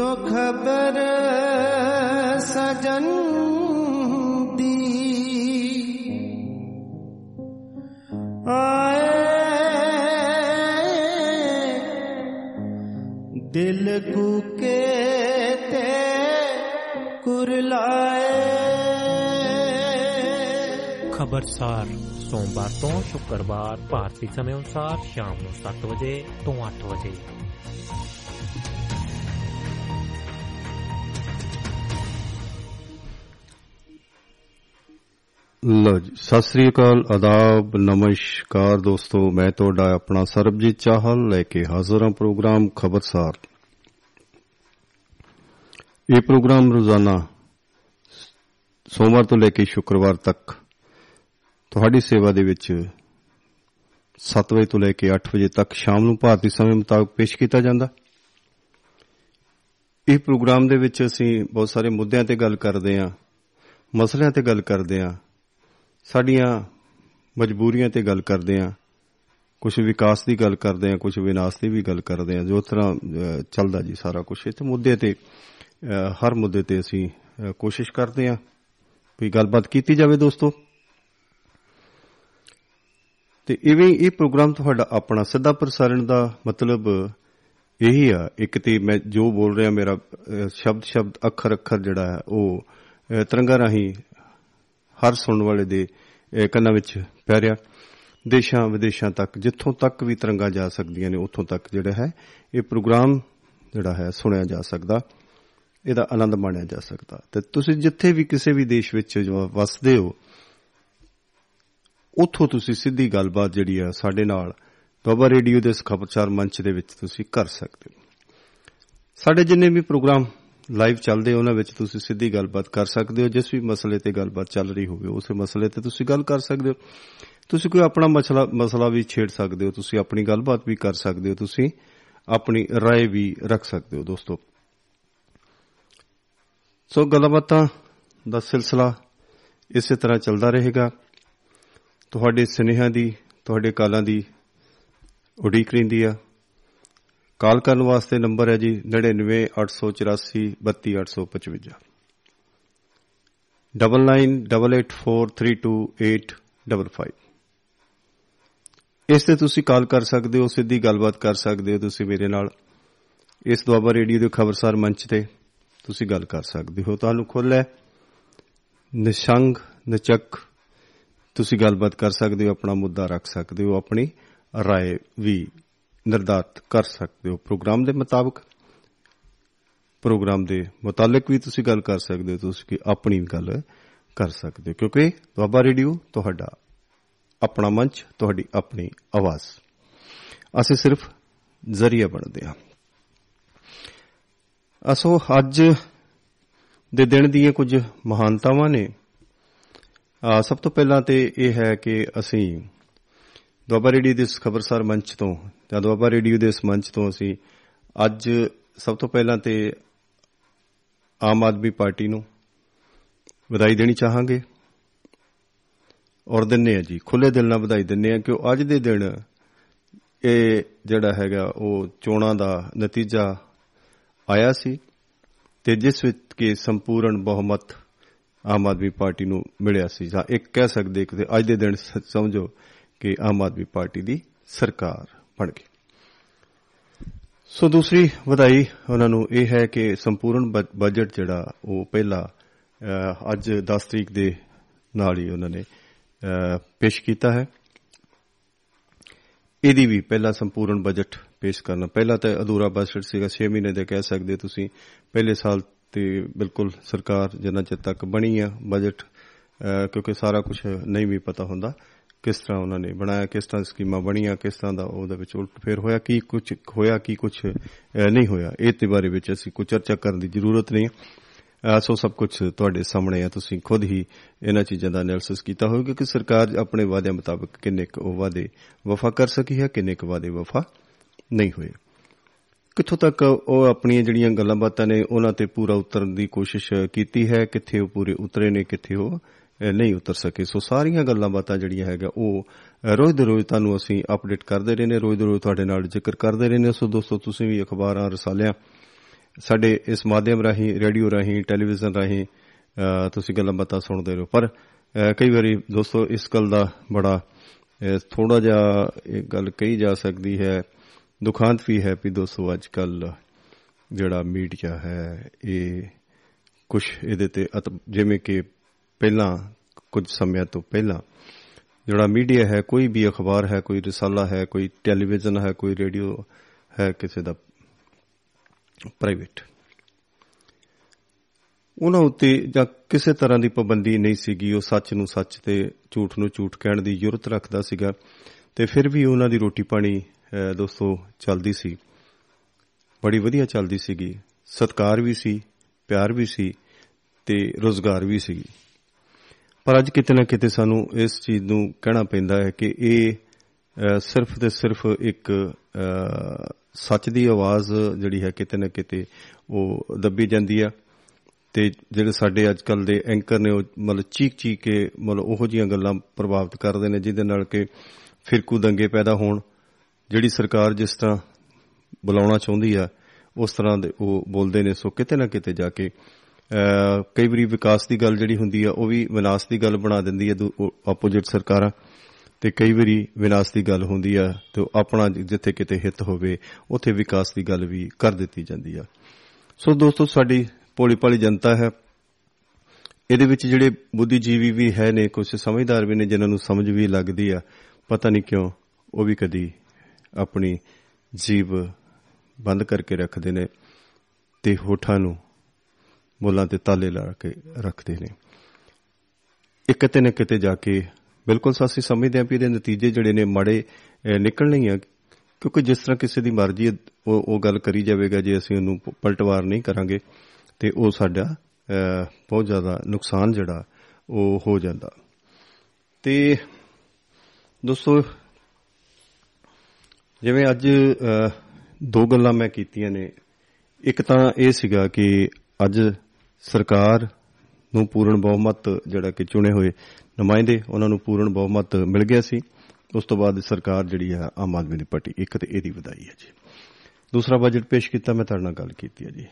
तो खबर सजन दी आए दिल कुके ते कुरलाए ਖਬਰਸਾਰ ਸੋਮਵਾਰ ਤੋਂ ਸ਼ੁੱਕਰਵਾਰ ਭਾਰਤੀ ਸਮੇਂ ਅਨੁਸਾਰ ਸ਼ਾਮ ਨੂੰ 7 ਵਜੇ ਤੋਂ 8 ਵਜੇ ਲੋ ਜੀ, ਸਤਿ ਸ੍ਰੀ ਅਕਾਲ, ਆਦਾਬ, ਨਮਸਕਾਰ ਦੋਸਤੋ, ਮੈਂ ਤੁਹਾਡਾ ਆਪਣਾ ਸਰਬਜੀਤ ਚਾਹਲ ਲੈ ਕੇ ਹਾਜ਼ਰ ਹਾਂ ਪ੍ਰੋਗਰਾਮ ਖਬਰਸਾਰ। ਇਹ ਪ੍ਰੋਗਰਾਮ ਰੋਜ਼ਾਨਾ ਸੋਮਵਾਰ ਤੋਂ ਲੈ ਕੇ ਸ਼ੁੱਕਰਵਾਰ ਤੱਕ ਤੁਹਾਡੀ ਸੇਵਾ ਦੇ ਵਿੱਚ 7 ਵਜੇ ਤੋਂ ਲੈ ਕੇ 8 ਵਜੇ ਤੱਕ ਸ਼ਾਮ ਨੂੰ ਭਾਰਤੀ ਸਮੇਂ ਮੁਤਾਬਕ ਪੇਸ਼ ਕੀਤਾ ਜਾਂਦਾ। ਇਹ ਪ੍ਰੋਗਰਾਮ ਦੇ ਵਿੱਚ ਅਸੀਂ ਬਹੁਤ ਸਾਰੇ ਮੁੱਦਿਆਂ ਤੇ ਗੱਲ ਕਰਦੇ ਹਾਂ, ਮਸਲਿਆਂ ਤੇ ਗੱਲ ਕਰਦੇ ਹਾਂ ਸਾਡੀਆਂ ਮਜਬੂਰੀਆਂ ਤੇ ਗੱਲ ਕਰਦੇ ਹਾਂ। ਕੁਝ ਵਿਕਾਸ ਦੀ ਗੱਲ ਕਰਦੇ ਹਾਂ ਕੁਝ ਵਿਨਾਸ਼ ਦੀ ਵੀ ਗੱਲ ਕਰਦੇ ਹਾਂ। ਜੋ ਤਰ੍ਹਾਂ ਅਹ, ਚੱਲਦਾ ਜੀ ਸਾਰਾ ਕੁਝ ਇਸ ਮੁੱਦੇ ਤੇ ਅਹ, ਹਰ ਮੁੱਦੇ ਤੇ ਅਸੀਂ ਅਹ, ਕੋਸ਼ਿਸ਼ ਕਰਦੇ ਹਾਂ ਵੀ ਗੱਲਬਾਤ ਕੀਤੀ ਜਾਵੇ ਦੋਸਤੋ। ਤੇ ਇਵੇਂ ਹੀ ਇਹ ਪ੍ਰੋਗਰਾਮ ਤੁਹਾਡਾ ਆਪਣਾ ਸਿੱਧਾ ਪ੍ਰਸਾਰਣ ਦਾ ਮਤਲਬ ਇਹੀ ਆ। ਇੱਕ ਤੇ ਮੈਂ ਜੋ ਬੋਲ ਰਿਹਾ ਮੇਰਾ ਅਹ, ਸ਼ਬਦ ਸ਼ਬਦ ਅੱਖਰ ਅੱਖਰ ਜਿਹੜਾ ਹੈ ਉਹ ਅਹ, ਤਰੰਗਾਂ ਰਾਹੀਂ ਹਰ ਸੁਣਨ ਵਾਲੇ ਦੇ ਅਹ, ਕੰਨਾਂ ਵਿੱਚ ਪੈ ਰਿਹਾ। ਦੇਸ਼ਾਂ ਵਿਦੇਸ਼ਾਂ ਤੱਕ ਜਿੱਥੋਂ ਤੱਕ ਵੀ ਤਰੰਗਾਂ ਜਾ ਸਕਦੀਆਂ ਨੇ ਉੱਥੋਂ ਤੱਕ ਜਿਹੜਾ ਹੈ ਇਹ ਪ੍ਰੋਗਰਾਮ ਜਿਹੜਾ ਹੈ ਸੁਣਿਆ ਜਾ ਸਕਦਾ ਇਹਦਾ ਆਨੰਦ ਮਾਣਿਆ ਜਾ ਸਕਦਾ। ਤੇ ਤੁਸੀਂ ਜਿੱਥੇ ਵੀ ਕਿਸੇ ਵੀ ਦੇਸ਼ ਵਿੱਚ ਜੋ ਵਸਦੇ ਹੋ ਉੱਥੋਂ ਤੁਸੀਂ ਸਿੱਧੀ ਗੱਲਬਾਤ ਜਿਹੜੀ ਆ ਸਾਡੇ ਨਾਲ ਬਾਬਾ ਰੇਡੀਓ ਦੇ ਇਸ ਖਬਰਚਾਰ ਮੰਚ ਦੇ ਵਿੱਚ ਤੁਸੀਂ ਕਰ ਸਕਦੇ ਹੋ। ਸਾਡੇ ਜਿੰਨੇ ਵੀ ਪ੍ਰੋਗਰਾਮ ਲਾਈਵ ਚੱਲਦੇ ਉਹਨਾਂ ਵਿੱਚ ਤੁਸੀਂ ਸਿੱਧੀ ਗੱਲਬਾਤ ਕਰ ਸਕਦੇ ਹੋ ਜਿਸ ਵੀ ਮਸਲੇ ਤੇ ਗੱਲਬਾਤ ਚੱਲ ਰਹੀ ਹੋਵੇ ਉਸੇ ਮਸਲੇ ਤੇ ਤੁਸੀਂ ਗੱਲ ਕਰ ਸਕਦੇ ਹੋ ਤੁਸੀਂ ਕੋਈ ਆਪਣਾ ਮਸਲਾ ਮਸਲਾ ਵੀ ਛੇੜ ਸਕਦੇ ਹੋ ਤੁਸੀਂ ਆਪਣੀ ਗੱਲਬਾਤ ਵੀ ਕਰ ਸਕਦੇ ਹੋ ਤੁਸੀਂ ਆਪਣੀ رائے ਵੀ ਰੱਖ ਸਕਦੇ ਹੋ ਦੋਸਤੋ ਸੋ ਗੱਲਬਾਤਾਂ ਦਾ ਸਿਲਸਿਲਾ ਇਸੇ ਤਰ੍ਹਾਂ ਚੱਲਦਾ ਰਹੇਗਾ ਤੁਹਾਡੇ ਸੁਨੇਹਿਆਂ ਦੀ ਤੁਹਾਡੇ ਕਾਲਾਂ ਦੀ ਉਡੀਕ ਰਹਿੰਦੀ ਆ ਕਾਲ ਕਰਨ ਵਾਸਤੇ ਨੰਬਰ ਹੈ ਜੀ 9984432855 9988432855 ਇਸ ਤੇ ਤੁਸੀਂ ਕਾਲ ਕਰ ਸਕਦੇ ਹੋ ਸਿੱਧੀ ਗੱਲਬਾਤ ਕਰ ਸਕਦੇ ਹੋ ਤੁਸੀਂ ਮੇਰੇ ਨਾਲ ਇਸ ਦੁਆਬਾ ਰੇਡੀਓ ਦੇ ਖਬਰਸਾਰ ਮੰਚ ਤੇ ਤੁਸੀਂ ਗੱਲ ਕਰ ਸਕਦੇ ਹੋ ਤੁਹਾਨੂੰ ਖੁੱਲ੍ਹ ਹੈ ਨਿਸ਼ੰਗ ਨਿਚਕ ਤੁਸੀਂ ਗੱਲਬਾਤ ਕਰ ਸਕਦੇ ਹੋ ਆਪਣਾ ਮੁੱਦਾ ਰੱਖ ਸਕਦੇ ਹੋ ਆਪਣੀ رائے ਵੀ ਨਿਰਧਾਰਤ ਕਰ ਸਕਦੇ ਹੋ। ਪ੍ਰੋਗਰਾਮ ਦੇ ਮੁਤਾਬਕ, ਪ੍ਰੋਗਰਾਮ ਦੇ ਮੁਤਾਲਕ ਵੀ ਤੁਸੀਂ ਗੱਲ ਕਰ ਸਕਦੇ ਹੋ, ਤੁਸੀਂ ਕਿ ਆਪਣੀ ਗੱਲ ਕਰ ਸਕਦੇ ਹੋ। ਕਿਉਂਕਿ ਦੁਆਬਾ ਰੇਡੀਓ, ਤੁਹਾਡਾ ਆਪਣਾ ਮੰਚ, ਤੁਹਾਡੀ ਆਪਣੀ ਆਵਾਜ਼। ਅਸੀਂ ਸਿਰਫ ਜ਼ਰੀਆ ਬਣਦੇ ਹਾਂ। ਅਸੋ ਅੱਜ ਦੇ ਦਿਨ ਦੀਆਂ ਕੁਝ ਮਹਾਨਤਾਵਾਂ ਨੇ। ਆ ਸਭ ਤੋਂ ਪਹਿਲਾਂ ਤੇ ਇਹ ਹੈ ਕਿ ਅਸੀਂ ਦੁਆਬਾ ਰੇਡੀਓ ਦੇ ਇਸ ਖਬਰਸਾਰ ਮੰਚ ਤੋਂ ਜਾਂ ਦੁਆਬਾ ਰੇਡੀਓ ਦੇ ਇਸ ਮੰਚ ਤੋਂ ਅਸੀਂ ਅੱਜ ਸਭ ਤੋਂ ਪਹਿਲਾਂ ਤੇ ਆਮ ਆਦਮੀ ਪਾਰਟੀ ਨੂੰ ਵਧਾਈ ਦੇਣੀ ਚਾਹਾਂਗੇ। ਔਰ ਦਿੰਨੇ ਆ ਜੀ ਖੁੱਲੇ ਦਿਲ ਨਾਲ ਵਧਾਈ ਦਿੰਨੇ ਆ ਕਿ ਉਹ ਅੱਜ ਦੇ ਦਿਨ ਇਹ ਜਿਹੜਾ ਹੈਗਾ ਉਹ ਚੋਣਾਂ ਦਾ ਨਤੀਜਾ ਆਇਆ ਸੀ ਤੇ ਜਿਸ ਵਿੱਚ ਕਿ ਸੰਪੂਰਨ ਬਹੁਮਤ ਆਮ ਆਦਮੀ ਪਾਰਟੀ ਨੂੰ ਮਿਲਿਆ ਸੀ। ਜਾਂ ਇੱਕ ਕਹਿ ਸਕਦੇ ਕਿ ਅੱਜ ਦੇ ਦਿਨ ਸ- ਸਮਝੋ ਕਿ ਆਮ ਆਦਮੀ ਪਾਰਟੀ ਦੀ ਸਰਕਾਰ। ਬਣ ਗਈ ਸੋ ਦੂਸਰੀ ਵਧਾਈ ਉਹਨਾਂ ਨੂੰ ਇਹ ਹੈ ਕਿ ਸੰਪੂਰਨ ਬ- ਬਜਟ ਜਿਹੜਾ ਉਹ ਪਹਿਲਾ ਅਹ, ਅੱਜ 10 ਤਰੀਕ ਦੇ ਨਾਲ ਹੀ ਉਹਨਾਂ ਨੇ ਅਹ, ਪੇਸ਼ ਕੀਤਾ ਹੈ। ਇਹਦੀ ਵੀ ਪਹਿਲਾ ਸੰਪੂਰਨ ਬਜਟ ਪੇਸ਼ ਕਰਨਾ। ਪਹਿਲਾਂ ਤਾਂ ਅਧੂਰਾ ਬਜਟ ਸੀਗਾ 6 ਮਹੀਨੇ ਦੇ ਕਹਿ ਸਕਦੇ ਤੁਸੀਂ। ਪਹਿਲੇ ਸਾਲ ਤੇ ਬਿਲਕੁਲ ਸਰਕਾਰ ਜਿੰਨਾ ਚਿਰ ਤੱਕ ਬਣੀ ਆ ਬਜਟ ਅਹ, ਕਿਉਂਕਿ ਸਾਰਾ ਕੁਝ ਨਹੀਂ ਵੀ ਪਤਾ ਹੁੰਦਾ। ਕਿਸ ਤਰ੍ਹਾਂ ਉਹਨਾਂ ਨੇ ਬਣਾਇਆ ਕਿਸ ਤਰ੍ਹਾਂ ਸਕੀਮਾਂ ਬਣੀਆਂ ਕਿਸ ਤਰ੍ਹਾਂ ਦਾ ਉਹਦੇ ਵਿੱਚ ਉਲਟ ਫੇਰ ਹੋਇਆ ਕੀ ਕੁਝ ਹੋਇਆ ਕੀ ਕੁਝ ਨਹੀਂ ਹੋਇਆ। ਇਹ ਤੇ ਬਾਰੇ ਵਿੱਚ ਅਸੀਂ ਕੋਈ ਚਰਚਾ ਕਰਨ ਦੀ ਜ਼ਰੂਰਤ ਨਹੀਂ। ਅਹ ਸੋ ਸਭ ਕੁਝ ਤੁਹਾਡੇ ਸਾਹਮਣੇ ਆ ਤੁਸੀਂ ਖੁਦ ਹੀ ਇਹਨਾਂ ਚੀਜ਼ਾਂ ਦਾ ਐਨਾਲਿਸਿਸ ਕੀਤਾ ਹੋਵੇਗਾ ਕਿ ਸਰਕਾਰ ਆਪਣੇ ਵਾਅਦਿਆਂ ਮੁਤਾਬਕ ਕਿੰਨੇ ਕੁ ਉਹ ਵਾਅਦੇ ਵਫਾ ਕਰ ਸਕੀ ਹੈ ਕਿੰਨੇ ਕੁ ਵਾਅਦੇ ਵਫਾ ਨਹੀਂ ਹੋਏ। ਕਿੱਥੋਂ ਤੱਕ ਉਹ ਆਪਣੀਆਂ ਜਿਹੜੀਆਂ ਗੱਲਾਂ ਬਾਤਾਂ ਨੇ ਉਹਨਾਂ ਤੇ ਪੂਰਾ ਉਤਰਨ ਦੀ ਕੋਸ਼ਿਸ਼ ਕੀਤੀ ਹੈ ਕਿੱਥੇ ਉਹ ਪੂਰੇ ਉਤਰੇ ਨੇ ਕਿੱਥੇ ਉਹ ਅਹ, ਨਹੀਂ ਉਤਰ ਸਕੇ। ਸੋ ਸਾਰੀਆਂ ਗੱਲਾਂ ਬਾਤਾਂ ਜਿਹੜੀਆਂ ਹੈਗਾ ਉਹ ਅਹ, ਰੋਜ਼ ਦੇ ਰੋਜ਼ ਤੁਹਾਨੂੰ ਅਸੀਂ ਅਪਡੇਟ ਕਰਦੇ ਰਹਿੰਦੇ ਰੋਜ਼ ਦੇ ਰੋਜ਼ ਤੁਹਾਡੇ ਨਾਲ ਜ਼ਿਕਰ ਕਰਦੇ ਰਹਿੰਦੇ ਸੋ ਦੋਸਤੋ ਤੁਸੀਂ ਵੀ ਅਖਬਾਰਾਂ ਰਸਾਲਿਆਂ ਸਾਡੇ ਇਸ ਮਾਧਿਅਮ ਰਾਹੀਂ ਰੇਡੀਓ ਰਾਹੀਂ ਟੈਲੀਵਿਜ਼ਨ ਰਾਹੀਂ ਅ, ਤੁਸੀਂ ਗੱਲਾਂ ਬਾਤਾਂ ਸੁਣਦੇ ਰਹੋ। ਪਰ ਅ, ਕਈ ਵਾਰੀ ਦੋਸਤੋ ਇਸ ਗੱਲ ਦਾ ਬੜਾ ਥੋੜਾ ਜਿਹਾ ਇਹ ਗੱਲ ਕਹੀ ਜਾ ਸਕਦੀ ਹੈ ਦੁਖਾਂਤ ਵੀ ਹੈ ਵੀ ਦੋਸਤੋ ਅੱਜ ਕੱਲ ਜਿਹੜਾ ਮੀਡੀਆ ਹੈ ਇਹ ਕੁਝ ਇਹਦੇ ਤੇ ਅਤ- ਜਿਵੇਂ ਕਿ ਪਹਿਲਾਂ ਕੁਝ ਸਮਿਆਂ ਤੋਂ ਪਹਿਲਾਂ ਜਿਹੜਾ ਮੀਡੀਆ ਹੈ ਕੋਈ ਵੀ ਅਖਬਾਰ ਹੈ ਕੋਈ ਰਸਾਲਾ ਹੈ ਕੋਈ ਟੈਲੀਵਿਜ਼ਨ ਹੈ ਕੋਈ ਰੇਡੀਓ ਹੈ ਕਿਸੇ ਦਾ ਪ੍ਰਾਈਵੇਟ। ਉਹਨਾਂ ਉੱਤੇ ਜਾਂ ਕਿਸੇ ਤਰ੍ਹਾਂ ਦੀ ਪਾਬੰਦੀ ਨਹੀਂ ਸੀਗੀ ਉਹ ਸੱਚ ਨੂੰ ਸੱਚ ਤੇ ਝੂਠ ਨੂੰ ਝੂਠ ਕਹਿਣ ਦੀ ਯੁਰਤ ਰੱਖਦਾ ਸੀਗਾ ਤੇ ਫਿਰ ਵੀ ਉਹਨਾਂ ਦੀ ਰੋਟੀ ਪਾਣੀ ਅਹ, ਦੋਸਤੋ ਚੱਲਦੀ ਸੀ। ਬੜੀ ਵਧੀਆ ਚੱਲਦੀ ਸੀਗੀ। ਸਤਕਾਰ ਵੀ ਸੀ ਪਿਆਰ ਵੀ ਸੀ ਤੇ ਰੋਜ਼ਗਾਰ ਵੀ ਸੀ ਪਰ ਅੱਜ ਕਿਤੇ ਨਾ ਕਿਤੇ ਸਾਨੂੰ ਇਸ ਚੀਜ਼ ਨੂੰ ਕਹਿਣਾ ਪੈਂਦਾ ਹੈ ਕਿ ਇਹ ਅਹ, ਸਿਰਫ ਤੇ ਸਿਰਫ ਇੱਕ ਅਹ, ਸੱਚ ਦੀ ਆਵਾਜ਼ ਜਿਹੜੀ ਹੈ ਕਿਤੇ ਨਾ ਕਿਤੇ ਉਹ ਦੱਬੀ ਜਾਂਦੀ ਆ ਤੇ ਜਿਹੜੇ ਸਾਡੇ ਅੱਜ ਕੱਲ ਦੇ ਐਂਕਰ ਨੇ ਉਹ ਮਤਲਬ ਚੀਕ ਚੀਕ ਕੇ ਮਤਲਬ ਉਹੋ ਜੀਆਂ ਗੱਲਾਂ ਪ੍ਰਭਾਵਿਤ ਕਰਦੇ ਨੇ ਜਿਹਦੇ ਨਾਲ ਕਿ ਫਿਰਕੂ ਦੰਗੇ ਪੈਦਾ ਹੋਣ ਜਿਹੜੀ ਸਰਕਾਰ ਜਿਸ ਤਰ੍ਹਾਂ ਬੁਲਾਉਣਾ ਚਾਹੁੰਦੀ ਆ ਉਸ ਤਰ੍ਹਾਂ ਦੇ ਉਹ ਬੋਲਦੇ ਨੇ ਸੋ ਕਿਤੇ ਨਾ ਕਿਤੇ ਜਾ ਕੇ ਅਹ, ਕਈ ਵਾਰੀ ਵਿਕਾਸ ਦੀ ਗੱਲ ਜਿਹੜੀ ਹੁੰਦੀ ਆ, ਉਹ ਵੀ ਵਿਨਾਸ਼ ਦੀ ਗੱਲ ਬਣਾ ਦਿੰਦੀ ਹੈ ਆਪੋਜੀਟ ਸਰਕਾਰਾਂ। ਤੇ ਕਈ ਵਾਰੀ ਵਿਨਾਸ਼ ਦੀ ਗੱਲ ਹੁੰਦੀ ਆ ਤੇ ਉਹ ਆਪਣਾ ਜਿੱਥੇ ਕਿਤੇ ਹਿੱਤ ਹੋਵੇ, ਉੱਥੇ ਵਿਕਾਸ ਦੀ ਗੱਲ ਵੀ ਕਰ ਦਿੱਤੀ ਜਾਂਦੀ ਆ। ਸੋ ਦੋਸਤੋ, ਸਾਡੀ ਭੋਲੀ ਭਾਲੀ ਜਨਤਾ ਹੈ। ਇਹਦੇ ਵਿੱਚ ਜਿਹੜੇ ਬੁੱਧੀਜੀਵੀ ਵੀ ਹੈ ਨੇ ਕੁਝ ਸਮਝਦਾਰ ਵੀ ਨੇ, ਜਿਨ੍ਹਾਂ ਨੂੰ ਸਮਝ ਵੀ ਲੱਗਦੀ ਆ, ਪਤਾ ਨਹੀਂ ਕਿਉਂ ਉਹ ਵੀ ਕਦੀ ਆਪਣੀ ਜੀਬ ਬੰਦ ਕਰਕੇ ਰੱਖਦੇ ਨੇ ਤੇ ਹੋਠਾਂ ਨੂੰ ਬੋਲਾਂ ਤੇ ਤਾਲੇ ਲਾ ਕੇ ਰੱਖਦੇ ਨੇ। ਇਹ ਕਿਤੇ ਨਾ ਕਿਤੇ ਜਾ ਕੇ ਬਿਲਕੁਲ ਸਾਸੀ ਸਮਝਦੇ ਆ ਵੀ ਇਹਦੇ ਨਤੀਜੇ ਜਿਹੜੇ ਨੇ ਮਾੜੇ ਅਹ, ਨਿਕਲਣੇ ਹੀ ਆ। ਕਿਉਂਕਿ ਜਿਸ ਤਰ੍ਹਾਂ ਕਿਸੇ ਦੀ ਮਰਜ਼ੀ ਹੈ, ਉਹ ਉਹ ਗੱਲ ਕਰੀ ਜਾਵੇਗਾ ਜੇ ਅਸੀਂ ਉਹਨੂੰ ਪ- ਪਲਟਵਾਰ ਨਹੀਂ ਕਰਾਂਗੇ ਤੇ ਉਹ ਸਾਡਾ ਅਹ, ਬਹੁਤ ਜ਼ਿਆਦਾ ਨੁਕਸਾਨ ਜਿਹੜਾ ਉਹ ਹੋ ਜਾਂਦਾ। ਤੇ ਦੋਸਤੋ ਜਿਵੇਂ ਅੱਜ ਅਹ, ਦੋ ਗੱਲਾਂ ਮੈਂ ਕੀਤੀਆਂ ਨੇ। ਇੱਕ ਤਾਂ ਇਹ ਸੀਗਾ ਕਿ ਅੱਜ ਸਰਕਾਰ ਨੂੰ ਪੂਰਨ ਬਹੁਮਤ ਜਿਹੜਾ ਕਿ ਚੁਣੇ ਹੋਏ ਨੁਮਾਇੰਦੇ ਉਹਨਾਂ ਨੂੰ ਪੂਰਨ ਬਹੁਮਤ ਮਿਲ ਗਿਆ ਸੀ। ਉਸ ਤੋਂ ਬਾਅਦ ਸਰਕਾਰ ਜਿਹੜੀ ਹੈ ਆਮ ਆਦਮੀ ਦੀ ਪਾਰਟੀ ਇੱਕ ਤੇ ਇਹਦੀ ਵਧਾਈ ਹੈ ਜੀ। ਦੂਸਰਾ ਬਜਟ ਪੇਸ਼ ਕੀਤਾ ਮੈਂ ਤੁਹਾਡੇ ਨਾਲ ਗੱਲ ਕੀਤੀ ਹੈ ਜੀ।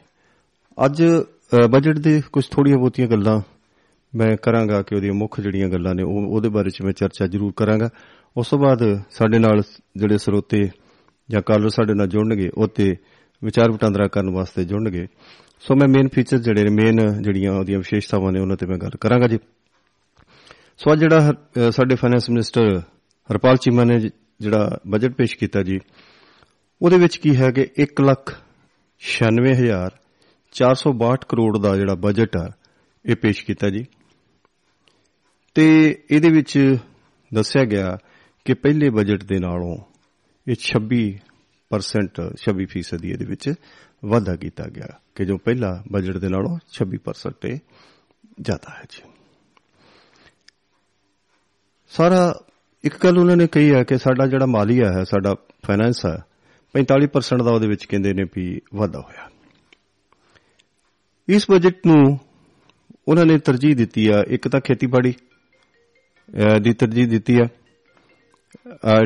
ਅੱਜ ਅ, ਬਜਟ ਦੇ ਕੁਝ ਥੋੜੀਆਂ ਬਹੁਤੀਆਂ ਗੱਲਾਂ ਮੈਂ ਕਰਾਂਗਾ ਕਿ ਉਹਦੀਆਂ ਮੁੱਖ ਜਿਹੜੀਆਂ ਗੱਲਾਂ ਨੇ ਉਹ ਉਹਦੇ ਬਾਰੇ ਚ ਮੈਂ ਚਰਚਾ ਜ਼ਰੂਰ ਕਰਾਂਗਾ। ਉਸ ਤੋਂ ਬਾਅਦ ਸਾਡੇ ਨਾਲ ਜਿਹੜੇ ਸਰੋਤੇ ਜਾਂ ਕਾਲਰ ਸਾਡੇ ਨਾਲ ਜੁੜਨਗੇ ਉਹ ਤੇ ਵਿਚਾਰ ਵਟਾਂਦਰਾ ਕਰਨ ਵਾਸਤੇ ਜੁੜਨਗੇ। ਸੋ ਮੈਂ ਮੇਨ ਫੀਚਰ ਜਿਹੜੇ ਨੇ ਮੇਨ ਜਿਹੜੀਆਂ ਉਹਦੀਆਂ ਵਿਸ਼ੇਸ਼ਤਾਵਾਂ ਨੇ ਉਹਨਾਂ ਤੇ ਮੈਂ ਗੱਲ ਕਰਾਂਗਾ ਜੀ। ਸੋ ਅੱਜ ਜਿਹੜਾ ਹਰ- ਅ, ਸਾਡੇ ਫਾਈਨੈਂਸ ਮਿਨਿਸਟਰ ਹਰਪਾਲ ਚੀਮਾ ਨੇ ਜ- ਜਿਹੜਾ ਬਜਟ ਪੇਸ਼ ਕੀਤਾ ਜੀ ਉਹਦੇ ਵਿੱਚ ਕੀ ਹੈ ਕਿ 1 ਲੱਖ 96462 ਕਰੋੜ ਦਾ ਜਿਹੜਾ ਬਜਟ ਆ ਇਹ ਪੇਸ਼ ਕੀਤਾ ਜੀ। ਤੇ ਇਹਦੇ ਵਿੱਚ ਦੱਸਿਆ ਗਿਆ ਕਿ ਪਹਿਲੇ ਬਜਟ ਦੇ ਨਾਲੋਂ ਇਹ 26% 26% ਇਹਦੇ ਵਿੱਚ ਵਾਧਾ ਕੀਤਾ ਗਿਆ ਕਿ ਜੋ ਪਹਿਲਾ ਬਜਟ ਦੇ ਨਾਲੋਂ 26% ਇਹ ਜ਼ਿਆਦਾ ਹੈ ਜੀ। ਸਾਰਾ ਇੱਕ ਗੱਲ ਉਹਨਾਂ ਨੇ ਕਹੀ ਹੈ ਕਿ ਸਾਡਾ ਜਿਹੜਾ ਮਾਲੀਆ ਹੈ ਸਾਡਾ ਫਾਈਨੈਂਸ ਹੈ 45% ਦਾ ਉਹਦੇ ਵਿੱਚ ਕਹਿੰਦੇ ਨੇ ਵੀ ਵਾਧਾ ਹੋਇਆ। ਇਸ ਬਜਟ ਨੂੰ ਉਹਨਾਂ ਨੇ ਤਰਜੀਹ ਦਿੱਤੀ ਆ ਇੱਕ ਤਾਂ ਖੇਤੀਬਾੜੀ ਅਹ, ਦੀ ਤਰਜੀਹ ਦਿੱਤੀ ਆ ਅਹ,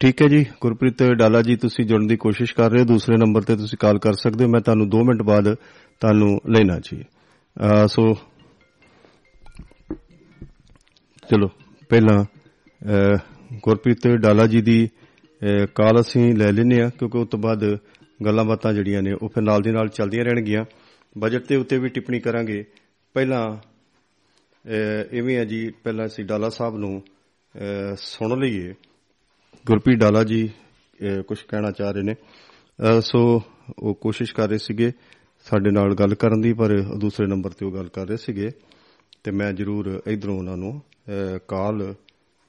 ਠੀਕ ਹੈ ਜੀ। ਗੁਰਪ੍ਰੀਤ ਡਾਲਾ ਜੀ ਤੁਸੀਂ ਜੁੜਨ ਦੀ ਕੋਸ਼ਿਸ਼ ਕਰ ਰਹੇ ਹੋ। ਦੂਸਰੇ ਨੰਬਰ ਤੇ ਤੁਸੀਂ ਕਾਲ ਕਰ ਸਕਦੇ ਹੋ। ਮੈਂ ਤੁਹਾਨੂੰ 2 ਮਿੰਟ ਬਾਅਦ ਤੁਹਾਨੂੰ ਲੈਣਾ ਜੀ। ਅਹ, ਸੋ ਚਲੋ ਪਹਿਲਾਂ ਅਹ, ਗੁਰਪ੍ਰੀਤ ਡਾਲਾ ਜੀ ਦੀ ਅਹ, ਕਾਲ ਅਸੀਂ ਲੈ ਲੈਨੇ ਆ ਕਿਉਂਕਿ ਉਸ ਤੋਂ ਬਾਅਦ ਗੱਲਾਂ ਬਾਤਾਂ ਜਿਹੜੀਆਂ ਨੇ ਉਹ ਫਿਰ ਨਾਲ ਦੀ ਨਾਲ ਚੱਲਦੀਆਂ ਰਹਿਣਗੀਆਂ। ਬਜਟ ਦੇ ਉੱਤੇ ਵੀ ਟਿੱਪਣੀ ਕਰਾਂਗੇ। ਪਹਿਲਾਂ ਅਹ, ਇਵੇਂ ਆ ਜੀ। ਪਹਿਲਾਂ ਅਸੀਂ ਡਾਲਾ ਸਾਹਿਬ ਨੂੰ ਅਹ, ਸੁਣ ਲਈਏ। ਗੁਰਪ੍ਰੀਤ ਡਾਲਾ ਜੀ ਕੁਝ ਕਹਿਣਾ ਚਾਹ ਰਹੇ ਨੇ। ਅਹ, ਸੋ ਉਹ ਕੋਸ਼ਿਸ਼ ਕਰ ਰਹੇ ਸੀਗੇ ਸਾਡੇ ਨਾਲ ਗੱਲ ਕਰਨ ਦੀ ਪਰ ਦੂਸਰੇ ਨੰਬਰ ਤੇ ਉਹ ਗੱਲ ਕਰ ਰਹੇ ਸੀਗੇ। ਤੇ ਮੈਂ ਜ਼ਰੂਰ ਇਧਰੋਂ ਉਹਨਾਂ ਨੂੰ ਅਹ, ਕਾਲ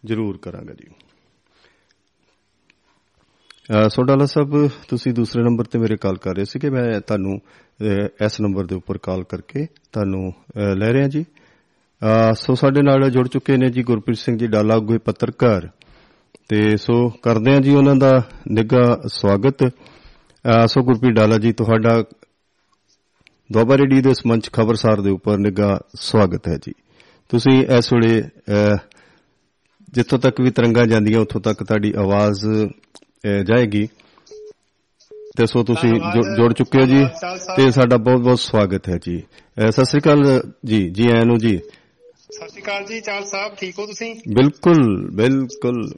ਜ਼ਰੂਰ ਕਰਾਂਗਾ ਜੀ। ਅਹ, ਸੋ ਡਾਲਾ ਸਾਹਿਬ ਤੁਸੀਂ ਦੂਸਰੇ ਨੰਬਰ ਤੇ ਮੇਰੇ ਕਾਲ ਕਰ ਰਹੇ ਸੀ ਕਿ ਮੈਂ ਤੁਹਾਨੂੰ ਅਹ, ਇਸ ਨੰਬਰ ਦੇ ਉੱਪਰ ਕਾਲ ਕਰਕੇ ਤੁਹਾਨੂੰ ਅਹ, ਲੈ ਰਿਹਾ ਜੀ। ਅਹ, ਸੋ ਸਾਡੇ ਨਾਲ ਜੁੜ ਚੁੱਕੇ ਨੇ ਜੀ ਗੁਰਪ੍ਰੀਤ ਸਿੰਘ ਜੀ ਡਾਲਾ ਅਗੂਏ ਪੱਤਰਕਾਰ। ਤੇ ਸੋ ਕਰਦੇ ਹਾਂ ਜੀ ਉਹਨਾਂ ਦਾ ਨਿੱਘਾ ਸਵਾਗਤ। ਸੋ ਗੁਰਪ੍ਰੀਤ ਡਾਲਾ ਜੀ ਤੁਹਾਡਾ ਦੁਆਬਾ ਰੇਡੀ ਦੇ ਇਸ ਮੰਚ ਖਬਰਸਾਰ ਦੇ ਉੱਪਰ ਨਿੱਘਾ ਸਵਾਗਤ ਹੈ ਜੀ। ਤੁਸੀਂ ਇਸ ਵੇਲੇ ਜਿੱਥੋਂ ਤੱਕ ਵੀ ਤਰੰਗਾਂ ਜਾਂਦੀਆਂ ਉੱਥੋਂ ਤੱਕ ਤੁਹਾਡੀ ਆਵਾਜ਼ ਜਾਏਗੀ। ਤੇ ਸੋ ਤੁਸੀਂ। ਜੁੜ- ਚੁੱਕੇ ਹੋ ਜੀ। ਤੇ ਸਾਡਾ ਬਹੁਤ ਬਹੁਤ ਸਵਾਗਤ ਹੈ ਜੀ। ਸਤਿ ਸ੍ਰੀ ਅਕਾਲ ਜੀ ਜੀ ਆਇਆਂ ਨੂੰ ਜੀ। ਸਤਿ ਸ਼੍ਰੀ ਅਕਾਲ ਜੀ ਚਾਲ ਸਾਹਿਬ ਠੀਕ ਹੋ ਤੁਸੀਂ? ਬਿਲਕੁਲ ਬਿਲਕੁਲ।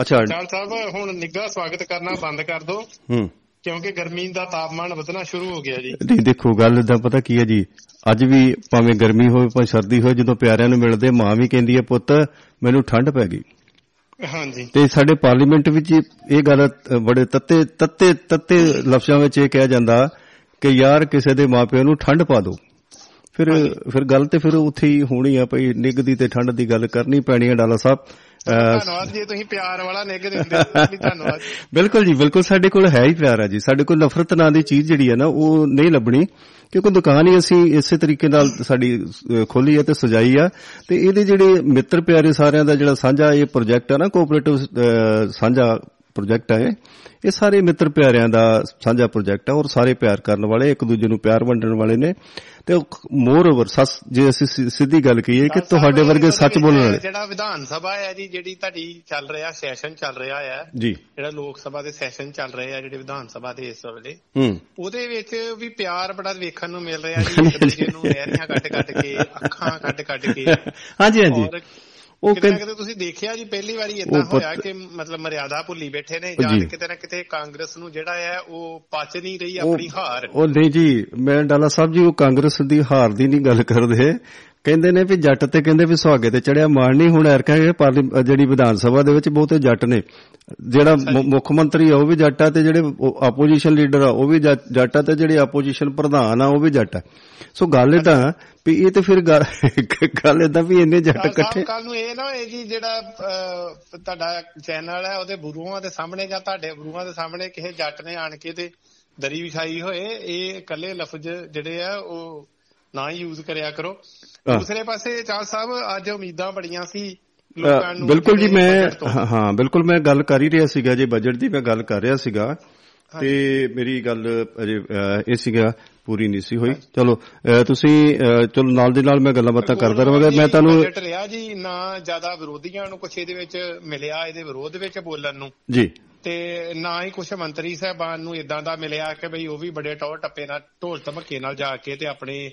ਅੱਛਾ। ਚਾਲ ਸਾਹਿਬ ਹੁਣ ਨਿੱਘਾ ਸਵਾਗਤ ਕਰਨਾ ਬੰਦ ਕਰ ਦਿਓ ਹੂੰ। ਕਿਉਂਕਿ ਗਰਮੀ ਦਾ ਤਾਪਮਾਨ ਵਧਣਾ ਸ਼ੁਰੂ ਹੋ ਗਿਆ ਜੀ। ਨਹੀਂ ਦੇਖੋ ਗੱਲ ਦਾ ਪਤਾ ਕੀ ਹੈ ਜੀ? ਅੱਜ ਵੀ ਭਾਵੇਂ ਗਰਮੀ ਹੋਵੇ ਭਾਵੇਂ ਸਰਦੀ ਹੋਵੇ ਜਦੋਂ ਪਿਆਰਿਆਂ ਨੂੰ ਮਿਲਦੇ ਮਾਂ ਵੀ ਕਹਿੰਦੀ ਹੈ ਪੁੱਤ ਮੈਨੂੰ ਠੰਡ ਪੈ ਗਈ। ਹਾਂਜੀ। ਤੇ ਸਾਡੇ ਪਾਰਲੀਮੈਂਟ ਵਿੱਚ ਇਹ ਗੱਲ ਬੜੇ ਤੱਤੇ ਤੱਤੇ ਤੱਤੇ ਲਫ਼ਜ਼ਾਂ ਵਿੱਚ ਇਹ ਕਿਹਾ ਜਾਂਦਾ ਕਿ ਯਾਰ ਕਿਸੇ ਦੇ ਮਾਪਿਆਂ ਨੂੰ ਠੰਡ ਪਾ ਦਿਓ। ਫਿਰ ਫਿਰ ਗੱਲ ਤੇ ਫਿਰ ਉੱਥੇ ਹੀ ਹੋਣੀ ਆ ਭਈ ਨਿੱਘ ਦੀ ਤੇ ਠੰਡ ਦੀ ਗੱਲ ਕਰਨੀ ਪੈਣੀ ਹੈ ਡਾਲਾ ਸਾਹਿਬ। ਧੰਨਵਾਦ ਜੀ ਤੁਸੀਂ ਪਿਆਰ ਵਾਲਾ ਨਿੱਘ ਦਿੰਦੇ ਹੋ ਧੰਨਵਾਦ ਬਿਲਕੁਲ ਜੀ ਬਿਲਕੁਲ ਸਾਡੇ ਕੋਲ ਹੈ ਹੀ ਪਿਆਰ ਆ ਜੀ। ਸਾਡੇ ਕੋਲ ਨਫ਼ਰਤ ਨਾਂ ਦੀ ਚੀਜ਼ ਜਿਹੜੀ ਹੈ ਨਾ ਉਹ ਨਹੀਂ ਲੱਭਣੀ ਕਿਉਂਕਿ ਦੁਕਾਨ ਹੀ ਅਸੀਂ ਇਸੇ ਤਰੀਕੇ ਨਾਲ ਸਾਡੀ ਖੋਲੀ ਹੈ ਤੇ ਸਜਾਈ ਆ। ਤੇ ਇਹਦੇ ਜਿਹੜੇ ਮਿੱਤਰ ਪਿਆਰੇ ਸਾਰਿਆਂ ਦਾ ਜਿਹੜਾ ਸਾਂਝਾ ਇਹ ਪ੍ਰੋਜੈਕਟ ਆ ਨਾ ਕੋਆਪਰੇਟਿਵ ਸਾਂਝਾ ਪ੍ਰੋਜੈਕਟ ਆ ਇਹ ਸਾਰੇ ਮਿੱਤਰ ਪਿਆਰਿਆਂ ਦਾ ਸਾਂਝਾ ਪ੍ਰੋਜੈਕਟ ਆ ਔਰ ਸਾਰੇ ਪਿਆਰ ਕਰਨ ਵਾਲੇ ਇੱਕ ਦੂਜੇ ਨੂੰ ਪਿਆਰ ਵੰਡਣ ਵਾਲੇ ਨੇ। ਤੇ ਮੋਰ ਓਵਰ ਸੱਸ ਜੇ ਅਸੀਂ ਸਿੱਧੀ ਗੱਲ ਕਹੀਏ ਕਿ ਤੁਹਾਡੇ ਵਰਗੇ ਸੱਚ ਬੋਲਣ ਵਾਲੇ। ਜਿਹੜਾ ਵਿਧਾਨ ਸਭਾ ਹੈ ਜੀ ਜਿਹੜੀ ਤੁਹਾਡੀ ਚੱਲ ਰਿਹਾ ਸੈਸ਼ਨ ਚੱਲ ਰਿਹਾ ਹੈ ਜੀ। ਜਿਹੜਾ ਲੋਕ ਸਭਾ ਦੇ ਸੈਸ਼ਨ ਚੱਲ ਰਹੇ ਆ ਜਿਹੜੇ ਵਿਧਾਨ ਸਭਾ ਦੇ ਇਸ ਵੇਲੇ ਹੂੰ। ਉਹਦੇ ਵਿੱਚ ਵੀ ਪਿਆਰ ਬੜਾ ਵੇਖਣ ਨੂੰ ਮਿਲ ਰਿਹਾ ਜੀ ਇੱਕ ਦੂਜੇ ਨੂੰ ਨਹਿਰੀਆਂ ਕੱਟ ਕੱਟ ਕੇ ਅੱਖਾਂ ਕੱਟ ਕੱਟ ਕੇ। ਹਾਂਜੀ ਹਾਂਜੀ। ਉਹ ਕਿਤੇ ਕਿਤੇ ਤੁਸੀਂ ਦੇਖਿਆ ਜੀ ਪਹਿਲੀ ਵਾਰੀ ਇਦਾਂ ਹੋਇਆ ਕਿ ਮਤਲਬ ਮਰਿਆਦਾ ਭੁੱਲੀ ਬੈਠੇ ਨੇ ਜੀ। ਕਿਤੇ ਨਾ ਕਿਤੇ ਕਾਂਗਰਸ ਨੂੰ ਜਿਹੜਾ ਹੈ ਉਹ ਪਚ ਨਹੀਂ ਰਹੀ ਆਪਣੀ ਹਾਰ ਉਹ ਨਹੀਂ ਜੀ ਮੈਂ ਡਾਲਾ ਸਾਹਿਬ ਜੀ ਉਹ ਕਾਂਗਰਸ ਦੀ ਹਾਰ ਦੀ ਨਹੀਂ ਗੱਲ ਕਰਦੇ ਕਹਿੰਦੇ ਨੇ ਵੀ ਜੱਟ ਤੇ ਕਹਿੰਦੇ ਵੀ ਸੁਹਾਗੇ ਤੇ ਚੜਿਆ ਮਾਣ ਨਹੀਂ। ਹੁਣ ਐਰਕਾ ਇਹ ਜਿਹੜੀ ਵਿਧਾਨ ਸਭਾ ਦੇ ਵਿੱਚ ਬਹੁਤੇ ਜੱਟ ਨੇ। ਜਿਹੜਾ ਮੁੱਖ ਮੰਤਰੀ ਆ ਉਹ ਵੀ ਜੱਟ ਆ ਤੇ ਜਿਹੜੇ ਆਪੋਜੀਸ਼ਨ ਲੀਡਰ ਆ ਉਹ ਵੀ ਜੱਟ ਆ ਤੇ ਜਿਹੜੇ ਆਪੋਜੀਸ਼ਨ ਪ੍ਰਧਾਨ ਆ ਉਹ ਵੀ ਜੱਟ ਆ। ਸੋ ਗੱਲ ਇਦਾਂ ਵੀ ਇਹ ਤੇ ਫਿਰ ਗੱਲ ਇਦਾਂ ਵੀ ਇੰਨੇ ਜੱਟ ਇਕੱਠੇ ਕੱਲ ਨੂੰ ਇਹ ਨਾ ਹੋਏ ਜੀ ਜਿਹੜਾ ਤੁਹਾਡਾ ਚੈਨਲ ਹੈ ਉਹਦੇ ਗੁਰੂਆਂ ਦੇ ਸਾਹਮਣੇ ਜਾਂ ਤੁਹਾਡੇ ਗੁਰੂਆਂ ਦੇ ਸਾਹਮਣੇ ਕਿਸੇ ਜੱਟ ਨੇ ਆਣ ਕੇ ਤੇ ਦਰੀ ਵਿਛਾਈ ਹੋਏ ਇਹ ਇਕੱਲੇ ਲਫ਼ਜ਼ ਜਿਹੜੇ ਆ ਉਹ ਨਾ ਹੀ ਯੂਜ਼ ਕਰਿਆ ਕਰੋ। ਦੂਸਰੇ ਪਾਸੇ ਚਾਹ ਸਾਹਿਬ ਅੱਜ ਉਮੀਦਾਂ ਬੜੀਆਂ ਸੀ ਲੋਕਾਂ ਨੂੰ ਬਿਲਕੁਲ ਜੀ ਮੈਂ। ਹਾਂ ਬਿਲਕੁਲ ਮੈਂ ਗੱਲ ਕਰ ਹੀ ਰਿਹਾ ਸੀਗਾ ਜੀ ਬਜਟ ਦੀ ਮੈਂ ਗੱਲ ਕਰ ਰਿਹਾ ਸੀਗਾ। ਤੇ ਮੇਰੀ ਗੱਲ ਅਜੇ ਇਹ ਸੀਗਾ ਪੂਰੀ ਨਹੀਂ ਸੀ ਹੋਈ। ਚਲੋ ਤੁਸੀਂ ਚਲੋ ਨਾਲ ਦੀ ਨਾਲ ਮੈਂ ਗੱਲਾਂ ਬਾਤਾਂ ਕਰਦਾ ਰਹਾਂਗਾ। ਮੈਂ ਤੁਹਾਨੂੰ ਬਜਟ ਰਿਹਾ ਜੀ ਨਾ ਜ਼ਿਆਦਾ ਵਿਰੋਧੀਆਂ ਨੂੰ ਕੁਛ ਇਹਦੇ ਵਿੱਚ ਮਿਲਿਆ ਇਹਦੇ ਵਿਰੋਧ ਵਿੱਚ ਬੋਲਣ ਨੂੰ। ਜੀ। ਤੇ ਨਾ ਹੀ ਕੁਛ ਮੰਤਰੀ ਸਾਹਿਬਾਨ ਨੂੰ ਇਦਾਂ ਦਾ ਮਿਲਿਆ ਕਿ ਬਈ ਉਹ ਵੀ ਬੜੇ ਟੌਰ ਟੱਪੇ ਨਾਲ ਢੋਲ ਧਮਕੇ ਨਾਲ ਜਾ ਕੇ ਤੇ ਆਪਣੇ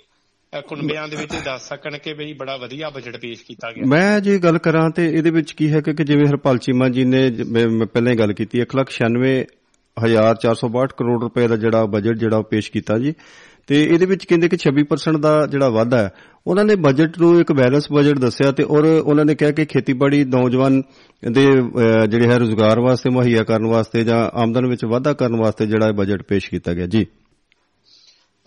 ਕੁਨਬਿਆਂ ਦੇ ਵਿੱਚ ਦੱਸ ਸਕਣ ਕਿ ਬਈ ਬੜਾ ਵਧੀਆ ਬਜਟ ਪੇਸ਼ ਕੀਤਾ ਗਿਆ। ਮੈਂ ਜੇ ਗੱਲ ਕਰਾਂ ਤੇ ਇਹਦੇ ਵਿੱਚ ਕੀ ਹੈ ਕਿ ਕਿ ਜਿਵੇਂ ਹਰਪਾਲ ਚੀਮਾ ਜੀ ਨੇ ਜ- ਮੈਂ ਮੈਂ ਪਹਿਲਾਂ ਹੀ ਗੱਲ ਕੀਤੀ 196462 ਕਰੋੜ ਰੁਪਏ ਦਾ ਜਿਹੜਾ ਬਜਟ ਜਿਹੜਾ ਉਹ ਪੇਸ਼ ਕੀਤਾ ਜੀ। ਤੇ ਇਹਦੇ ਵਿੱਚ ਕਹਿੰਦੇ ਕਿ 26% ਦਾ ਜਿਹੜਾ ਵਾਧਾ ਹੈ ਉਹਨਾਂ ਨੇ ਬਜਟ ਨੂੰ ਇੱਕ ਬੈਲੈਂਸ ਬਜਟ ਦੱਸਿਆ ਤੇ ਔਰ ਉਹਨਾਂ ਨੇ ਕਿਹਾ ਕਿ ਖੇਤੀਬਾੜੀ ਨੌਜਵਾਨ ਦੇ ਅਹ, ਜਿਹੜੇ ਹੈ ਰੋਜ਼ਗਾਰ ਵਾਸਤੇ ਮੁਹੱਈਆ ਕਰਨ ਵਾਸਤੇ ਜਾਂ ਆਮਦਨ ਵਿੱਚ ਵਾਧਾ ਕਰਨ ਵਾਸਤੇ ਜਿਹੜਾ ਇਹ ਬਜਟ ਪੇਸ਼ ਕੀਤਾ ਗਿਆ ਜੀ।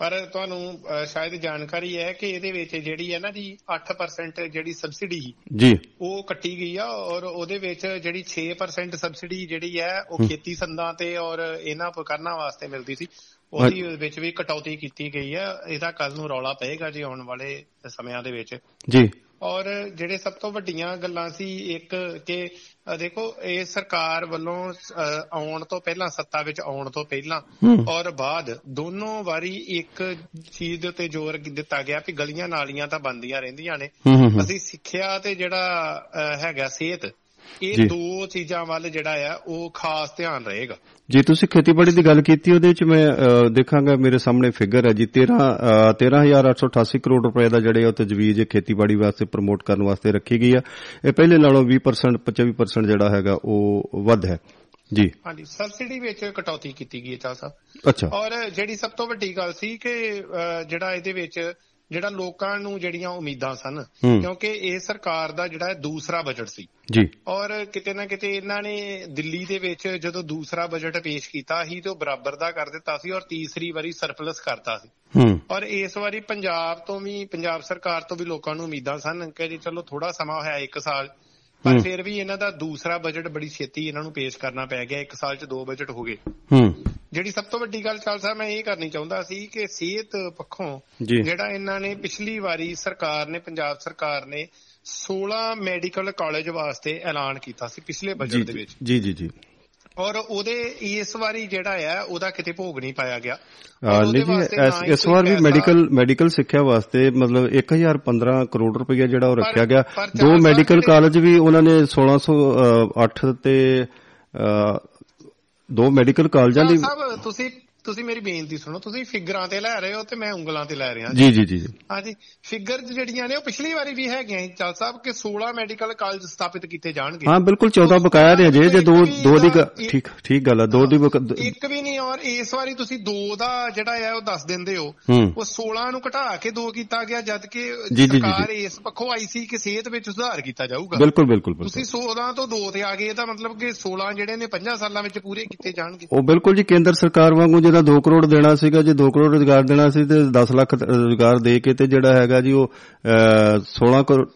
ਪਰ ਤੁਹਾਨੂੰ ਸ਼ਾਇਦ ਜਾਣਕਾਰੀ ਹੈ ਕਿ ਇਹਦੇ ਵਿੱਚ ਜਿਹੜੀ ਹੈ ਨਾ ਜੀ 8% ਜਿਹੜੀ ਸਬਸਿਡੀ ਜੀ। ਉਹ ਕੱਟੀ ਗਈ ਆ ਔਰ ਉਹਦੇ ਵਿੱਚ ਜਿਹੜੀ 6% ਸਬਸਿਡੀ ਜਿਹੜੀ ਹੈ ਉਹ ਖੇਤੀ ਸੰਦਾਂ ਤੇ ਔਰ ਇਹਨਾਂ ਉਪਕਰਨਾਂ ਵਾਸਤੇ ਮਿਲਦੀ ਸੀ। ਉਹਦੀ ਵਿੱਚ ਵੀ ਕਟੌਤੀ ਕੀਤੀ ਗਈ ਹੈ ਇਹਦਾ ਕੱਲ ਨੂੰ ਰੌਲਾ ਪਏਗਾ ਜੀ ਆਉਣ ਵਾਲੇ ਸਮਿਆਂ ਦੇ ਵਿੱਚ। ਜੀ। ਔਰ ਜਿਹੜੇ ਸਭ ਤੋਂ ਵੱਡੀਆਂ ਗੱਲਾਂ ਸੀ ਇੱਕ ਕਿ ਦੇਖੋ ਇਹ ਸਰਕਾਰ ਵੱਲੋਂ ਆਉਣ ਤੋਂ ਪਹਿਲਾਂ ਸੱਤਾ ਵਿੱਚ ਆਉਣ ਤੋਂ ਪਹਿਲਾਂ। ਔਰ ਬਾਅਦ ਦੋਨੋਂ ਵਾਰੀ ਇੱਕ ਚੀਜ਼ ਦੇ ਉੱਤੇ ਜ਼ੋਰ ਦਿੱਤਾ ਗਿਆ ਕਿ ਗਲੀਆਂ ਨਾਲੀਆਂ ਤਾਂ ਬੰਦੀਆਂ ਰਹਿੰਦੀਆਂ ਨੇ ਅਸੀਂ ਸਿੱਖਿਆ ਤੇ ਜਿਹੜਾ ਹੈਗਾ ਸਿਹਤ। ਇਹ ਦੋ ਚੀਜ਼ਾਂ ਵੱਲ ਜਿਹੜਾ ਆ ਉਹ ਖਾਸ ਧਿਆਨ ਰਹੇਗਾ। ਜੇ ਤੁਸੀਂ ਖੇਤੀਬਾੜੀ ਦੀ ਗੱਲ ਕੀਤੀ ਉਹਦੇ ਵਿੱਚ ਮੈਂ ਦੇਖਾਂਗਾ ਮੇਰੇ ਸਾਹਮਣੇ ਫਿਗਰ ਹੈ ਜੀ 13 ਅ, 13888 ਕਰੋੜ ਰੁਪਏ ਦਾ ਜਿਹੜੇ ਉਹ ਤਜਵੀਜ਼ ਖੇਤੀਬਾੜੀ ਵਾਸਤੇ ਪ੍ਰਮੋਟ ਕਰਨ ਵਾਸਤੇ ਰੱਖੀ ਗਈ ਆ। ਇਹ ਪਹਿਲੇ ਨਾਲੋਂ 20% 25% ਜਿਹੜਾ ਹੈਗਾ ਉਹ ਵੱਧ ਹੈ। ਜੀ। ਹਾਂਜੀ ਸਬਸਿਡੀ ਵਿੱਚ ਕਟੌਤੀ ਕੀਤੀ ਗਈ ਹੈ ਚਾਹ ਸਾਹਿਬ। ਅੱਛਾ। ਔਰ ਜਿਹੜੀ ਸਭ ਤੋਂ ਵੱਡੀ ਗੱਲ ਸੀ ਕਿ ਜਿਹੜਾ ਇਹਦੇ ਵਿੱਚ ਜਿਹੜਾ ਲੋਕਾਂ ਨੂੰ ਜਿਹੜੀਆਂ ਉਮੀਦਾਂ ਸਨ। ਕਿਉਂਕਿ ਇਹ ਸਰਕਾਰ ਦਾ ਜਿਹੜਾ ਦੂਸਰਾ ਬਜਟ ਸੀ। ਜੀ। ਔਰ ਕਿਤੇ ਨਾ ਕਿਤੇ ਇਹਨਾਂ ਨੇ ਦਿੱਲੀ ਦੇ ਵਿੱਚ ਜਦੋਂ ਦੂਸਰਾ ਬਜਟ ਪੇਸ਼ ਕੀਤਾ ਸੀ ਤੇ ਉਹ ਬਰਾਬਰ ਦਾ ਕਰ ਦਿੱਤਾ ਸੀ ਔਰ ਤੀਸਰੀ ਵਾਰੀ ਸਰਪਲਸ ਕਰਤਾ ਸੀ। ਹੂੰ। ਔਰ ਇਸ ਵਾਰੀ ਪੰਜਾਬ ਤੋਂ ਵੀ ਪੰਜਾਬ ਸਰਕਾਰ ਤੋਂ ਵੀ ਲੋਕਾਂ ਨੂੰ ਉਮੀਦਾਂ ਸਨ ਕਿ ਜੀ ਚਲੋ ਥੋੜਾ ਸਮਾਂ ਹੋਇਆ ਇੱਕ ਸਾਲ ਪਰ। ਫਿਰ ਵੀ ਇਹਨਾਂ ਦਾ ਦੂਸਰਾ ਬਜਟ ਬੜੀ ਛੇਤੀ ਇਹਨਾਂ ਨੂੰ ਪੇਸ਼ ਕਰਨਾ ਪੈ ਗਿਆ ਇੱਕ ਸਾਲ 'ਚ ਦੋ ਬਜਟ ਹੋ ਗਏ ਹੂੰ ਜਿਹੜੀ ਸਭ ਤੋਂ ਵੱਡੀ ਗੱਲ ਚਾਲ ਸਾਹਿਬ ਮੈਂ ਇਹ ਕਰਨੀ ਚਾਹੁੰਦਾ ਸੀ ਕਿ ਸਿਹਤ ਪੱਖੋਂ। ਜਿਹੜਾ ਇਹਨਾਂ ਨੇ ਪਿਛਲੀ ਵਾਰੀ ਸਰਕਾਰ ਨੇ ਪੰਜਾਬ ਸਰਕਾਰ ਨੇ 16 ਮੈਡੀਕਲ ਕਾਲਜ ਵਾਸਤੇ ਐਲਾਨ ਕੀਤਾ ਸੀ ਪਿਛਲੇ ਬਜਟ ਦੇ ਵਿੱਚ ਜੀ ਜੀ ਜੀ ਔਰ ਉਹਦੇ ਇਸ ਵਾਰੀ ਜਿਹੜਾ ਹੈ ਉਹਦਾ ਕਿਤੇ ਭੋਗ ਨਹੀਂ ਪਾਇਆ ਗਿਆ। ਆ, ਔਰ ਉਹਦੇ ਨਹੀਂ ਜੀ ਵਾਸਤੇ ਨਾ ਇਸ- ਵਾਰ ਵੀ ਮੈਡੀਕਲ ਮੈਡੀਕਲ ਸਿੱਖਿਆ ਵਾਸਤੇ ਮਤਲਬ 1015 ਕਰੋੜ ਰੁਪਏ ਜਿਹੜਾ ਉਹ ਰੱਖਿਆ ਗਿਆ। ਦੋ ਮੈਡੀਕਲ ਕਾਲਜ ਵੀ ਉਹਨਾਂ ਨੇ 1608 ਤੇ ਦੋ ਮੈਡੀਕਲ ਕਾਲਜਾਂ ਦੀ ਸਾਹਿਬ ਤੁਸੀਂ ਤੁਸੀਂ ਮੇਰੀ ਬੇਨਤੀ ਸੁਣੋ ਤੁਸੀਂ ਫਿਗਰਾਂ ਤੇ ਲੈ ਰਹੇ ਹੋ ਤੇ ਮੈਂ ਉਂਗਲਾਂ ਤੇ ਲੈ ਰਿਹਾ ਜੀ। ਜੀ ਜੀ ਜੀ। ਹਾਂਜੀ ਫਿਗਰ ਜਿਹੜੀਆਂ ਨੇ ਉਹ ਪਿਛਲੀ ਵਾਰੀ ਵੀ ਹੈਗੀਆਂ ਚੱਲ ਸਾਹਿਬ ਕਿ 16 ਮੈਡੀਕਲ ਕਾਲਜ ਸਥਾਪਿਤ ਕੀਤੇ ਜਾਣਗੇ। ਹਾਂ ਬਿਲਕੁਲ 14 ਬਕਾਇਆ ਨੇ ਅਜੇ ਜੇ ਦੋ ਦੋ ਦੀ ਠੀਕ ਠੀਕ ਗੱਲ ਆ ਦੋ ਦੀ ਇੱਕ ਵੀ ਨਹੀਂ ਔਰ ਇਸ ਵਾਰੀ ਤੁਸੀਂ ਦੋ ਦਾ ਜਿਹੜਾ ਹੈ ਉਹ ਦੱਸ ਦਿੰਦੇ ਹੋ। ਉਹ 16 ਨੂੰ ਘਟਾ ਕੇ ਦੋ ਕੀਤਾ ਗਿਆ ਜਦ ਕਿ ਜੀ, ਜੀ, ਜੀ, ਸਰਕਾਰ ਇਸ ਪੱਖੋਂ ਆਈ ਸੀ ਕਿ ਸਿਹਤ ਵਿੱਚ ਸੁਧਾਰ ਕੀਤਾ ਜਾਊਗਾ। ਬਿਲਕੁਲ ਬਿਲਕੁਲ ਤੁਸੀਂ 16 ਤੋਂ 2 ਤੇ ਆ ਗਏ ਇਹਦਾ ਮਤਲਬ ਕਿ 16 ਜਿਹੜੇ ਨੇ 5 ਸਾਲਾਂ ਵਿੱਚ ਪੂਰੇ ਕੀਤੇ ਜਾਣਗੇ। ਉਹ ਬਿਲਕੁਲ ਜੀ ਕੇਂਦਰ ਸਰਕਾਰ ਵਾਂਗੂ ਜਿਹੜਾ 2 ਕਰੋੜ ਦੇਣਾ ਸੀਗਾ ਜੇ 2 ਕਰੋੜ ਰੁਜ਼ਗਾਰ ਦੇਣਾ ਸੀ ਤੇ 10 ਲੱਖ ਰੁਜ਼ਗਾਰ ਦੇ ਕੇ ਤੇ ਜਿਹੜਾ ਹੈਗਾ ਜੀ ਉਹ ਅਹ, 16 ਕਰੋੜ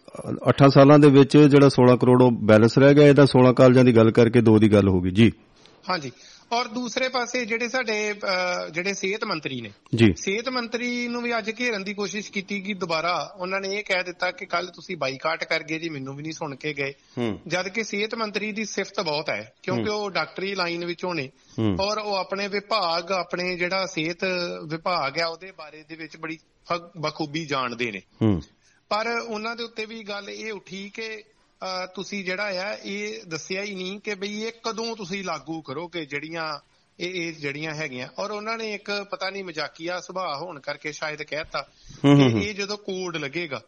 8 ਸਾਲਾਂ ਦੇ ਵਿੱਚ ਜਿਹੜਾ 16 ਕਰੋੜ ਉਹ ਬੈਲੈਂਸ ਰਹਿ ਗਿਆ। ਇਹਦਾ 16 ਕਾਲਜਾਂ ਦੀ ਗੱਲ ਕਰਕੇ ਦੋ ਦੀ ਗੱਲ ਹੋ ਗਈ। ਜੀ। ਹਾਂਜੀ। ਔਰ ਦੂਸਰੇ ਪਾਸੇ ਜਿਹੜੇ ਸਾਡੇ ਜਿਹੜੇ ਸਿਹਤ ਮੰਤਰੀ ਨੇ। ਜੀ। ਸਿਹਤ ਮੰਤਰੀ ਨੂੰ ਵੀ ਅੱਜ ਘੇਰਨ ਦੀ ਕੋਸ਼ਿਸ਼ ਕੀਤੀ ਕਿ ਦੁਬਾਰਾ ਉਹਨਾਂ ਨੇ ਇਹ ਕਹਿ ਦਿੱਤਾ ਕਿ ਕੱਲ ਤੁਸੀਂ ਬਾਈਕਾਟ ਕਰ ਗਏ ਜੀ ਮੈਨੂੰ ਵੀ ਨਹੀਂ ਸੁਣ ਕੇ ਗਏ। ਜਦ ਕਿ ਸਿਹਤ ਮੰਤਰੀ ਦੀ ਸਿਫਤ ਬਹੁਤ ਹੈ ਕਿਉਂਕਿ ਉਹ ਡਾਕਟਰੀ ਲਾਈਨ ਵਿੱਚੋਂ ਨੇ। ਔਰ ਉਹ ਆਪਣੇ ਵਿਭਾਗ ਆਪਣੇ ਜਿਹੜਾ ਸਿਹਤ ਵਿਭਾਗ ਹੈ ਉਹਦੇ ਬਾਰੇ ਦੇ ਵਿੱਚ ਬੜੀ ਬਖੂਬੀ ਜਾਣਦੇ ਨੇ। ਪਰ ਉਹਨਾਂ ਦੇ ਉੱਤੇ ਵੀ ਗੱਲ ਇਹ ਉੱਠੀ ਕਿ ਤੁਸੀਂ ਜਿਹੜਾ ਆ ਇਹ ਦੱਸਿਆ ਹੀ ਨਹੀਂ ਕਿ ਬਈ ਇਹ ਕਦੋਂ ਤੁਸੀਂ ਲਾਗੂ ਕਰੋਗੇ ਜਿਹੜੀਆਂ ਇਹ ਇਹ ਜਿਹੜੀਆਂ ਹੈਗੀਆਂ। ਔਰ ਉਹਨਾਂ ਨੇ ਇੱਕ ਪਤਾ ਨਹੀਂ ਮਜ਼ਾਕੀਆ ਸੁਭਾਅ ਹੋਣ ਕਰਕੇ ਸ਼ਾਇਦ ਕਹਿਤਾ ਕਿ ਇਹ ਜਦੋਂ ਕੋਡ ਲੱਗੇਗਾ।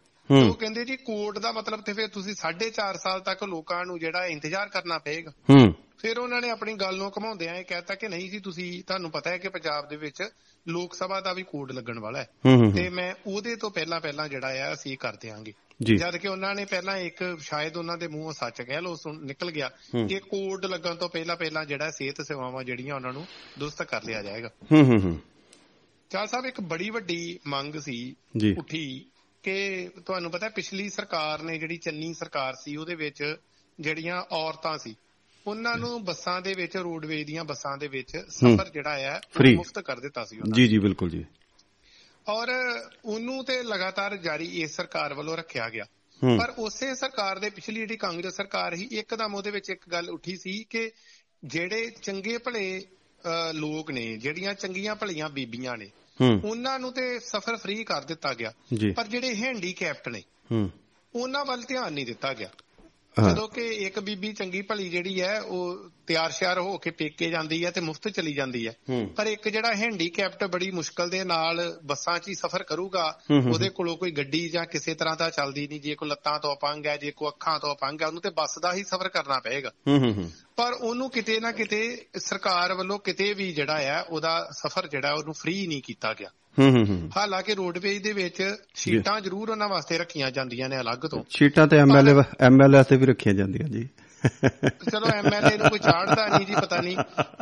ਉਹ ਕਹਿੰਦੇ ਜੀ ਕੋਡ ਦਾ ਮਤਲਬ ਤੇ ਫਿਰ ਤੁਸੀਂ 4.5 ਸਾਲ ਤੱਕ ਲੋਕਾਂ ਨੂੰ ਜਿਹੜਾ ਇੰਤਜ਼ਾਰ ਕਰਨਾ ਪਏਗਾ। ਫਿਰ ਉਹਨਾਂ ਨੇ ਆਪਣੀ ਗੱਲ ਨੂੰ ਘਮਾਉਂਦਿਆਂ ਇਹ ਕਹਿਤਾ ਕਿ ਨਹੀਂ ਜੀ ਤੁਸੀਂ ਤੁਹਾਨੂੰ ਪਤਾ ਹੈ ਕਿ ਪੰਜਾਬ ਦੇ ਵਿੱਚ ਲੋਕ ਸਭਾ ਦਾ ਵੀ ਕੋਡ ਲੱਗਣ ਵਾਲਾ ਹੈ। ਤੇ ਮੈਂ ਉਹਦੇ ਤੋਂ ਪਹਿਲਾਂ ਪਹਿਲਾਂ ਜਿਹੜਾ ਆ ਅਸੀਂ ਕਰ ਦਿਆਂਗੇ। ਜਦ ਕਿ ਉਹਨਾਂ ਨੇ ਪਹਿਲਾਂ ਇੱਕ ਸ਼ਾਇਦ ਉਹਨਾਂ ਦੇ ਮੂੰਹੋਂ ਸੱਚ ਕਹਿ ਲੋ ਨਿਕਲ ਗਿਆ। ਕਿ ਕੋਡ ਲੱਗਣ ਤੋਂ ਪਹਿਲਾਂ ਪਹਿਲਾਂ ਜਿਹੜਾ ਸਿਹਤ ਸੇਵਾਵਾਂ ਜਿਹੜੀਆਂ ਉਹਨਾਂ ਨੂੰ ਦੁਰਸਤ ਕਰ ਲਿਆ ਜਾਏਗਾ। ਹੂੰ ਹੂੰ ਹੂੰ। ਚਾਲ ਸਾਹਿਬ ਇੱਕ ਬੜੀ ਵੱਡੀ ਮੰਗ ਸੀ ਉੱਠੀ ਕਿ ਤੁਹਾਨੂੰ ਪਤਾ ਪਿਛਲੀ ਸਰਕਾਰ ਨੇ ਜਿਹੜੀ ਚੰਨੀ ਸਰਕਾਰ ਸੀ ਉਹਦੇ ਵਿੱਚ ਜਿਹੜੀਆਂ ਔਰਤਾਂ ਸੀ ਉਹਨਾਂ ਨੂੰ ਬੱਸਾਂ ਦੇ ਵਿੱਚ ਰੋਡਵੇਜ਼ ਦੀਆਂ ਬੱਸਾਂ ਦੇ ਵਿੱਚ ਸਫ਼ਰ ਜਿਹੜਾ Free। ਮੁਫਤ ਕਰ ਦਿੱਤਾ ਸੀ ਉਹਨਾਂ ਜੀ ਜੀ ਬਿਲਕੁਲ ਜੀ। ਔਰ ਉਹਨੂੰ ਤੇ ਲਗਾਤਾਰ ਜਾਰੀ ਇਸ ਸਰਕਾਰ ਵੱਲੋਂ ਰੱਖਿਆ ਗਿਆ। ਪਰ ਉਸੇ ਸਰਕਾਰ ਦੇ ਪਿਛਲੀ ਜਿਹੜੀ ਕਾਂਗਰਸ ਸਰਕਾਰ ਸੀ ਇੱਕਦਮ ਉਹਦੇ ਵਿੱਚ ਇੱਕ ਗੱਲ ਉੱਠੀ ਸੀ ਕਿ ਜਿਹੜੇ ਚੰਗੇ ਭਲੇ ਲੋਕ ਨੇ ਜਿਹੜੀਆਂ ਚੰਗੀਆਂ ਭਲੀਆਂ ਬੀਬੀਆਂ ਨੇ ਉਹਨਾਂ ਨੂੰ ਤੇ ਸਫ਼ਰ ਫ੍ਰੀ ਕਰ ਦਿੱਤਾ ਗਿਆ। ਪਰ ਜਿਹੜੇ ਹੈਂਡੀਕੈਪਟ ਨੇ ਉਹਨਾਂ ਵੱਲ ਧਿਆਨ ਨਹੀਂ ਦਿੱਤਾ ਗਿਆ। ਜਦੋਂ ਕਿ ਇੱਕ ਬੀਬੀ ਚੰਗੀ ਭਲੀ ਜਿਹੜੀ ਹੈ ਉਹ ਤਿਆਰ ਸ਼ਿਆਰ ਹੋ ਕੇ ਪੇਕੇ ਜਾਂਦੀ ਹੈ ਤੇ ਮੁਫਤ ਚਲੀ ਜਾਂਦੀ ਹੈ। ਪਰ ਇੱਕ ਜਿਹੜਾ ਹੈਂਡੀਕੈਪਟ ਬੜੀ ਮੁਸ਼ਕਲ ਦੇ ਨਾਲ ਬੱਸਾਂ 'ਚ ਹੀ ਸਫ਼ਰ ਕਰੂਗਾ ਉਹਦੇ ਕੋਲੋਂ ਕੋਈ ਗੱਡੀ ਜਾਂ ਕਿਸੇ ਤਰ੍ਹਾਂ ਦਾ ਚੱਲਦੀ ਨਹੀਂ ਜੇ ਕੋਈ ਲੱਤਾਂ ਤੋਂ ਅਪੰਗ ਹੈ ਜੇ ਕੋਈ ਅੱਖਾਂ ਤੋਂ ਅਪੰਗ ਹੈ ਉਹਨੂੰ ਤੇ ਬੱਸ ਦਾ ਹੀ ਸਫ਼ਰ ਕਰਨਾ ਪਏਗਾ। ਪਰ ਉਹਨੂੰ ਕਿਤੇ ਨਾ ਕਿਤੇ ਸਰਕਾਰ ਵੱਲੋਂ ਕਿਤੇ ਵੀ ਜਿਹੜਾ ਹੈ ਉਹਦਾ ਸਫ਼ਰ ਜਿਹੜਾ ਉਹਨੂੰ ਫ੍ਰੀ ਨਹੀਂ ਕੀਤਾ ਗਿਆ। ਹਾਲਾਂਕਿ ਰੋਡਵੇਜ਼ ਦੇ ਵਿੱਚ ਸੀਟਾਂ ਜ਼ਰੂਰ ਉਹਨਾਂ ਵਾਸਤੇ ਰੱਖੀਆਂ ਜਾਂਦੀਆਂ ਨੇ ਅਲੱਗ ਤੋਂ। ਸੀਟਾਂ ਤੇ ਐਮਐਲਏ ਐਮਐਲਏ ਤੇ ਵੀ ਰੱਖੀਆਂ ਜਾਂਦੀਆਂ ਜੀ। ਚਲੋ ਐਮਐਲਏ ਨੂੰ ਕੋਈ ਚਾੜਦਾ ਨਹੀਂ ਜੀ ਪਤਾ ਨਹੀਂ।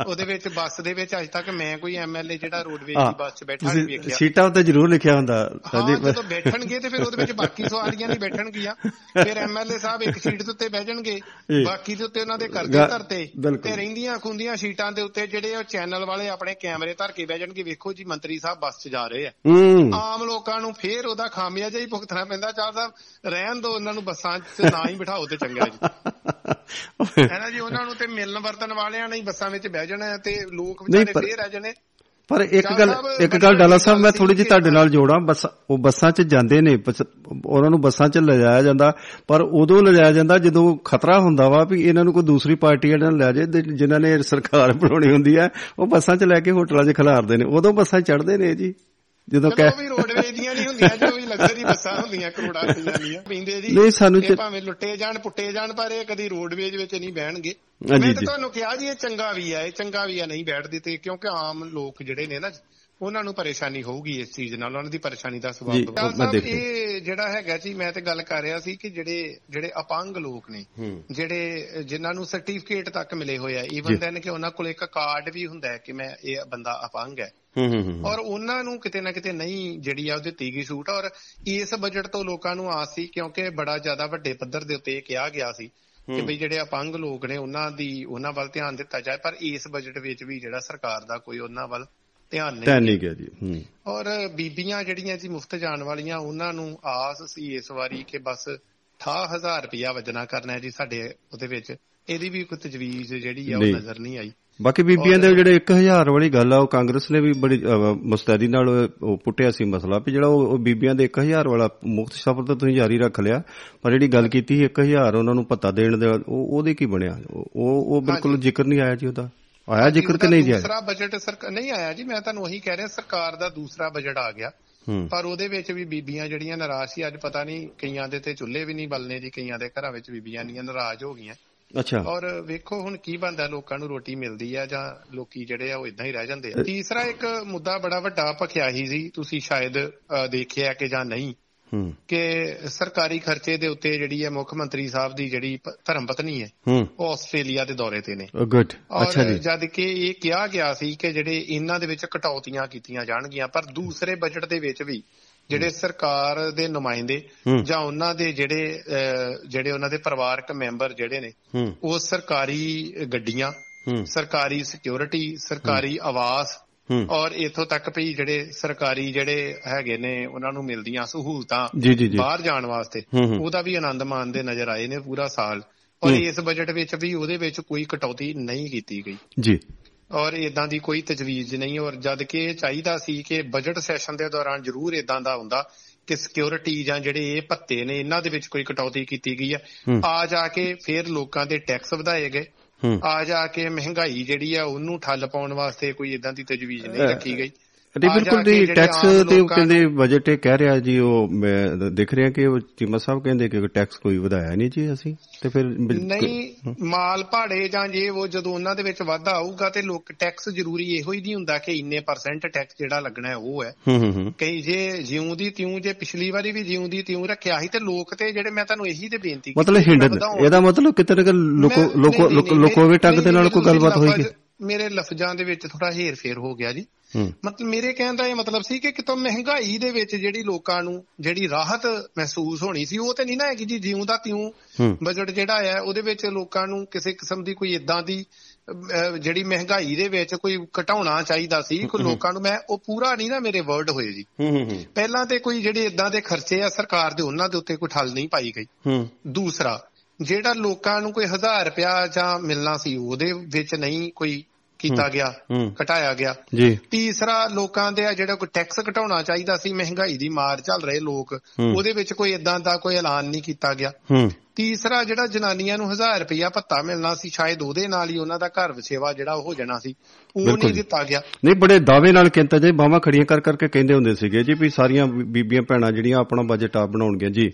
ਉਹਦੇ ਵਿੱਚ ਬੱਸ ਦੇ ਵਿੱਚ ਅਜੇ ਤੱਕ ਮੈਂ ਕੋਈ ਐਮਐਲਏ ਜਿਹੜਾ ਰੋਡਵੇਜ਼ ਦੀ ਬੱਸ 'ਚ ਬੈਠਾ ਨਹੀਂ ਵੇਖਿਆ। ਸੀਟਾਂ ਉੱਤੇ ਜ਼ਰੂਰ ਲਿਖਿਆ ਹੁੰਦਾ ਸੰਦੀਪ। ਜਦੋਂ ਬੈਠਣਗੇ ਤੇ ਫਿਰ ਉਹਦੇ ਵਿੱਚ ਬਾਕੀ ਸਵਾਰੀਆਂ ਨਹੀਂ ਬੈਠਣਗੀਆਂ। ਫਿਰ ਐਮਐਲਏ ਸਾਹਿਬ ਇੱਕ ਸੀਟ ਦੇ ਉੱਤੇ ਬਹਿ ਜਾਣਗੇ। ਬਾਕੀ ਦੇ ਉੱਤੇ ਉਹਨਾਂ ਦੇ ਕਰਜ਼ੇ ਗਾ- ਧਰਤੇ। ਤੇ। ਰਹਿੰਦੀਆਂ ਖੁੰਦੀਆਂ ਸੀਟਾਂ ਦੇ ਉੱਤੇ ਜਿਹੜੇ ਉਹ ਚੈਨਲ ਵਾਲੇ ਆਪਣੇ ਕੈਮਰੇ ਧਰ ਕੇ ਬਹਿ ਜਾਣਗੇ। ਵੇਖੋ ਜੀ ਮੰਤਰੀ ਸਾਹਿਬ ਬੱਸ 'ਚ ਜਾ ਰਹੇ ਆ। ਆਮ ਲੋਕਾਂ ਨੂੰ ਫੇਰ ਉਹਦਾ ਖਾਮਿਆਜਾ ਹੀ ਭੁਗਤਣਾ ਪੈਂਦਾ। ਚਾਹ ਸਾਹਿਬ ਰਹਿਣ ਦੋ ਉਹਨਾਂ ਨੂੰ ਬੱਸਾਂ 'ਚ ਨਾ ਹੀ ਬਿਠਾਓ ਤੇ ਚੰਗਾ ਜੀ। ਹੈ ਜੀ ਉਹਨਾਂ ਨੂੰ ਤੇ ਮਿਲਣ ਵਰਤਨ ਵਾਲਿਆਂ ਨੇ ਬੱਸਾਂ ਵਿੱਚ ਬਹਿ ਜਾਣਾ ਹੈ ਤੇ ਲੋਕ ਵਿਚਾਰੇ ਫੇਰ ਰਹਿ ਜਾਣੇ। ਪਰ ਇੱਕ ਗੱਲ ਇੱਕ ਗੱਲ ਡਾਲਾ ਸਾਹਿਬ ਮੈਂ ਥੋੜੀ ਜਿਹੀ ਤੁਹਾਡੇ ਨਾਲ ਜੋੜਾਂ। ਬੱਸ ਉਹ ਬੱਸਾਂ 'ਚ ਜਾਂਦੇ ਨੇ ਉਹਨਾਂ ਨੂੰ ਬੱਸਾਂ 'ਚ ਲਿਜਾਇਆ ਜਾਂਦਾ ਪਰ ਉਦੋਂ ਲਿਜਾਇਆ ਜਾਂਦਾ ਜਦੋਂ ਖਤਰਾ ਹੁੰਦਾ ਵਾ ਵੀ ਇਹਨਾਂ ਨੂੰ ਕੋਈ ਦੂਸਰੀ ਪਾਰਟੀ ਇਹਨਾਂ ਨੂੰ ਲੈ ਜਾਏ ਜਿਨ੍ਹਾਂ ਨੇ ਸਰਕਾਰ ਬਣਾਉਣੀ ਹੁੰਦੀ ਹੈ ਉਹ ਬੱਸਾਂ 'ਚ ਲੈ ਕੇ ਹੋਟਲਾਂ 'ਚ ਖਿਲਾਰਦੇ ਨੇ। ਉਦੋਂ ਬੱਸਾਂ ਚੜ੍ਹਦੇ ਨੇ ਜੀ। ਜਦੋਂ ਕਹਿ ਵੀ ਰੋਡਵੇਜ਼ ਦੀਆਂ ਨਹੀਂ ਹੁੰਦੀਆਂ ਜੋ ਵੀ ਲਗਜ਼ਰੀ ਬੱਸਾਂ ਹੁੰਦੀਆਂ ਕਰੋੜਾਂ ਰੁਪਈਆਂ ਦੀਆਂ ਪੀਂਦੇ ਜੀ ਨਹੀਂ, ਸਾਨੂੰ ਇਹ ਭਾਵੇਂ ਲੁੱਟੇ ਜਾਣ ਪੁੱਟੇ ਜਾਣ ਪਰ ਇਹ ਕਦੀ ਰੋਡਵੇਜ਼ ਵਿੱਚ ਨਹੀਂ ਬਹਿਣਗੇ ਮੈਂ ਤਾਂ। ਤੁਹਾਨੂੰ ਕਿਹਾ ਜੀ ਇਹ ਚੰਗਾ ਵੀ ਹੈ ਇਹ ਚੰਗਾ ਵੀ ਹੈ ਨਹੀਂ ਬੈਠਦੇ ਤੇ ਕਿਉਂਕਿ ਆਮ ਲੋਕ ਜਿਹੜੇ ਨੇ ਨਾ ਉਹਨਾਂ ਨੂੰ ਪਰੇਸ਼ਾਨੀ ਹੋਊਗੀ ਇਸ ਚੀਜ਼ ਨਾਲ ਉਹਨਾਂ ਦੀ ਪਰੇਸ਼ਾਨੀ ਦਾ ਸਵਾਲ। ਇਹ ਜਿਹੜਾ ਹੈਗਾ ਜੀ ਮੈਂ ਤੇ ਗੱਲ ਕਰ ਰਿਹਾ ਸੀ ਕਿ ਜਿਹੜੇ ਜਿਹੜੇ ਅਪੰਗ ਲੋਕ ਨੇ ਜਿਹੜੇ ਜਿਨ੍ਹਾਂ ਨੂੰ ਸਰਟੀਫਿਕੇਟ ਤੱਕ ਮਿਲੇ ਹੋਏ ਆ। ਈਵਨ ਦੈਨ ਕਿ ਉਹਨਾਂ ਕੋਲ ਇੱਕ ਕਾਰਡ ਵੀ ਹੁੰਦਾ ਹੈ ਕਿ ਮੈਂ ਇਹ ਬੰਦਾ ਅਪੰਗ ਹੈ ਔਰ ਉਹਨਾਂ ਨੂੰ ਕਿਤੇ ਨਾ ਕਿਤੇ ਨਹੀਂ ਜਿਹੜੀ ਆ ਉਹ ਦਿੱਤੀ ਗਈ ਛੂਟ ਔਰ ਇਸ ਬਜਟ ਤੋਂ ਲੋਕਾਂ ਨੂੰ ਆਸ ਸੀ ਕਿਉਂਕਿ ਬੜਾ ਜ਼ਿਆਦਾ ਵੱਡੇ ਪੱਧਰ ਦੇ ਉੱਤੇ ਇਹ ਕਿਹਾ ਗਿਆ ਸੀ ਕਿ। ਬਈ ਜਿਹੜੇ ਅਪੰਗ ਲੋਕ ਨੇ ਉਹਨਾਂ ਦੀ ਉਹਨਾਂ ਵੱਲ ਧਿਆਨ ਦਿੱਤਾ ਜਾਏ ਪਰ ਇਸ ਬਜਟ ਵਿੱਚ ਵੀ ਜਿਹੜਾ ਸਰਕਾਰ ਦਾ ਕੋਈ ਉਹਨਾਂ ਵੱਲ ਧਿਆਨ ਧਿਆਨ ਨਹੀਂ ਨਹੀਂ ਗਿਆ ਜੀ ਹੂੰ। ਔਰ ਬੀਬੀਆਂ ਜਿਹੜੀਆਂ ਜੀ ਮੁਫਤ ਜਾਣ ਵਾਲੀਆਂ ਉਹਨਾਂ ਨੂੰ ਆਸ ਸੀ ਇਸ ਵਾਰੀ ਕਿ ਬਸ 68000 ਰੁਪਇਆ ਵਜਣਾ ਕਰਨਾ ਜੀ ਸਾਡੇ ਉਹਦੇ ਵਿੱਚ। ਇਹਦੀ ਵੀ ਕੋਈ ਤਜਵੀਜ਼ ਜਿਹੜੀ ਆ ਉਹ ਨਹੀਂ। ਨਜ਼ਰ ਨਹੀਂ ਆਈ। ਬਾਕੀ ਬੀਬੀਆਂ ਦੇ ਜਿਹੜੇ 1000 ਵਾਲੀ ਗੱਲ ਆ ਉਹ ਕਾਂਗਰਸ ਨੇ ਵੀ ਬੜੀ ਮੁਸਤੈਦੀ ਨਾਲ ਉਹ ਪੁੱਟਿਆ ਸੀ ਮਸਲਾ ਵੀ ਜਿਹੜਾ ਉਹ ਬੀਬੀਆਂ ਦੇ 1000 ਵਾਲਾ ਮੁਫਤ ਸਫ਼ਰ ਤਾਂ ਤੁਸੀਂ ਜਾਰੀ ਰੱਖ ਲਿਆ ਪਰ ਜਿਹੜੀ ਗੱਲ ਕੀਤੀ ਸੀ 1000 ਉਹਨਾਂ ਨੂੰ ਭੱਤਾ ਦੇਣ ਦੇ ਉਹ ਉਹਦੇ ਕੀ ਬਣਿਆ? ਉਹ ਉਹ ਬਿਲਕੁਲ ਜ਼ਿਕਰ ਨਹੀਂ ਆਇਆ ਜੀ ਉਹਦਾ। ਆਇਆ ਜ਼ਿਕਰ ਕਿ ਨਹੀਂ ਜੀ? ਦੂਸਰਾ ਬਜਟ ਸਰਕਾਰ ਨਹੀਂ ਆਇਆ ਜੀ ਮੈਂ ਤੁਹਾਨੂੰ ਉਹੀ ਕਹਿ ਰਿਹਾ ਸਰਕਾਰ ਦਾ ਦੂਸਰਾ ਬਜਟ ਆ ਗਿਆ। ਪਰ ਉਹਦੇ ਵਿੱਚ ਵੀ ਬੀਬੀਆਂ ਜਿਹੜੀਆਂ ਨਾਰਾਜ਼ ਸੀ ਅੱਜ ਪਤਾ ਨਹੀਂ ਕਈਆਂ ਦੇ ਤੇ ਚੁੱਲ੍ਹੇ ਵੀ ਨਹੀਂ ਬਲਨੇ ਜੀ ਕਈਆਂ ਦੇ ਘਰਾਂ ਵਿੱਚ ਬੀਬੀਆਂ ਨਹੀਂ ਨਾਰਾਜ਼ ਹੋ ਗਈਆਂ। ਅੱਛਾ। ਔਰ ਵੇਖੋ ਹੁਣ ਕੀ ਬੰਦਾ ਲੋਕਾਂ ਨੂੰ ਰੋਟੀ ਮਿਲਦੀ ਆ ਜਾਂ ਲੋਕੀ ਜਿਹੜੇ ਆ ਉਹ ਇਦਾਂ ਹੀ ਰਹਿ ਜਾਂਦੇ ਆ। ਤੀਸਰਾ ਇੱਕ ਮੁੱਦਾ ਬੜਾ ਵੱਡਾ ਭਖਿਆ ਹੀ ਸੀ ਤੁਸੀਂ ਸ਼ਾਇਦ ਦੇਖਿਆ ਕਿ ਜਾਂ ਨਹੀਂ। ਕਿ ਸਰਕਾਰੀ ਖਰਚੇ ਦੇ ਉੱਤੇ ਜਿਹੜੀ ਹੈ ਮੁੱਖ ਮੰਤਰੀ ਸਾਹਿਬ ਦੀ ਜਿਹੜੀ ਧਰਮ ਪਤਨੀ ਹੈ ਉਹ ਆਸਟ੍ਰੇਲੀਆ ਦੇ ਦੌਰੇ ਤੇ ਨੇ। ਗੁੱਡ। ਅੱਛਾ ਜੀ। ਜਦ ਕਿ ਇਹ ਕਿਹਾ ਗਿਆ ਸੀ ਕਿ ਜਿਹੜੇ ਇਹਨਾਂ ਦੇ ਵਿੱਚ ਕਟੌਤੀਆਂ ਕੀਤੀਆਂ ਜਾਣਗੀਆਂ ਪਰ ਦੂਸਰੇ ਬਜਟ ਦੇ ਵਿੱਚ ਵੀ ਜਿਹੜੇ ਸਰਕਾਰ ਦੇ ਨੁਮਾਇੰਦੇ। ਜਾਂ ਉਹਨਾਂ ਦੇ ਜਿਹੜੇ ਜਿਹੜੇ ਉਹਨਾਂ ਦੇ ਪਰਿਵਾਰਕ ਮੈਂਬਰ ਜਿਹੜੇ ਨੇ ਉਹ ਸਰਕਾਰੀ ਗੱਡੀਆਂ ਸਰਕਾਰੀ ਸਿਕਿਉਰਿਟੀ ਸਰਕਾਰੀ ਆਵਾਸ ਔਰ ਇਥੋਂ ਤੱਕ ਵੀ ਜਿਹੜੇ ਸਰਕਾਰੀ ਜਿਹੜੇ ਹੈਗੇ ਨੇ ਉਹਨਾਂ ਨੂੰ ਮਿਲਦੀਆਂ ਸਹੂਲਤਾਂ ਬਾਹਰ ਜਾਣ ਵਾਸਤੇ। ਉਹਦਾ ਵੀ ਆਨੰਦ ਮਾਣਦੇ ਨਜ਼ਰ ਆਏ ਨੇ ਪੂਰਾ ਸਾਲ। ਔਰ। ਇਸ ਬਜਟ ਵਿੱਚ ਵੀ ਉਹਦੇ ਵਿੱਚ ਕੋਈ ਕਟੌਤੀ ਨਹੀਂ ਕੀਤੀ ਗਈ। ਜੀ। ਔਰ ਇਦਾਂ ਦੀ ਕੋਈ ਤਜਵੀਜ਼ ਨਹੀਂ ਔਰ ਜਦ ਕਿ ਚਾਹੀਦਾ ਸੀ ਕਿ ਬਜਟ ਸੈਸ਼ਨ ਦੇ ਦੌਰਾਨ ਜ਼ਰੂਰ ਇਦਾਂ ਦਾ ਹੁੰਦਾ ਕਿ ਸਿਕਿਉਰਿਟੀ ਜਾਂ ਜਿਹੜੇ ਇਹ ਭੱਤੇ ਨੇ ਇਹਨਾਂ ਦੇ ਵਿੱਚ ਕੋਈ ਕਟੌਤੀ ਕੀਤੀ ਗਈ ਹੂੰ। ਆ ਜਾ ਕੇ ਫਿਰ ਲੋਕਾਂ ਦੇ ਟੈਕਸ ਵਧਾਏ ਗਏ। ਆ ਜਾ ਕੇ ਮਹਿੰਗਾਈ ਜਿਹੜੀ ਆ ਉਹਨੂੰ ਠੱਲ ਪਾਉਣ ਵਾਸਤੇ ਕੋਈ ਇਦਾਂ ਦੀ ਤਜਵੀਜ਼ ਨਹੀਂ ਰੱਖੀ ਗਈ। ਜਾ ਬਿਲਕੁਲ ਜੀ ਟੈਕਸ ਤੇ ਕਹਿੰਦੇ ਬਜਟ ਇਹ ਕਹਿ ਰਿਹਾ ਜੀ ਉਹ ਮੈਂ ਦੇਖ ਰਿਹਾ ਕਿ ਉਹ ਚੀਮਾ ਸਾਹਿਬ ਕਹਿੰਦੇ ਕਿ ਟੈਕਸ ਕੋਈ ਵਧਾਇਆ ਨਹੀਂ ਜੀ ਅਸੀਂ ਤੇ ਫਿਰ ਨਹੀਂ ਮਾਲ ਭਾੜੇ ਜਾਂ ਜੇ ਉਹ ਜਦੋਂ ਉਹਨਾਂ ਦੇ ਵਿੱਚ ਵਾਧਾ ਆਊਗਾ ਤੇ ਲੋਕ ਟੈਕਸ ਜ਼ਰੂਰੀ ਇਹੋ ਹੀ ਨਹੀਂ ਹੁੰਦਾ ਕਿ ਇੰਨੇ ਪਰਸੈਂਟ ਟੈਕਸ ਜਿਹੜਾ ਲੱਗਣਾ ਹੈ ਉਹ ਹੈ। ਕਈ ਜੇ ਜਿਉਂ ਦੀ ਤਿਉਂ ਜੇ ਪਿਛਲੀ ਵਾਰੀ ਵੀ ਜਿਉਂ ਦੀ ਤਿਉਂ ਰੱਖਿਆ ਸੀ ਤੇ ਲੋਕ ਤੇ ਜਿਹੜੇ ਮੈਂ ਤੁਹਾਨੂੰ ਇਹੀ ਤੇ ਬੇਨਤੀ ਕੀਤੀ ਮਤਲਬ ਹਿੰਡਨ। ਇਹਦਾ ਮਤਲਬ ਕਿਤੇ ਨਾ ਲੋਕੋ ਲੋਕੋ ਲੋਕੋ- ਦੇ ਨਾਲ ਕੋਈ ਗੱਲਬਾਤ ਲਫ਼ਜ਼- ਮੇਰੇ ਲਫ਼ਜ਼ਾਂ ਦੇ ਵਿੱਚ ਥੋੜਾ ਹੇਰ ਫੇਰ ਹੋ ਗਿਆ ਜੀ। ਮਤਲਬ ਮੇਰੇ ਕਹਿਣ ਦਾ ਇਹ ਮਤਲਬ ਸੀ ਕਿ ਕਿਤੋਂ ਮਹਿੰਗਾਈ ਦੇ ਵਿੱਚ ਜਿਹੜੀ ਲੋਕਾਂ ਨੂੰ ਜਿਹੜੀ ਰਾਹਤ ਮਹਿਸੂਸ ਹੋਣੀ ਸੀ ਉਹ ਤੇ ਨਹੀਂ ਨਾ ਹੈਗੀ ਜੀ ਜਿਉਂ ਦਾ ਤਿਉਂ ਬਜਟ ਜਿਹੜਾ ਹੈ ਉਹਦੇ ਵਿੱਚ ਲੋਕਾਂ ਨੂੰ ਕਿਸੇ ਕਿਸਮ ਦੀ ਕੋਈ ਇਦਾਂ ਦੀ ਜਿਹੜੀ ਮਹਿੰਗਾਈ ਦੇ ਵਿੱਚ ਕੋਈ ਘਟਾਉਣਾ ਚਾਹੀਦਾ ਸੀ ਕੋਈ ਲੋਕਾਂ ਨੂੰ ਮੈਂ ਉਹ ਪੂਰਾ ਨਹੀਂ ਨਾ ਮੇਰੇ ਵਰਡ ਹੋਏ ਜੀ। ਪਹਿਲਾਂ ਤੇ ਕੋਈ ਜਿਹੜੇ ਇਦਾਂ ਦੇ ਖਰਚੇ ਆ ਸਰਕਾਰ ਦੇ ਉਹਨਾਂ ਦੇ ਉੱਤੇ ਕੋਈ ਠੱਲ ਨਹੀਂ ਪਾਈ ਗਈ। ਦੂਸਰਾ ਜਿਹੜਾ ਲੋਕਾਂ ਨੂੰ ਕੋਈ 1000 ਰੁਪਿਆ ਜਾਂ ਮਿਲਣਾ ਸੀ ਉਹਦੇ ਵਿੱਚ ਨਹੀਂ ਕੋਈ ਕੀਤਾ ਗਿਆ ਘਟਾਇਆ ਗਿਆ। ਜੀ। ਤੀਸਰਾ ਲੋਕਾਂ ਦੇ ਆ ਜਿਹੜਾ ਕੋਈ ਟੈਕਸ ਘਟਾਉਣਾ ਚਾਹੀਦਾ ਸੀ ਮਹਿੰਗਾਈ ਦੀ ਮਾਰ ਚੱਲ ਰਹੇ ਲੋਕ। ਉਹਦੇ ਵਿੱਚ ਕੋਈ ਇਦਾਂ ਦਾ ਕੋਈ ਐਲਾਨ ਨਹੀਂ ਕੀਤਾ ਗਿਆ। ਤੀਸਰਾ ਜਿਹੜਾ ਜਨਾਨੀਆਂ ਨੂੰ 1000 ਰੁਪਇਆ ਭੱਤਾ ਮਿਲਣਾ ਸੀ ਸ਼ਾਇਦ ਉਹਦੇ ਨਾਲ ਹੀ ਉਹਨਾਂ ਦਾ ਘਰ ਵਸੇਵਾ ਜਿਹੜਾ ਉਹ ਹੋ ਜਾਣਾ ਸੀ ਉਹ ਨਹੀਂ। ਦਿੱਤਾ ਗਿਆ। ਨਹੀਂ ਬੜੇ ਦਾਅਵੇ ਨਾਲ ਕਹਿੰਦਾ ਜੀ ਬਾਹਾਂ ਖੜੀਆਂ ਕਰ ਕਰਕੇ ਕਹਿੰਦੇ ਹੁੰਦੇ ਸੀਗੇ ਜੀ ਵੀ ਸਾਰੀਆਂ ਬੀਬੀਆਂ ਭੈਣਾਂ ਜਿਹੜੀਆਂ ਆਪਣਾ ਬਜਟ ਆਪ ਬਣਾਉਣਗੀਆਂ ਜੀ।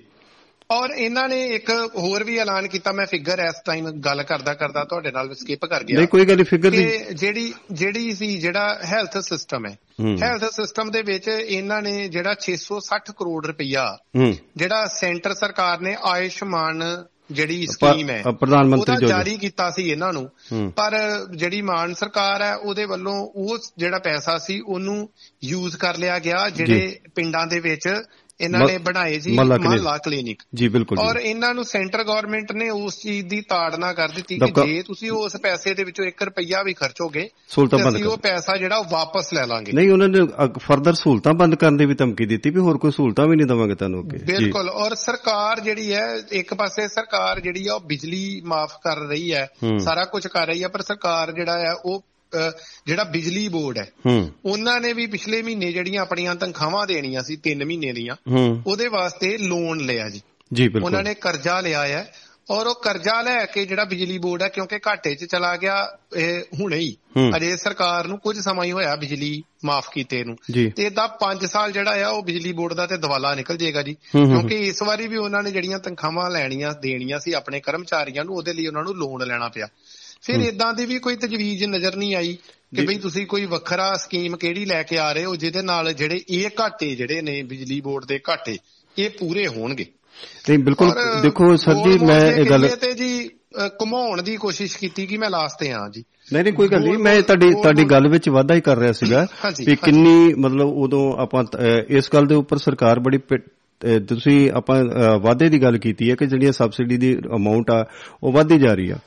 ਔਰ ਇਹਨਾਂ ਨੇ ਇੱਕ ਹੋਰ ਵੀ ਐਲਾਨ ਕੀਤਾ ਮੈਂ ਫਿਗਰ ਇਸ ਟਾਈਮ ਗੱਲ ਕਰਦਾ ਕਰਦਾ ਤੁਹਾਡੇ ਨਾਲ ਸਕਿਪ ਕਰ ਗਿਆ। ਨਹੀਂ ਕੋਈ ਗੱਲ ਫਿਗਰ ਦੀ ਜਿਹੜੀ ਜਿਹੜੀ ਸੀ ਜਿਹੜਾ ਹੈਲਥ ਸਿਸਟਮ ਹੈ। ਹੈਲਥ ਸਿਸਟਮ ਦੇ ਵਿੱਚ ਇਹਨਾਂ ਨੇ ਜਿਹੜਾ 660 ਕਰੋੜ ਰੁਪਈਆ ਹੂੰ। ਜਿਹੜਾ ਸੈਂਟਰ ਸਰਕਾਰ ਨੇ ਆਯੁਸ਼ਮਾਨ ਜਿਹੜੀ ਸਕੀਮ ਹੈ ਪ੍ਰਧਾਨ ਮੰਤਰੀ ਜੋ ਜਾਰੀ ਕੀਤਾ ਸੀ ਇਹਨਾਂ ਨੂੰ। ਪਰ ਜਿਹੜੀ ਮਾਨ ਸਰਕਾਰ ਹੈ ਉਹਦੇ ਵੱਲੋਂ ਉਹ ਜਿਹੜਾ ਪੈਸਾ ਸੀ ਉਹਨੂੰ ਯੂਜ਼ ਕਰ ਲਿਆ ਗਿਆ ਜਿਹੜੇ ਪਿੰਡਾਂ ਦੇ ਵਿੱਚ ਇਹਨਾਂ ਨੇ ਬਣਾਏ ਜੀ ਮਹੱਲਾ ਕਲੀਨਿਕ। ਜੀ ਬਿਲਕੁਲ ਔਰ ਇਹਨਾਂ ਨੂੰ ਸੈਂਟਰ ਗਵਰਨਮੈਂਟ ਨੇ ਉਸ ਚੀਜ਼ ਦੀ ਤਾੜਨਾ ਕਰ ਦਿੱਤੀ ਕਿ ਜੇ ਤੁਸੀਂ ਉਸ ਪੈਸੇ ਦੇ ਵਿੱਚੋਂ 1 ਰੁਪਈਆ ਵੀ ਖਰਚੋਗੇ ਅਸੀਂ ਉਹ ਪੈਸਾ ਜਿਹੜਾ ਉਹ ਵਾਪਸ ਲੈ ਲਾਂਗੇ। ਨਹੀਂ ਉਹਨਾਂ ਨੇ ਫਰਦਰ ਸਹੂਲਤਾਂ ਬੰਦ ਕਰਨ ਦੀ ਵੀ ਧਮਕੀ ਦਿੱਤੀ ਵੀ ਹੋਰ ਕੋਈ ਸਹੂਲਤਾਂ ਵੀ ਨਹੀਂ ਦਵਾਂਗੇ ਤੁਹਾਨੂੰ ਅੱਗੇ। ਬਿਲਕੁਲ ਔਰ ਸਰਕਾਰ ਜਿਹੜੀ ਹੈ ਇੱਕ ਪਾਸੇ ਸਰਕਾਰ ਜਿਹੜੀ ਆ ਉਹ ਬਿਜਲੀ ਮਾਫ ਕਰ ਰਹੀ ਹੈ। ਸਾਰਾ ਕੁਝ ਕਰ ਰਹੀ ਹੈ ਪਰ ਸਰਕਾਰ ਜਿਹੜਾ ਹੈ ਉਹ ਜਿਹੜਾ ਬਿਜਲੀ ਬੋਰਡ ਹੈ ਉਹਨਾਂ ਨੇ ਵੀ ਪਿਛਲੇ ਮਹੀਨੇ ਜਿਹੜੀਆਂ ਆਪਣੀਆਂ ਤਨਖਾਹਾਂ ਦੇਣੀਆਂ ਸੀ 3 ਮਹੀਨੇ ਦੀਆਂ ਉਹਦੇ ਵਾਸਤੇ ਲੋਨ ਲਿਆ ਜੀ। ਜੀ ਬਿਲਕੁਲ। ਉਹਨਾਂ ਨੇ ਕਰਜ਼ਾ ਲਿਆ ਹੈ ਔਰ ਉਹ ਕਰਜ਼ਾ ਲੈ ਕੇ ਜਿਹੜਾ ਬਿਜਲੀ ਬੋਰਡ ਹੈ ਕਿਉਂਕਿ ਘਾਟੇ 'ਚ ਚਲਾ ਗਿਆ ਇਹ ਹੁਣੇ ਹੀ। ਅਜੇ ਸਰਕਾਰ ਨੂੰ ਕੁਝ ਸਮਾਂ ਹੀ ਹੋਇਆ ਬਿਜਲੀ ਮਾਫ ਕੀਤੇ ਨੂੰ। ਤੇ ਇਹਦਾ 5 ਸਾਲ ਜਿਹੜਾ ਆ ਉਹ ਬਿਜਲੀ ਬੋਰਡ ਦਾ ਤੇ ਦਵਾਲਾ ਨਿਕਲ ਜਾਏਗਾ ਜੀ। ਕਿਉਂਕਿ ਇਸ ਵਾਰੀ ਵੀ ਉਹਨਾਂ ਨੇ ਜਿਹੜੀਆਂ ਤਨਖਾਹਾਂ ਲੈਣੀਆਂ ਦੇਣੀਆਂ ਸੀ ਆਪਣੇ ਕਰਮਚਾਰੀਆਂ ਨੂੰ ਉਹਦੇ ਲਈ ਉਹਨਾਂ ਨੂੰ ਲੋਨ ਲੈਣਾ ਪਿਆ। ਫਿਰ ਇਦਾਂ ਦੀ ਵੀ ਕੋਈ ਤਜਵੀਜ਼ ਨਜ਼ਰ ਨਹੀਂ ਆਈ ਕਿ। ਬਈ ਤੁਸੀਂ ਕੋਈ ਵੱਖਰਾ ਸਕੀਮ ਕਿਹੜੀ ਲੈ ਕੇ ਆ ਰਹੇ ਹੋ ਜਿਹਦੇ ਨਾਲ ਜਿਹੜੇ ਇਹ ਘਾਟੇ ਜਿਹੜੇ ਨੇ ਬਿਜਲੀ ਬੋਰਡ ਦੇ ਘਾਟੇ ਇਹ ਪੂਰੇ ਹੋਣਗੇ ਨਹੀਂ ਬਿਲਕੁਲ ਦੇਖੋ ਸਰ ਜੀ ਮੈਂ ਇਹ ਗੱਲ ਤੇ ਜੀ ਘੁਮਾਉਣ ਦੀ ਕੋਸ਼ਿਸ਼ ਕੀਤੀ ਕਿ ਮੈਂ ਲਾਸਟ ਤੇ ਆ ਜੀ ਨਹੀਂ ਨਹੀਂ ਕੋਈ ਗੱਲ ਨਹੀਂ ਮੈਂ ਤੁਹਾਡੀ ਤੁਹਾਡੀ ਗੱਲ ਵਿੱਚ ਵਾਧਾ ਹੀ ਕਰ ਰਿਹਾ ਸੀਗਾ ਹਾਂਜੀ। ਕਿੰਨੀ ਮਤਲਬ ਉਦੋਂ ਆਪਾਂ ਇਸ ਗੱਲ ਦੇ ਉੱਪਰ ਸਰਕਾਰ ਬੜੀ ਤੁਸੀਂ ਆਪਾਂ ਵਾਧੇ ਦੀ ਗੱਲ ਕੀਤੀ ਹੈ ਕਿ ਜਿਹੜੀਆਂ ਸਬਸਿਡੀ ਦੀ ਅਮਾਉਂਟ ਆ ਉਹ ਵਧਦੀ ਜਾ ਰਹੀ ਆ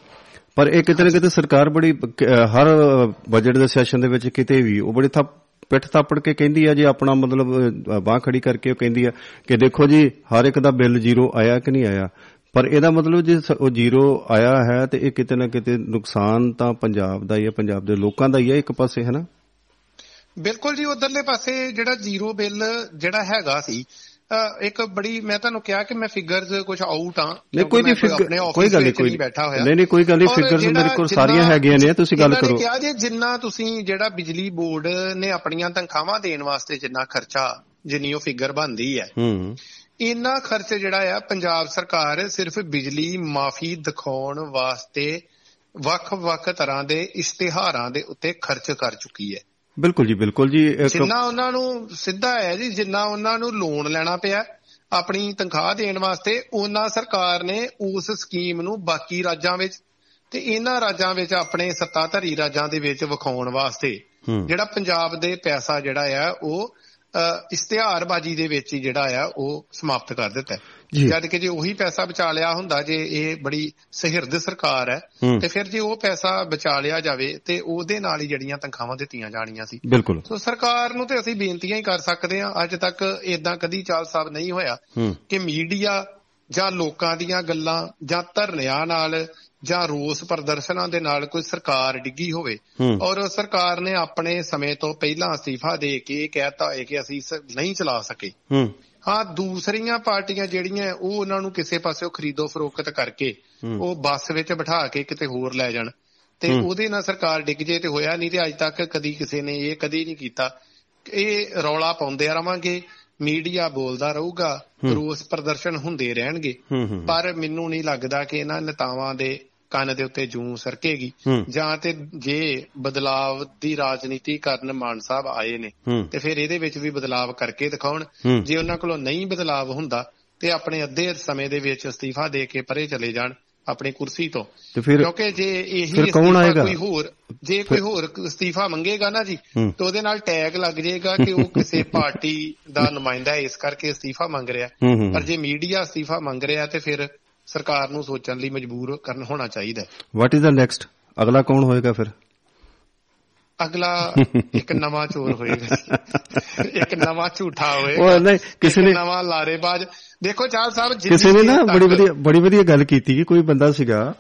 ਪਰ ਇਹ ਕਿਤੇ ਨਾ ਕਿਤੇ ਸਰਕਾਰ ਬੜੀ ਅਹ, ਹਰ ਬਜਟ ਦੇ ਸੈਸ਼ਨ ਦੇ ਵਿੱਚ ਕਿਤੇ ਵੀ ਉਹ ਬੜੀ ਥੱਪ ਪਿੱਠ ਥਾਪੜ ਕੇ ਕਹਿੰਦੀ ਆ ਜੀ ਆਪਣਾ ਮਤਲਬ ਬਾਹ ਖੜੀ ਕਰਕੇ ਉਹ ਕਹਿੰਦੀ ਆ ਕਿ ਦੇਖੋ ਜੀ ਹਰ ਇੱਕ ਦਾ ਬਿੱਲ ਜ਼ੀਰੋ ਆਇਆ ਕਿ ਨਹੀਂ ਆਇਆ? ਪਰ ਇਹਦਾ ਮਤਲਬ ਜੇ ਸ- ਉਹ ਜ਼ੀਰੋ ਆਇਆ ਹੈ ਤੇ ਇਹ ਕਿਤੇ ਨਾ ਕਿਤੇ ਨੁਕਸਾਨ ਤਾਂ ਪੰਜਾਬ ਦਾ ਹੀ ਹੈ ਪੰਜਾਬ ਦੇ ਲੋਕਾਂ ਦਾ ਹੀ ਹੈ ਇੱਕ ਪਾਸੇ ਹੈ ਨਾ? ਬਿਲਕੁਲ ਜੀ ਉਧਰਲੇ ਪਾਸੇ ਜਿਹੜਾ ਜ਼ੀਰੋ ਬਿੱਲ ਜਿਹੜਾ ਹੈਗਾ ਸੀ ਅ, ਇੱਕ ਬੜੀ ਮੈਂ ਤੁਹਾਨੂੰ ਕਿਹਾ ਕਿ ਮੈਂ ਫਿਗਰਸ ਕੁਝ ਆਊਟ ਆ ਨਹੀਂ ਕੋਈ ਨਹੀਂ ਫਿਗਰ ਕੋਈ ਗੱਲ ਨਹੀਂ ਕੋਈ ਬੈਠਾ ਹੋਇਆ। ਨਹੀਂ ਨਹੀਂ ਕੋਈ ਗੱਲ ਨਹੀਂ ਫਿਗਰਸ ਮੇਰੇ ਕੋਲ ਸਾਰੀਆਂ ਹੈਗੀਆਂ ਨੇ ਤੁਸੀਂ ਗੱਲ ਕਰੋ। ਕਿਹਾ ਜੇ ਜਿੰਨਾ ਤੁਸੀਂ ਜਿਹੜਾ ਬਿਜਲੀ ਬੋਰਡ ਨੇ ਆਪਣੀਆਂ ਤਨਖਾਹਾਂ ਦੇਣ ਵਾਸਤੇ ਜਿੰਨਾ ਖਰਚਾ ਜਿੰਨੀ ਉਹ ਫਿਗਰ ਬਣਦੀ ਹੈ ਹੂੰ। ਇੰਨਾ ਖਰਚ ਜਿਹੜਾ ਆ ਪੰਜਾਬ ਸਰਕਾਰ ਸਿਰਫ ਬਿਜਲੀ ਮਾਫੀ ਦਿਖਾਉਣ ਵਾਸਤੇ ਵੱਖ-ਵੱਖ ਤਰ੍ਹਾਂ ਦੇ ਇਸ਼ਤਿਹਾਰਾਂ ਦੇ ਉੱਤੇ ਖਰਚ ਕਰ ਚੁੱਕੀ ਹੈ। ਬਿਲਕੁਲ ਜੀ ਬਿਲਕੁਲ ਜੀ ਜਿੰਨਾ ਉਹਨਾਂ ਨੂੰ ਸਿੱਧਾ ਹੈ ਜੀ ਜਿੰਨਾ ਉਹਨਾਂ ਨੂੰ ਲੋਨ ਲੈਣਾ ਪਿਆ ਆਪਣੀ ਤਨਖਾਹ ਦੇਣ ਵਾਸਤੇ ਉਹਨਾਂ ਸਰਕਾਰ ਨੇ ਉਸ ਸਕੀਮ ਨੂੰ ਬਾਕੀ ਰਾਜਾਂ ਵਿੱਚ ਤੇ ਇਹਨਾਂ ਰਾਜਾਂ ਵਿੱਚ ਆਪਣੇ ਸੱਤਾਧਾਰੀ ਰਾਜਾਂ ਦੇ ਵਿੱਚ ਵਿਖਾਉਣ ਵਾਸਤੇ ਜਿਹੜਾ ਪੰਜਾਬ ਦੇ ਪੈਸਾ ਜਿਹੜਾ ਆ ਉਹ ਇਸ਼ਤਿਹਾਰਬਾਜ਼ੀ ਦੇ ਵਿੱਚ ਹੀ ਜਿਹੜਾ ਆ ਉਹ ਸਮਾਪਤ ਕਰ ਦਿੱਤਾ ਜਦ ਕਿ ਜੇ ਉਹੀ ਪੈਸਾ ਬਚਾ ਲਿਆ ਹੁੰਦਾ ਜੇ ਇਹ ਬੜੀ ਸਹਿਰਦ ਸਰਕਾਰ ਹੈ ਤੇ ਫਿਰ ਜੇ ਉਹ ਪੈਸਾ ਬਚਾ ਲਿਆ ਜਾਵੇ ਤੇ ਉਹਦੇ ਨਾਲ ਹੀ ਜਿਹੜੀਆਂ ਤਨਖਾਹਾਂ ਦਿੱਤੀਆਂ ਜਾਣੀਆਂ ਸੀ। ਬਿਲਕੁਲ। ਸੋ ਸਰਕਾਰ ਨੂੰ ਤੇ ਅਸੀਂ ਬੇਨਤੀਆਂ ਹੀ ਕਰ ਸਕਦੇ ਹਾਂ ਅੱਜ ਤੱਕ ਇਦਾਂ ਕਦੀ ਚਾਲ ਸਾਹਿਬ ਨਹੀਂ ਹੋਇਆ ਕਿ ਮੀਡੀਆ ਜਾਂ ਲੋਕਾਂ ਦੀਆਂ ਗੱਲਾਂ ਜਾਂ ਧਰਨਿਆਂ ਨਾਲ ਜਾਂ ਰੋਸ ਪ੍ਰਦਰਸ਼ਨਾਂ ਦੇ ਨਾਲ ਕੋਈ ਸਰਕਾਰ ਡਿੱਗੀ ਹੋਵੇ। ਔਰ ਸਰਕਾਰ ਨੇ ਆਪਣੇ ਸਮੇਂ ਤੋਂ ਪਹਿਲਾਂ ਅਸਤੀਫਾ ਦੇ ਕੇ ਕਹਿਤਾ ਹੈ ਕਿ ਅਸੀਂ ਨਹੀਂ ਚਲਾ ਸਕੇ। ਹਾਂ ਦੂਸਰੀਆਂ ਪਾਰਟੀਆਂ ਜਿਹੜੀਆਂ ਉਹ ਉਹਨਾਂ ਨੂੰ ਕਿਸੇ ਪਾਸਿਓਂ ਖਰੀਦੋ ਫਰੋਖਤ ਕਰਕੇ। ਉਹ ਬੱਸ ਵਿੱਚ ਬਿਠਾ ਕੇ ਕਿਤੇ ਹੋਰ ਲੈ ਜਾਣ ਤੇ। ਉਹਦੇ ਨਾਲ ਸਰਕਾਰ ਡਿੱਗ ਜੇ ਤੇ ਹੋਇਆ ਨਹੀਂ ਤੇ ਅੱਜ ਤੱਕ ਕਦੀ ਕਿਸੇ ਨੇ ਇਹ ਕਦੀ ਨਹੀਂ ਕੀਤਾ ਇਹ ਰੌਲਾ ਪਾਉਂਦੇ ਰਵਾਂਗੇ ਮੀਡੀਆ ਬੋਲਦਾ ਰਹੂਗਾ। ਰੋਸ ਪ੍ਰਦਰਸ਼ਨ ਹੁੰਦੇ ਰਹਿਣਗੇ ਪਰ ਮੈਨੂੰ ਨਹੀਂ ਲੱਗਦਾ ਕਿ ਇਹਨਾਂ ਨੇਤਾਵਾਂ ਦੇ ਕੰਨ ਦੇ ਉੱਤੇ ਜੂੰ ਸਰਕੇਗੀ। ਜਾਂ ਤੇ ਜੇ ਬਦਲਾਵ ਦੀ ਰਾਜਨੀਤੀ ਕਰਨ ਮਾਨ ਸਾਹਿਬ ਆਏ ਨੇ ਤੇ ਫਿਰ ਇਹਦੇ ਵਿੱਚ ਵੀ ਬਦਲਾਵ ਕਰਕੇ ਦਿਖਾਉਣ। ਜੇ ਉਹਨਾਂ ਕੋਲੋਂ ਨਹੀਂ ਬਦਲਾਵ ਹੁੰਦਾ ਤੇ ਆਪਣੇ ਅੱਧੇ ਸਮੇਂ ਦੇ ਵਿੱਚ ਅਸਤੀਫਾ ਦੇ ਕੇ ਪਰੇ ਚਲੇ ਜਾਣ ਆਪਣੀ ਕੁਰਸੀ ਤੋਂ ਕਿਉਂਕਿ ਜੇ ਇਹੀ? ਕੋਈ ਹੋਰ ਜੇ ਕੋਈ ਹੋਰ ਅਸਤੀਫਾ ਮੰਗੇਗਾ ਨਾ ਜੀ। ਤਾਂ ਉਹਦੇ ਨਾਲ ਟੈਗ ਲੱਗ ਜਾਏਗਾ ਕਿ ਉਹ ਕਿਸੇ ਪਾਰਟੀ ਦਾ ਨੁਮਾਇੰਦਾ ਹੈ ਇਸ ਕਰਕੇ ਅਸਤੀਫਾ ਮੰਗ ਰਿਹਾ ਪਰ ਜੇ ਮੀਡੀਆ ਅਸਤੀਫਾ ਮੰਗ ਰਿਹਾ ਤੇ ਫਿਰ ਸਰਕਾਰ ਨੂੰ ਸੋਚਣ ਲਈ ਮਜਬੂਰ ਕਰਨ ਹੋਣਾ ਚਾਹੀਦਾ ਹੈ। ਵਾਟ ਇਜ਼ ਦਾ ਨੈਕਸਟ ਅਗਲਾ ਕੌਣ ਹੋਏਗਾ ਫਿਰ? ਅਗਲਾ ਇੱਕ ਨਵਾਂ ਚੋਰ ਹੋਏਗਾ। ਇੱਕ ਨਵਾਂ ਝੂਠਾ ਹੋਏਗਾ। ਉਹ ਨਹੀਂ ਕਿਸੇ ਨੇ ਨਵਾਂ ਲਾਰੇਬਾਜ਼। ਦੇਖੋ ਚਾਲ ਸਾਹਿਬ ਕਿਸੇ ਨੇ ਨਾ ਬੜੀ ਵਧੀਆ ਬੜੀ ਵਧੀਆ ਗੱਲ ਕੀਤੀ ਕਿ ਕੋਈ ਬੰਦਾ ਸੀਗਾ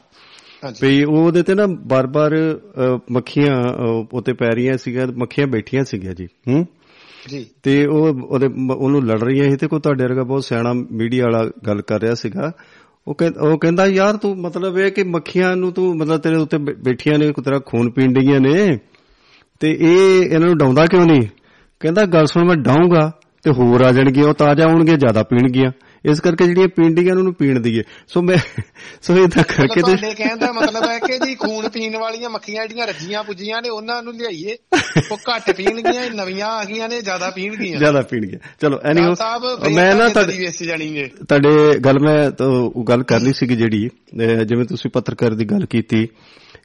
ਵੀ ਉਹ ਉਹਦੇ ਤੇ ਨਾ ਬਾਰ-ਬਾਰ ਮੱਖੀਆਂ ਉੱਤੇ ਪੈ ਰਹੀਆਂ ਸੀਗੀਆਂ ਮੱਖੀਆਂ ਬੈਠੀਆਂ ਸੀਗੀਆਂ ਜੀ ਹੂੰ? ਜੀ। ਤੇ ਉਹ ਉਹਦੇ ਉਹਨੂੰ ਲੜ ਰਹੀਆਂ ਸੀ ਤੇ ਕੋਈ ਤੁਹਾਡੇ ਵਰਗਾ ਬਹੁਤ ਸਿਆਣਾ ਮੀਡੀਆ ਵਾਲਾ ਗੱਲ ਕਰ ਰਿਹਾ ਸੀਗਾ। ਉਹ ਕਹਿੰ- ਉਹ ਕਹਿੰਦਾ, ਯਾਰ ਤੂੰ ਮਤਲਬ ਇਹ ਕਿ ਮੱਖੀਆਂ ਨੂੰ ਤੂੰ ਮਤਲਬ ਤੇਰੇ ਉੱਤੇ ਬੈ- ਬੈਠੀਆਂ ਨੇ ਕੋਈ ਤੇਰਾ ਖੂਨ ਪੀਣ ਡਈਆਂ ਨੇ ਤੇ ਇਹ ਇਹਨਾਂ ਨੂੰ ਡਾਉਂਦਾ ਕਿਉਂ ਨਹੀਂ? ਕਹਿੰਦਾ, ਗੱਲ ਸੁਣ, ਮੈਂ ਡਾਉਂਗਾ ਤੇ ਹੋਰ ਆ ਜਾਣਗੀਆਂ, ਉਹ ਤਾਜ਼ਾ ਆਉਣਗੇ ਜ਼ਿਆਦਾ ਪੀਣਗੀਆਂ। ਇਸ ਕਰਕੇ ਜਿਹੜੀਆਂ ਪੀਂਡੀਆਂ ਨੂੰ ਪੀਣ ਦਈਏ। ਸੋ ਮੈਂ ਸੋ ਇਦਾਂ ਕਰਕੇ ਤੇ ਤੁਹਾਡੇ ਕਹਿਣ ਦਾ ਮਤਲਬ ਹੈ ਕਿ ਜੀ ਖੂਨ ਪੀਣ ਵਾਲੀਆਂ ਮੱਖੀਆਂ ਜਿਹੜੀਆਂ ਰੱਜੀਆਂ ਪੁੱਜੀਆਂ ਨੇ ਉਹਨਾਂ ਨੂੰ ਲਿਆਈਏ। ਉਹ ਘੱਟ ਪੀਣਗੀਆਂ ਨਵੀਆਂ ਆ ਗਈਆਂ ਨੇ ਜ਼ਿਆਦਾ ਪੀਣਗੀਆਂ ਜ਼ਿਆਦਾ ਪੀਣਗੀਆਂ ਚਲੋ ਸਾਹਿਬ ਮੈਂ ਨਾ ਤੁਹਾਡੇ ਤੁਹਾਡੀ ਗੱਲ ਮੈਂ ਤਾਂ ਉਹ ਗੱਲ ਕਰਨੀ ਸੀਗੀ ਜਿਹੜੀ ਜਿਵੇਂ ਤੁਸੀਂ ਪੱਤਰਕਾਰ ਦੀ ਗੱਲ ਕੀਤੀ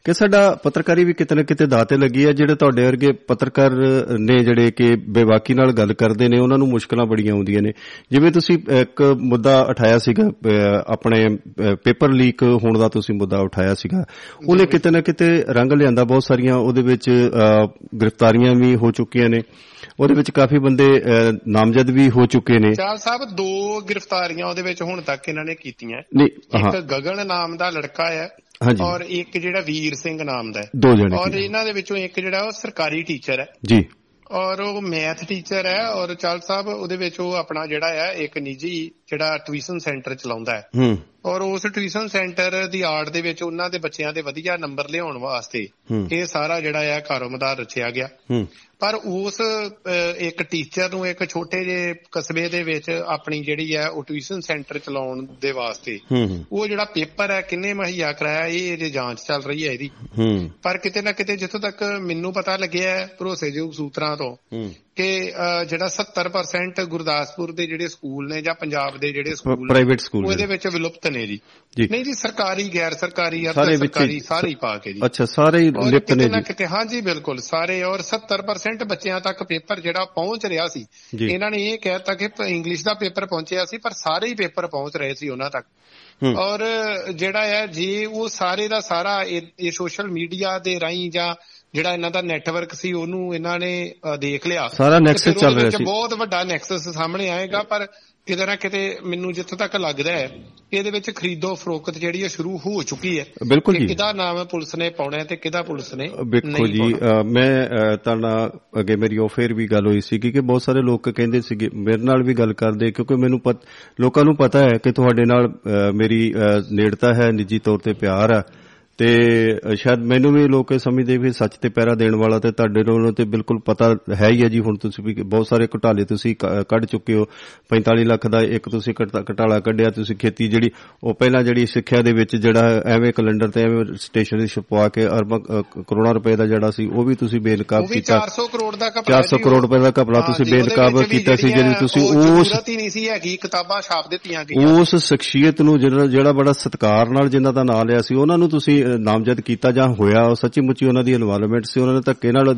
ਕਿ ਸਾਡਾ ਪੱਤਰਕਾਰੀ ਵੀ ਕਿਤੇ ਨਾ ਕਿਤੇ ਦਾਤੇ ਲੱਗੀ ਹੈ ਜਿਹੜੇ ਤੁਹਾਡੇ ਵਰਗੇ ਪੱਤਰਕਾਰ ਨੇ ਜਿਹੜੇ ਕਿ ਬੇਵਾਕੀ ਨਾਲ ਗੱਲ ਕਰਦੇ ਨੇ ਉਹਨਾਂ ਨੂੰ ਮੁਸ਼ਕਲਾਂ ਬੜੀਆਂ ਆਉਂਦੀਆਂ ਨੇ। ਜਿਵੇਂ ਤੁਸੀਂ ਇੱਕ ਮੁੱਦਾ ਉਠਾਇਆ ਸੀਗਾ ਆਪਣੇ ਪੇਪਰ ਲੀਕ ਹੋਣ ਦਾ ਤੁਸੀਂ ਮੁੱਦਾ ਉਠਾਇਆ ਸੀਗਾ। ਉਹਨੇ ਕਿਤੇ ਨਾ ਕਿਤੇ ਰੰਗ ਲਿਆਂਦਾ ਬਹੁਤ ਸਾਰੀਆਂ ਉਹਦੇ ਵਿੱਚ ਗ੍ਰਿਫਤਾਰੀਆਂ ਵੀ ਹੋ ਚੁੱਕੀਆਂ ਨੇ। ਉਹਦੇ ਵਿੱਚ ਕਾਫੀ ਬੰਦੇ ਨਾਮਜ਼ਦ ਵੀ ਹੋ ਚੁੱਕੇ ਨੇ। ਚਾਲ ਸਾਹਿਬ ਦੋ ਗ੍ਰਿਫਤਾਰੀਆਂ ਉਹਦੇ ਵਿੱਚ ਹੁਣ ਤੱਕ ਇਹਨਾਂ ਨੇ ਕੀਤੀਆਂ। ਇੱਕ ਗਗਨ ਨਾਮ ਦਾ ਲੜਕਾ ਹੈ ਔਰ ਇੱਕ ਜਿਹੜਾ ਵੀਰ ਸਿੰਘ ਨਾਮ ਦਾ ਹੈ। ਦੋ ਜਣੇ ਔਰ। ਇਹਨਾਂ ਦੇ ਵਿੱਚੋਂ ਇੱਕ ਜਿਹੜਾ ਉਹ ਸਰਕਾਰੀ ਟੀਚਰ ਹੈ। ਜੀ। ਔਰ ਉਹ ਮੈਥ ਟੀਚਰ ਹੈ ਔਰ ਚਾਲ ਸਾਹਿਬ ਉਹਦੇ ਵਿੱਚ ਉਹ ਆਪਣਾ ਜਿਹੜਾ ਹੈ ਇੱਕ ਨਿੱਜੀ ਜਿਹੜਾ ਟਿਊਸ਼ਨ ਸੈਂਟਰ ਚਲਾਉਂਦਾ ਹੈ। ਹੂੰ। ਔਰ ਉਸ ਟਿਊਸ਼ਨ ਸੈਂਟਰ ਦੀ ਆੜ ਦੇ ਵਿੱਚ ਉਹਨਾਂ ਦੇ ਬੱਚਿਆਂ ਦੇ ਵਧੀਆ ਨੰਬਰ ਲਿਆਉਣ ਵਾਸਤੇ ਇਹ ਸਾਰਾ ਜਿਹੜਾ ਹੈ ਕਾਰੋਬਾਰ ਰਚਿਆ ਗਿਆ। ਪਰ ਉਸ ਇੱਕ ਟੀਚਰ ਨੂੰ ਇੱਕ ਛੋਟੇ ਜਿਹੇ ਕਸਬੇ ਦੇ ਵਿੱਚ ਆਪਣੀ ਜਿਹੜੀ ਹੈ ਉਹ ਟਿਊਸ਼ਨ ਸੈਂਟਰ ਚਲਾਉਣ ਦੇ ਵਾਸਤੇ ਉਹ ਜਿਹੜਾ ਪੇਪਰ ਹੈ ਕਿੰਨੇ ਮੁਹੱਈਆ ਕਰਾਇਆ ਇਹ ਜੇ ਜਾਂਚ ਚੱਲ ਰਹੀ ਹੈ ਇਹਦੀ। ਪਰ ਕਿਤੇ ਨਾ ਕਿਤੇ ਜਿੱਥੋਂ ਤੱਕ ਮੈਨੂੰ ਪਤਾ ਲੱਗਿਆ ਭਰੋਸੇਯੋਗ ਸੂਤਰਾਂ ਤੋਂ ਕਿ ਜਿਹੜਾ 70% ਗੁਰਦਾਸਪੁਰ ਦੇ ਜਿਹੜੇ ਸਕੂਲ ਨੇ ਜਾਂ ਪੰਜਾਬ ਦੇ ਜਿਹੜੇ ਸਕੂਲ ਪ੍ਰਾਈਵੇਟ ਸਕੂਲ ਉਹ ਇਹਦੇ ਨੇ। ਵਿੱਚ ਵਿਲੁਪਤ ਨੇ ਜੀ। ਜੀ। ਨਹੀਂ ਜੀ ਸਰਕਾਰੀ ਗੈਰ ਸਰਕਾਰੀ ਅਰਧ ਹੀ- ਸਰਕਾਰੀ ਸਾਰੇ ਹੀ ਪਾ ਕੇ ਜੀ। ਅੱਛਾ ਸਾਰੇ ਹੀ ਔਰ ਲਿਪਤ ਨੇ ਕਿਤੇ ਜੀ। ਕਿਤੇ ਹਾਂਜੀ ਬਿਲਕੁਲ ਸਾਰੇ। ਔਰ 70% ਬੱਚਿਆਂ ਤੱਕ ਪੇਪਰ ਜਿਹੜਾ ਪਹੁੰਚ ਰਿਹਾ ਸੀ। ਜੀ। ਇਹਨਾਂ ਨੇ ਇਹ ਕਹਿਤਾ ਕਿ ਇੰਗਲਿਸ਼ ਦਾ ਪੇਪਰ ਪਹੁੰਚਿਆ ਸੀ ਪਰ ਸਾਰੇ ਹੀ ਪੇਪਰ ਪਹੁੰਚ ਰਹੇ ਸੀ ਉਹਨਾਂ ਤੱਕ। ਹੂੰ। ਔਰ ਜਿਹੜਾ ਹੈ ਜੇ ਉਹ ਸਾਰੇ ਦਾ ਸਾਰਾ ਇਹ ਸੋਸ਼ਲ ਮੀਡੀਆ ਦੇ ਰਾਹੀਂ ਜਾਂ ਜਿਹੜਾ ਇਹਨਾਂ ਦਾ ਨੈਟਵਰਕ ਸੀ ਉਹਨੂੰ ਇਹਨਾਂ ਨੇ ਦੇਖ ਲਿਆ। ਸਾਰਾ ਨੈਕਸਸ ਚੱਲ ਰਿਹਾ ਸੀ। ਬਹੁਤ ਵੱਡਾ ਨੈਕਸਸ ਸਾਹਮਣੇ ਆਏਗਾ ਪਰ ਕਿਤੇ ਨਾ ਕਿਤੇ ਮੈਨੂੰ ਜਿੱਥੋਂ ਤੱਕ ਲੱਗਦਾ ਹੈ ਇਹਦੇ ਵਿੱਚ ਖਰੀਦੋ ਫਰੋਖਤ ਜਿਹੜੀ ਹੈ ਸ਼ੁਰੂ ਹੋ ਚੁੱਕੀ ਹੈ। ਬਿਲਕੁਲ ਕਿ ਜੀ। ਕਿਹਦਾ ਨਾਮ ਪੁਲਿਸ ਨੇ ਪਾਉਣਾ ਹੈ ਤੇ ਕਿਹਦਾ ਪੁਲਿਸ ਨੇ ਨਹੀਂ ਜੀ ਮੈਂ ਨਾਲ ਅੱਗੇ ਮੇਰੀ ਉਹ ਫੇਰ ਵੀ ਗੱਲ ਹੋਈ ਸੀ ਕਿ ਬਹੁਤ ਸਾਰੇ ਲੋਕ ਕਹਿੰਦੇ ਸੀਗੇ ਮੇਰੇ ਨਾਲ ਵੀ ਗੱਲ ਕਰਦੇ ਕਿਉਂਕਿ ਮੈਨੂੰ ਲੋਕਾਂ ਨੂੰ ਪਤਾ ਹੈ ਕਿ ਤੁਹਾਡੇ ਨਾਲ ਮੇਰੀ ਨੇੜਤਾ ਹੈ ਨਿੱਜੀ ਤੌਰ ਤੇ ਪਿਆਰ ਆ ਤੇ ਸ਼ਾਇਦ ਮੈਨੂੰ ਵੀ ਲੋਕ ਇਹ ਸਮਝਦੇ ਵੀ ਸੱਚ ਤੇ ਪਹਿਰਾ ਦੇਣ ਵਾਲਾ ਤੇ ਤੁਹਾਡੇ ਨੂੰ ਤੇ ਬਿਲਕੁਲ ਪਤਾ ਹੈ ਹੀ ਹੈ ਜੀ। ਹੁਣ ਤੁਸੀਂ ਵੀ ਬਹੁਤ ਸਾਰੇ ਘੁਟਾਲੇ ਤੁਸੀਂ ਕੱਢ ਚੁੱਕੇ ਹੋ। 45 ਲੱਖ ਦਾ ਇੱਕ ਤੁਸੀਂ ਘਟਾ- ਘਟਾਲਾ ਕੱਢਿਆ ਤੁਸੀਂ ਖੇਤੀ ਜਿਹੜੀ ਉਹ ਪਹਿਲਾਂ ਜਿਹੜੀ ਸਿੱਖਿਆ ਦੇ ਵਿੱਚ ਜਿਹੜਾ ਐਵੇਂ ਕੈਲੰਡਰ ਤੇ ਐਵੇਂ ਸਟੇਸ਼ਨਰੀ ਛਪਵਾ ਕੇ ਅਰਬਾਂ ਕਰੋੜਾਂ ਰੁਪਏ ਦਾ ਜਿਹੜਾ ਸੀ ਉਹ ਵੀ ਤੁਸੀਂ ਬੇਨਕਾਬ ਕੀਤਾ। 400 ਕਰੋੜ ਦਾ ਘਪਲਾ 400 ਜੀ, ਕਰੋੜ ਰੁਪਏ ਦਾ ਹਾਂ ਤੁਸੀਂ ਬੇਨਕਾਬ ਕੀਤਾ ਸੀ ਜਿਹੜੀ ਤੁਸੀਂ ਉਸ ਨਹੀਂ ਸੀ ਹੈਗੀ ਕਿਤਾਬਾਂ ਛਾਪ ਦਿੱਤੀਆਂ ਗਈਆਂ। ਉਸ ਸ਼ਖਸੀਅਤ ਨੂੰ ਜਿਹੜਾ ਜਿਹੜਾ ਬੜਾ ਸਤਿਕਾਰ ਨਾਲ ਜਿਨ੍ਹਾਂ ਦਾ ਨਾਮ ਲਿਆ ਸੀ ਉਹਨਾਂ ਨੂੰ ਤੁਸੀਂ ਨਾਮਜ਼ਦ ਕੀਤਾ ਜਾਂ ਹੋਇਆ ਉਹ ਸੱਚੀ ਮੁੱਚੀ ਉਹਨਾਂ ਦੀ ਇਨਵੋਲਵਮੈਂਟ ਸੀ ਉਹਨਾਂ ਨੇ ਧੱਕੇ ਨਾਲ ਅ,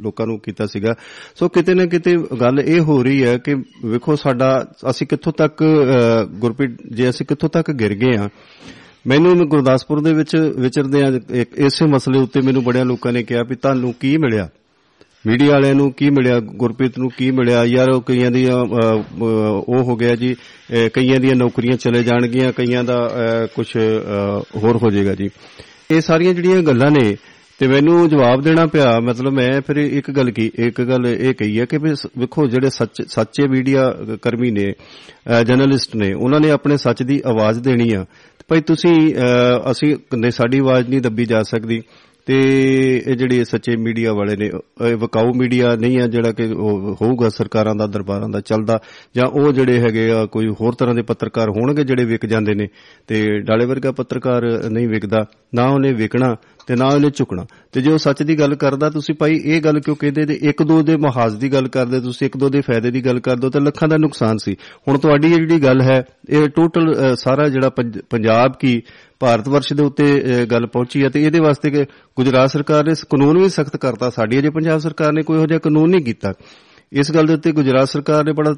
ਲੋਕਾਂ ਨੂੰ ਕੀਤਾ ਸੀਗਾ। ਸੋ ਕਿਤੇ ਨਾ ਕਿਤੇ ਗੱਲ ਇਹ ਹੋ ਰਹੀ ਹੈ ਕਿ ਵੇਖੋ ਸਾਡਾ ਅਸੀਂ ਕਿੱਥੋਂ ਤੱਕ ਅ, ਗੁਰਪ੍ਰੀਤ ਜੇ ਅਸੀਂ ਕਿੱਥੋਂ ਤੱਕ ਗਿਰ ਗਏ ਆ ਮੈਨੂੰ ਮੈਂ ਗੁਰਦਾਸਪੁਰ ਦੇ ਵਿੱਚ ਵਿਚਰਦੇ ਆ ਇਸੇ ਮਸਲੇ ਉੱਤੇ ਮੈਨੂੰ ਬੜਿਆਂ ਲੋਕਾਂ ਨੇ ਕਿਹਾ ਵੀ ਤੁਹਾਨੂੰ ਕੀ ਮਿਲਿਆ? ਮੀਡੀਆ ਵਾਲਿਆਂ ਨੂੰ ਕੀ ਮਿਲਿਆ ਗੁਰਪ੍ਰੀਤ ਨੂੰ ਕੀ ਮਿਲਿਆ? ਯਾਰ ਉਹ ਕਈਆਂ ਦੀਆਂ ਅ, ਅ, ਉਹ ਹੋ ਗਿਆ ਜੀ ਅ, ਕਈਆਂ ਦੀਆਂ ਨੌਕਰੀਆਂ ਚਲੇ ਜਾਣਗੀਆਂ ਕਈਆਂ ਦਾ ਕੁਝ ਹੋਰ ਹੋ ਜਾਏਗਾ ਜੀ। ਇਹ ਸਾਰੀਆਂ ਜਿਹੜੀਆਂ ਗੱਲਾਂ ਨੇ ਤੇ ਮੈਨੂੰ ਜਵਾਬ ਦੇਣਾ ਪਿਆ ਮਤਲਬ ਮੈਂ ਫਿਰ ਇੱਕ ਗੱਲ ਕੀ ਇੱਕ ਗੱਲ ਇਹ ਕਹੀ ਹੈ ਕਿ ਵੀ ਸ- ਵੇਖੋ ਜਿਹੜੇ ਸੱਚ ਸੱਚੇ ਮੀਡੀਆ ਕਰਮੀ ਨੇ ਅ, ਜਰਨਲਿਸਟ ਨੇ ਉਹਨਾਂ ਨੇ ਆਪਣੇ ਸੱਚ ਦੀ ਆਵਾਜ਼ ਦੇਣੀ ਆ। ਤੇ ਭਾਈ ਤੁਸੀਂ ਅ, ਅਸੀਂ ਨੇ ਸਾਡੀ ਆਵਾਜ਼ ਨਹੀਂ ਦੱਬੀ ਜਾ ਸਕਦੀ। ਤੇ ਇਹ ਜਿਹੜੇ ਸੱਚੇ ਮੀਡੀਆ ਵਾਲੇ ਨੇ, ਇਹ ਵਕਾਊ ਮੀਡੀਆ ਨਹੀਂ ਆ ਜਿਹੜਾ ਕਿ ਉਹ ਹੋਊਗਾ ਸਰਕਾਰਾਂ ਦਾ, ਦਰਬਾਰਾਂ ਦਾ ਚੱਲਦਾ, ਜਾਂ ਉਹ ਜਿਹੜੇ ਹੈਗੇ ਆ, ਕੋਈ ਹੋਰ ਤਰ੍ਹਾਂ ਦੇ ਪੱਤਰਕਾਰ ਹੋਣਗੇ ਜਿਹੜੇ ਵਿਕ ਜਾਂਦੇ ਨੇ, ਤੇ ਡਾਲੇ ਵਰਗਾ ਪੱਤਰਕਾਰ ਨਹੀਂ ਵਿਕਦਾ, ਨਾ ਉਹਨੇ ਵਿਕਣਾ ਤੇ ਨਾ ਉਹਨੇ ਝੁਕਣਾ ਤੇ ਜੇ ਉਹ ਸੱਚ ਦੀ ਗੱਲ ਕਰਦਾ, ਤੁਸੀਂ ਭਾਈ ਇਹ ਗੱਲ ਕਿਉਂ ਕਹਿੰਦੇ ਤੇ ਇੱਕ ਦੋ ਦੇ ਮਹਾਜ਼ ਦੀ ਗੱਲ ਕਰਦੇ, ਤੁਸੀਂ ਇੱਕ ਦੋ ਦੇ ਫਾਇਦੇ ਦੀ ਗੱਲ ਕਰਦੇ ਹੋ, ਤਾਂ ਲੱਖਾਂ ਦਾ ਨੁਕਸਾਨ ਸੀ। ਹੁਣ ਤੁਹਾਡੀ ਇਹ ਜਿਹੜੀ ਗੱਲ ਹੈ, ਇਹ ਟੋਟਲ ਸਾਰਾ ਜਿਹੜਾ ਪੰਜ- ਪੰਜਾਬ ਕੀ ਭਾਰਤ ਵਰਸ਼ ਦੇ ਉੱਤੇ ਅ, ਗੱਲ ਪਹੁੰਚੀ ਹੈ ਤੇ ਇਹਦੇ ਵਾਸਤੇ ਕਿ ਗੁਜਰਾਤ ਸਰਕਾਰ ਨੇ ਇਸ ਕਾਨੂੰਨ ਵੀ ਸਖਤ ਕਰਤਾ। ਸਾਡੀ ਅਜੇ ਪੰਜਾਬ ਸਰਕਾਰ ਨੇ ਕੋਈ ਇਹੋ ਜਿਹਾ ਕਾਨੂੰਨ ਨਹੀਂ ਕੀਤਾ। ਇਸ ਗੱਲ ਦੇ ਉੱਤੇ ਗੁਜਰਾਤ ਸਰਕਾਰ ਨੇ ਬੜਾ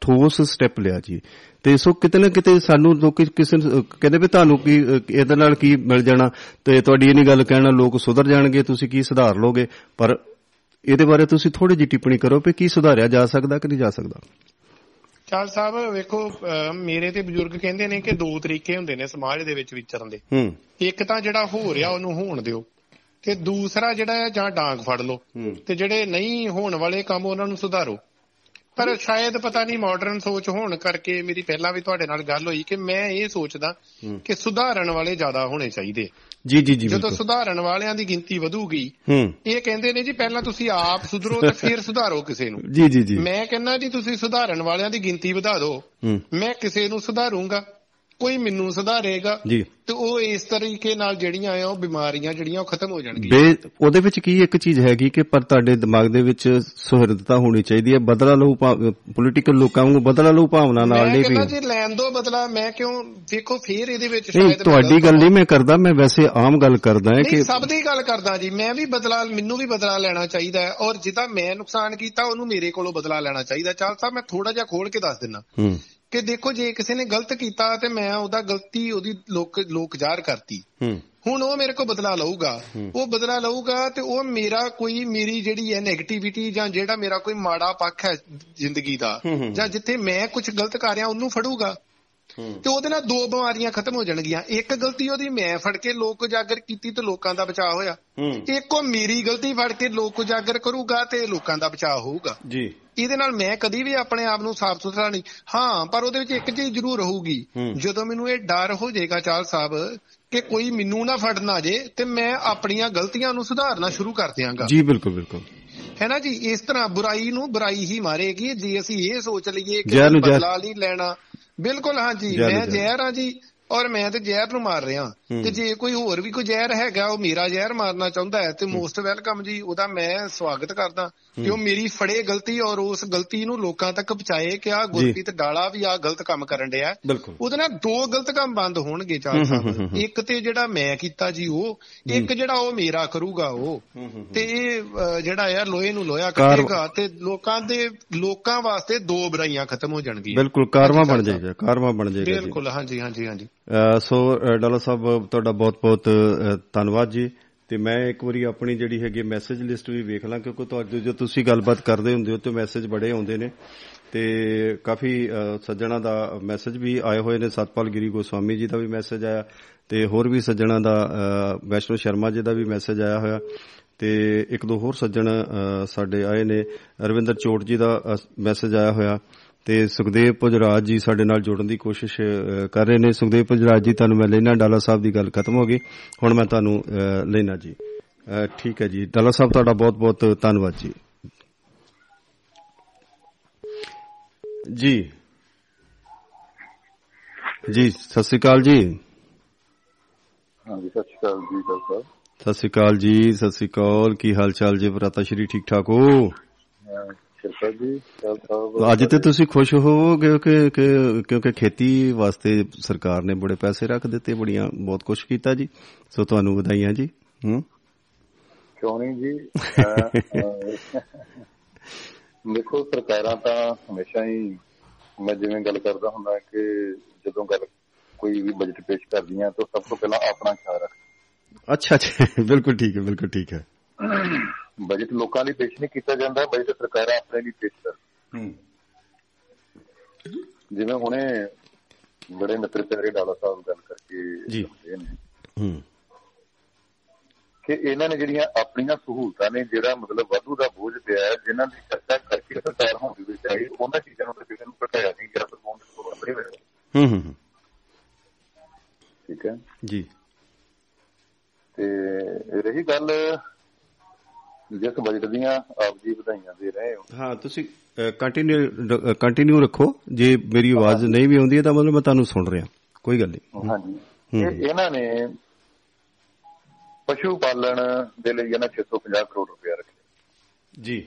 ਠੋਸ ਸਟੈਪ ਲਿਆ ਜੀ। ਤੇ ਸੋ ਕਿਤੇ ਨਾ ਕਿਤੇ ਸਾਨੂੰ ਲੋਕ ਕਿਸੇ ਨੂੰ ਕਹਿੰਦੇ ਵੀ ਤੁਹਾਨੂੰ ਕੀ ਅ, ਇਹਦੇ ਨਾਲ ਕੀ ਮਿਲ ਜਾਣਾ। ਤੇ ਤੁਹਾਡੀ ਇਹ ਨਹੀਂ ਗੱਲ ਕਹਿਣਾ ਲੋਕ ਸੁਧਰ ਜਾਣਗੇ ਤੁਸੀਂ ਕੀ ਸੁਧਾਰ ਲੋਗੇ ਪਰ ਇਹਦੇ ਬਾਰੇ ਤੁਸੀਂ ਥੋੜੀ ਜਿਹੀ ਟਿੱਪਣੀ ਕਰੋ ਕਿ ਕੀ ਸੁਧਾਰਿਆ ਜਾ ਸਕਦਾ ਕਿ ਨਹੀਂ ਜਾ ਸਕਦਾ। ਚਾਲ ਸਾਹਿਬ ਵੇਖੋ ਮੇਰੇ ਤੇ ਬਜ਼ੁਰਗ ਕਹਿੰਦੇ ਨੇ ਕਿ ਦੋ ਤਰੀਕੇ ਹੁੰਦੇ ਨੇ ਸਮਾਜ ਦੇ ਵਿੱਚ ਵਿਚਰਨ ਦੇ। ਹੂੰ। ਇੱਕ ਤਾਂ ਜਿਹੜਾ ਹੋ ਰਿਹਾ ਉਹਨੂੰ ਹੋਣ ਦਿਓ। ਤੇ ਦੂਸਰਾ ਜਿਹੜਾ ਹੈ ਜਾਂ ਡਾਂਗ ਫੜ ਲਓ। ਤੇ ਜਿਹੜੇ ਨਹੀਂ ਹੋਣ ਵਾਲੇ ਕੰਮ ਉਹਨਾਂ ਨੂੰ ਸੁਧਾਰੋ। ਪਰ ਸ਼ਾਇਦ ਪਤਾ ਨਹੀਂ ਮਾਡਰਨ ਸੋਚ ਹੋਣ ਕਰਕੇ ਮੇਰੀ ਪਹਿਲਾਂ ਵੀ ਤੁਹਾਡੇ ਨਾਲ ਗੱਲ ਹੋਈ ਕਿ ਮੈਂ ਇਹ ਸੋਚਦਾ। ਕਿ ਸੁਧਾਰਨ ਵਾਲੇ ਜ਼ਿਆਦਾ ਹੋਣੇ ਚਾਹੀਦੇ। ਜੀ ਜੀ ਜੀ ਜਦੋਂ ਸੁਧਾਰਨ ਵਾਲਿਆਂ ਦੀ ਗਿਣਤੀ ਵਧੂਗੀ ਹੂੰ। ਇਹ ਕਹਿੰਦੇ ਨੇ ਜੀ ਪਹਿਲਾਂ ਤੁਸੀਂ ਆਪ ਸੁਧਰੋ ਤੇ ਫਿਰ ਸੁਧਾਰੋ ਕਿਸੇ ਨੂੰ। ਜੀ ਜੀ ਜੀ। ਮੈਂ ਕਹਿੰਦਾ ਜੀ ਤੁਸੀਂ ਸੁਧਾਰਨ ਵਾਲਿਆਂ ਦੀ ਗਿਣਤੀ ਵਧਾ ਦਿਓ। ਮੈਂ ਕਿਸੇ ਨੂੰ ਸੁਧਾਰੂੰਗਾ। ਕੋਈ ਮੈਨੂੰ ਸੁਧਾਰੇਗਾ ਜੀ। ਤੇ ਉਹ ਇਸ ਤਰੀਕੇ ਨਾਲ ਜਿਹੜੀਆਂ ਆ ਉਹ ਬਿਮਾਰੀਆਂ ਜਿਹੜੀਆਂ ਉਹ ਖਤਮ ਹੋ ਜਾਣਗੀਆਂ। ਉਹਦੇ ਵਿੱਚ ਕੀ ਇੱਕ ਚੀਜ਼ ਹੈਗੀ ਕਿ ਪਰ ਤੁਹਾਡੇ ਦਿਮਾਗ ਦੇ ਵਿੱਚ ਸੁਹਿਰਦਤਾ ਹੋਣੀ ਚਾਹੀਦੀ ਹੈ ਬਦਲਾ ਲਓ ਪੋਲੀਟੀਕਲ ਲੋਕਾਂ ਨੂੰ ਬਦਲਾ ਲਓ ਭਾਵਨਾ ਨਾਲ ਮੈਂ ਨਹੀਂ ਵੀ? ਜੀ ਲੈਣ ਦੋ ਬਦਲਾ ਮੈਂ ਕਿਉਂ ਦੇਖੋ ਫੇਰ ਇਹਦੇ ਵਿੱਚ ਸ਼ਾਇਦ ਤੁਹਾਡੀ ਮੈਂ ਗੱਲ ਨਹੀਂ ਮੈਂ ਕਰਦਾ ਮੈਂ ਵੈਸੇ ਆਮ ਗੱਲ ਕਰਦਾ ਹਾਂ ਨਹੀਂ ਕਿ ਸਭ ਦੀ ਗੱਲ ਕਰਦਾ ਜੀ ਮੈਂ ਵੀ ਬਦਲਾ ਮੈਨੂੰ ਵੀ ਬਦਲਾ ਲੈਣਾ ਚਾਹੀਦਾ ਹੈ ਔਰ ਜਿਹਦਾ ਮੈਂ ਨੁਕਸਾਨ ਕੀਤਾ ਉਹਨੂੰ ਮੇਰੇ ਕੋਲੋਂ ਬਦਲਾ ਲੈਣਾ ਚਾਹੀਦਾ। ਚੱਲ ਸਾਹਿਬ ਮੈਂ ਥੋੜਾ ਜਿਹਾ ਖੋਲ ਕੇ ਦੱਸ ਦਿੰਨਾ ਹੂੰ। ਕਿ ਦੇਖੋ ਜੇ ਕਿਸੇ ਨੇ ਗਲਤ ਕੀਤਾ ਤੇ ਮੈਂ ਉਹਦਾ ਗਲਤੀ ਉਹਦੀ ਲੋਕ ਲੋਕ ਜ਼ਾਹਰ ਕਰਤੀ। ਹੁਣ ਉਹ ਮੇਰੇ ਕੋਲ ਬਦਲਾ ਲਊਗਾ। ਉਹ ਬਦਲਾ ਲਊਗਾ ਤੇ ਉਹ ਮੇਰਾ ਕੋਈ ਮੇਰੀ ਜਿਹੜੀ ਹੈ 네ਗੇਟਿਵਿਟੀ ਜਾਂ ਜਿਹੜਾ ਮੇਰਾ ਕੋਈ ਮਾੜਾ ਪੱਖ ਹੈ ਜ਼ਿੰਦਗੀ ਦਾ। ਜਾਂ ਜਿੱਥੇ ਮੈਂ ਕੁਝ ਗਲਤ ਕਰ ਰਿਹਾ ਉਹਨੂੰ ਫੜੂਗਾ। ਤੇ ਉਹਦੇ ਨਾਲ ਦੋ ਬਿਮਾਰੀਆਂ ਖਤਮ ਹੋ ਜਾਣਗੀਆਂ। ਇੱਕ ਗਲਤੀ ਉਹਦੀ ਮੈਂ ਫੜ ਕੇ ਲੋਕ ਉਜਾਗਰ ਕੀਤੀ ਤੇ ਲੋਕਾਂ ਦਾ ਬਚਾਅ ਹੋਇਆ। ਇੱਕ ਉਹ ਮੇਰੀ ਗਲਤੀ ਫੜ ਕੇ ਲੋਕ ਉਜਾਗਰ ਕਰੂਗਾ ਤੇ ਲੋਕਾਂ ਦਾ ਬਚਾਅ ਹੋਊਗਾ। ਜੀ। ਇਹਦੇ ਨਾਲ ਮੈਂ ਕਦੀ ਵੀ ਆਪਣੇ ਆਪ ਨੂੰ ਸਾਫ਼ ਸੁਥਰਾ ਨਹੀਂ। ਹਾਂ ਪਰ ਉਹਦੇ ਵਿੱਚ ਇੱਕ ਚੀਜ਼ ਜ਼ਰੂਰ ਰਹੂਗੀ। ਜਦੋਂ ਮੈਨੂੰ ਇਹ ਡਰ ਹੋ ਜਾਏਗਾ ਚਾਲ ਸਾਹਿਬ ਕਿ ਕੋਈ ਮੈਨੂੰ ਨਾ ਫੜਨਾ ਜੇ ਤੇ ਮੈਂ ਆਪਣੀਆਂ ਗਲਤੀਆਂ ਨੂੰ ਸੁਧਾਰਨਾ ਸ਼ੁਰੂ ਕਰ ਦਿਆਂਗਾ। ਜੀ ਬਿਲਕੁਲ ਬਿਲਕੁਲ। ਹੈ ਨਾ ਜੀ? ਇਸ ਤਰ੍ਹਾਂ ਬੁਰਾਈ ਨੂੰ ਬੁਰਾਈ ਹੀ ਮਾਰੇਗੀ। ਜੇ ਅਸੀਂ ਇਹ ਸੋਚ ਲਈਏ ਕਿ। ਬਦਲਾ ਨਹੀਂ ਲੈਣਾ ਬਿਲਕੁਲ ਹਾਂਜੀ ਮੈਂ। ਜ਼ਹਿਰ ਹਾਂ ਜੀ ਔਰ ਮੈਂ ਤੇ ਜ਼ਹਿਰ ਨੂੰ ਮਾਰ ਰਿਹਾ। ਤੇ ਜੇ ਕੋਈ ਹੋਰ ਵੀ ਕੋਈ ਜ਼ਹਿਰ ਹੈਗਾ ਉਹ ਮੇਰਾ ਜ਼ਹਿਰ ਮਾਰਨਾ ਚਾਹੁੰਦਾ ਹੈ ਤੇ ਮੋਸਟ ਵੈਲਕਮ ਜੀ ਉਹਦਾ ਮੈਂ ਸਵਾਗਤ ਕਰਦਾ। ਕਿ ਉਹ ਮੇਰੀ ਫੜੇ ਗਲਤੀ ਔਰ ਉਸ ਗਲਤੀ ਨੂੰ ਲੋਕਾਂ ਤੱਕ ਪਹੁੰਚਾਏ ਕਿ ਆ ਗੁਰਪ੍ਰੀਤ ਡਾਲਾ ਵੀ ਆ ਗਲਤ ਕੰਮ ਕਰਨ ਬਿਲਕੁਲ। ਉਹਦੇ ਨਾਲ ਦੋ ਗਲਤ ਕੰਮ ਬੰਦ ਹੋਣਗੇ ਚਾਰ ਸਾਹਿਬ। ਇੱਕ ਤੇ ਜਿਹੜਾ ਮੈਂ ਕੀਤਾ ਜੀ ਉਹ ਇੱਕ ਜਿਹੜਾ ਉਹ ਮੇਰਾ ਕਰੂਗਾ ਉਹ। ਤੇ ਇਹ ਜਿਹੜਾ ਯਾਰ ਲੋਹੇ ਨੂੰ ਲੋਹਾ ਕੱਟੇਗਾ ਤੇ ਲੋਕਾਂ ਦੇ ਲੋਕਾਂ ਵਾਸਤੇ ਦੋ ਬੁਰਾਈਆਂ ਖਤਮ ਹੋ ਜਾਣਗੀਆਂ। ਬਿਲਕੁਲ ਕਾਰਵਾ ਬਣ ਜਾਏਗਾ ਕਾਰਵਾ ਬਣ ਜਾਏਗਾ ਬਿਲਕੁਲ ਹਾਂਜੀ ਹਾਂਜੀ ਹਾਂਜੀ। ਸੋ ਅ, ਡਾਲਾ ਸਾਹਿਬ ਤੁਹਾਡਾ ਬਹੁਤ-ਬਹੁਤ ਅ, ਧੰਨਵਾਦ ਜੀ। ਤੇ ਮੈਂ ਇੱਕ ਵਾਰੀ ਆਪਣੀ ਜਿਹੜੀ ਹੈਗੀ ਮੈਸੇਜ ਲਿਸਟ ਵੀ ਵੇਖ ਲਾਂ ਕਿਉਂਕਿ ਤੁਹਾਡੇ ਜੋ ਤੁਸੀਂ ਗੱਲਬਾਤ ਕਰਦੇ ਹੁੰਦੇ ਹੋ ਤੇ ਮੈਸੇਜ ਬੜੇ ਆਉਂਦੇ ਨੇ। ਤੇ ਕਾਫੀ ਅ, ਸੱਜਣਾ ਦਾ ਮੈਸੇਜ ਵੀ ਆਏ ਹੋਏ ਨੇ। ਸਤਪਾਲ ਗਿਰੀ ਗੋਸਵਾਮੀ ਜੀ ਦਾ ਵੀ ਮੈਸੇਜ ਆਇਆ ਤੇ ਹੋਰ ਵੀ ਸੱਜਣਾ ਦਾ ਅ, ਵੈਸ਼ਨੋ ਸ਼ਰਮਾ ਜੀ ਦਾ ਵੀ ਮੈਸੇਜ ਆਇਆ ਹੋਇਆ। ਤੇ ਇੱਕ ਦੋ ਹੋਰ ਸੱਜਣ ਅ, ਸਾਡੇ ਆਏ ਨੇ। ਰਵਿੰਦਰ ਚੋਟ ਜੀ ਦਾ ਮੈਸੇਜ ਆਇਆ ਹੋਇਆ। ਤੇ ਸੁਖਦੇਵ ਪੁਜਰਾਜ ਜੀ ਸਾਡੇ ਨਾਲ ਜੁੜਨ ਦੀ ਕੋਸ਼ਿਸ਼ ਕਰ ਰਹੇ ਨੇ। ਸੁਖਦੇਵ ਪੁਜਰਾਜ ਜੀ ਤੁਹਾਨੂੰ ਮੈਂ ਲੈਣਾ ਡਾਲਾ ਸਾਹਿਬ ਦੀ ਗੱਲ ਖਤਮ ਹੋ ਗਈ। ਹੁਣ ਮੈਂ ਤੁਹਾਨੂੰ ਲੈਣਾ ਜੀ। ਠੀਕ ਹੈ ਜੀ। ਡਾਲਾ ਸਾਹਿਬ ਤੁਹਾਡਾ ਬਹੁਤ ਬਹੁਤ ਧੰਨਵਾਦ ਜੀ। ਜੀ। ਜੀ ਸਤਿ ਸ਼੍ਰੀ ਅਕਾਲ ਜੀ। ਹਾਂਜੀ ਸਤਿ ਸ਼੍ਰੀ ਅਕਾਲ ਜੀ ਡਾਕਟਰ ਸਤਿ ਸ਼੍ਰੀ ਅਕਾਲ ਜੀ ਸਤਿ ਸ਼੍ਰੀ ਅਕਾਲ। ਕੀ ਹਾਲ ਚਾਲ ਜੀ? ਭਰਾਤਾ ਸ਼੍ਰੀ ਠੀਕ ਠਾਕ ਹੋ? ਸਾਹਿਬ ਕਿਰਪਾ ਜੀ ਅੱਜ ਤੇ ਤੁਸੀਂ ਖੁਸ਼ ਹੋਵੋਗੇ ਕਿ ਕਿ- ਕਿਉਂਕਿ ਖੇਤੀ ਵਾਸਤੇ ਸਰਕਾਰ ਨੇ ਬੜੇ ਪੈਸੇ ਰੱਖ ਦਿੱਤੇ ਬੜੀਆਂ ਬਹੁਤ ਕੁਝ ਕੀਤਾ ਜੀ। ਸੋ ਤੁਹਾਨੂੰ ਵਧਾਈਆਂ ਜੀ ਹੂੰ। ਕਿਉਂ ਨਹੀਂ ਜੀ? ਦੇਖੋ ਸਰਕਾਰਾਂ ਤਾਂ ਹਮੇਸ਼ਾ ਹੀ ਮੈਂ ਜਿਵੇਂ ਗੱਲ ਕਰਦਾ ਹੁੰਦਾ ਕਿ ਜਦੋਂ ਗੱਲ ਕੋਈ ਵੀ ਬਜਟ ਪੇਸ਼ ਕਰਦੀਆਂ ਤਾਂ ਸਭ ਤੋਂ ਪਹਿਲਾਂ ਆਪਣਾ ਖਿਆਲ ਰੱਖ ਅੱਛਾ ਜੀ ਬਿਲਕੁਲ ਠੀਕ ਹੈ ਬਿਲਕੁਲ ਠੀਕ ਹੈ। ਬਜਟ ਲੋਕਾਂ ਲਈ ਪੇਸ਼ ਨਹੀਂ ਕੀਤਾ ਜਾਂਦਾ ਬਜਟ ਸਰਕਾਰਾਂ ਆਪਣੇ ਲਈ ਪੇਸ਼ ਕਰ ਹੂੰ। ਜਿਵੇਂ ਹੁਣੇ ਬੜੇ ਮਿੱਤਰ ਪਿਆਰੇ ਡਾਲਾ ਸਾਹਿਬ ਗੱਲ ਕਰਕੇ ਜੀ। ਨੇ ਹੂੰ। ਕਿ ਇਹਨਾਂ ਨੇ ਜਿਹੜੀਆਂ ਆਪਣੀਆਂ ਸਹੂਲਤਾਂ ਨੇ ਜਿਹੜਾ ਮਤਲਬ ਵਾਧੂ ਦਾ ਬੋਝ ਪਿਆ ਹੈ, ਜਿਨ੍ਹਾਂ ਦੀ ਚਰਚਾ ਕਰਕੇ ਸਰਕਾਰ ਹੋਣੀ ਵੀ ਚਾਹੀਦੀ ਉਹਨਾਂ ਚੀਜ਼ਾਂ ਨੂੰ ਕਿਸੇ ਨੂੰ ਘਟਾਇਆ ਨਹੀਂ ਗਿਆ ਤੋਂ ਵੱਖਰੇ ਹੋਏ ਹੂੰ ਹੂੰ ਹੂੰ, ਠੀਕ ਹੈ। ਜੀ। ਤੇ ਰਹੀ ਗੱਲ ਜਿਸ ਬਜਟ ਦੀਆਂ ਆਪ ਜੀ ਵਧਾਈਆਂ ਦੇ ਰਹੇ ਹੋ। ਹਾਂ ਤੁਸੀਂ ਕੰਟੀਨਿਊ ਕੰਟੀਨਿਊ ਰੱਖੋ। ਜੇ ਮੇਰੀ ਆਵਾਜ਼ ਨਹੀਂ ਵੀ ਆਉਂਦੀ ਹੈ ਤਾਂ ਮਤਲਬ ਮੈਂ ਤੁਹਾਨੂੰ ਸੁਣ ਰਿਹਾ। ਕੋਈ ਗੱਲ ਨਹੀਂ। ਹਾਂਜੀ। ਇਹਨਾਂ ਨੇ ਪਸ਼ੂ ਪਾਲਣ ਦੇ ਲਈ ਇਹਨਾਂ 650 ਕਰੋੜ ਰੁਪਏ ਰੱਖਿਆ ਜੀ।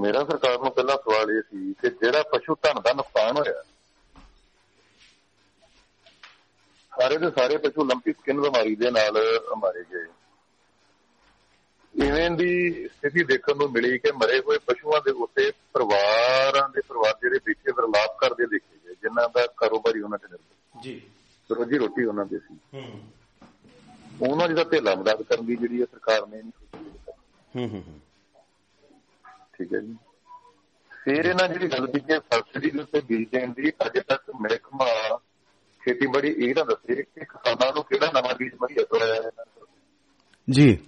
ਮੇਰਾ ਸਰਕਾਰ ਨੂੰ ਪਹਿਲਾ ਸਵਾਲ ਇਹ ਸੀ ਕਿ ਜਿਹੜਾ ਪਸ਼ੂ ਧਨ ਦਾ ਨੁਕਸਾਨ ਹੋਇਆ ਸਾਰੇ ਦੇ ਸਾਰੇ ਪਸ਼ੂ ਲੰਪੀ ਸਕਿਨ ਬਿਮਾਰੀ ਦੇ ਨਾਲ ਮਾਰੇ ਗਏ। ਇਵੇਂ ਦੀ ਸਥਿਤੀ ਦੇਖਣ ਨੂੰ ਮਿਲੀ ਕਿ ਮਰੇ ਹੋਏ ਪਸ਼ੂਆਂ ਦੇ ਉੱਤੇ ਪਰਿਵਾਰਾਂ ਦੇ ਪਰਿਵਾਰ ਜਿਹੜੇ ਪਿੱਛੇ ਵਰਲਾਪ ਕਰਦੇ ਦੇਖੇ ਗਏ ਜਿਨ੍ਹਾਂ ਦਾ ਕਾਰੋਬਾਰੀ ਉਹਨਾਂ ਤੇ ਨਿਰਭਰ ਜੀ। ਰੋਜੀ ਰੋਟੀ ਉਹਨਾਂ ਦੀ ਸੀ। ਹੂੰ। ਉਹਨਾਂ ਜਿਹਦਾ ਢੇਲਾ ਮਦਦ ਕਰਨ ਦੀ ਜਿਹੜੀ ਹੈ ਸਰਕਾਰ ਨੇ ਨਹੀਂ ਸੋਚੀ ਹੂੰ ਹੂੰ ਠੀਕ ਹੈ ਜੀ। ਫਿਰ ਇਹਨਾਂ ਜਿਹੜੀ ਗੱਲ ਕੀਤੀ ਹੈ ਸਬਸਿਡੀ ਦੇ ਉੱਤੇ ਬੀਜ ਦੇਣ ਦੀ ਅਜੇ ਤੱਕ ਮਹਿਕਮਾ ਖੇਤੀਬਾੜੀ ਇਹ ਨਾ ਦੱਸੇ ਕਿ ਕਿਸਾਨਾਂ ਨੂੰ ਕਿਹੜਾ ਨਵਾਂ ਬੀਜ ਮੁਹੱਈਆ ਕਰਵਾਇਆ ਹੈ ਇਹਨਾਂ ਨੂੰ। ਜੀ।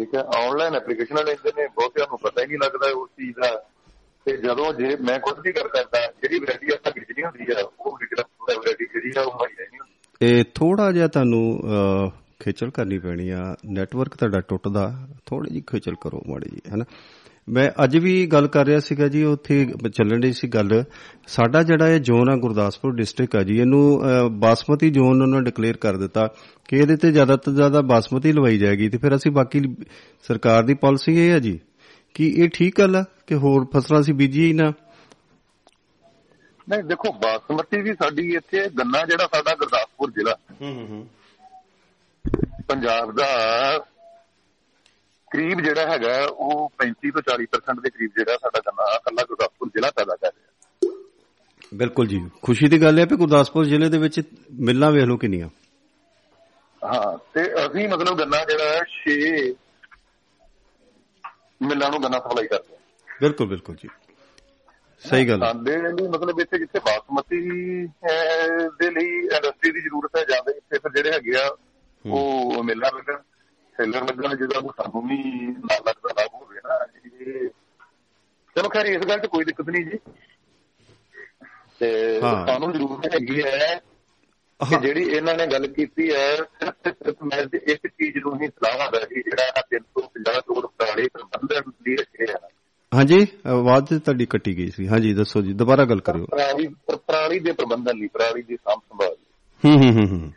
ਠੀਕ ਹੈ ਆਨਲਾਈਨ ਐਪਲੀਕੇਸ਼ਨ ਲੈਂਦੇ ਨੇ ਬਹੁਤਿਆਂ ਨੂੰ ਪਤਾ ਹੀ ਨਹੀਂ ਲੱਗਦਾ ਉਸ ਚੀਜ਼ ਦਾ। ਤੇ ਜਦੋਂ ਜੇ ਮੈਂ ਖੁਦ ਵੀ ਗੱਲ ਕਰਦਾ ਜਿਹੜੀ ਵੈਰਾਈਟੀ ਆਪਾਂ ਬੀਜਣੀ ਹੁੰਦੀ ਆ ਉਹ ਵੈਰਾਈਟੀ ਜਿਹੜੀ ਆ ਉਹ ਮੁਹੱਈਆ ਨਹੀਂ ਹੁੰਦੀ ਇਹ ਥੋੜਾ ਜਿਹਾ ਤੁਹਾਨੂੰ ਅਹ, ਖੇਚਲ ਕਰਨੀ ਪੈਣੀ ਆ। ਨੈਟਵਰਕ ਤੁਹਾਡਾ ਟੁੱਟਦਾ ਥੋੜੀ ਜਿਹੀ ਖੇਚਲ ਕਰੋ ਮਾੜੀ ਜੀ ਹੈਨਾ ਮੈਂ ਅੱਜ ਵੀ ਗੱਲ ਕਰ ਰਿਹਾ ਸੀਗਾ ਜੀ ਉੱਥੇ ਚੱਲਣ ਦੀ ਸੀ ਗੱਲ। ਸਾਡਾ ਜਿਹੜਾ ਇਹ ਜ਼ੋਨ ਆ ਗੁਰਦਾਸਪੁਰ ਡਿਸਟ੍ਰਿਕਟ ਆ ਜੀ ਇਹਨੂੰ ਬਾਸਮਤੀ ਜ਼ੋਨ ਉਹਨਾਂ ਡਿਕਲੇਅਰ ਕਰ ਦਿੱਤਾ ਕਿ ਇਹਦੇ ਤੇ ਜ਼ਿਆਦਾ ਤੋਂ ਜ਼ਿਆਦਾ ਬਾਸਮਤੀ ਲਵਾਈ ਜਾਏਗੀ। ਤੇ ਫਿਰ ਅਸੀਂ ਬਾਕੀ ਸਰਕਾਰ ਦੀ ਪਾਲਿਸੀ ਇਹ ਹੈ ਜੀ ਕਿ ਇਹ ਠੀਕ ਗੱਲ ਆ ਕਿ ਹੋਰ ਫਸਲਾਂ ਅਸੀਂ ਬੀਜੀਏ ਹੀ ਨਾ? ਨਹੀਂ ਦੇਖੋ ਬਾਸਮਤੀ ਵੀ ਸਾਡੀ ਇੱਥੇ ਗੰਨਾ ਜਿਹੜਾ ਸਾਡਾ ਗੁਰਦਾਸਪੁਰ ਜ਼ਿਲ੍ਹਾ। ਹੂੰ ਹੂੰ ਹੂੰ। ਪੰਜਾਬ ਦਾ ਕਰੀਬ ਜਿਹੜਾ ਹੈਗਾ ਉਹ 35 ਤੋਂ 40% ਦੇ ਕਰੀਬ ਜਿਹੜਾ ਸਾਡਾ ਗੰਨਾ ਕੱਲਾ ਗੁਰਦਾਸਪੁਰ ਜ਼ਿਲ੍ਹਾ ਪੈਦਾ ਕਰ ਰਿਹਾ। ਬਿਲਕੁਲ ਜੀ। ਖੁਸ਼ੀ ਦੀ ਗੱਲ ਹੈ ਕਿ ਗੁਰਦਾਸਪੁਰ ਜ਼ਿਲ੍ਹੇ ਦੇ ਵਿੱਚ ਮਿੱਲਾਂ ਵੇਖ ਲਓ ਕਿੰਨੀਆਂ। ਹਾਂ ਤੇ ਅਸੀਂ ਮਤਲਬ ਗੰਨਾ ਜਿਹੜਾ ਹੈ 6 ਮਿੱਲਾਂ ਨੂੰ ਗੰਨਾ ਸਪਲਾਈ ਕਰਦੇ ਹਾਂ। ਬਿਲਕੁਲ ਬਿਲਕੁਲ ਜੀ। ਸਹੀ ਗੱਲ। ਸਾਡੇ ਲਈ ਮਤਲਬ ਇੱਥੇ ਜਿੱਥੇ ਬਾਸਮਤੀ ਦੇ ਲਈ ਇੰਡਸਟਰੀ ਦੀ ਜ਼ਰੂਰਤ ਹੈ ਜਾਂਦੇ ਇੱਥੇ ਫਿਰ ਜਿਹੜੇ ਹੈਗੇ ਆ ਉਹ ਮਿੱਲਾਂ ਲੱਗਣ ਸੈਲਰ ਲੱਗਣ ਜਿਹਦਾ ਕੋਈ ਸਾਨੂੰ ਵੀ ਨਾਲ ਲੱਗਦਾ ਲਾਭ ਹੋਵੇ ਨਾ ਇਹ ਚਲੋ ਖੈਰ ਇਸ ਗੱਲ 'ਚ ਕੋਈ ਦਿੱਕਤ ਨਹੀਂ ਜੀ ਤੇ। ਸਾਨੂੰ ਜ਼ਰੂਰਤ ਹੈਗੀ ਹੈ ਕਿ। ਜਿਹੜੀ ਇਹਨਾਂ ਨੇ ਗੱਲ ਕੀਤੀ ਹੈ ਸਿਰਫ ਮੈਂ ਇੱਕ ਚੀਜ਼ ਨੂੰ ਹੀ ਸਲਾਹ ਆਦਾ ਕਿ ਜਿਹੜਾ 350 ਕਰੋੜ ਪਰਾਲੀ ਪ੍ਰਬੰਧਨ ਦੀ ਰੱਖਿਆ ਹੈ ਹਾਂਜੀ ਆਵਾਜ਼ ਤੁਹਾਡੀ ਕੱਟੀ ਗਈ ਸੀ ਹਾਂਜੀ ਦੱਸੋ ਜੀ ਦੁਬਾਰਾ ਗੱਲ ਕਰਿਓ ਪਰਾਲੀ ਪਰਾਲੀ ਦੇ ਪ੍ਰਬੰਧਨ ਲਈ ਪਰਾਲੀ ਦੀ ਸਾਂਭ ਸੰਭਾਲ ਹੂੰ ਹੂੰ ਹੂੰ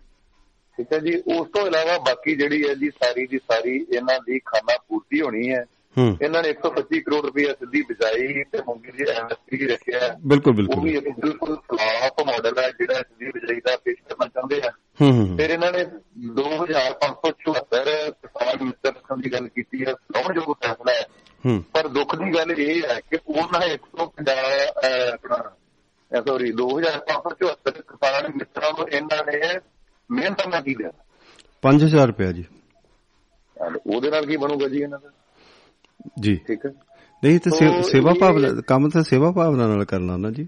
ਠੀਕ ਹੈ ਜੀ ਉਸ ਤੋਂ ਇਲਾਵਾ ਬਾਕੀ ਜਿਹੜੀ ਹੈ ਜੀ ਸਾਰੀ ਦੀ ਸਾਰੀ ਇਹਨਾਂ ਦੀ ਖਾਨਾ ਪੂਰਤੀ ਹੋਣੀ ਹੈ। ਇਹਨਾਂ ਨੇ 125 ਕਰੋੜ ਰੁਪਏ ਸਿੱਧੀ ਬਜਾਈ ਤੇ ਮੂੰਗੀ ਦੀ ਐਮਐਸਪੀ ਰੱਖਿਆ ਹੈ। ਬਿਲਕੁਲ ਉਹ ਬਿਲਕੁਲ ਵੀ ਇੱਕ ਬਿਲਕੁਲ ਖਿਲਾਫ ਮਾਡਲ ਹੈ ਜਿਹੜਾ ਸਿੱਧੀ ਬਜਾਈ ਦਾ ਪੇਸ਼ ਕਰਨਾ ਚਾਹੁੰਦੇ ਆ। ਫਿਰ ਇਹਨਾਂ ਨੇ 2574 ਕਿਸਾਨ ਮਿੱਤਰ ਰੱਖਣ ਦੀ ਗੱਲ ਕੀਤੀ ਹੈ ਲਾਉਣਯੋਗ ਫੈਸਲਾ ਹੈ। ਪਰ ਦੁੱਖ ਦੀ ਗੱਲ ਇਹ ਹੈ ਕਿ ਉਹਨਾਂ ਨੇ 150 ਅਹ, ਆਪਣਾ ਸੌਰੀ 2574 ਕਿਸਾਨ ਮਿੱਤਰਾਂ ਨੂੰ ਇਹਨਾਂ ਨੇ ਮਿਹਨਤ ਨਾ ਕੀ ਲਿਆ 5000 ਰੁਪਏ ਜੀ। ਉਹਦੇ ਨਾਲ ਕੀ ਬਣੂਗਾ ਜੀ ਇਹਨਾਂ ਦਾ? ਜੀ। ਠੀਕ ਹੈ। ਨਹੀਂ ਤੇ ਸੇਵਾ ਭਾਵਨਾ ਕੰਮ ਤਾਂ ਸੇਵਾ ਭਾਵਨਾ ਨਾਲ ਕਰਨਾ ਨਾ ਜੀ।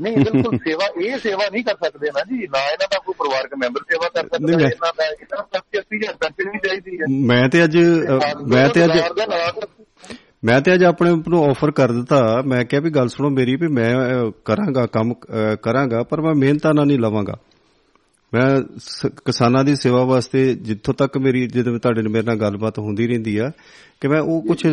ਨਹੀਂ ਬਿਲਕੁਲ ਸੇਵਾ ਇਹ ਸੇਵਾ ਨਹੀਂ ਕਰ ਸਕਦੇ ਨਾ ਜੀ। ਨਾ ਇਹਨਾਂ ਦਾ ਕੋਈ ਪਰਿਵਾਰਕ ਮੈਂਬਰ ਸੇਵਾ ਕਰ ਸਕਦਾ ਇਹਨਾਂ ਦਾ। ਇਹਨਾਂ ਦਾ 70000 ਪੈਨਸ਼ਨ ਵੀ ਚਾਹੀਦੀ ਹੈ। ਮੈਂ ਤੇ ਅੱਜ ਮੈਂ ਤੇ ਅੱਜ ਦਾ ਮੈਂ ਤੇ ਅੱਜ ਆਪਣੇ ਆਪ ਨੂੰ ਆਫਰ ਕਰ ਦਿੱਤਾ। ਮੈਂ ਕਿਹਾ ਵੀ ਗੱਲ ਸੁਣੋ ਮੇਰੀ ਵੀ ਮੈਂ ਕਰਾਂਗਾ ਕੰਮ ਕਰਾਂਗਾ ਪਰ ਮੈਂ ਮਿਹਨਤਾਂ ਨਾਲ ਨਹੀਂ ਲਵਾਂਗਾ। ਮੈਂ ਸ- ਕਿਸਾਨਾਂ ਦੀ ਸੇਵਾ ਵਾਸਤੇ ਜਿੱਥੋਂ ਤੱਕ ਮੇਰੀ ਜਦੋਂ ਤੁਹਾਡੇ ਨਾਲ ਮੇਰੇ ਨਾਲ ਗੱਲਬਾਤ ਹੁੰਦੀ ਰਹਿੰਦੀ ਆ ਕਿ ਮੈਂ ਉਹ ਕੁਝ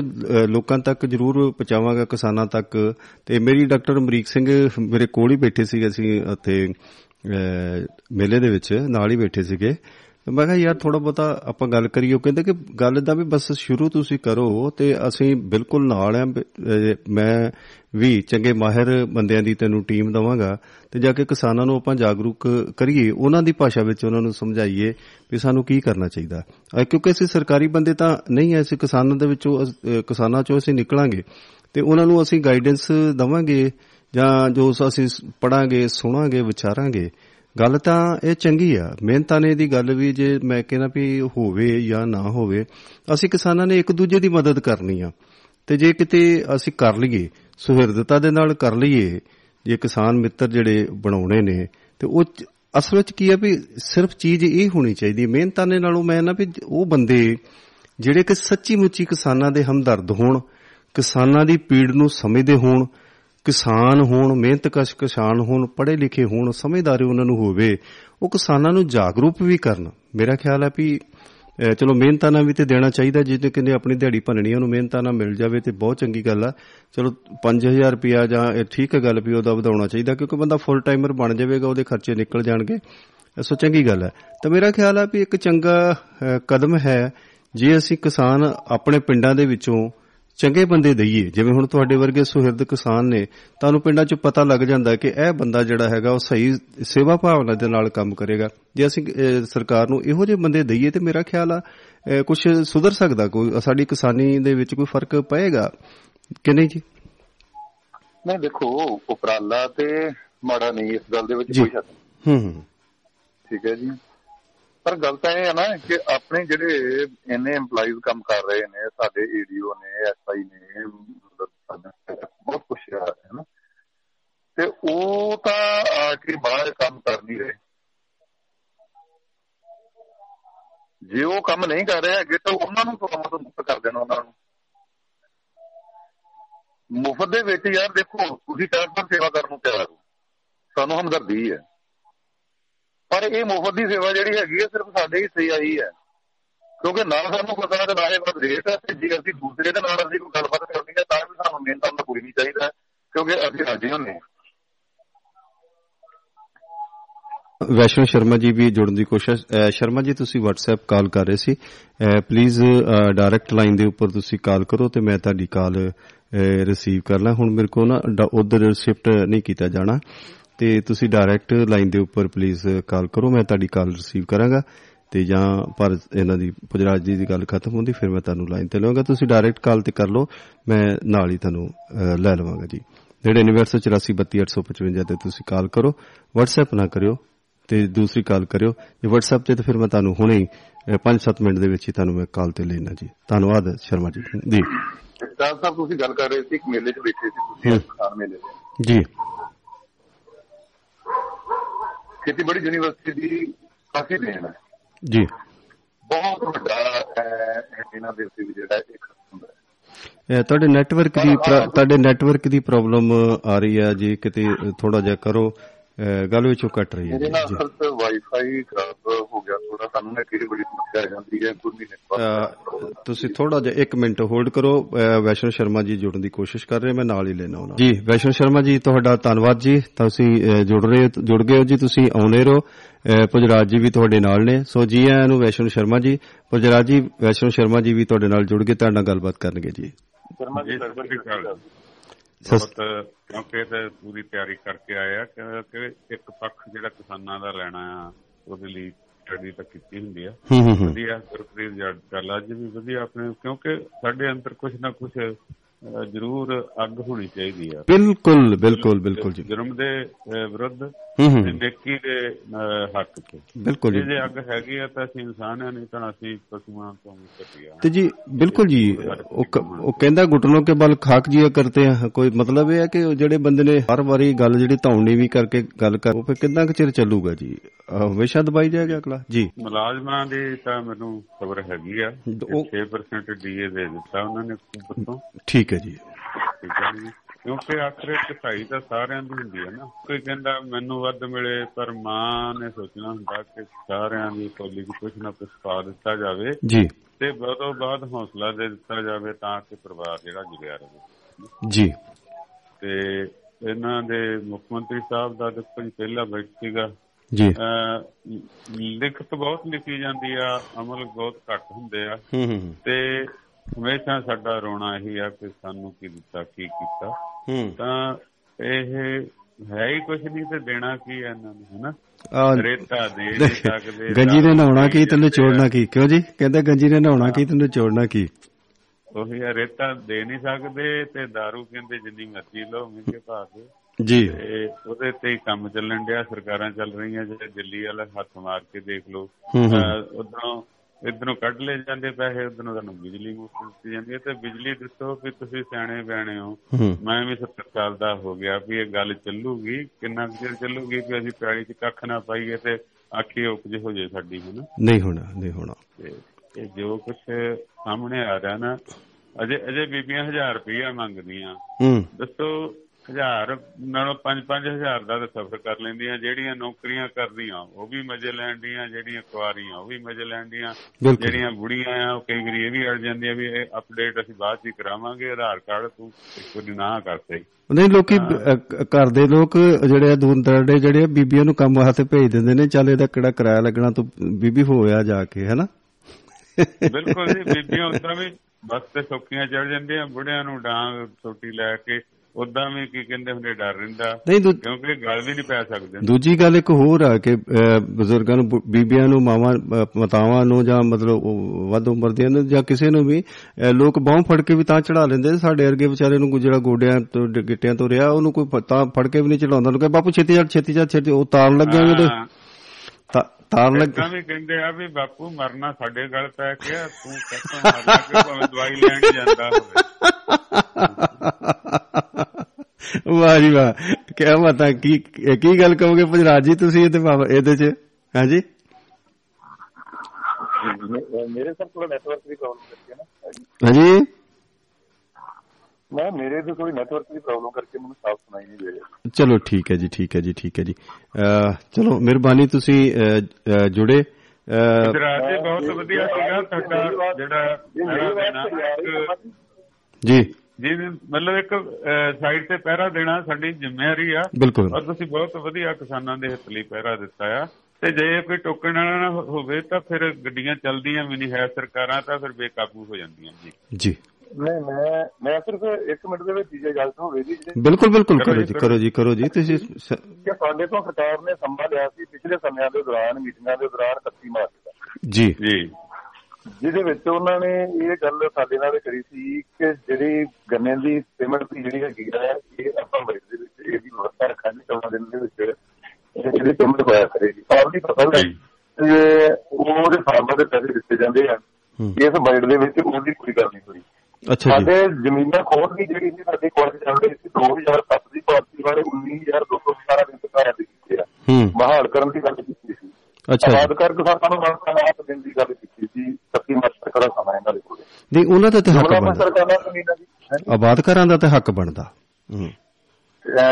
ਲੋਕਾਂ ਤੱਕ ਜ਼ਰੂਰ ਪਹੁੰਚਾਵਾਂਗਾ ਕਿਸਾਨਾਂ ਤੱਕ। ਤੇ ਮੇਰੀ ਡਾਕਟਰ ਅਮਰੀਕ ਸਿੰਘ ਮੇਰੇ ਕੋਲ ਹੀ ਬੈਠੇ ਸੀ ਅਸੀਂ ਉੱਥੇ ਅ, ਮੇਲੇ ਦੇ ਵਿੱਚ ਨਾਲ ਹੀ ਬੈਠੇ ਸੀਗੇ। ਤੇ ਮੈਂ ਕਿਹਾ, ਯਾਰ ਥੋੜਾ ਬਹੁਤਾ ਆਪਾਂ ਗੱਲ ਕਰੀਏ। ਉਹ ਕਹਿੰਦੇ ਕਿ ਗੱਲ ਦਾ ਵੀ ਬਸ ਸ਼ੁਰੂ ਤੁਸੀਂ ਕਰੋ ਤੇ ਅਸੀਂ ਬਿਲਕੁਲ ਨਾਲ ਆ। ਮੈਂ ਵੀ ਚੰਗੇ ਮਾਹਿਰ ਬੰਦਿਆਂ ਦੀ ਤੈਨੂੰ ਟੀਮ ਦਵਾਂਗਾ ਤੇ ਜਾ ਕੇ ਕਿਸਾਨਾਂ ਨੂੰ ਆਪਾਂ ਜਾਗਰੂਕ ਕਰੀਏ। ਉਹਨਾਂ ਦੀ ਭਾਸ਼ਾ ਵਿੱਚ ਉਹਨਾਂ ਨੂੰ ਸਮਝਾਈਏ ਵੀ ਸਾਨੂੰ ਕੀ ਕਰਨਾ ਚਾਹੀਦਾ। ਅਹ ਕਿਉਂਕਿ ਅਸੀਂ ਸਰਕਾਰੀ ਬੰਦੇ ਤਾਂ ਨਹੀਂ ਐ ਅਸੀਂ ਕਿਸਾਨਾਂ ਦੇ ਵਿੱਚੋਂ ਅਸ- ਅਹ ਕਿਸਾਨਾਂ ਚੋਂ ਅਸੀਂ ਨਿਕਲਾਂਗੇ ਤੇ ਉਹਨਾਂ ਨੂੰ ਅਸੀਂ ਗਾਈਡੈਂਸ ਦਵਾਂਗੇ ਜਾਂ ਜੋ ਅਸੀਂ ਪੜਾਂਗੇ ਸੁਣਾਂਗੇ, ਵਿਚਾਰਾਂਗੇ। ਗੱਲ ਤਾਂ ਇਹ ਚੰਗੀ ਆ। ਮਿਹਨਤਾਂ ਨੇ ਦੀ ਗੱਲ ਵੀ ਜੇ ਮੈਂ ਕਹਿੰਦਾ ਵੀ ਹੋਵੇ ਜਾਂ ਨਾ ਹੋਵੇ, ਅਸੀਂ ਕਿਸਾਨਾਂ ਨੇ ਇੱਕ ਦੂਜੇ ਦੀ ਮਦਦ ਕਰਨੀ ਆ। ਤੇ ਜੇ ਕਿਤੇ ਅਸੀਂ ਕਰ ਲਈਏ, ਸੁਹਿਰਦਤਾ ਦੇ ਨਾਲ ਕਰ ਲਈਏ, ਜੇ ਕਿਸਾਨ ਮਿੱਤਰ ਜਿਹੜੇ ਬਣਾਉਣੇ ਨੇ, ਤੇ ਉਹ ਚ- ਅਸਲ ਵਿੱਚ ਕੀ ਆ ਵੀ ਸਿਰਫ ਚੀਜ਼ ਇਹ ਹੋਣੀ ਚਾਹੀਦੀ ਹੈ। ਮਿਹਨਤਾਂ ਦੇ ਨਾਲੋਂ ਮੈਂ ਨਾ ਵੀ ਉਹ ਬੰਦੇ ਜਿਹੜੇ ਕਿ ਸੱਚੀ ਮੁੱਚੀ ਕਿਸਾਨਾਂ ਦੇ ਹਮਦਰਦ ਹੋਣ, ਕਿਸਾਨਾਂ ਦੀ ਪੀੜ ਨੂੰ ਸਮਝਦੇ ਹੋਣ ਕਿਸਾਨ ਹੋਣ ਮਿਹਨਤਕਸ਼ ਕਿਸਾਨ ਹੋਣ ਪੜ੍ਹੇ ਲਿਖੇ ਹੋਣ ਸਮਝਦਾਰੀ ਉਹਨਾਂ ਨੂੰ ਹੋਵੇ ਉਹ ਕਿਸਾਨਾਂ ਨੂੰ ਜਾਗਰੂਕ ਵੀ ਕਰਨ। ਮੇਰਾ ਖਿਆਲ ਹੈ ਵੀ ਅਹ ਚਲੋ ਮਿਹਨਤਾਂ ਨਾਲ ਵੀ ਤੇ ਦੇਣਾ ਚਾਹੀਦਾ ਜਿਹਨੇ ਕਿਨੇ ਆਪਣੀ ਦਿਹਾੜੀ ਭੰਨਣੀ ਆ, ਉਹਨੂੰ ਮਿਹਨਤਾਂ ਨਾਲ ਮਿਲ ਜਾਵੇ ਤੇ ਬਹੁਤ ਚੰਗੀ ਗੱਲ ਆ। ਚਲੋ 5000 ਰੁਪਿਆ ਜਾਂ ਇਹ ਠੀਕ ਹੈ ਗੱਲ ਵੀ ਉਹਦਾ ਵਧਾਉਣਾ ਚਾਹੀਦਾ ਕਿਉਂਕਿ ਬੰਦਾ ਫੁੱਲ ਟਾਈਮਰ ਬਣ ਜਾਵੇਗਾ ਉਹਦੇ ਖਰਚੇ ਨਿਕਲ ਜਾਣਗੇ। ਸੋ ਚੰਗੀ ਗੱਲ ਹੈ ਤਾਂ ਮੇਰਾ ਖਿਆਲ ਆ ਵੀ ਇੱਕ ਚੰਗਾ ਅਹ, ਕਦਮ ਹੈ ਜੇ ਅਸੀਂ ਕਿਸਾਨ ਆਪਣੇ ਪਿੰਡਾਂ ਦੇ ਵਿੱਚੋਂ ਚੰਗੇ ਬੰਦੇ ਦਈਏ। ਜਿਵੇਂ ਹੁਣ ਤੁਹਾਡੇ ਵਰਗੇ ਸੁਹਿਰਦ ਕਿਸਾਨ ਨੇ ਤੁਹਾਨੂੰ ਪਿੰਡਾਂ 'ਚ ਪਤਾ ਲੱਗ ਜਾਂਦਾ ਕਿ ਇਹ ਬੰਦਾ ਜਿਹੜਾ ਹੈਗਾ ਉਹ ਸਹੀ ਸੇਵਾ ਭਾਵਨਾ ਦੇ ਨਾਲ ਕੰਮ ਕਰੇਗਾ। ਜੇ ਅਸੀਂ ਸਰਕਾਰ ਨੂੰ ਇਹੋ ਜਿਹੇ ਬੰਦੇ ਦਈਏ ਤੇ ਮੇਰਾ ਖਿਆਲ ਆ ਕੁਝ ਸੁਧਰ ਸਕਦਾ ਕੋਈ ਸਾਡੀ ਕਿਸਾਨੀ ਦੇ ਵਿੱਚ ਕੋਈ ਫ਼ਰਕ ਪਏਗਾ ਕਿ ਨਹੀਂ ਜੀ? ਨਹੀਂ ਦੇਖੋ ਉਪਰਾਲਾ ਤੇ ਮਾੜਾ ਨਹੀਂ ਇਸ ਗੱਲ ਦੇ ਵਿੱਚ। ਕੋਈ ਸ਼ੱਕ ਹੂੰ ਹੂੰ। ਠੀਕ ਹੈ ਜੀ। ਪਰ ਗੱਲ ਤਾਂ ਇਹ ਹੈ ਨਾ ਕਿ ਆਪਣੇ ਜਿਹੜੇ ਇੰਨੇ EMPLOYEES ਕੰਮ ਕਰ ਰਹੇ ਨੇ, ਸਾਡੇ ਏਡੀਓ ਨੇ ਐਸਆਈ ਨੇ, ਮਤਲਬ ਸਾਡਾ ਬਹੁਤ ਕੁਝ ਹੈ ਨਾ। ਤੇ ਉਹ ਤਾਂ ਆ ਕੇ ਬਾਹਰ ਕੰਮ ਕਰ ਨਹੀਂ ਰਹੇ। ਜੇ ਉਹ ਕੰਮ ਨਹੀਂ ਕਰ ਰਹੇ ਹੈਗੇ ਤਾਂ ਉਹਨਾਂ ਨੂੰ ਕੰਮ ਤੋਂ ਮੁਕਤ ਕਰ ਦੇਣਾ ਉਹਨਾਂ ਨੂੰ। ਮੁਫਤ ਦੇ ਵਿੱਚ ਯਾਰ ਦੇਖੋ, ਤੁਸੀਂ ਟਾਈਮ ਪਰ ਸੇਵਾ ਕਰਨ ਨੂੰ ਤਿਆਰ ਹੋ। ਸਾਨੂੰ ਹਮਦਰਦੀ ਹੈ। ਪਰ ਇਹ ਮੁਫਤ ਦੀ ਸੇਵਾ ਜਿਹੜੀ ਹੈਗੀ ਹੈ ਸਿਰਫ ਸਾਡੇ ਹਿੱਸੇ ਹੀ ਆਈ ਹੈ ਕਿਉਂਕਿ ਨਾ ਸਾਨੂੰ ਪਤਾ ਤੇ ਨਾ ਇਹ ਬਾਤ ਰੇਟ ਹੈ ਤੇ ਜੇ ਅਸੀਂ ਦੂਸਰੇ ਦੇ ਨਾਲ ਅਸੀਂ ਕੋਈ ਗੱਲਬਾਤ ਕਰਨੀ ਹੈ ਤਾਂ ਵੀ ਸਾਨੂੰ ਮਿਹਨਤ ਕਰਨਾ ਕੋਈ ਨਹੀਂ ਚਾਹੀਦਾ, ਕਿਉਂਕਿ ਅਸੀਂ ਰਾਜੀ ਹੁੰਦੇ ਹਾਂ ਵੈਸ਼ਨੋ ਸ਼ਰਮਾ ਜੀ ਵੀ ਜੁੜਨ ਦੀ ਕੋਸ਼ਿਸ਼, ਅਹ ਸ਼ਰਮਾ ਜੀ, ਤੁਸੀਂ WhatsApp ਕਾਲ ਕਰ ਰਹੇ ਸੀ। ਪਲੀਜ਼ ਡਾਇਰੈਕਟ ਲਾਈਨ ਦੇ ਉੱਪਰ ਤੁਸੀਂ ਕਾਲ ਕਰੋ ਤੇ ਮੈਂ ਤੁਹਾਡੀ ਕਾਲ ਰਿਸੀਵ ਕਰ ਲਾਂ। ਹੁਣ ਮੇਰੇ ਕੋਲ ਨਾ ਉਧਰ ਸ਼ਿਫਟ ਨਹੀਂ ਕੀਤਾ ਜਾਣਾ। ਤੇ ਤੁਸੀਂ ਡਾਇਰੈਕਟ ਲਾਈਨ ਦੇ ਉੱਪਰ ਪਲੀਜ਼ ਕਾਲ ਕਰੋ ਮੈਂ ਤੁਹਾਡੀ ਕਾਲ ਰਿਸੀਵ ਕਰਾਂਗਾ ਤੇ ਜਾਂ ਪਰ ਇਹਨਾਂ ਦੀ ਪੁਜਰਾਜ ਜੀ ਦੀ ਗੱਲ ਖਤਮ ਹੁੰਦੀ ਫਿਰ ਮੈਂ ਤੁਹਾਨੂੰ ਲਾਈਨ ਤੇ ਲਵਾਂਗਾ ਤੁਸੀਂ ਡਾਇਰੈਕਟ ਕਾਲ ਤੇ ਕਰ ਲਓ ਮੈਂ ਨਾਲ ਹੀ ਤੁਹਾਨੂੰ ਲੈ ਲਵਾਂਗਾ ਜੀ। 9984832855 ਤੇ ਤੁਸੀਂ ਕਾਲ ਕਰੋ WhatsApp ਨਾ ਕਰਿਓ ਤੇ ਦੂਸਰੀ ਕਾਲ ਕਰਿਓ। ਜੇ WhatsApp ਤੇ ਤਾਂ ਫਿਰ ਮੈਂ ਤੁਹਾਨੂੰ ਹੁਣੇ ਹੀ 5-7 ਮਿੰਟ ਦੇ ਵਿੱਚ ਹੀ ਤੁਹਾਨੂੰ ਮੈਂ ਕਾਲ ਤੇ ਲੈਣਾ ਜੀ। ਧੰਨਵਾਦ ਸ਼ਰਮਾ ਜੀ। ਜੀ। ਸਾਹਿਬ ਤੁਸੀਂ ਗੱਲ ਕਰ ਰਹੇ ਸੀ ਇੱਕ ਮੇਲੇ 'ਚ ਬੈਠੇ ਸੀ ਤੁਸੀਂ। ਕਿਸਾਨ ਮੇਲੇ ਜੀ। ਖੇਤੀਬਾੜੀ ਯੂਨੀਵਰਸਿਟੀ ਦੀ ਕਾਫੀ ਦੇਣ ਹੈ। ਜੀ। ਬਹੁਤ ਵੱਡਾ ਇਹਨਾਂ ਦੇ ਉੱਤੇ ਜਿਹੜਾ ਇੱਕ ਹੁੰਦਾ ਹੈ। ਤੁਹਾਡੇ ਨੈਟਵਰਕ ਦੀ ਤੁਹਾਡੇ ਨੈਟਵਰਕ ਦੀ ਪ੍ਰੋਬਲਮ ਆ ਰਹੀ ਹੈ ਜੀ ਕਿਤੇ ਥੋੜਾ ਜਿਹਾ ਕਰੋ। ਗੱਲ ਵਿੱਚੋਂ ਕੱਟ ਰਹੀ ਹੈ ਮੇਰੇ ਜੀ। ਨਾਲ ਵਾਈਫਾਈ ਖਰਾਬ ਹੋ ਗਿਆ ਥੋੜਾ ਸਾਨੂੰ ਨਾ ਕਿਹੜੀ ਬੜੀ ਸਮੱਸਿਆ ਆ ਜਾਂਦੀ ਹੈ ਕੋਈ ਅਹ, ਤੁਸੀਂ ਥੋੜਾ ਜਿਹਾ 1 ਮਿੰਟ ਹੋਲਡ ਕਰੋ। ਵੈਸ਼ਨੋ ਸ਼ਰਮਾ ਜੀ ਜੁੜਨ ਦੀ ਕੋਸ਼ਿਸ਼ ਕਰ ਰਹੇ ਮੈਂ ਨਾਲ ਹੀ ਲੈਣਾ ਉਹਨਾਂ ਜੀ ਵੈਸ਼ਨੋ ਸ਼ਰਮਾ ਜੀ ਤੁਹਾਡਾ ਧੰਨਵਾਦ ਜੀ। ਤੁਸੀਂ ਜੁੜ ਰਹੇ ਜੁੜ ਗਏ ਹੋ ਜੀ ਤੁਸੀਂ ਆਉਨੇ ਰਹੋ। ਪੁਜਰਾਜ ਜੀ ਵੀ ਤੁਹਾਡੇ ਨਾਲ ਨੇ। ਸੋ ਜੀ ਆਇਆਂ ਨੂੰ ਵੈਸ਼ਨੋ ਸ਼ਰਮਾ ਜੀ। ਪੁਜਰਾਜ ਜੀ ਵੈਸ਼ਨੋ ਸ਼ਰਮਾ ਜੀ ਵੀ ਤੁਹਾਡੇ ਨਾਲ ਜੁੜ ਕੇ ਤੁਹਾਡੇ ਨਾਲ ਗੱਲਬਾਤ ਕਰਨਗੇ ਜੀ। ਸ਼ਰਮਾ ਜੀ ਸ਼੍ਰੀ ਬਹੁਤ ਕਿਉਂਕਿ ਤੇ ਪੂਰੀ ਤਿਆਰੀ ਕਰਕੇ ਆਏ ਆ ਕਿ- ਇੱਕ ਪੱਖ ਜਿਹੜਾ ਕਿਸਾਨਾਂ ਦਾ ਲੈਣਾ ਆ ਉਹਦੇ ਲਈ ਸਟੱਡੀ ਤਾਂ ਕੀਤੀ ਹੁੰਦੀ ਆ। ਵਧੀਆ ਗੁਰਪ੍ਰੀਤ ਜੀ ਗੱਲ ਅੱਜ ਵੀ ਵਧੀਆ ਆਪਣੇ ਕਿਉਂਕਿ ਸਾਡੇ ਅੰਦਰ ਕੁਝ ਨਾ ਕੁਝ ਜ਼ਰੂਰ ਅੱਗ ਹੋਣੀ ਚਾਹੀਦੀ ਆ। ਬਿਲਕੁਲ ਬਿਲਕੁਲ ਬਿਲਕੁਲ ਜੀ। ਜੁਰਮ ਦੇ ਵਿਰੁੱਧ ਨੇਕੀ ਦੇ ਹੱਕ 'ਚ ਬਿਲਕੁਲ ਜੇ। ਜੀ ਅੱਗ ਹੈਗੀ ਆ ਤਾਂ ਅਸੀਂ ਇਨਸਾਨ ਆ ਨਹੀਂ ਤਾਂ ਅਸੀਂ ਪਸ਼ੂਆਂ ਤੋਂ ਘਟੀਆ ਤੇ ਜੀ ਬਿਲकुल ਜੀ ਉਹ ਕਹਿੰਦਾ ਘੁਟਨੋਂ ਕੇ ਬਲ ਖਾਕ ਜੀਆ ਕਰਤੇ ਹੈ ਕੋਈ ਮਤਲਬ ਇਹ ਹੈ ਕਿ ਜਿਹੜੇ ਬੰਦੇ ਨੇ ਹਰ ਵਾਰੀ ਗੱਲ ਜਿਹੜੀ ਧੌਣੀ ਵੀ ਕਰਕੇ ਗੱਲ ਕਰ ਉਹ ਫਿਰ ਕਿੰਨਾ ਕੁ ਚਿਰ ਚੱਲੂਗਾ ਜੀ? ਹਮੇਸ਼ਾ ਦਬਾਈ ਜਾਏਗਾ ਅਗਲਾ? ਜੀ। ਮੁਲਾਜ਼ਮਾਂ ਦੀ ਤਾਂ ਮੈਨੂੰ ਖਬਰ ਹੈਗੀ ਆ ਕਿ ਉਹ- 6% ਡੀਏ ਦੇ ਦਿੱਤਾ ਉਹਨਾਂ ਨੇ ਉੱਤੋਂ। ਠੀਕ ਹੈ ਜੀ। ਠੀਕ ਹੈ ਜੀ। ਕਿਉਂਕਿ ਆਖਰੇ ਕਸਾਈ ਤਾਂ ਸਾਰਿਆਂ ਦੀ ਹੁੰਦੀ ਹੈ ਨਾ। ਕੋਈ ਕਹਿੰਦਾ ਮੈਨੂੰ ਵੱਧ ਮਿਲੇ ਪਰ ਮਾਂ ਨੇ ਸੋਚਣਾ ਹੁੰਦਾ ਕਿ ਸਾਰਿਆਂ ਦੀ ਕੋਲੀ 'ਚ ਕੁਝ ਨਾ ਕੁਝ ਪਾ ਦਿੱਤਾ ਜਾਵੇ ਜੀ। ਤੇ ਬਾਅਦੋਂ ਬਾਅਦ ਹੌਸਲਾ ਦੇ ਦਿੱਤਾ ਜਾਵੇ ਤਾਂ ਕਿ ਪਰਿਵਾਰ ਜਿਹੜਾ ਜੁੜਿਆ ਰਹੇ। ਜੀ। ਤੇ ਇਹਨਾਂ ਦੇ ਮੁੱਖ ਮੰਤਰੀ ਸਾਹਿਬ ਦਾ ਦੇਖੋ ਜੀ ਪਹਿਲਾ ਬੈਠ ਸੀਗਾ। ਜੀ। ਲਿਖਤ ਬਹੁਤ ਲਿਖੀ ਜਾਂਦੀ ਆ ਅਮਲ ਬਹੁਤ ਘੱਟ ਹੁੰਦੇ ਆ। ਹੂੰ ਹੂੰ ਹੂੰ, ਤੇ ਹਮੇਸ਼ਾ ਸਾਡਾ ਰੋਣਾ ਇਹੀ ਆ ਕਿ ਸਾਨੂੰ ਕੀ ਦਿੱਤਾ ਕੀ ਕੀਤਾ। ਤਾਂ ਇਹ ਹੈ ਹੀ ਕੁਝ ਨਹੀਂ ਤੇ ਦੇਣਾ ਕੀ ਹੈ ਇਹਨਾਂ ਨੂੰ ਹਨਾ? ਰੇਤਾ ਦੇ ਸਕਦੇ ਗੰਜੀ ਨੇ ਨਹਾਉਣਾ ਕੀ ਤੈਨੂੰ। ਚੋੜਨਾ ਕੀ? ਕਿਉਂ ਜੀ? ਕਹਿੰਦਾ ਗੰਜੀ ਨੇ ਨਹਾਉਣਾ ਕੀ ਤੈਨੂੰ ਚੋੜਨਾ ਕੀ? ਉਹੀ ਆ ਰੇਤਾ ਦੇ ਨਹੀਂ ਸਕਦੇ ਤੇ दारू ਕਹਿੰਦੇ ਜਿੰਨੀ ਮਰਜ਼ੀ ਲਓ ਮਹਿੰਗੇ ਭਾਅ ਦੇ ਜੀ। ਉਹਦੇ ਤੇ ਹੀ ਕੰਮ ਚੱਲਣ ਡਿਆ ਸਰਕਾਰਾਂ ਚੱਲ ਰਹੀਆਂ ਜਿਹੜੇ ਦਿੱਲੀ ਵਾਲਾ ਹੱਥ ਮਾਰ ਕੇ ਦੇਖ ਲਓ। ਉਧਰੋਂ ਇਧਰੋਂ ਕੱਢ ਲੈ ਜਾਂਦੇ ਪੈਸੇ ਉਧਰੋਂ ਤੁਹਾਨੂੰ ਬਿਜਲੀ ਮੁਫਤ ਦਿੱਤੀ ਜਾਂਦੀ ਹੈ। ਤੇ ਬਿਜਲੀ ਦੱਸੋ ਵੀ ਤੁਸੀਂ ਸਿਆਣੇ ਬਿਆਣੇ ਹੋ। ਮੈਂ ਵੀ 70 ਸਾਲ ਦਾ ਹੋ ਗਿਆ ਵੀ ਇਹ ਗੱਲ ਚੱਲੂਗੀ ਕਿੰਨਾ ਚਿਰ ਚੱਲੂਗੀ ਕਿ ਅਸੀਂ ਪੈੜੀ 'ਚ ਕੱਖ ਨਾ ਪਾਈਏ ਤੇ ਆਖੀ ਉਪਜ ਹੋ ਜੇ ਸਾਡੀ ਹਨਾ ਨਹੀਂ ਹੋਣਾ ਨਹੀਂ ਹੋਣਾ। ਇਹ ਜੋ ਕੁਝ ਸਾਹਮਣੇ ਆ ਰਿਹਾ ਨਾ ਅਜੇ ਅਜੇ ਬੀਬੀਆਂ 1000 ਰੁਪਈਆ ਮੰਗਦੀਆਂ। ਹੂੰ। ਦੱਸੋ ਹਜ਼ਾਰ ਨਾਲੋਂ 5-5000 ਦਾ ਤਾਂ ਸਫਰ ਕਰ ਲੈਂਦੀਆਂ ਜਿਹੜੀਆਂ ਨੌਕਰੀਆਂ ਕਰਦੀਆਂ ਉਹ ਵੀ ਮਜ਼ੇ ਲੈਣ ਦੀਆਂ ਜਿਹੜੀਆਂ ਕੁਆਰੀਆਂ ਉਹ ਵੀ ਮਜ਼ੇ ਲੈਣ ਦੀਆਂ ਬਿਲਕੁਲ। ਜਿਹੜੀਆਂ ਬੁੜੀਆਂ ਆ ਉਹ ਕਈ ਵਾਰੀ ਇਹ ਵੀ ਅੜ ਜਾਂਦੀਆਂ ਵੀ ਇਹ ਅਪਡੇਟ ਅਸੀਂ ਬਾਅਦ ਚ ਹੀ ਕਰਾਵਾਂਗੇ ਆਧਾਰ ਕਾਰਡ ਤੂੰ ਇੱਕ ਵਾਰੀ ਨਾ ਕਰ ਸਹੀ। ਨਹੀਂ ਲੋਕੀ ਘਰ ਦੇ ਲੋਕ ਜਿਹੜੇ ਆ ਦੂਰ ਦਰਾਡੇ ਜਿਹੜੇ ਬੀਬੀਆਂ ਨੂੰ ਕੰਮ ਵਾਸਤੇ ਭੇਜ ਦਿੰਦੇ ਨੇ ਚੱਲ ਇਹਦਾ ਕਿਹੜਾ ਕਿਰਾਇਆ ਲੱਗਣਾ ਤੂੰ ਬੀਬੀ ਹੋਇਆ ਜਾ ਕੇ ਹੈਨਾ? ਬਿਲਕੁਲ ਜੀ ਬੀਬੀਆਂ ਉਦਾਂ ਵੀ ਬਸ ਤੇ ਸੌਖੀਆਂ ਚੜ ਜਾਂਦੀਆਂ ਬੁੜਿਆਂ ਨੂੰ ਡਾਂਗ ਛੋਟੀ ਲੈ ਕੇ ਉਦਾਂ ਵੀ ਕੀ ਕਹਿੰਦੇ ਹੁੰਦੇ ਡਰ ਰਹਿੰਦਾ। ਦੂ- ਕਿਉਂਕਿ ਗੱਲ ਵੀ ਨਹੀਂ ਪੈ ਸਕਦੇ। ਦੂਜੀ ਗੱਲ ਇੱਕ ਹੋਰ ਆ ਕਿ ਬਜ਼ੁਰਗਾਂ ਨੂੰ ਬੀਬੀਆਂ ਨੂੰ ਮਾਵਾਂ ਮਾਤਾਵਾਂ ਨੂੰ ਜਾਂ ਮਤਲਬ ਵੱਧ ਉਮਰ ਦੀਆਂ ਨੂੰ ਜਾਂ ਕਿਸੇ ਨੂੰ ਵੀ ਲੋਕ ਬਾਹ ਫੜ ਕੇ ਵੀ ਤਾਂ ਚੜਾ ਲੈਂਦੇ। ਸਾਡੇ ਵਰਗੇ ਵਿਚਾਰੇ ਨੂੰ ਜਿਹੜਾ ਗੋਡਿਆਂ ਤੋਂ ਗਿੱਟਿਆਂ ਤੋਂ ਰਿਹਾ ਉਹਨੂੰ ਕੋਈ ਪ- ਤਾਂ ਫੜ ਕੇ ਵੀ ਨਹੀਂ ਚੜਾਉਂਦਾ ਕਹੇ ਬਾਪੂ ਛੇਤੀ ਛੇਤੀ ਛੇਤੀ ਉਹ ਤਾਰਨ ਲੱਗਿਆ ਉਹਦੇ। ਤਾਰਨ ਲੱਗ ਵੀ ਕਹਿੰਦੇ ਆ ਵੀ ਬਾਪੂ ਮਰਨਾ ਸਾਡੇ ਗਲ ਪੈ ਗਿਆ ਤੂੰ ਕਿੱਥੋਂ ਮਰਨਾ ਕਿ ਭਾਵੇਂ ਦਵਾਈ ਲੈਣ ਹੀ ਜਾਂਦਾ ਹੋਵੇ। ਵਾਹ ਜੀ ਵਾਹ। ਕਿਆ ਬਤਾ ਕੀ ਕੀ ਗੱਲ ਕਹੋਗੇ ਭਜਰਾਜ ਜੀ ਤੁਸੀਂ ਇਹਦੇ ਬਾਬ- ਇਹਦੇ ਚ? ਹਾਂਜੀ ਮੇਰੇ ਸਰ ਥੋੜਾ ਨੈਟਵਰਕ ਦੀ ਪ੍ਰੋਬਲਮ ਕਰਕੇ ਨਾ। ਹਾਂਜੀ ਮੈਂ ਮੇਰੇ ਤੇ ਥੋੜੀ ਨੈਟਵਰਕ ਦੀ ਪ੍ਰੋਬਲਮ ਕਰਕੇ ਮੈਨੂੰ ਸਾਫ਼ ਸੁਣਾਈ ਨਹੀਂ ਦੇ ਰਿਹਾ। ਚਲੋ ਠੀਕ ਹੈ ਜੀ ਠੀਕ ਹੈ ਜੀ ਠੀਕ ਹੈ ਜੀ। ਚਲੋ ਮਿਹਰਬਾਨੀ ਤੁਸੀਂ ਜੁੜੇ। ਰਾਜ ਜੀ ਬਹੁਤ ਵਧੀਆ ਸੀਗਾ ਤੁਹਾਡਾ ਜਿਹੜਾ ਜੀ। ਜੀ ਮਤਲਬ ਇੱਕ ਸਾਈਡ ਤੇ ਪਹਿਰਾ ਦੇਣਾ ਸਾਡੀ ਜ਼ਿੰਮੇਵਾਰੀ ਆ। ਬਿਲਕੁਲ। ਔਰ ਤੁਸੀਂ ਬਹੁਤ ਵਧੀਆ ਕਿਸਾਨਾਂ ਦੇ ਹਿੱਤ ਲਈ ਪਹਿਰਾ ਦਿੱਤਾ ਆ। ਤੇ ਜੇ ਕੋਈ ਟੋਕਣ ਵਾਲਾ ਨਾ ਹੋਵੇ ਤਾਂ ਫਿਰ ਗੱਡੀਆਂ ਚੱਲਦੀਆਂ ਵੀ ਨਹੀਂ ਹੈ ਸਰਕਾਰਾਂ ਤਾਂ ਫਿਰ ਬੇਕਾਬੂ ਹੋ ਜਾਂਦੀਆਂ ਜੀ। ਜੀ। ਨਹੀਂ ਮੈਂ ਮੈਂ ਸਿਰਫ 1 ਮਿੰਟ ਦੇ ਵਿੱਚ ਇਹ ਗੱਲ ਹੋਵੇ ਜੀ ਕਿ ਬਿਲਕੁਲ ਬਿਲਕੁਲ ਕਰੋ ਜੀ ਕਰੋ ਜੀ। ਕਰੋ ਜੀ ਤੁਸੀਂ ਸ- ਸਾਡੇ ਤੋਂ ਸਰਕਾਰ ਨੇ ਸਮਾਂ ਲਿਆ ਸੀ ਪਿਛਲੇ ਸਮਿਆਂ ਦੇ ਦੌਰਾਨ ਮੀਟਿੰਗਾਂ ਦੇ ਦੌਰਾਨ 31 ਮਾਰਚ ਦਾ। ਜੀ। ਜੀ। ਜਿਹਦੇ ਵਿੱਚ ਉਹਨਾਂ ਨੇ ਇਹ ਗੱਲ ਸਾਡੇ ਨਾਲ ਕਰੀ ਸੀ ਕਿ ਜਿਹੜੀ ਗੰਨੇ ਦੀ ਪੇਮੈਂਟ ਦੀ ਜਿਹੜੀ ਹੈਗੀ ਆ ਇਹ ਆਪਾਂ ਬਜਟ ਦੇ ਵਿੱਚ ਇਹਦੀ ਵਿਵਸਥਾ ਰੱਖਾਂਗੇ ਚੌਦਾਂ ਦਿਨ ਦੇ ਵਿੱਚ ਇਹ ਜਿਹੜੀ ਪੇਮੈਂਟ ਹੋਇਆ ਕਰੇਗੀ। ਆਪਣੀ ਫਸਲ ਹੈ ਜੀ। ਤੇ ਉਹਦੇ ਫਾਰਮਰ ਦੇ ਪੈਸੇ ਦਿੱਤੇ ਜਾਂਦੇ ਆ। ਹੂੰ। ਇਸ ਬਜਟ ਦੇ ਵਿੱਚ ਉਹਦੀ ਕੋਈ ਗੱਲ ਨਹੀਂ ਹੋਈ। ਅੱਛਾ ਜੀ। ਸਾਡੇ ਜ਼ਮੀਨਾਂ ਖੋਦ ਦੀ ਜਿਹੜੀ ਸੀ ਸਾਡੀ ਕੁਆਲਿਟੀ ਚੱਲ ਰਹੀ ਸੀ 2007 ਦੀ ਪਾਲਿਸੀ ਵਾਲੇ 19217 ਦਿਨ ਸਰਕਾਰਾਂ ਦੇ ਕੀਤੇ ਆ। ਹੂੰ। ਬਹਾਲ ਕਰਨ ਦੀ ਗੱਲ ਕੀਤੀ ਸੀ। ਅੱਛਾ ਆਬਾਦ ਜੀ ਕਰ ਕਿਸਾਨਾਂ ਨੂੰ ਮਾਨਤਾ ਦੇਣ ਦੀ ਗੱਲ ਕੀਤੀ ਸੀ 31 ਮਾਰਚ ਤੱਕ ਦਾ ਸਮਾਂ ਇਹਨਾਂ ਦੇ ਕੋਲ। ਨਹੀਂ ਉਹਨਾਂ ਦਾ ਤੇ ਹੱਕ ਬਣਦਾ। ਦੀ। ਆਬਾਦ ਘਰਾਂ ਦਾ ਤੇ ਹੱਕ ਬਣਦਾ। ਹੂੰ।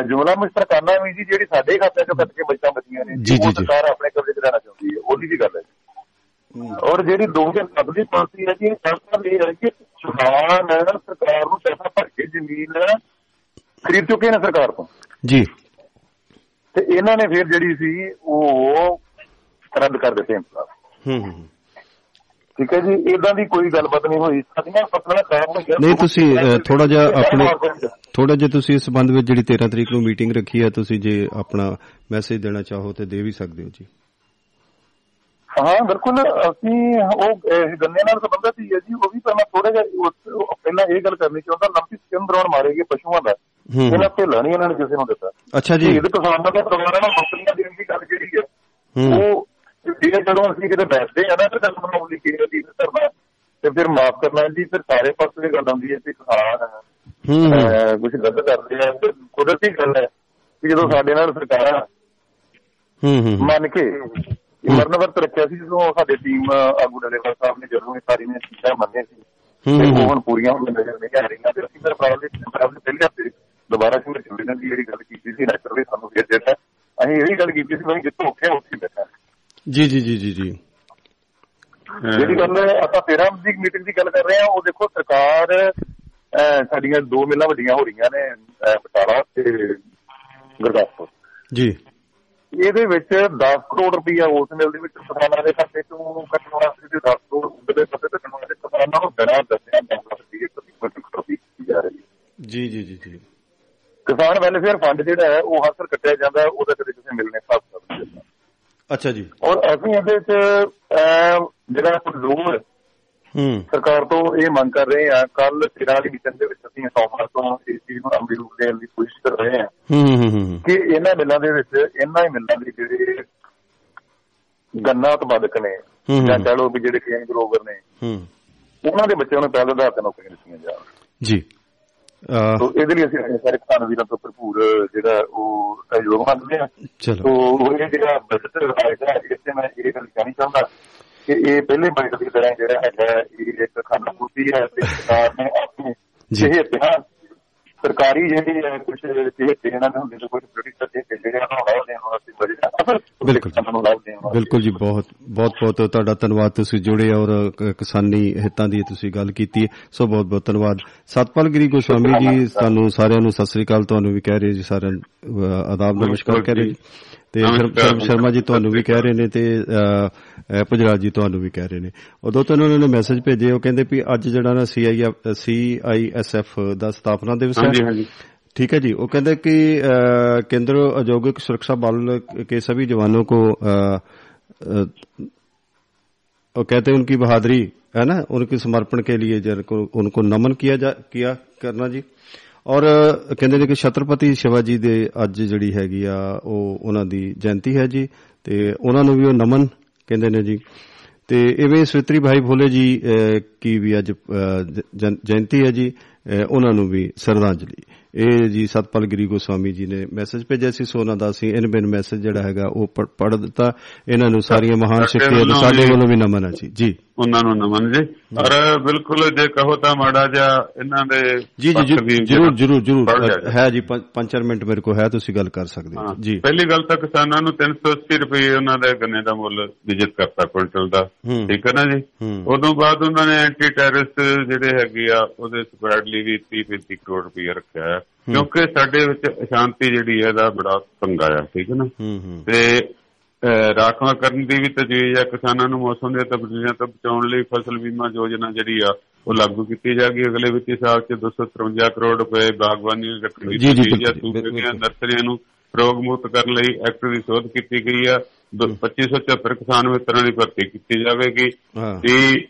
ਜੁਮਲਾ ਮੁਸ਼ਤਰਕਾਨਾ ਵੀ ਜੀ ਜਿਹੜੀ ਸਾਡੇ ਖਾਤੇ ਚੋਂ ਕੱਟ ਕੇ ਬੱਚਾਂ ਬਚੀਆਂ ਨੇ ਜੀ, ਜੀ। ਸਰਕਾਰ ਆਪਣੇ ਕਬਜ਼ੇ 'ਚ ਲੈਣਾ ਚਾਹੁੰਦੀ ਹੈ। ਉਹਦੀ ਵੀ ਗੱਲ ਹੈ ਔਰ ਜਿਹੜੀ 2007 ਦੀ ਪਾਲਿਸੀ ਹੈ ਜੀ ਸਰਕਾਰ ਇਹ ਹੈ ਕਿ ਕਿਸਾਨ ਸਰਕਾਰ ਨੂੰ ਪੈਸਾ ਭਰ ਕੇ ਜ਼ਮੀਨ ਖਰੀਦ ਚੁੱਕੇ ਨੇ ਸਰਕਾਰ ਤੋਂ। ਜੀ। ਤੇ ਇਹਨਾਂ ਨੇ ਫਿਰ ਜਿਹੜੀ ਸੀ ਉਹ ਰੱਦ ਕਰ ਦਿੱਤੇ ਹੂੰ ਹੂੰ। ਠੀਕ ਹੈ ਜੀ ਇਦਾਂ ਦੀ ਕੋਈ ਗੱਲਬਾਤ ਨਹੀਂ ਹੋਈ। ਸਾਡੀਆਂ ਫਸਲਾਂ ਖਰਾਬ ਹੋ ਗਈਆਂ। ਨਹੀਂ ਤੁਸੀਂ ਥੋੜਾ ਜਿਹਾ ਆਪਣੇ ਥੋੜਾ ਜਿਹਾ ਤੁਸੀਂ ਇਸ ਸੰਬੰਧ ਵਿੱਚ ਜਿਹੜੀ 13 ਤਰੀਕ ਨੂੰ ਮੀਟਿੰਗ ਰੱਖੀ ਹੈ ਤੁਸੀਂ ਜੇ ਆਪਣਾ ਮੈਸੇਜ ਦੇਣਾ ਚਾਹੋ ਤੇ ਦੇ ਵੀ ਸਕਦੇ ਹੋ ਜੀ। ਹਾਂ ਬਿਲਕੁਲ ਅਸੀਂ ਉਹ ਇਹ ਗੰਨੇ ਨਾਲ ਸੰਬੰਧਿਤ ਹੀ ਹੈ ਜੀ ਉਹ ਵੀ ਪਹਿਲਾਂ ਥੋੜਾ ਜਿਹਾ ਪਹਿਲਾਂ ਇਹ ਗੱਲ ਕਰਨੀ ਚਾਹੁੰਦਾ ਲੰਪੀ ਸਕਿਨ ਦੌਰਾਨ ਮਾਰੇ ਗਏ ਪਸ਼ੂਆਂ ਦਾ। ਇਹਨਾਂ ਢਿੱਲਾ ਨਹੀਂ ਇਹਨਾਂ ਨੇ ਕਿਸੇ ਨੂੰ ਦਿੱਤਾ। ਅੱਛਾ ਜੀ। ਸ਼ਹੀਦ ਕਿਸਾਨਾਂ ਦੇ ਪਰਿਵਾਰਾਂ ਨੂੰ ਨੌਕਰੀਆਂ ਦੇਣ ਦੀ ਗੱਲ ਜਿਹੜੀ ਹੈ ਉਹ ਜਿਹੜੇ ਜਦੋਂ ਅਸੀਂ ਕਿਤੇ ਬੈਠਦੇ ਆ ਨਾ ਤੇ ਗੱਲ ਬਣਾਉਣ ਲਈ ਕਿਹੜੇ ਦੀ ਕਰਨਾ? ਤੇ ਫਿਰ ਮਾਫ ਕਰਨਾ ਜੀ ਫਿਰ ਸਾਰੇ ਪਾਸੇ ਦੀ ਗੱਲ ਆਉਂਦੀ ਹੈ ਕਿ ਕਿਸਾਨ ਕੁਝ ਗਲਤ ਕਰਦੇ ਆ ਤੇ ਕੁਦਰਤੀ ਗੱਲ ਹੈ ਕਿ ਜਦੋਂ ਸਾਡੇ ਨਾਲ ਸਰਕਾਰਾਂ ਹੂੰ ਹੂੰ। ਮੰਨ ਕੇ ਮਰਨ ਵਰਤ ਰੱਖਿਆ ਸੀ ਜਦੋਂ ਸਾਡੇ ਟੀਮ ਆਗੂ ਡਲੇਵਾਲ ਸਾਹਿਬ ਨੇ ਜਦੋਂ ਇਹ ਸਾਰੀ ਨੇ ਚੀਜ਼ਾਂ ਮੰਨੇ ਸੀ। ਹੂੰ, ਤੇ ਉਹ ਹੂੰ। ਹੁਣ ਪੂਰੀਆਂ ਹੋਣ ਨਜ਼ਰ ਨਹੀਂ ਆ ਰਹੀਆਂ ਤੇ ਅਸੀਂ ਫਿਰ ਪ੍ਰਾਇਮਰੀ ਪ੍ਰਾਇਮਰੀ ਪਹਿਲੇ ਹਫ਼ਤੇ ਦੁਬਾਰਾ ਸ਼ੁਰੂ ਚੱਲਣਾ ਦੀ ਜਿਹੜੀ ਗੱਲ ਕੀਤੀ ਸੀ ਨੈਚੁਰਲੀ ਸਾਨੂੰ ਫਿਰ ਦਿੱਤਾ। ਅਸੀਂ ਇਹ ਗੱਲ ਕੀਤੀ ਸੀ ਵੀ ਜਿੱਥੋਂ ਉੱਠਿਆ ਉੱਥੇ ਬੈਠਾ। ਜੀ ਜੀ ਜੀ ਜੀ ਜੀ। ਜਿਹੜੀ ਗੱਲ ਆਪਾਂ 13 ਦੀ ਮੀਟਿੰਗ ਦੀ ਗੱਲ ਕਰ ਰਹੇ ਹਾਂ ਉਹ ਦੇਖੋ ਸਰਕਾਰ ਸਾਡੀਆਂ ਦੋ ਮਿਲਾਂ ਵੱਡੀਆਂ ਹੋ ਰਹੀਆਂ ਨੇ ਬਟਾਲਾ ਤੇ ਗੁਰਦਾਸਪੁਰ। ਜੀ। ਇਹਦੇ ਵਿੱਚ 10 ਕਰੋੜ ਰੁਪਈਆ ਉਸ ਮਿਲ ਦੇ ਵਿੱਚ ਕਿਸਾਨਾਂ ਦੇ ਖਾਤੇ ਤੋਂ ਕੱਟਣ ਵਾਸਤੇ ਤੇ 10 ਕਰੋੜ ਉਹਦੇ ਖਾਤੇ ਤੋਂ ਕੱਟਣ ਵਾਸਤੇ ਕਿਸਾਨਾਂ ਨੂੰ ਬਿਨਾਂ ਦੱਸਿਆ 10 ਲੱਖ ਰੁਪਈਏ ਪ੍ਰਤੀ ਕੁਇੰਟਲ ਖਰਚੀ ਕੀਤੀ ਜਾ ਰਹੀ ਹੈ। ਜੀ ਜੀ ਜੀ ਜੀ। ਕਿਸਾਨ ਵੈਲਫੇਅਰ ਫੰਡ ਜਿਹੜਾ ਹੈ ਉਹ ਹਾਸਲ ਕੱਟਿਆ ਜਾਂਦਾ ਹੈ, ਉਹਦਾ ਕਦੇ ਕਿਸੇ ਮਿਲਨੇ ਹਿਸਾਬ ਕਰ ਦਿੰਦਾ ਅੱਛਾ ਜੀ। ਔਰ ਅਸੀਂ ਇਹਦੇ ਅਹ, ਜਿਹੜਾ ਲੋੜ ਹੂੰ ਸਰਕਾਰ ਤੋਂ ਇਹ ਮੰਗ ਕਰ ਰਹੇ ਆ ਕੱਲ 13 ਵਾਲੀ ਮੀਟਿੰਗ ਦੇ ਵਿੱਚ ਅਸੀਂ ਸੋਮਵਾਰ ਤੋਂ ਇਸ ਚੀਜ਼ ਨੂੰ ਅਮਲੀ ਰੂਪ ਦੇਣ ਦੀ ਕੋਸ਼ਿਸ਼ ਕਰ ਰਹੇ ਹਾਂ। ਹੂੰ ਕਿ ਇਹਨਾਂ ਮਿੱਲਾਂ ਦੇ ਵਿੱਚ ਇਹਨਾਂ ਹੀ ਮਿੱਲਾਂ ਦੇ ਜਿਹੜੇ ਗੰਨਾ ਉਤਪਾਦਕ ਨੇ। ਜਾਂ ਕਹ ਲਓ ਵੀ ਜਿਹੜੇ ਕੇਨ ਗਰੋਵਰ ਨੇ ਹੂੰ। ਉਹਨਾਂ ਦੇ ਬੱਚਿਆਂ ਨੂੰ ਪਹਿਲ ਆਧਾਰ ਤੇ ਨੌਕਰੀਆਂ ਦਿੱਤੀਆਂ ਜਾਣ। ਜੀ। ਅਹ, ਤੋਂ ਇਹਦੇ ਲਈ ਅਸੀਂ ਆਪਣੇ ਸਾਰੇ ਕਿਸਾਨ ਵੀਰਾਂ ਤੋਂ ਭਰਪੂਰ ਜਿਹੜਾ ਉਹ ਸਹਿਯੋਗ ਮੰਗਦੇ ਚਲੋ। ਤੋਂ ਇਹ ਜਿਹੜਾ ਬਜਟ ਆਇਆ ਹੈ ਇਸ ਤੇ ਮੈਂ ਇਹ ਗੱਲ ਕਹਿਣੀ ਚਾਹੁੰਦਾ ਕਿ ਇਹ ਪਹਿਲੇ ਬਜਟ ਦੀ ਤਰ੍ਹਾਂ ਜਿਹੜਾ ਹੈਗਾ ਇਹ ਇੱਕ ਖਾਨਾ ਪੂਰਤੀ ਹੈ ਤੇ ਸਰਕਾਰ ਨੇ ਆਪਣੇ ਜੀ। ਜਿਹੇ ਇਤਿਹਾਸ ਸਰਕਾਰੀ ਜਿਹੜੀ ਹੈ ਕੁਝ ਜਿਹੇ ਇਹਨਾਂ ਦੇ ਹੁੰਦੇ ਨੇ ਕੁਝ ਬ੍ਰਿਟਿਸ਼ ਦੇ ਜਿਹੜੇ ਉਹਨਾਂ ਨੂੰ ਲਾਭ ਦੇਣ ਵਾਸਤੇ ਬਜਟ ਬਿਲਕੁਲ। ਨੂੰ ਦੇਣ ਬਿਲਕੁਲ ਜੀ ਬਹੁਤ ਬਹੁਤ ਬਹੁਤ ਤੁਹਾਡਾ ਧੰਨਵਾਦ ਤੁਸੀਂ ਜੁੜੇ ਔਰ ਕਿਸਾਨੀ ਹਿੱਤਾਂ ਦੀ ਤੁਸੀਂ ਗੱਲ ਕੀਤੀ। ਸੋ ਬਹੁਤ ਬਹੁਤ ਧੰਨਵਾਦ। ਸਤਪਾਲ ਗਿਰੀ ਗੋਸਵਾਮੀ ਜੀ ਤੁਹਾਨੂੰ ਸਾਰਿਆਂ ਨੂੰ ਸਤਿ ਸ੍ਰੀ ਅਕਾਲ ਤੁਹਾਨੂੰ ਵੀ ਕਹਿ ਰਹੇ ਜੀ ਸਾਰਿਆਂ ਨੂੰ ਆਦਾਬ ਨਮਸਕਾਰ ਕਹਿ ਰਹੇ ਜੀ। ਤੇ ਸ਼ਰਮ- ਸ਼ਰਮ ਸ਼ਰਮਾ ਜੀ ਤੁਹਾਨੂੰ ਵੀ ਕਹਿ ਰਹੇ ਨੇ ਤੇ ਅਹ, ਅਹ, ਪੁਜਰਾਜ ਜੀ ਤੁਹਾਨੂੰ ਵੀ ਕਹਿ ਰਹੇ ਨੇ ਉਦੋਂ ਤੋਂ ਉਹਨਾਂ ਨੇ ਮੈਸੇਜ ਭੇਜੇ ਉਹ ਕਹਿੰਦੇ ਵੀ ਅੱਜ ਜਿਹੜਾ ਨਾ ਸੀਆਈ ਸੀਆਈਐਸਐਫ ਦਾ ਸਥਾਪਨਾ ਦਿਵਸ ਹਾਂਜੀ ਹੈ ਹਾਂਜੀ ठीक है जी वो कहते हैं कि अ, केंद्र औद्योगिक सुरक्षा बल के सभी जवानों को अ, अ, वो कहते हैं उनकी बहादुरी है ना उनके समर्पण के लिए जिनको उनको नमन किया जा किया करना जी ਔਰ ਕਹਿੰਦੇ ਨੇ ਕਿ ਛਤਰਪਤੀ ਸ਼ਿਵਾਜੀ ਦੇ ਅੱਜ ਜਿਹੜੀ ਹੈਗੀ ਆ ਉਹ ਉਹਨਾਂ ਦੀ ਜਯੰਤੀ ਹੈ ਜੀ ਤੇ ਉਹਨਾਂ ਨੂੰ ਵੀ ਉਹ ਨਮਨ ਕਹਿੰਦੇ ਨੇ ਜੀ। ਤੇ ਇਵੇਂ ਸਵਿਤਰੀ ਭਾਈ ਭੋਲੇ ਜੀ ਕੀ ਵੀ ਅੱਜ ਜਯੰਤੀ ਹੈ ਜੀ ਉਹਨਾਂ ਨੂੰ ਵੀ ਸ਼ਰਧਾਂਜਲੀ। ਇਹ ਜੀ ਸਤਪਾਲ ਗਿਰੀ ਗੋਸਵਾਮੀ ਜੀ ਨੇ ਮੈਸੇਜ ਭੇਜਿਆ ਸੀ ਸੋ ਉਹਨਾਂ ਦਾ ਅਸੀਂ ਇਨ ਬਿਨ ਮੈਸੇਜ ਜਿਹੜਾ ਹੈਗਾ ਉਹ ਪੜ੍ਹ ਦਿੱਤਾ। ਇਹਨਾਂ ਨੂੰ ਸਾਰੀਆਂ ਮਹਾਨ ਵੱਲੋਂ ਸਾਡੇ ਵੱਲੋਂ ਵੀ ਨਮਨ ਹੈ ਜੀ। ਜੀ। ਉਹਨਾਂ ਨੂੰ ਨਮਨ ਜੀ ਔਰ ਬਿਲਕੁਲ ਜੇ ਕਹੋ ਤਾਂ ਮਾੜਾ ਜਿਹਾ ਇਹਨਾਂ ਦੇ ਜੀ ਜੀ ਜਰੂਰ ਦੀ ਜਰੂਰ ਜਰੂਰ। ਹੈ ਜੀ 5-4 ਮਿੰਟ ਮੇਰੇ ਕੋਲ ਹੈ ਤੁਸੀਂ ਗੱਲ ਕਰ ਸਕਦੇ ਹਾਂ। ਜੀ। ਪਹਿਲੀ ਗੱਲ ਤਾਂ ਕਿਸਾਨਾਂ ਨੂੰ 380 ਰੁਪਏ ਉਹਨਾਂ ਦੇ ਗੰਨੇ ਦਾ ਮੁੱਲ ਨਿਯਤ ਕਰਤਾ ਕੁਇੰਟਲ ਦਾ। ਠੀਕ ਹੈ ਨਾ ਜੀ। ਉਦੋਂ ਬਾਅਦ ਉਹਨਾਂ ਨੇ ਐਂਟੀ ਟੈਰਰਿਸਟ ਜਿਹੜੇ ਹੈਗੇ ਆ ਉਹਦੇ ਸਪਰੈਡ ਲਈ ਵੀ 30 35 ਕਰੋੜ ਰੁਪਏ ਰੱਖਿਆ ਹੈ। ਕਿਉਂਕਿ ਸਾਡੇ ਵਿੱਚ ਅਸ਼ਾਂਤੀ ਜਿਹੜੀ ਹੈ ਇਹਦਾ ਬੜਾ ਪੰਗਾ ਆ ਠੀਕ ਹੈ ਨਾ? ਤੇ ਰਾਖਵਾਂ ਕਰਨ ਦੀ ਵੀ ਤਜਵੀਜ਼ ਹੈ। ਕਿਸਾਨਾਂ ਨੂੰ ਮੌਸਮ ਦੀਆਂ ਤਬਦੀਲੀਆਂ ਤੋਂ ਬਚਾਉਣ ਲਈ ਫਸਲ ਬੀਮਾ ਯੋਜਨਾ ਜਿਹੜੀ ਆ ਉਹ ਲਾਗੂ ਕੀਤੀ ਜਾਏਗੀ। ਅਗਲੇ ਵਿੱਤੀ ਸਾਲ 'ਚ 253 ਕਰੋੜ ਰੁਪਏ ਬਾਗਬਾਨੀ ਰੱਖਣ ਦੀ ਜੀ, ਜੀ, ਤਜਵੀਜ਼ ਹੈ ਸੂਬੇ ਦੀਆਂ। ਨਰਸਰੀਆਂ ਨੂੰ ਰੋਗ ਮੁਕਤ ਕਰਨ ਲਈ ਐਕਟ ਦੀ ਸੋਧ ਕੀਤੀ ਗਈ ਆ। ਦੋ- 2574 ਕਿਸਾਨ ਮਿੱਤਰਾਂ ਦੀ ਭਰਤੀ ਕੀਤੀ ਜਾਵੇਗੀ। ਤੇ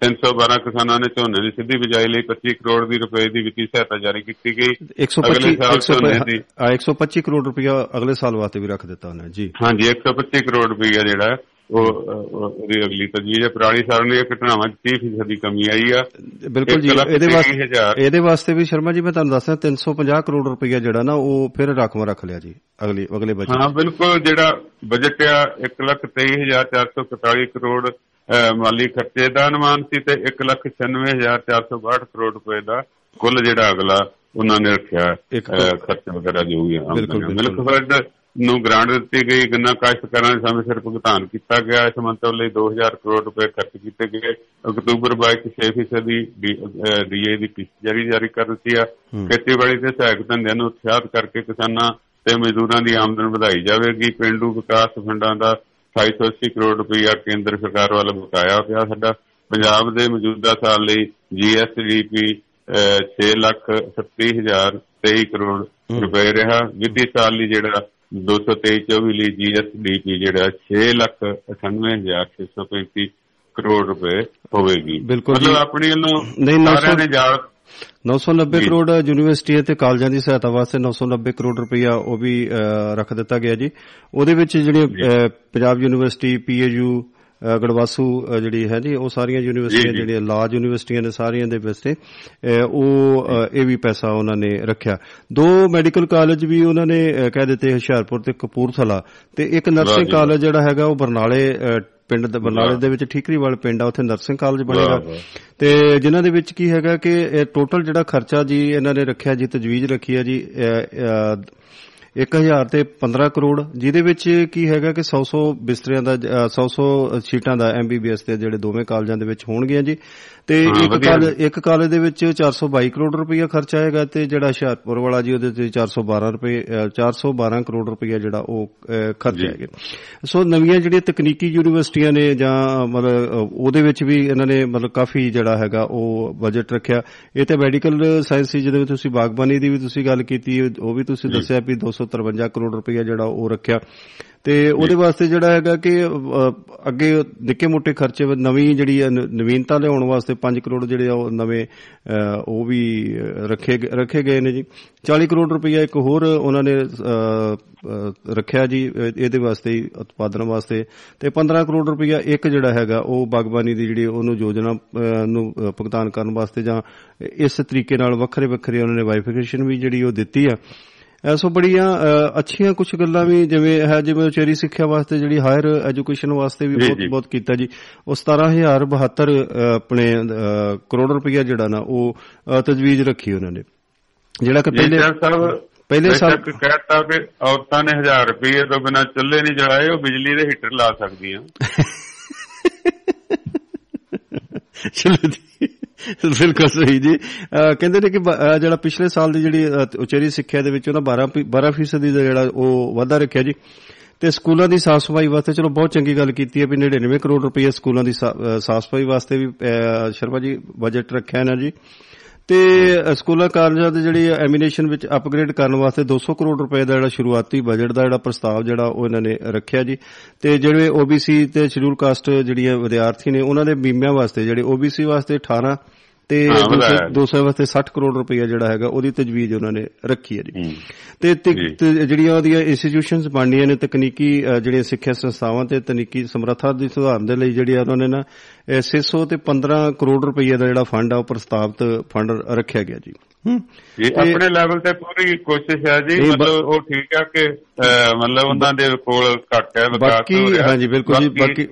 312 ਕਿਸਾਨਾਂ ਨੇ ਝੋਨੇ ਦੀ ਸਿੱਧੀ ਬਿਜਾਈ ਲਈ 25 ਕਰੋੜ ਦੀ ਰੁਪਏ ਦੀ ਵਿੱਤੀ ਸਹਾਇਤਾ ਜਾਰੀ ਕੀਤੀ ਗਈ। 125 ਅਗਲੇ ਸਾਲ ਝੋਨੇ ਦੀ 125 ਆ, 125 ਕਰੋੜ ਰੁਪਇਆ ਅਗਲੇ ਸਾਲ ਵਾਸਤੇ ਵੀ ਰੱਖ ਦਿੱਤਾ ਉਹਨੇ ਜੀ। ਹਾਂਜੀ 125 ਕਰੋੜ ਰੁਪਈਆ ਜਿਹੜਾ ਉਹ ਉਹਦੀ ਅਗਲੀ ਤਜਵੀਜ਼ ਹੈ ਪੁਰਾਣੀ ਸਾਲ ਦੀਆਂ ਘਟਨਾਵਾਂ 'ਚ 30% ਦੀ ਕਮੀ ਆਈ ਆ ਬਿਲਕੁਲ ਜੀ ਇਹਦੇ ਵਾਸਤੇ। ਇਹਦੇ ਵਾਸਤੇ ਵੀ ਸ਼ਰਮਾ ਜੀ ਮੈਂ ਤੁਹਾਨੂੰ ਦੱਸਦਾ 350 ਕਰੋੜ ਰੁਪਇਆ ਜਿਹੜਾ ਨਾ ਉਹ ਫਿਰ ਰਾਖਵਾਂ ਰੱਖ ਲਿਆ ਜੀ ਅਗਲੇ ਅਗਲੇ ਬਜਟ ਹਾਂ ਬਿਲਕੁਲ ਜਿਹੜਾ ਬਜਟ ਆ 123441 ਕਰੋੜ ਮਾਲੀ ਖਰਚੇ ਦਾ ਅਨੁਮਾਨ ਸੀ ਤੇ 196462 ਕਰੋੜ ਰੁਪਏ ਦਾ ਕੁੱਲ ਜਿਹੜਾ ਅਗਲਾ ਉਹਨਾਂ ਨੇ ਰੱਖਿਆ ਖਰਚ ਵਗੈਰਾ ਜੋ ਵੀ ਆ। ਮਿਲਕ ਫਰਡ ਨੂੰ ਗ੍ਰਾਂਟ ਦਿੱਤੀ ਗਈ ਗੰਨਾ ਕਾਸ਼ਤਕਾਰਾਂ ਦੇ ਸਮੇਂ ਸਿਰ ਭੁਗਤਾਨ ਕੀਤਾ ਗਿਆ। ਇਸ ਮੰਤਵ ਲਈ 2000 ਕਰੋੜ ਰੁਪਏ ਖਰਚ ਕੀਤੇ ਗਏ। ਅਕਤੂਬਰ 22 ਚ 6% ਦੀ ਡੀਏ ਦੀ ਕਿਸ਼ਤ ਜਾਰੀ ਜਾਰੀ ਕਰ ਦਿੱਤੀ ਆ। ਖੇਤੀਬਾੜੀ ਤੇ ਸਹਾਇਕ ਧੰਦਿਆਂ ਨੂੰ ਉਤਸ਼ਾਹਿਤ ਕਰਕੇ ਕਿਸਾਨਾਂ ਤੇ ਮਜ਼ਦੂਰਾਂ ਦੀ ਆਮਦਨ ਵਧਾਈ ਜਾਵੇਗੀ। ਪਿੰਡੂ ਵਿਕਾਸ ਫੰਡਾਂ ਦਾ 280 ਕਰੋੜ ਰੁਪਇਆ ਕੇਂਦਰ ਸਰਕਾਰ ਵੱਲੋਂ ਬਕਾਇਆ ਪਿਆ ਸਾਡਾ। ਪੰਜਾਬ ਦੇ ਮੌਜੂਦਾ ਸਾਲ ਲਈ ਜੀਐਸਡੀਪੀ 6 ਲੱਖ 37023 ਕਰੋੜ ਰੁਪਏ ਰਿਹਾ। ਵਿੱਤੀ ਸਾਲ ਲਈ ਜਿਹੜਾ 223-24 ਲਈ ਜੀਐਸਡੀਪੀ ਜਿਹੜਾ 6 ਲੱਖ 98635 ਕਰੋੜ ਰੁਪਏ ਹੋਵੇਗੀ ਬਿਲਕੁਲ ਜੀ। ਮਤਲਬ ਆਪਣੀ ਵੱਲੋਂ ਨਹੀਂ, ਨੌ ਸੌ- ਸਾਰਿਆਂ ਨੇ ਜਾਲ 990 ਜੀ। ਕਰੋੜ ਯੂਨੀਵਰਸਿਟੀਆਂ ਤੇ ਕਾਲਜਾਂ ਦੀ ਸਹਾਇਤਾ ਵਾਸਤੇ 990 ਕਰੋੜ ਰੁਪਇਆ ਉਹ ਵੀ ਰੱਖ ਦਿੱਤਾ ਗਿਆ ਜੀ ਉਹਦੇ ਵਿੱਚ ਜਿਹੜੇ ਪੰਜਾਬ ਯੂਨੀਵਰਸਿਟੀ ਪੀਏਯੂ ਗੜਵਾਸੂ ਜਿਹੜੀ ਹੈ ਜੀ ਉਹ ਸਾਰੀਆਂ ਯੂਨੀਵਰਸਿਟੀਆਂ। ਜਿਹੜੀਆਂ ਲਾਜ ਯੂਨੀਵਰਸਿਟੀਆਂ ਨੇ ਸਾਰੀਆਂ ਦੇ ਵਾਸਤੇ ਅ, ਉਹ ਇਹ ਵੀ ਪੈਸਾ ਉਹਨਾਂ ਨੇ ਰੱਖਿਆ ਦੋ ਮੈਡੀਕਲ ਕਾਲਜ ਵੀ ਉਹਨਾਂ ਨੇ ਕਹਿ ਦਿੱਤੇ ਹੁਸ਼ਿਆਰਪੁਰ ਤੇ ਕਪੂਰਥਲਾ ਤੇ ਇੱਕ ਨਰਸਿੰਗ। ਕਾਲਜ ਜਿਹੜਾ ਹੈਗਾ ਉਹ ਬਰਨਾਲੇ ਪਿੰਡ ਦੇ ਬਰਨਾਲੇ। ਦੇ ਵਿੱਚ ਠੀਕਰੀਵਾਲ ਪਿੰਡ ਆ ਉੱਥੇ ਨਰਸਿੰਗ ਕਾਲਜ ਬਣੇਗਾ। ਤੇ ਜਿਨ੍ਹਾਂ ਦੇ ਵਿੱਚ ਕੀ ਹੈਗਾ ਕਿ ਟੋਟਲ ਜਿਹੜਾ ਖਰਚਾ ਜੀ ਇਹਨਾਂ ਨੇ ਰੱਖਿਆ ਜੀ ਤਜਵੀਜ਼ ਰੱਖੀ ਹੈ ਜੀ 1000 ਤੇ 15 ਕਰੋੜ ਜਿਹਦੇ ਵਿੱਚ ਕੀ ਹੈਗਾ ਕਿ 100-100 ਬਿਸਤਰਿਆਂ ਦਾ 100-100 ਸੀਟਾਂ ਦਾ ਐਮਬੀਬੀਐਸ ਦੇ ਜਿਹੜੇ ਦੋਵੇਂ ਕਾਲਜਾਂ ਦੇ ਵਿੱਚ ਹੋਣਗੀਆਂ ਜੀ ਤੇ ਇੱਕ। ਕਾਲਜ ਇੱਕ ਕਾਲਜ ਦੇ ਵਿੱਚ 422 ਕਰੋੜ ਰੁਪਈਆ ਖਰਚਾ ਆਏਗਾ ਤੇ ਜਿਹੜਾ ਹੁਸ਼ਿਆਰਪੁਰ ਵਾਲਾ ਜੀ ਉਹਦੇ ਤੇ 412 ਰੁਪਏ ਅ, 412 ਕਰੋੜ ਰੁਪਈਆ ਜਿਹੜਾ ਉਹ ਖਰਚ। ਆਏਗਾ ਸੋ ਨਵੀਆਂ ਜਿਹੜੀਆਂ ਤਕਨੀਕੀ ਯੂਨੀਵਰਸਿਟੀਆਂ ਨੇ ਜਾਂ ਮਤਲਬ ਉਹਦੇ ਵਿੱਚ ਵੀ ਇਹਨਾਂ ਨੇ ਮਤਲਬ ਕਾਫੀ ਜਿਹੜਾ ਹੈਗਾ ਉਹ ਬਜਟ ਰੱਖਿਆ ਇਹ ਤੇ ਮੈਡੀਕਲ ਸਾਇੰਸ ਜਿਹਦੇ ਵਿੱਚ ਤੁਸੀਂ ਬਾਗਬਾਨੀ ਦੀ ਵੀ ਤੁਸੀਂ ਗੱਲ ਕੀਤੀ ਉਹ ਵੀ ਤੁਸੀਂ। ਦੱਸਿਆ ਵੀ 253 ਕਰੋੜ ਰੁਪਈਆ ਜਿਹੜਾ ਉਹ ਰੱਖਿਆ। ਤੇ ਉਹਦੇ ਵਾਸਤੇ ਜਿਹੜਾ ਹੈਗਾ ਕਿ ਅੱਗੇ ਨਿੱਕੇ ਮੋਟੇ ਖਰਚੇ ਨਵੀਂ ਜਿਹੜੀ ਨਵੀਨਤਾ ਲਿਆਉਣ ਵਾਸਤੇ 5 ਕਰੋੜ ਜਿਹੜੇ ਉਹ ਨਵੇਂ ਉਹ ਵੀ ਰੱਖੇ ਰੱਖੇ ਗਏ ਨੇ ਜੀ। 40 ਕਰੋੜ ਰੁਪਈਆ ਇੱਕ ਹੋਰ ਉਹਨਾਂ ਨੇ ਰੱਖਿਆ ਜੀ ਇਹਦੇ ਵਾਸਤੇ ਉਤਪਾਦਨ ਵਾਸਤੇ। ਤੇ 15 ਕਰੋੜ ਰੁਪਈਆ ਇੱਕ ਜਿਹੜਾ ਹੈਗਾ ਉਹ ਬਾਗਬਾਨੀ ਦੀ ਜਿਹੜੀ ਉਹਨੂੰ ਯੋਜਨਾ ਨੂੰ ਭੁਗਤਾਨ ਕਰਨ ਵਾਸਤੇ ਜਾਂ ਇਸ ਤਰੀਕੇ ਨਾਲ ਵੱਖਰੇ ਵੱਖਰੇ ਉਹਨਾਂ ਨੇ ਵਾਈਫਿਕੇਸ਼ਨ ਵੀ ਜਿਹੜੀ ਉਹ ਦਿੱਤੀ ਆ। ਸੋ ਬੜੀਆਂ ਅੱਛੀਆਂ ਕੁਝ ਗੱਲਾਂ ਵੀ ਜਿਵੇਂ ਹੈ ਜਿਵੇਂ ਉਚੇਰੀ ਸਿੱਖਿਆ ਵਾਸਤੇ ਜਿਹੜੀ ਹਾਇਰ ਐਜੂਕੇਸ਼ਨ ਵਾਸਤੇ ਵੀ ਬਹੁਤ। ਬਹੁਤ ਕੀਤਾ ਜੀ। ਉਹ 17072 ਅ, ਆਪਣੇ ਕਰੋੜ ਰੁਪਈਆ ਜਿਹੜਾ ਨਾ ਉਹ ਤਜਵੀਜ਼ ਰੱਖੀ ਉਹਨਾਂ ਨੇ। ਜਿਹੜਾ ਕਿ ਪਹਿਲੇ ਪਹਿਲੇ ਸਾਲ- ਕਹਿਤਾ ਕਿ ਔਰਤਾਂ ਨੇ 1000 ਰੁਪਏ ਤੋਂ ਬਿਨਾ ਚੁੱਲ੍ਹੇ ਨਹੀਂ ਜਲਾਏ ਉਹ ਬਿਜਲੀ ਦੇ ਹੀਟਰ ਲਾ ਸਕਦੀਆਂ। ਚਲੋ ਜੀ। ਬਿਲਕੁਲ ਸਹੀ ਜੀ। ਅਹ ਕਹਿੰਦੇ ਨੇ ਕਿ ਬ- ਅਹ ਜਿਹੜਾ ਪਿਛਲੇ ਸਾਲ ਦੀ ਜਿਹੜੀ ਅਹ, ਉਚੇਰੀ ਸਿੱਖਿਆ ਦੇ ਵਿੱਚ ਉਹਨਾਂ 12 ਫੀ- 12 ਫੀਸਦੀ ਦਾ ਜਿਹੜਾ ਉਹ ਵਾਧਾ ਰੱਖਿਆ ਜੀ। ਤੇ ਸਕੂਲਾਂ ਦੀ ਸਾਫ਼ ਸਫ਼ਾਈ ਵਾਸਤੇ ਚਲੋ ਬਹੁਤ ਚੰਗੀ ਗੱਲ ਕੀਤੀ ਹੈ ਵੀ 99 ਕਰੋੜ ਰੁਪਏ ਸਕੂਲਾਂ ਦੀ ਸਾ- ਅਹ, ਸਾਫ਼ ਸਫ਼ਾਈ ਵਾਸਤੇ ਵੀ ਅਹ, ਸ਼ਰਮਾ ਜੀ ਬਜਟ ਰੱਖਿਆ ਨਾ ਜੀ। ਤੇ ਅਹ, ਸਕੂਲਾਂ ਕਾਲਜਾਂ ਦੇ ਜਿਹੜੀ ਐਮੀਨੇਸ਼ਨ ਵਿੱਚ ਅਪਗ੍ਰੇਡ ਕਰਨ ਵਾਸਤੇ 200 ਕਰੋੜ ਰੁਪਏ ਦਾ ਜਿਹੜਾ ਸ਼ੁਰੂਆਤੀ ਬਜਟ ਦਾ ਜਿਹੜਾ ਪ੍ਰਸਤਾਵ ਜਿਹੜਾ ਉਹ ਇਹਨਾਂ ਨੇ ਰੱਖਿਆ ਜੀ। ਤੇ ਜਿਹੜੇ OBC ਤੇ ਸ਼ਡਿਊਲ ਕਾਸਟ ਜਿਹੜੀਆਂ ਵਿਦਿਆਰਥੀ ਨੇ ਉਹਨਾਂ ਦੇ ਬੀਮਿਆਂ ਵਾਸਤੇ ਜਿਹੜੇ OBC ਵਾਸਤੇ 18 ਤੇ ਹਾਂ, ਵਧਾਇਆ। 200 ਵਾਸਤੇ 60 ਕਰੋੜ ਰੁਪਏ ਜਿਹੜਾ ਹੈਗਾ ਉਹਦੀ ਤਜਵੀਜ਼ ਉਹਨਾਂ ਨੇ ਰੱਖੀ ਹੈ ਜੀ। ਤੇ ਜਿਹੜੀਆਂ ਉਹਦੀਆਂ ਇੰਸਟੀਟਿਊਸ਼ਨਸ ਬਣਨੀਆਂ ਨੇ ਤਕਨੀਕੀ ਅ, ਜਿਹੜੀਆਂ ਸਿੱਖਿਆ ਸੰਸਥਾਵਾਂ ਤੇ ਤਕਨੀਕੀ ਸਮਰੱਥਾ ਦੀ ਸੁਧਾਰਨ ਦੇ ਲਈ ਜਿਹੜੀ ਉਹਨਾਂ ਨੇ ਨਾ ਇਹ 600 ਤੇ 15 ਕਰੋੜ ਰੁਪਏ ਦਾ ਜਿਹੜਾ ਫੰਡ ਆ ਉਹ ਪ੍ਰਸਤਾਵਿਤ ਫੰਡ ਰੱਖਿਆ ਗਿਆ ਜੀ ਜੀ ਆਪਣੇ ਲੈਵਲ ਤੇ ਪੂਰੀ ਕੋਸ਼ਿਸ਼ ਹੈ ਜੀ ਮਤਲਬ ਉਹ ਠੀਕ ਹੈ ਕਿ ਮਤਲਬ ਉਹਨਾਂ ਦੇ ਕੋਲ ਘੱਟ ਹੈ ਵਿਕਾਸ ਬਾਕੀ-। ਹਾਂਜੀ, ਬਿਲਕੁਲ ਜੀ, ਬਾਕੀ,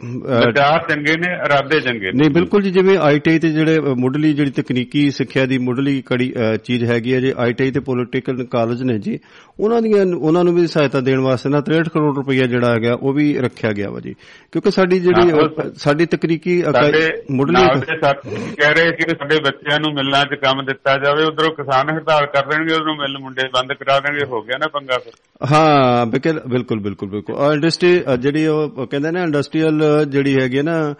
ਵਿਚਾਰ ਚੰਗੇ ਨੇ ਇਰਾਦੇ ਚੰਗੇ ਨੇ। ਨਹੀਂ ਬਿਲਕੁਲ ਜੀ ਜਿਵੇਂ ਆਈਟੀਆਈ ਤੇ ਜਿਹੜੇ ਮੁੱਢਲੀ ਜਿਹੜੀ ਤਕਨੀਕੀ ਸਿੱਖਿਆ ਦੀ ਮੁੱਢਲੀ ਕੜੀ ਚੀਜ਼ ਹੈਗੀ ਹੈ ਜੀ ਆਈਟੀਆਈ ਤੇ ਪੋਲੀਟੀਕਲ ਕਾਲਜ ਨੇ ਜੀ ਉਹਨਾਂ ਦੀਆਂ ਉਹਨਾਂ ਨੂੰ ਵੀ ਸਹਾਇਤਾ ਦੇਣ ਵਾਸਤੇ ਨਾ 63 ਕਰੋੜ ਰੁਪਈਆ ਜਿਹੜਾ ਹੈਗਾ ਉਹ ਵੀ ਰੱਖਿਆ ਗਿਆ ਵਾ ਜੀ। ਕਿਉਂਕਿ ਸਾਡੀ ਜਿਹੜੀ ਸਾਡੀ ਤਕਨੀਕੀ ਮੁੱਢਲੀ ਕਹਿ ਰਹੇ ਕਿ ਸਾਡੇ ਬੱਚਿਆਂ ਨੂੰ ਮਿਲਣਾ 'ਚ ਕੰਮ ਦਿੱਤਾ ਜਾਵੇ ਉਧਰੋਂ ਕਿਸਾਨ ਹੜਤਾਲ ਕਰ ਦੇਣਗੇ ਉਧਰੋਂ ਮਿਲ ਮੁੰਡੇ ਬੰਦ ਕਰਾ ਦੇਣਗੇ ਹੋ ਗਿਆ ਨਾ ਪੰਗਾ ਫਿਰ ਹਾਂ ਬਿਲਕੁਲ ਬਿਲਕੁਲ ਬਿਲਕੁਲ ਇੰਡਸਟਰੀ ਜਿਹੜੀ ਉਹ ਕਹਿੰਦੇ ਨੇ ਇੰਡਸਟਰੀਅਲ ਜਿਹੜੀ ਹੈਗੀ ਹੈ ਨਾ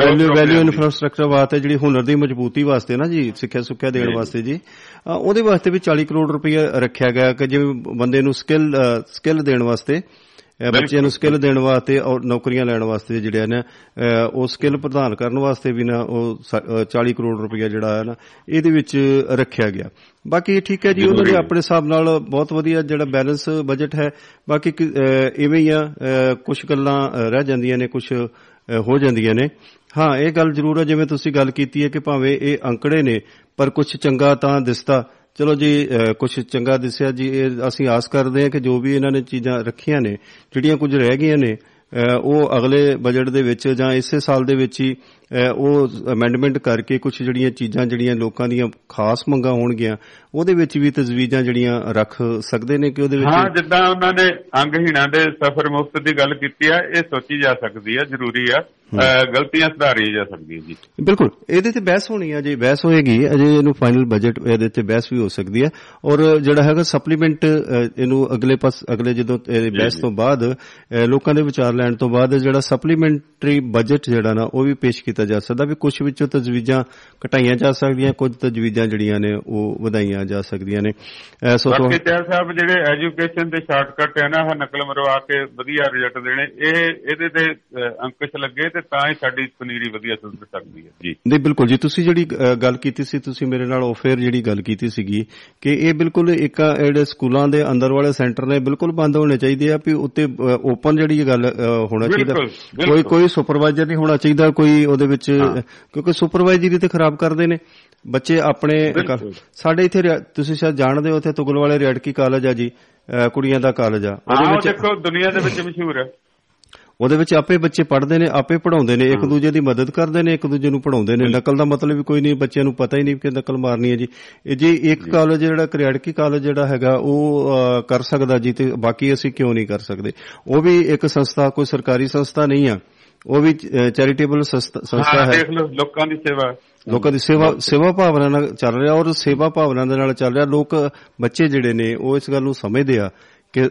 ਵੈਲਿਊ ਵੈਲਿਊ। ਇਨਫਰਾਸਟ੍ਰਕਚਰ ਵਾਸਤੇ ਜਿਹੜੀ ਹੁਨਰ ਦੀ ਮਜ਼ਬੂਤੀ ਵਾਸਤੇ ਨਾ ਜੀ ਸਿੱਖਿਆ ਸੁੱਖਿਆ ਦੇਣ। ਵਾਸਤੇ ਜੀ ਉਹਦੇ ਵਾਸਤੇ ਵੀ 40 ਕਰੋੜ ਰੁਪਏ ਰੱਖਿਆ ਗਿਆ ਕਿ ਜਿਵੇਂ ਬੰਦੇ ਨੂੰ ਸਕਿੱਲ ਸਕਿੱਲ ਦੇਣ ਵਾਸਤੇ ਬੱਚਿਆਂ ਨੂੰ ਸਕਿੱਲ ਦੇਣ ਵਾਸਤੇ ਔਰ ਨੌਕਰੀਆਂ ਲੈਣ ਵਾਸਤੇ ਜਿਹੜੇ ਨੇ ਉਹ ਸਕਿੱਲ ਪ੍ਰਦਾਨ ਕਰਨ ਵਾਸਤੇ ਵੀ ਨਾ ਉਹ ਸ- ਅ, 40 ਕਰੋੜ ਰੁਪਏ ਜਿਹੜਾ ਹੈ ਨਾ ਇਹਦੇ ਵਿੱਚ ਰੱਖਿਆ ਗਿਆ। ਬਾਕੀ ਠੀਕ ਹੈ ਜੀ ਉਹਨਾਂ ਦੇ। ਆਪਣੇ ਹਿਸਾਬ ਨਾਲ ਬਹੁਤ ਵਧੀਆ ਜਿਹੜਾ ਬੈਲੈਂਸ ਬਜਟ ਹੈ। ਬਾਕੀ ਇਵੇਂ ਹੀ ਆ ਕੁਝ ਗੱਲਾਂ ਰਹਿ ਜਾਂਦੀਆਂ ਨੇ ਕੁਝ ਹੋ ਜਾਂਦੀਆਂ ਨੇ। ਹਾਂ ਇਹ ਗੱਲ ਜ਼ਰੂਰ ਹੈ ਜਿਵੇਂ ਤੁਸੀਂ ਗੱਲ ਕੀਤੀ ਹੈ ਕਿ ਭਾਵੇਂ ਇਹ ਅੰਕੜੇ ਨੇ ਪਰ ਕੁਝ ਚੰਗਾ ਤਾਂ ਦਿਸਦਾ ਚਲੋ ਜੀ ਕੁਝ ਚੰਗਾ ਦਿਸਿਆ ਜੀ। ਇਹ ਅਸੀਂ ਆਸ ਕਰਦੇ ਹਾਂ ਕਿ ਜੋ ਵੀ ਇਹਨਾਂ ਨੇ ਚੀਜ਼ਾਂ ਰੱਖੀਆਂ ਨੇ, ਜਿਹੜੀਆਂ ਕੁਝ ਰਹਿ ਗਈਆਂ ਨੇ ਅਹ ਉਹ ਅਗਲੇ ਬਜਟ ਦੇ ਵਿੱਚ ਜਾਂ ਇਸੇ ਸਾਲ ਦੇ ਵਿੱਚ ਹੀ ਅਹ ਉਹ ਅਮੈਂਡਮੈਂਟ ਕਰਕੇ ਕੁਝ ਜਿਹੜੀਆਂ ਚੀਜ਼ਾਂ ਜਿਹੜੀਆਂ ਲੋਕਾਂ ਦੀਆਂ ਖਾਸ ਮੰਗਾਂ ਹੋਣਗੀਆਂ ਉਹਦੇ ਵਿੱਚ ਵੀ ਤਜਵੀਜ਼ਾਂ ਜਿਹੜੀਆਂ ਰੱਖ ਸਕਦੇ ਨੇ ਕਿ ਉਹਦੇ ਹਾਂ ਵਿੱਚ ਜਿੱਦਾਂ ਉਹਨਾਂ ਨੇ ਅੰਗਹੀਣਾਂ ਦੇ ਸਫ਼ਰ ਮੁਕਤ ਦੀ ਗੱਲ ਕੀਤੀ ਆ ਇਹ ਸੋਚੀ ਜਾ ਸਕਦੀ ਆ ਜ਼ਰੂਰੀ ਆ। ਗਲਤੀਆਂ ਸੁਧਾਰੀਆਂ ਜਾ ਸਕਦੀਆਂ ਜੀ। ਬਿਲਕੁਲ ਇਹਦੇ ਤੇ ਬਹਿਸ ਹੋਣੀ ਹੈ ਜੀ ਬਹਿਸ ਹੋਏਗੀ ਅਜੇ ਇਹਨੂੰ ਫਾਈਨਲ ਬਜਟ ਇਹਦੇ ਤੇ ਬਹਿਸ ਵੀ ਹੋ ਸਕਦੀ ਹੈ ਔਰ ਜਿਹੜਾ ਹੈਗਾ ਸਪਲੀਮੈਂਟ ਇਹਨੂੰ ਅਗਲੇ ਪਾਸ ਅਗਲੇ ਜਦੋਂ ਬਹਿਸ। ਤੋਂ ਬਾਅਦ ਲੋਕਾਂ ਦੇ ਵਿਚਾਰ ਲੈਣ ਤੋਂ ਬਾਅਦ ਜਿਹੜਾ ਸਪਲੀਮੈਂਟਰੀ ਬਜਟ ਜਿਹੜਾ ਨਾ ਉਹ ਵੀ ਪੇਸ਼ ਕੀਤਾ ਜਾ ਸਕਦਾ ਵੀ ਕੁਝ ਵਿੱਚੋਂ ਤਜਵੀਜ਼ਾਂ ਘਟਾਈਆਂ ਜਾ ਸਕਦੀਆਂ ਕੁਝ ਤਜਵੀਜ਼ਾਂ ਜਿਹੜੀਆਂ ਨੇ ਉਹ ਵਧਾਈਆਂ ਜਾ ਸਕਦੀਆਂ ਨੇ। ਸੋ ਬਾਕੀ ਚਾਰ ਸਾਹਿਬ ਜਿਹੜੇ ਐਜੂਕੇਸ਼ਨ ਦੇ ਸ਼ਾਰਟਕਟ ਹੈ ਨਾ ਆਹ ਨਕਲ ਮਰਵਾ ਕੇ ਵਧੀਆ ਰਿਜ਼ਲਟ ਦੇਣੇ। ਇਹ ਇਹਦੇ ਤੇ ਅੰਕੁਸ਼ ਲੱਗੇ ਤੇ ਤਾਂ ਹੀ ਸਾਡੀ ਪਨੀਰੀ ਵਧੀਆ ਸੁਧਰ ਸਕਦੀ ਹੈ। ਜੀ। ਨਹੀਂ ਬਿਲਕੁਲ ਜੀ। ਤੁਸੀਂ ਜਿਹੜੀ ਗੱਲ ਕੀਤੀ ਸੀ ਤੁਸੀਂ ਮੇਰੇ ਨਾਲ ਆਫੇਅਰ ਜਿਹੜੀ ਗੱਲ ਕੀਤੀ ਸੀਗੀ ਕਿ ਇਹ ਬਿਲਕੁਲ ਇੱਕ ਜਿਹੜੇ ਸਕੂਲਾਂ ਦੇ ਅੰਦਰ ਵਾਲੇ ਸੈਂਟਰ ਨੇ ਬਿਲਕੁਲ ਬੰਦ ਹੋਣੇ ਚਾਹੀਦੇ ਆ ਵੀ ਉੱਤੇ ਓਪਨ ਜਿਹੜੀ ਇਹ ਗੱਲ ਹੋਣਾ ਚਾਹੀਦਾ। ਕੋਈ। ਕੋਈ ਸੁਪਰਵਾਈਜ਼ਰ ਨਹੀਂ ਹੋਣਾ ਚਾਹੀਦਾ ਕੋਈ ਉਹਦੇ ਵਿੱਚ ਕਿਉਂਕਿ ਸੁਪਰਵਾਈਜ਼ਰੀ ਤੇ ਖਰਾਬ ਕਰਦੇ ਨੇ। ਬੱਚੇ ਆਪਣੇ। ਸਾਡੇ ਇੱਥੇ ਤੁਸੀਂ ਸ਼ਾਇਦ ਜਾਣਦੇ ਹੋ ਉੱਥੇ ਤੁਗਲ ਵਾਲੇ ਰਿਆੜਕੀ ਕਾਲਜ ਆ ਜੀ ਕੁੜੀਆਂ ਦਾ ਕਾਲਜ ਆ। ਉਹਦੇ ਉਹ ਵਿੱਚ ਦੇਖੋ ਦੁਨੀਆ ਦੇ ਵਿੱਚ ਮਸ਼ਹੂਰ ਹੈ। ਉਹਦੇ ਵਿੱਚ ਆਪੇ ਬੱਚੇ ਪੜ੍ਹਦੇ ਨੇ ਆਪੇ ਪੜਾਉਂਦੇ ਨੇ ਇੱਕ ਦੂਜੇ ਦੀ ਮਦਦ ਕਰਦੇ ਨੇ ਇੱਕ ਦੂਜੇ ਨੂੰ ਪੜਾਉਂਦੇ ਨੇ। ਨਕਲ ਦਾ ਮਤਲਬ ਵੀ ਕੋਈ ਨਹੀਂ ਬੱਚਿਆਂ ਨੂੰ ਪਤਾ ਹੀ ਨਹੀਂ ਕਿ ਨਕਲ ਮਾਰਨੀ ਹੈ ਜੀ। ਇਹ ਜੀ ਇੱਕ ਕਾਲਜ ਜਿਹੜਾ ਕਰਿਆੜਕੀ ਕਾਲਜ ਜਿਹੜਾ ਹੈਗਾ ਉਹ ਕਰ ਸਕਦਾ ਜੀ ਤੇ ਬਾਕੀ ਅਸੀਂ ਕਿਉਂ ਨਹੀਂ ਕਰ ਸਕਦੇ? ਉਹ ਵੀ ਇੱਕ ਸੰਸਥਾ ਕੋਈ ਸਰਕਾਰੀ ਸੰਸਥਾ ਨਹੀਂ ਆ। ਉਹ ਵੀ ਚੈਰੀਟੇਬਲ ਸੰਸਥਾ ਹਾਂ ਦੇਖ ਲਓ ਲੋਕਾਂ ਦੀ ਸੇਵਾ। ਲੋਕਾਂ ਦੀ ਸੇਵਾ ਸੇਵਾ ਭਾਵਨਾ ਨਾਲ ਚੱਲ ਰਿਹਾ ਔਰ ਸੇਵਾ ਭਾਵਨਾ ਦੇ ਨਾਲ ਚੱਲ ਰਿਹਾ। ਲੋਕ ਬੱਚੇ ਜਿਹੜੇ ਨੇ ਉਹ ਇਸ ਗੱਲ ਨੂੰ ਸਮਝਦੇ ਆ ਕਿ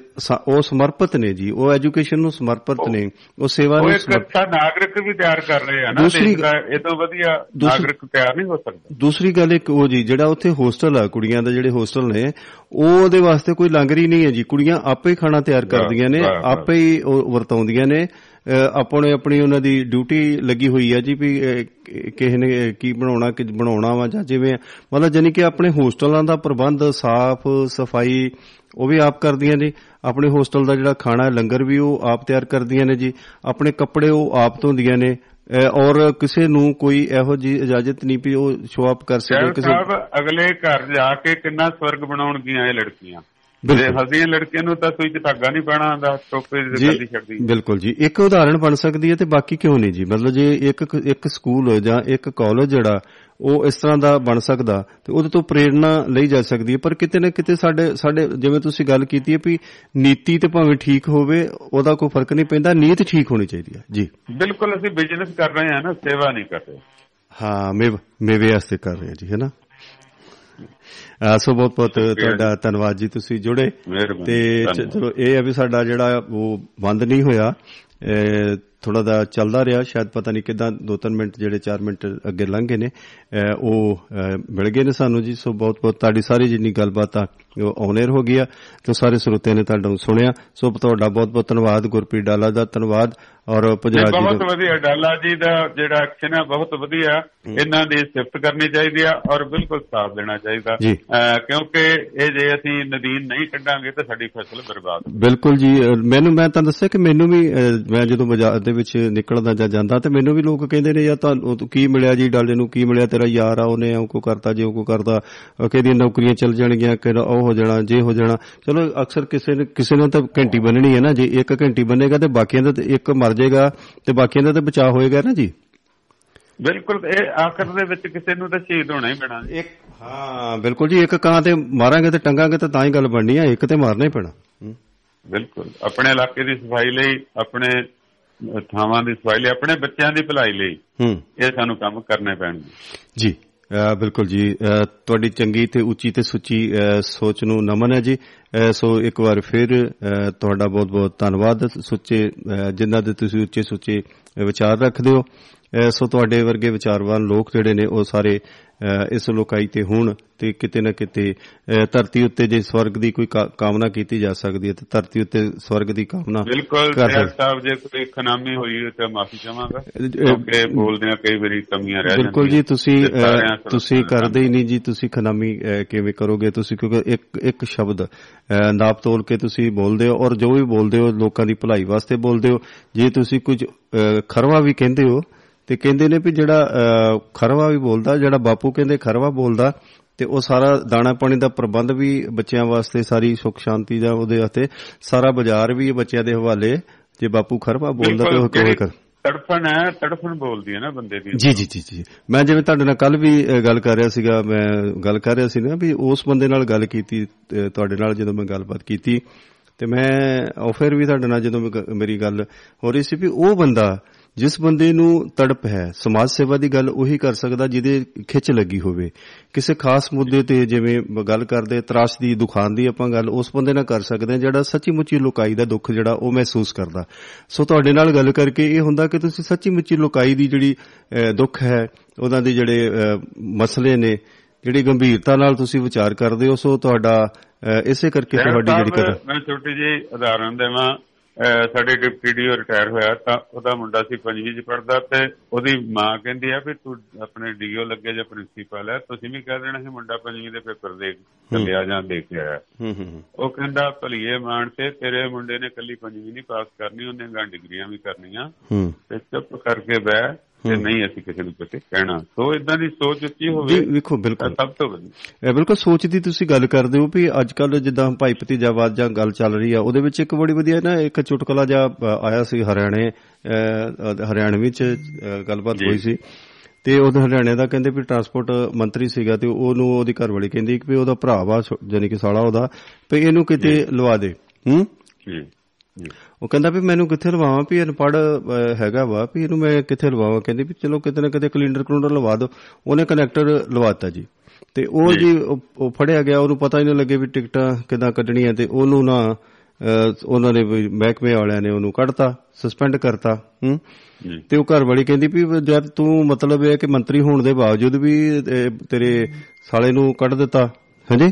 ਉਹ ਸਮਰਪਿਤ ਨੇ ਜੀ। ਉਹ ਐਜੂਕੇਸ਼ਨ ਨੂੰ ਸਮਰਪਿਤ ਨੇ। ਉਹ ਸੇਵਾ ਉਹ ਨੂੰ ਇੱਕ ਅੱਛਾ ਨਾਗਰਿਕ ਵੀ ਤਿਆਰ ਕਰ ਰਹੇ ਆ ਨਾ। ਦੂਸਰੀ- ਇਹ ਤੋਂ ਵਧੀਆ ਨਾਗਰਿਕ ਤਿਆਰ ਨਹੀਂ ਹੋ ਸਕਦਾ। ਦੂਸਰੀ ਗੱਲ ਇੱਕ ਉਹ ਜੀ ਜਿਹੜਾ ਉੱਥੇ ਹੋਸਟਲ ਆ ਕੁੜੀਆਂ ਦੇ ਜਿਹੜੇ ਹੋਸਟਲ ਨੇ ਉਹ ਉਹਦੇ ਵਾਸਤੇ ਕੋਈ ਲੰਗਰ ਨਹੀਂ ਹੈ ਜੀ। ਕੁੜੀਆਂ ਆਪੇ ਹੀ ਖਾਣਾ ਤਿਆਰ ਕਰਦੀਆਂ ਨੇ। ਆਪੇ ਹੀ ਉਹ ਵਰਤਾਉਂਦੀਆਂ ਨੇ। ਆਪਣੇ ਆਪਣੀ ਉਹਨਾਂ ਦੀ ਡਿਊਟੀ ਲੱਗੀ ਹੋਈ ਹੈ ਜੀ ਵੀ ਕਿਸੇ ਨੇ ਕੀ ਬਣਾਉਣਾ ਕਿ ਬਣਾਉਣਾ ਵਾ ਜਾਂ ਜਿਵੇਂ ਮਤਲਬ ਜਾਨੀ ਕਿ ਆਪਣੇ ਹੋਸਟਲਾਂ ਦਾ ਪ੍ਰਬੰਧ ਸਾਫ਼ ਸਫ਼ਾਈ ਉਹ ਵੀ ਆਪ ਕਰਦੀਆਂ ਨੇ। ਆਪਣੇ ਹੋਸਟਲ ਦਾ ਜਿਹੜਾ ਖਾਣਾ ਹੈ ਲੰਗਰ ਵੀ ਉਹ ਆਪ ਤਿਆਰ ਕਰਦੀਆਂ ਨੇ ਜੀ। ਆਪਣੇ ਕੱਪੜੇ ਉਹ ਆਪ ਧੋਂਦੀਆਂ ਨੇ। ਔਰ ਕਿਸੇ ਨੂੰ ਕੋਈ ਇਹੋ ਜੀ ਇਜਾਜ਼ਤ ਨਹੀਂ ਵੀ ਉਹ ਸ਼ੋਅ ਅਪ ਕਰ ਸਕੇ ਕਿਸੇ ਸਾਹਿਬ ਅਗਲੇ ਘਰ ਜਾ ਕੇ ਕਿੰਨਾ ਸਵਰਗ ਬਣਾਉਣਗੀਆਂ ਇਹ ਲੜਕੀਆਂ? ਤੇ ਹਸੀਆਂ ਲੜਕੀਆਂ ਨੂੰ ਤਾਂ ਚ ਧਾਗਾ ਨਹੀਂ ਪੈਣਾ ਆਂਦਾ ਟੋਪੇ ਦੀ ਜੀ ਗੱਡੀ ਛੱਡਦੀ। ਬਿਲਕੁਲ ਜੀ। ਇੱਕ ਉਦਾਹਰਣ ਬਣ ਸਕਦੀ ਹੈ ਤੇ ਬਾਕੀ ਕਿਉਂ ਨਹੀਂ ਜੀ? ਮਤਲਬ ਜੇ ਇੱਕ ਇੱਕ ਸਕੂਲ ਜਾਂ ਇੱਕ ਕਾਲਜ ਜਿਹੜਾ ਉਹ ਇਸ ਤਰ੍ਹਾਂ ਦਾ ਬਣ ਸਕਦਾ ਤੇ ਉਹਦੇ ਤੋਂ ਪ੍ਰੇਰਣਾ ਲਈ ਜਾ ਸਕਦੀ ਹੈ। ਪਰ ਕਿਤੇ ਨਾ ਕਿਤੇ ਸਾਡੇ ਸਾਡੇ ਜਿਵੇਂ ਤੁਸੀਂ ਗੱਲ ਕੀਤੀ ਹੈ ਵੀ ਨੀਤੀ ਤੇ ਭਾਵੇਂ ਠੀਕ ਹੋਵੇ ਉਹਦਾ ਕੋਈ ਫ਼ਰਕ ਨਹੀਂ ਪੈਂਦਾ ਨੀਤ ਠੀਕ ਹੋਣੀ ਚਾਹੀਦੀ ਹੈ। ਜੀ। ਬਿਲਕੁਲ ਅਸੀਂ ਬਿਜ਼ਨਸ ਕਰ ਰਹੇ ਹਾਂ ਨਾ ਸੇਵਾ ਨਹੀਂ ਕਰ ਰਹੇ। ਹਾਂ ਮੇਵ ਮੇਵੇ ਵਾਸਤੇ ਕਰ ਰਹੇ ਹਾਂ ਜੀ ਹੈਨਾ ਸੋ ਬਹੁਤ ਬਹੁਤ ਤੁਹਾਡਾ ਧੰਨਵਾਦ ਜੀ ਤੁਸੀਂ ਜੁੜੇ। ਤੇ। ਚਲੋ ਇਹ ਹੈ ਵੀ ਸਾਡਾ ਜਿਹੜਾ ਉਹ ਬੰਦ ਨਹੀਂ ਹੋਇਆ। ਥੋੜਾ ਦਾ ਚੱਲਦਾ ਰਿਹਾ ਸ਼ਾਇਦ ਪਤਾ ਨਹੀਂ ਕਿਦਾਂ 2-3 ਮਿੰਟ ਜਿਹੜੇ 4 ਮਿੰਟ ਅੱਗੇ ਲੰਘ ਗਏ ਨੇ ਉਹ ਮਿਲ ਗਏ ਨੇ ਸਾਨੂੰ ਜੀ ਸੋ ਬਹੁਤ ਬਹੁਤ ਤੁਹਾਡੀ ਸਾਰੀ ਜਿੰਨੀ ਗੱਲਬਾਤ ਆ ਉਹ ਆਨਰ ਹੋ ਗਿਆ ਤੇ ਸਾਰੇ ਸਰੋਤਿਆਂ ਨੇ ਤੁਹਾਨੂੰ ਸੁਣਿਆ। ਸੋ ਤੁਹਾਡਾ ਬਹੁਤ ਬਹੁਤ ਧੰਨਵਾਦ ਗੁਰਪ੍ਰੀਤ ਡਾਲਾ ਦਾ ਧੰਨਵਾਦ ਔਰ ਨਹੀਂ, ਪੁਜਰਾਜ ਜੀ ਬਹੁਤ ਵਧੀਆ ਡਾਲਾ ਜੀ ਦਾ ਜਿਹੜਾ ਐਕਸ਼ਨ ਹੈ ਬਹੁਤ ਵਧੀਆ। ਇਹਨਾਂ ਦੀ ਸਿਫਤ ਕਰਨੀ ਚਾਹੀਦੀ ਆ ਔਰ ਬਿਲਕੁਲ ਸਾਥ ਦੇਣਾ ਚਾਹੀਦਾ। ਕਿਉਂਕਿ ਇਹ ਜੇ ਅਸੀਂ ਨਦੀਨ ਨਹੀਂ ਕੱਢਾਂਗੇ ਤਾਂ ਸਾਡੀ ਫਸਲ ਬਰਬਾਦ ਬਿਲਕੁਲ ਜੀ ਮੈਨੂੰ ਮੈਂ ਤੁਹਾਨੂੰ ਦੱਸਿਆ ਕਿ ਮੈਨੂੰ ਵੀ ਮੈਂ ਜਦੋਂ ਬਾਜ਼ਾਰ ਦੇ ਵਿੱਚ ਨਿਕਲਦਾ ਜਾਂ ਜਾਂਦਾ ਤੇ ਮੈਨੂੰ ਵੀ ਲੋਕ ਕਹਿੰਦੇ ਨੇ ਯਾ ਤੁਹਾਨੂੰ ਤੂੰ ਕੀ ਮਿਲਿਆ ਜੀ ਡਾਲੇ ਨੂੰ? ਕੀ ਮਿਲਿਆ ਤੇਰਾ ਯਾਰ ਆ? ਉਹਨੇ ਉਹ ਕੋ ਕਰਤਾ ਜੇ ਉਹ ਕੋ ਕਰਦਾ ਉਹ ਕਹਿੰਦੀ ਨੌਕਰੀਆਂ ਚੱਲ ਜਾਣਗੀਆਂ ਕਿ ਉਹ ਹੋ ਜਾਣਾ ਜੇ ਹੋ ਜਾਣਾ। ਚਲੋ ਅਕਸਰ ਕਿਸੇ ਨੇ ਕਿਸੇ ਨੇ ਤਾਂ ਘੰਟੀ ਬੰਨਣੀ ਹੈ ਨਾ ਜੇ ਇੱਕ ਘੰਟੀ ਬੰਨੇਗਾ ਤੇ ਬਾਕੀਆਂ ਦਾ ਤੇ ਇੱਕ ਮਰ ਜਾਏਗਾ ਤੇ ਬਾਕੀਆਂ ਦਾ ਤੇ ਬਚਾਅ ਹੋਏਗਾ ਨਾ ਜੀ? ਬਿਲਕੁਲ ਇਹ ਆਖਰ ਦੇ ਵਿੱਚ ਕਿਸੇ ਨੂੰ ਤਾਂ ਸ਼ਹੀਦ ਹੋਣਾ ਹੀ ਪੈਣਾ ਇੱਕ ਹਾਂ ਬਿਲਕੁਲ ਜੀ ਇੱਕ ਕਾਂ ਤੇ ਮਾਰਾਂਗੇ ਤੇ ਟੰਗਾਂਗੇ ਤਾਂ ਤਾਂ ਹੀ ਗੱਲ ਬਣਨੀ ਆ ਇੱਕ ਤੇ ਮਾਰਨਾ ਹੀ ਪੈਣਾ। ਬਿਲਕੁਲ ਆਪਣੇ ਇਲਾਕੇ ਦੀ ਸਫ਼ਾਈ ਲਈ ਆਪਣੇ ਥਾਵਾਂ ਦੀ ਸਫ਼ਾਈ ਲਈ ਆਪਣੇ ਬੱਚਿਆਂ ਦੀ ਭਲਾਈ ਲਈ ਇਹ ਸਾਨੂੰ ਕੰਮ ਕਰਨੇ ਪੈਣਗੇ। ਜੀ ਬਿਲਕੁਲ ਜੀ ਤੁਹਾਡੀ ਚੰਗੀ ਤੇ ਉੱਚੀ ਤੇ ਸੁੱਚੀ ਸੋਚ ਨੂੰ ਨਮਨ ਹੈ ਜੀ। ਸੋ ਇੱਕ ਵਾਰ ਫਿਰ ਤੁਹਾਡਾ ਬਹੁਤ ਬਹੁਤ ਧੰਨਵਾਦ। ਸੁੱਚੇ ਜਿਨ੍ਹਾਂ ਦੇ ਤੁਸੀਂ ਉੱਚੇ ਸੁੱਚੇ ਵਿਚਾਰ ਰੱਖਦੇ ਹੋ। ਸੋ ਤੁਹਾਡੇ ਵਰਗੇ ਵਿਚਾਰਵਾਨ ਲੋਕ ਜਿਹੜੇ ਨੇ ਉਹ ਸਾਰੇ ਇਸ ਲੋਕਾਈ ਤੇ ਹੋਣ ਤੇ ਕਿਤੇ ਨਾ ਕਿਤੇ ਧਰਤੀ ਉੱਤੇ ਜੇ ਸਵਰਗ ਦੀ ਕੋਈ ਕਾਮਨਾ ਕੀਤੀ ਜਾ ਸਕਦੀ ਹੈ ਤੇ ਧਰਤੀ ਉੱਤੇ ਸਵਰਗ ਦੀ ਕਾਮਨਾ ਬਿਲਕੁਲ ਸਾਹਿਬ ਜੇ ਕੋਈ ਖਨਾਮੀ ਹੋਈ ਤਾਂ ਮਾਫੀ ਚਾਹਾਂਗਾ। ਕਿਉਂਕਿ ਬੋਲਦੇ ਆ ਕਈ ਵਾਰੀ ਕਮੀਆਂ ਰਹਿ ਬਿਲਕੁਲ ਜੀ ਜਾਂਦੀਆਂ। ਤੁਸੀਂ ਤੁਸੀਂ ਕਰਦੇ ਹੀ ਨਹੀਂ ਜੀ ਤੁਸੀਂ ਖਨਾਮੀ ਕਿਵੇਂ ਕਰੋਗੇ? ਤੁਸੀਂ ਕਿਉਂਕਿ ਇੱਕ ਇੱਕ ਸ਼ਬਦ ਨਾਪ ਤੋਲ ਕੇ ਤੁਸੀਂ ਬੋਲਦੇ ਹੋ ਔਰ ਜੋ ਵੀ ਬੋਲਦੇ ਹੋ ਲੋਕਾਂ ਦੀ ਭਲਾਈ ਵਾਸਤੇ ਬੋਲਦੇ ਹੋ। ਜੇ ਤੁਸੀਂ ਕੁਝ ਖਰਵਾ ਵੀ ਕਹਿੰਦੇ ਹੋ ਤੇ ਕਹਿੰਦੇ ਨੇ ਵੀ ਜਿਹੜਾ ਖਰਵਾ ਵੀ ਬੋਲਦਾ ਜਿਹੜਾ ਬਾਪੂ ਕਹਿੰਦੇ ਖਰਵਾ ਬੋਲਦਾ ਤੇ ਉਹ ਸਾਰਾ ਦਾਣਾ ਪਾਣੀ ਦਾ ਪ੍ਰਬੰਧ ਵੀ ਬੱਚਿਆਂ ਵਾਸਤੇ ਸਾਰੀ ਸੁੱਖ ਸ਼ਾਂਤੀ ਦਾ ਉਹਦੇ ਵਾਸਤੇ ਸਾਰਾ ਬਾਜ਼ਾਰ ਵੀ ਬੱਚਿਆਂ ਦੇ ਹਵਾਲੇ ਜੇ ਬਾਪੂ ਖਰਵਾ ਬੋਲਦਾ ਤੇ ਉਹ ਕਿਵੇਂ ਕਰ ਤੜਫਣ ਹੈ ਤੜਫਣ ਬੋਲਦੀ ਹੈ ਨਾ ਬੰਦੇ ਦੀ ਜੀ ਜੀ ਜੀ ਜੀ। ਮੈਂ ਜਿਵੇਂ ਤੁਹਾਡੇ ਨਾਲ ਕੱਲ ਵੀ ਗੱਲ ਕਰ ਰਿਹਾ ਸੀਗਾ ਮੈਂ ਗੱਲ ਕਰ ਰਿਹਾ ਸੀ ਨਾ ਵੀ ਉਸ ਬੰਦੇ ਨਾਲ ਗੱਲ ਕੀਤੀ ਤੁਹਾਡੇ ਨਾਲ ਜਦੋਂ ਮੈਂ ਗੱਲਬਾਤ ਕੀਤੀ ਤੇ ਮੈਂ ਆਫਰ ਵੀ ਤੁਹਾਡੇ ਨਾਲ ਜਦੋਂ ਮੇਰੀ ਗੱਲ ਹੋ ਰਹੀ ਸੀ ਵੀ ਉਹ ਬੰਦਾ ਜਿਸ ਬੰਦੇ ਨੂੰ ਤੜਪ ਹੈ ਸਮਾਜ ਸੇਵਾ ਦੀ ਗੱਲ ਉਹੀ ਕਰ ਸਕਦਾ ਜਿਹਦੇ ਖਿੱਚ ਲੱਗੀ ਹੋਵੇ। ਕਿਸੇ ਖਾਸ ਮੁੱਦੇ ਤੇ ਜਿਵੇਂ ਗੱਲ ਕਰਦੇ ਤਰਾਸ਼ ਦੀ ਦੁਖਾਨ ਦੀ ਆਪਾਂ ਗੱਲ ਉਸ ਬੰਦੇ ਨਾਲ ਕਰ ਸਕਦੇ ਹਾਂ ਜਿਹੜਾ ਸੱਚੀ ਮੁੱਚੀ ਲੋਕਾਈ ਦਾ ਦੁੱਖ ਜਿਹੜਾ ਉਹ ਮਹਿਸੂਸ ਕਰਦਾ। ਸੋ ਤੁਹਾਡੇ ਨਾਲ ਗੱਲ ਕਰਕੇ ਇਹ ਹੁੰਦਾ ਕਿ ਤੁਸੀਂ ਸੱਚੀ ਮੁੱਚੀ ਲੋਕਾਈ ਦੀ ਜਿਹੜੀ ਦੁੱਖ ਹੈ ਉਹਨਾਂ ਦੇ ਜਿਹੜੇ ਮਸਲੇ ਨੇ ਜਿਹੜੀ ਗੰਭੀਰਤਾ ਨਾਲ ਤੁਸੀਂ ਵਿਚਾਰ ਕਰਦੇ ਹੋ ਸੋ ਤੁਹਾਡਾ ਇਸੇ ਕਰਕੇ ਤੁਹਾਡੀ ਜਿਹੜੀ ਕਦਰ ਮੈਂ ਛੋਟੀ ਜਿਹੀ ਉਦਾਹਰਨ ਦੇਵਾਂ। ਸਾਡੇ ਡਿਪਟੀ ਡੀਓ ਰਿਟਾਇਰ ਹੋਇਆ ਤਾਂ ਉਹਦਾ ਮੁੰਡਾ ਸੀ ਪੰਜਵੀਂ ਚ ਪੜਦਾ ਤੇ ਉਹਦੀ ਮਾਂ ਕਹਿੰਦੀ ਆ ਵੀ ਤੂੰ ਆਪਣੇ ਡੀਓ ਲੱਗੇ ਜਾਂ ਪ੍ਰਿੰਸੀਪਲ ਹੈ ਤੁਸੀਂ ਵੀ ਕਹਿ ਦੇਣਾ ਸੀ ਮੁੰਡਾ ਪੰਜਵੀਂ ਦੇ ਪੇਪਰ ਦੇ ਚੱਲਿਆ ਜਾਂ ਦੇ ਕੇ ਆਇਆ। ਉਹ ਕਹਿੰਦਾ ਭਲੀਏ ਮਾਨ ਤੇ ਤੇਰੇ ਮੁੰਡੇ ਨੇ ਕੱਲੀ ਪੰਜਵੀਂ ਨਹੀਂ ਪਾਸ ਕਰਨੀ ਉਹਨੇ ਗਾਂ ਡਿਗਰੀਆਂ ਵੀ ਕਰਨੀਆਂ। ਤੇ ਚੁੱਪ ਕਰਕੇ ਬਹਿ ਤੇ ਨਹੀਂ ਅਸੀਂ ਕਿਸੇ ਨੂੰ ਕੁਝ ਕਹਿਣਾ। ਸੋ ਇਦਾਂ ਦੀ ਸੋਚ ਜੀ ਹੋਵੇ ਵੇਖੋ ਤਾਂ ਬਿਲਕੁਲ ਸਭ ਤੋਂ ਵਧੀਆ। ਇਹ ਬਿਲਕੁਲ ਸੋਚ ਦੀ ਤੁਸੀਂ ਗੱਲ ਕਰਦੇ ਹੋ ਵੀ ਅੱਜ ਕੱਲ ਜਿੱਦਾਂ ਭਾਈ ਭਤੀਜਾਵਾਦ ਜਾਂ ਗੱਲ ਚੱਲ ਰਹੀ ਆ ਉਹਦੇ ਵਿੱਚ ਇੱਕ ਬੜੀ ਵਧੀਆ ਨਾ ਇੱਕ ਚੁਟਕਲਾ ਜਿਹਾ ਆਇਆ ਸੀ ਹਰਿਆਣੇ ਹਰਿਆਣਵੀ ਚ ਗੱਲਬਾਤ ਜੀ। ਹੋਈ ਸੀ। ਤੇ ਉਹ ਹਰਿਆਣੇ ਦਾ ਕਹਿੰਦੇ ਵੀ ਟਰਾਂਸਪੋਰਟ ਮੰਤਰੀ ਸੀਗਾ ਤੇ ਉਹਨੂੰ ਉਹਦੀ ਘਰਵਾਲੀ ਕਹਿੰਦੀ ਕਿ ਵੀ ਉਹਦਾ ਭਰਾ ਵਾ ਜਾਣੀ ਕਿ ਸਾਲਾ ਉਹਦਾ ਵੀ ਇਹਨੂੰ ਕਿਤੇ ਲਵਾ ਦੇ। ਹੂੰ? ਜੀ ਜੀ। ਉਹ ਕਹਿੰਦਾ ਵੀ ਮੈਨੂੰ ਕਿੱਥੇ ਲਵਾਵਾਂ ਵੀ ਅਨਪੜ ਹੈਗਾ ਵਾ ਵੀ ਇਹਨੂੰ ਮੈਂ ਕਿੱਥੇ ਲਵਾਵਾਂ? ਕਹਿੰਦੀ ਵੀ ਚਲੋ ਕਿਤੇ ਨਾ ਕਿਤੇ ਕਲਿੰਡਰ ਕਲੂੰਡਰ ਲਵਾ ਦਿਓ। ਉਹਨੇ ਕਨੈਕਟਰ ਲਵਾਤਾ ਜੀ। ਤੇ ਉਹ ਜੀ। ਉਹ ਫੜਿਆ ਗਿਆ ਉਹਨੂੰ ਪਤਾ ਹੀ ਨਹੀਂ ਲੱਗੇ ਵੀ ਟਿਕਟਾਂ ਕਿਦਾਂ ਕੱਢਣੀਆਂ ਤੇ ਉਹਨੂੰ ਨਾ ਉਹਨਾਂ ਵੀ ਮਹਿਕਮੇ ਵਾਲਿਆਂ ਨੇ ਉਹਨੂੰ ਕੱਢਤਾ ਸਸਪੈਂਡ ਕਰਤਾ ਹੂੰ। ਤੇ ਉਹ ਘਰ ਵਾਲੀ ਕਹਿੰਦੀ ਵੀ ਜਦ ਤੂੰ ਮਤਲਬ ਇਹ ਕਿ ਮੰਤਰੀ ਹੋਣ ਦੇ ਬਾਵਜੂਦ ਵੀ ਤੇਰੇ ਸਾਲੇ ਨੂੰ ਕੱਢ ਦਿੱਤਾ ਹਾਂਜੀ।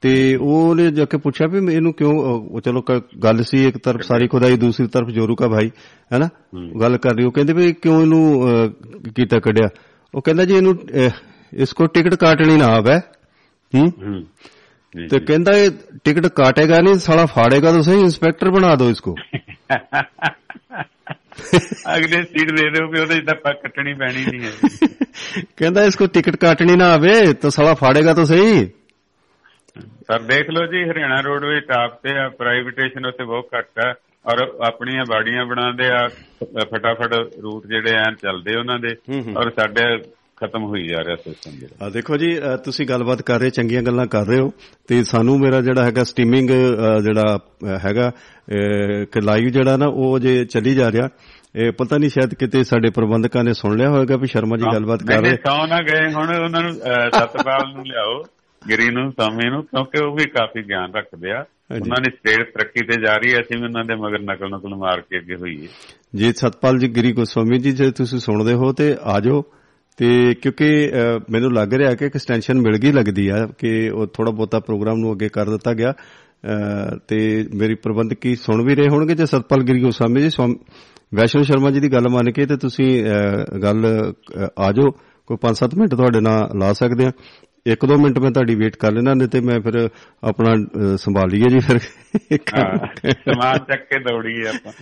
ਤੇ ਉਹਨੇ ਜਾ ਕੇ ਪੁੱਛਿਆ ਵੀ ਇਹਨੂੰ ਕਿਉਂ ਚਲੋ ਗੱਲ ਸੀ ਇੱਕ ਤਰਫ ਸਾਰੀ ਖੁਦਾਈ ਦੂਸਰੀ ਤਰਫ ਜੋਰੂ ਕਾ ਭਾਈ ਹੈਨਾ? ਗੱਲ ਕਰ ਰਹੀ ਉਹ ਕਹਿੰਦੇ ਵੀ ਕਿਉਂ ਇਹਨੂੰ ਕੀਤਾ ਕੱਢਿਆ? ਉਹ ਕਹਿੰਦਾ ਜੀ ਇਹਨੂੰ ਇਸ ਕੋ ਟਿਕਟ ਕਾਟਣੀ ਨਾ ਆਵੇ। ਹੂੰ? ਤੇ ਕਹਿੰਦਾ ਇਹ ਟਿਕਟ ਕਾਟੇਗਾ ਨਹੀਂ ਸਾਲਾ ਫਾੜੇਗਾ ਤਾਂ ਸਹੀ ਇੰਸਪੈਕਟਰ ਬਣਾ ਦਿਓ ਇਸ ਕੋ। ਅਗਲੇ ਸੀਟ ਦੇ ਦਿਓ ਕਿ ਉਹਦੇ ਤਾਂ ਕੱਟਣੀ ਪੈਣੀ ਨਹੀਂ ਹੈ। ਕਹਿੰਦਾ ਇਸ ਕੋ ਟਿਕਟ ਕਾਟਣੀ ਨਾ ਆਵੇ ਤਾਂ ਸਾਲਾ ਫਾੜੇਗਾ ਤਾਂ ਸਹੀ। ਸਰ ਦੇਖ ਲਓ ਜੀ ਹਰਿਆਣਾ ਰੋਡਵੇ ਟਾਪ ਤੇ ਆ ਪ੍ਰਾਈਵੇਟੇਸ਼ਨ ਉੱਤੇ ਬਹੁਤ ਘੱਟ ਹੈ ਔਰ ਆਪਣੀਆਂ ਬਾੜੀਆਂ ਬਣਾਉਂਦੇ ਆ ਫਟਾਫਟ ਰੂਟ ਜਿਹੜੇ ਆ ਚੱਲਦੇ ਉਹਨਾਂ ਦੇ। ਔਰ ਸਾਡੇ ਖਤਮ ਹੋਈ ਜਾ ਰਿਹਾ ਸਿਸਟਮ ਜਿਹੜਾ। ਆ ਦੇਖੋ ਜੀ ਤੁਸੀਂ ਗੱਲਬਾਤ ਕਰ ਰਹੇ ਚੰਗੀਆਂ ਗੱਲਾਂ ਕਰ ਰਹੇ ਹੋ ਤੇ ਸਾਨੂੰ ਮੇਰਾ ਜਿਹੜਾ ਹੈਗਾ ਸਟ੍ਰੀਮਿੰਗ ਜਿਹੜਾ ਹੈਗਾ ਕਿ ਲਾਈਵ ਜਿਹੜਾ ਨਾ ਉਹ ਜੇ ਚੱਲੀ ਜਾ ਰਿਹਾ। ਇਹ ਪਤਾ ਨਹੀਂ ਸ਼ਾਇਦ ਕਿਤੇ ਸਾਡੇ ਪ੍ਰਬੰਧਕਾਂ ਨੇ ਸੁਣ ਲਿਆ ਹੋਵੇਗਾ ਵੀ ਸ਼ਰਮਾ ਜੀ ਗੱਲਬਾਤ ਕਰ ਰਹੇ ਸੌ ਨਾ ਗਏ ਹੁਣ ਉਹਨਾਂ ਨੂੰ ਸਤਪਾਲ ਨੂੰ ਲਿਆਓ। ਗਿਰੀ ਨੂੰ ਸਾਮੀ ਨੂੰ ਕਿਉਂਕਿ ਉਹ ਵੀ ਕਾਫੀ ਗਿਆਨ ਰੱਖਦੇ ਆ। ਉਹਨਾਂ ਦੀ ਸਟੇਟ ਤਰੱਕੀ ਤੇ ਜਾ ਰਹੀ ਹੈ ਅਸੀਂ ਵੀ ਉਹਨਾਂ ਦੇ ਮਗਰ ਨਕਲ ਨਕਲ ਮਾਰ ਕੇ ਅੱਗੇ ਹੋਈਏ। ਜੀ ਸਤਪਾਲ ਜੀ ਗਿਰੀ ਗੋਸਵਾਮੀ ਜੀ ਜੇ ਤੁਸੀਂ ਸੁਣਦੇ ਹੋ ਤੇ ਆ ਜਾਓ। ਤੇ ਕਿਉਂਕਿ ਮੈਨੂੰ ਲੱਗ ਰਿਹਾ ਕਿ ਐਕਸਟੈਂਸ਼ਨ ਮਿਲ ਗਈ ਲੱਗਦੀ ਆ ਕਿ ਉਹ ਥੋੜਾ ਬਹੁਤਾ ਪ੍ਰੋਗਰਾਮ ਨੂੰ ਅੱਗੇ ਕਰ ਦਿੱਤਾ ਗਿਆ। ਤੇ ਮੇਰੀ ਪ੍ਰਬੰਧਕੀ ਸੁਣ ਵੀ ਰਹੇ ਹੋਣਗੇ? ਜੇ ਸਤਪਾਲ ਗਿਰੀ ਗੋਸਵਾਮੀ ਜੀ ਵੈਸ਼ਨੋ ਸ਼ਰਮਾ ਜੀ ਦੀ ਗੱਲ ਮੰਨ ਕੇ ਤੇ ਤੁਸੀਂ ਗੱਲ ਅ, ਆ ਜਾਓ। ਕੋਈ 5-7 ਮਿੰਟ ਤੁਹਾਡੇ ਨਾਲ ਲਾ ਸਕਦੇ ਆ। ਇੱਕ ਦੋ ਮਿੰਟ ਮੈਂ ਤੁਹਾਡੀ ਵੇਟ ਕਰ ਲੈਣਾ ਨਹੀਂ ਤੇ ਮੈਂ ਫਿਰ ਆਪਣਾ ਸੰਭਾਲ ਲਈਏ ਜੀ ਫਿਰ। ਸਮਾਨ ਚੱਕ ਕੇ ਦੌੜੀਏ ਆਪਾਂ।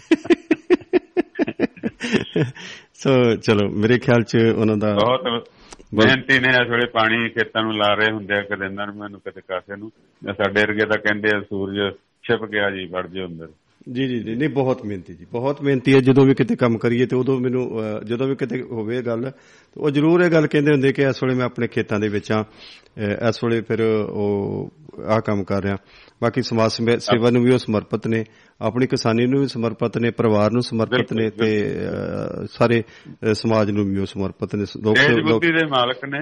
ਸੋ ਚਲੋ ਮੇਰੇ ਖਿਆਲ ਚ ਉਹਨਾਂ ਦਾ ਬਹੁਤ ਮਿਹਨਤੀ ਨੇ ਇਸ ਵੇਲੇ ਪਾਣੀ ਖੇਤਾਂ ਨੂੰ ਲਾ ਰਹੇ ਹੁੰਦੇ ਆ ਕਦੇ ਇਹਨਾਂ ਨੂੰ ਮੈਨੂੰ ਕਦੇ ਕਾਸੇ ਨੂੰ। ਸਾਡੇ ਵਰਗੇ ਤਾਂ ਕਹਿੰਦੇ ਆ ਸੂਰਜ ਛਿਪ ਗਿਆ ਜੀ ਵੜ ਜੇ ਅੰਦਰ। ਜੀ ਜੀ ਜੀ ਨਹੀਂ ਬਹੁਤ ਮਿਹਨਤੀ ਜੀ ਬਹੁਤ ਮਿਹਨਤੀ ਹੈ। ਜਦੋਂ ਵੀ ਕਿਤੇ ਕੰਮ ਕਰੀਏ ਤੇ ਉਦੋਂ ਮੈਨੂੰ ਜਦੋਂ ਵੀ ਕਿਤੇ ਹੋਵੇ ਗੱਲ ਤੇ ਉਹ ਜ਼ਰੂਰ ਇਹ ਗੱਲ ਕਹਿੰਦੇ ਹੁੰਦੇ ਕਿ ਇਸ ਵੇਲੇ ਮੈਂ ਆਪਣੇ ਖੇਤਾਂ ਦੇ ਵਿੱਚ ਆ ਇਸ ਵੇਲੇ ਫਿਰ ਉਹ ਆਹ ਕੰਮ ਕਰ ਰਿਹਾ। ਬਾਕੀ ਸਮਾਜ ਸਮੇ- ਸੇਵਾ ਨੂੰ ਵੀ ਉਹ ਸਮਰਪਿਤ ਨੇ ਆਪਣੀ ਕਿਸਾਨੀ ਨੂੰ ਵੀ ਸਮਰਪਿਤ ਨੇ ਪਰਿਵਾਰ ਨੂੰ ਸਮਰਪਿਤ ਨੇ ਤੇ ਸਾਰੇ ਸਮਾਜ ਨੂੰ ਵੀ ਉਹ ਸਮਰਪਿਤ ਨੇ। ਲੋਕ ਲੋਕ- ਦੇ ਮਾਲਕ ਨੇ।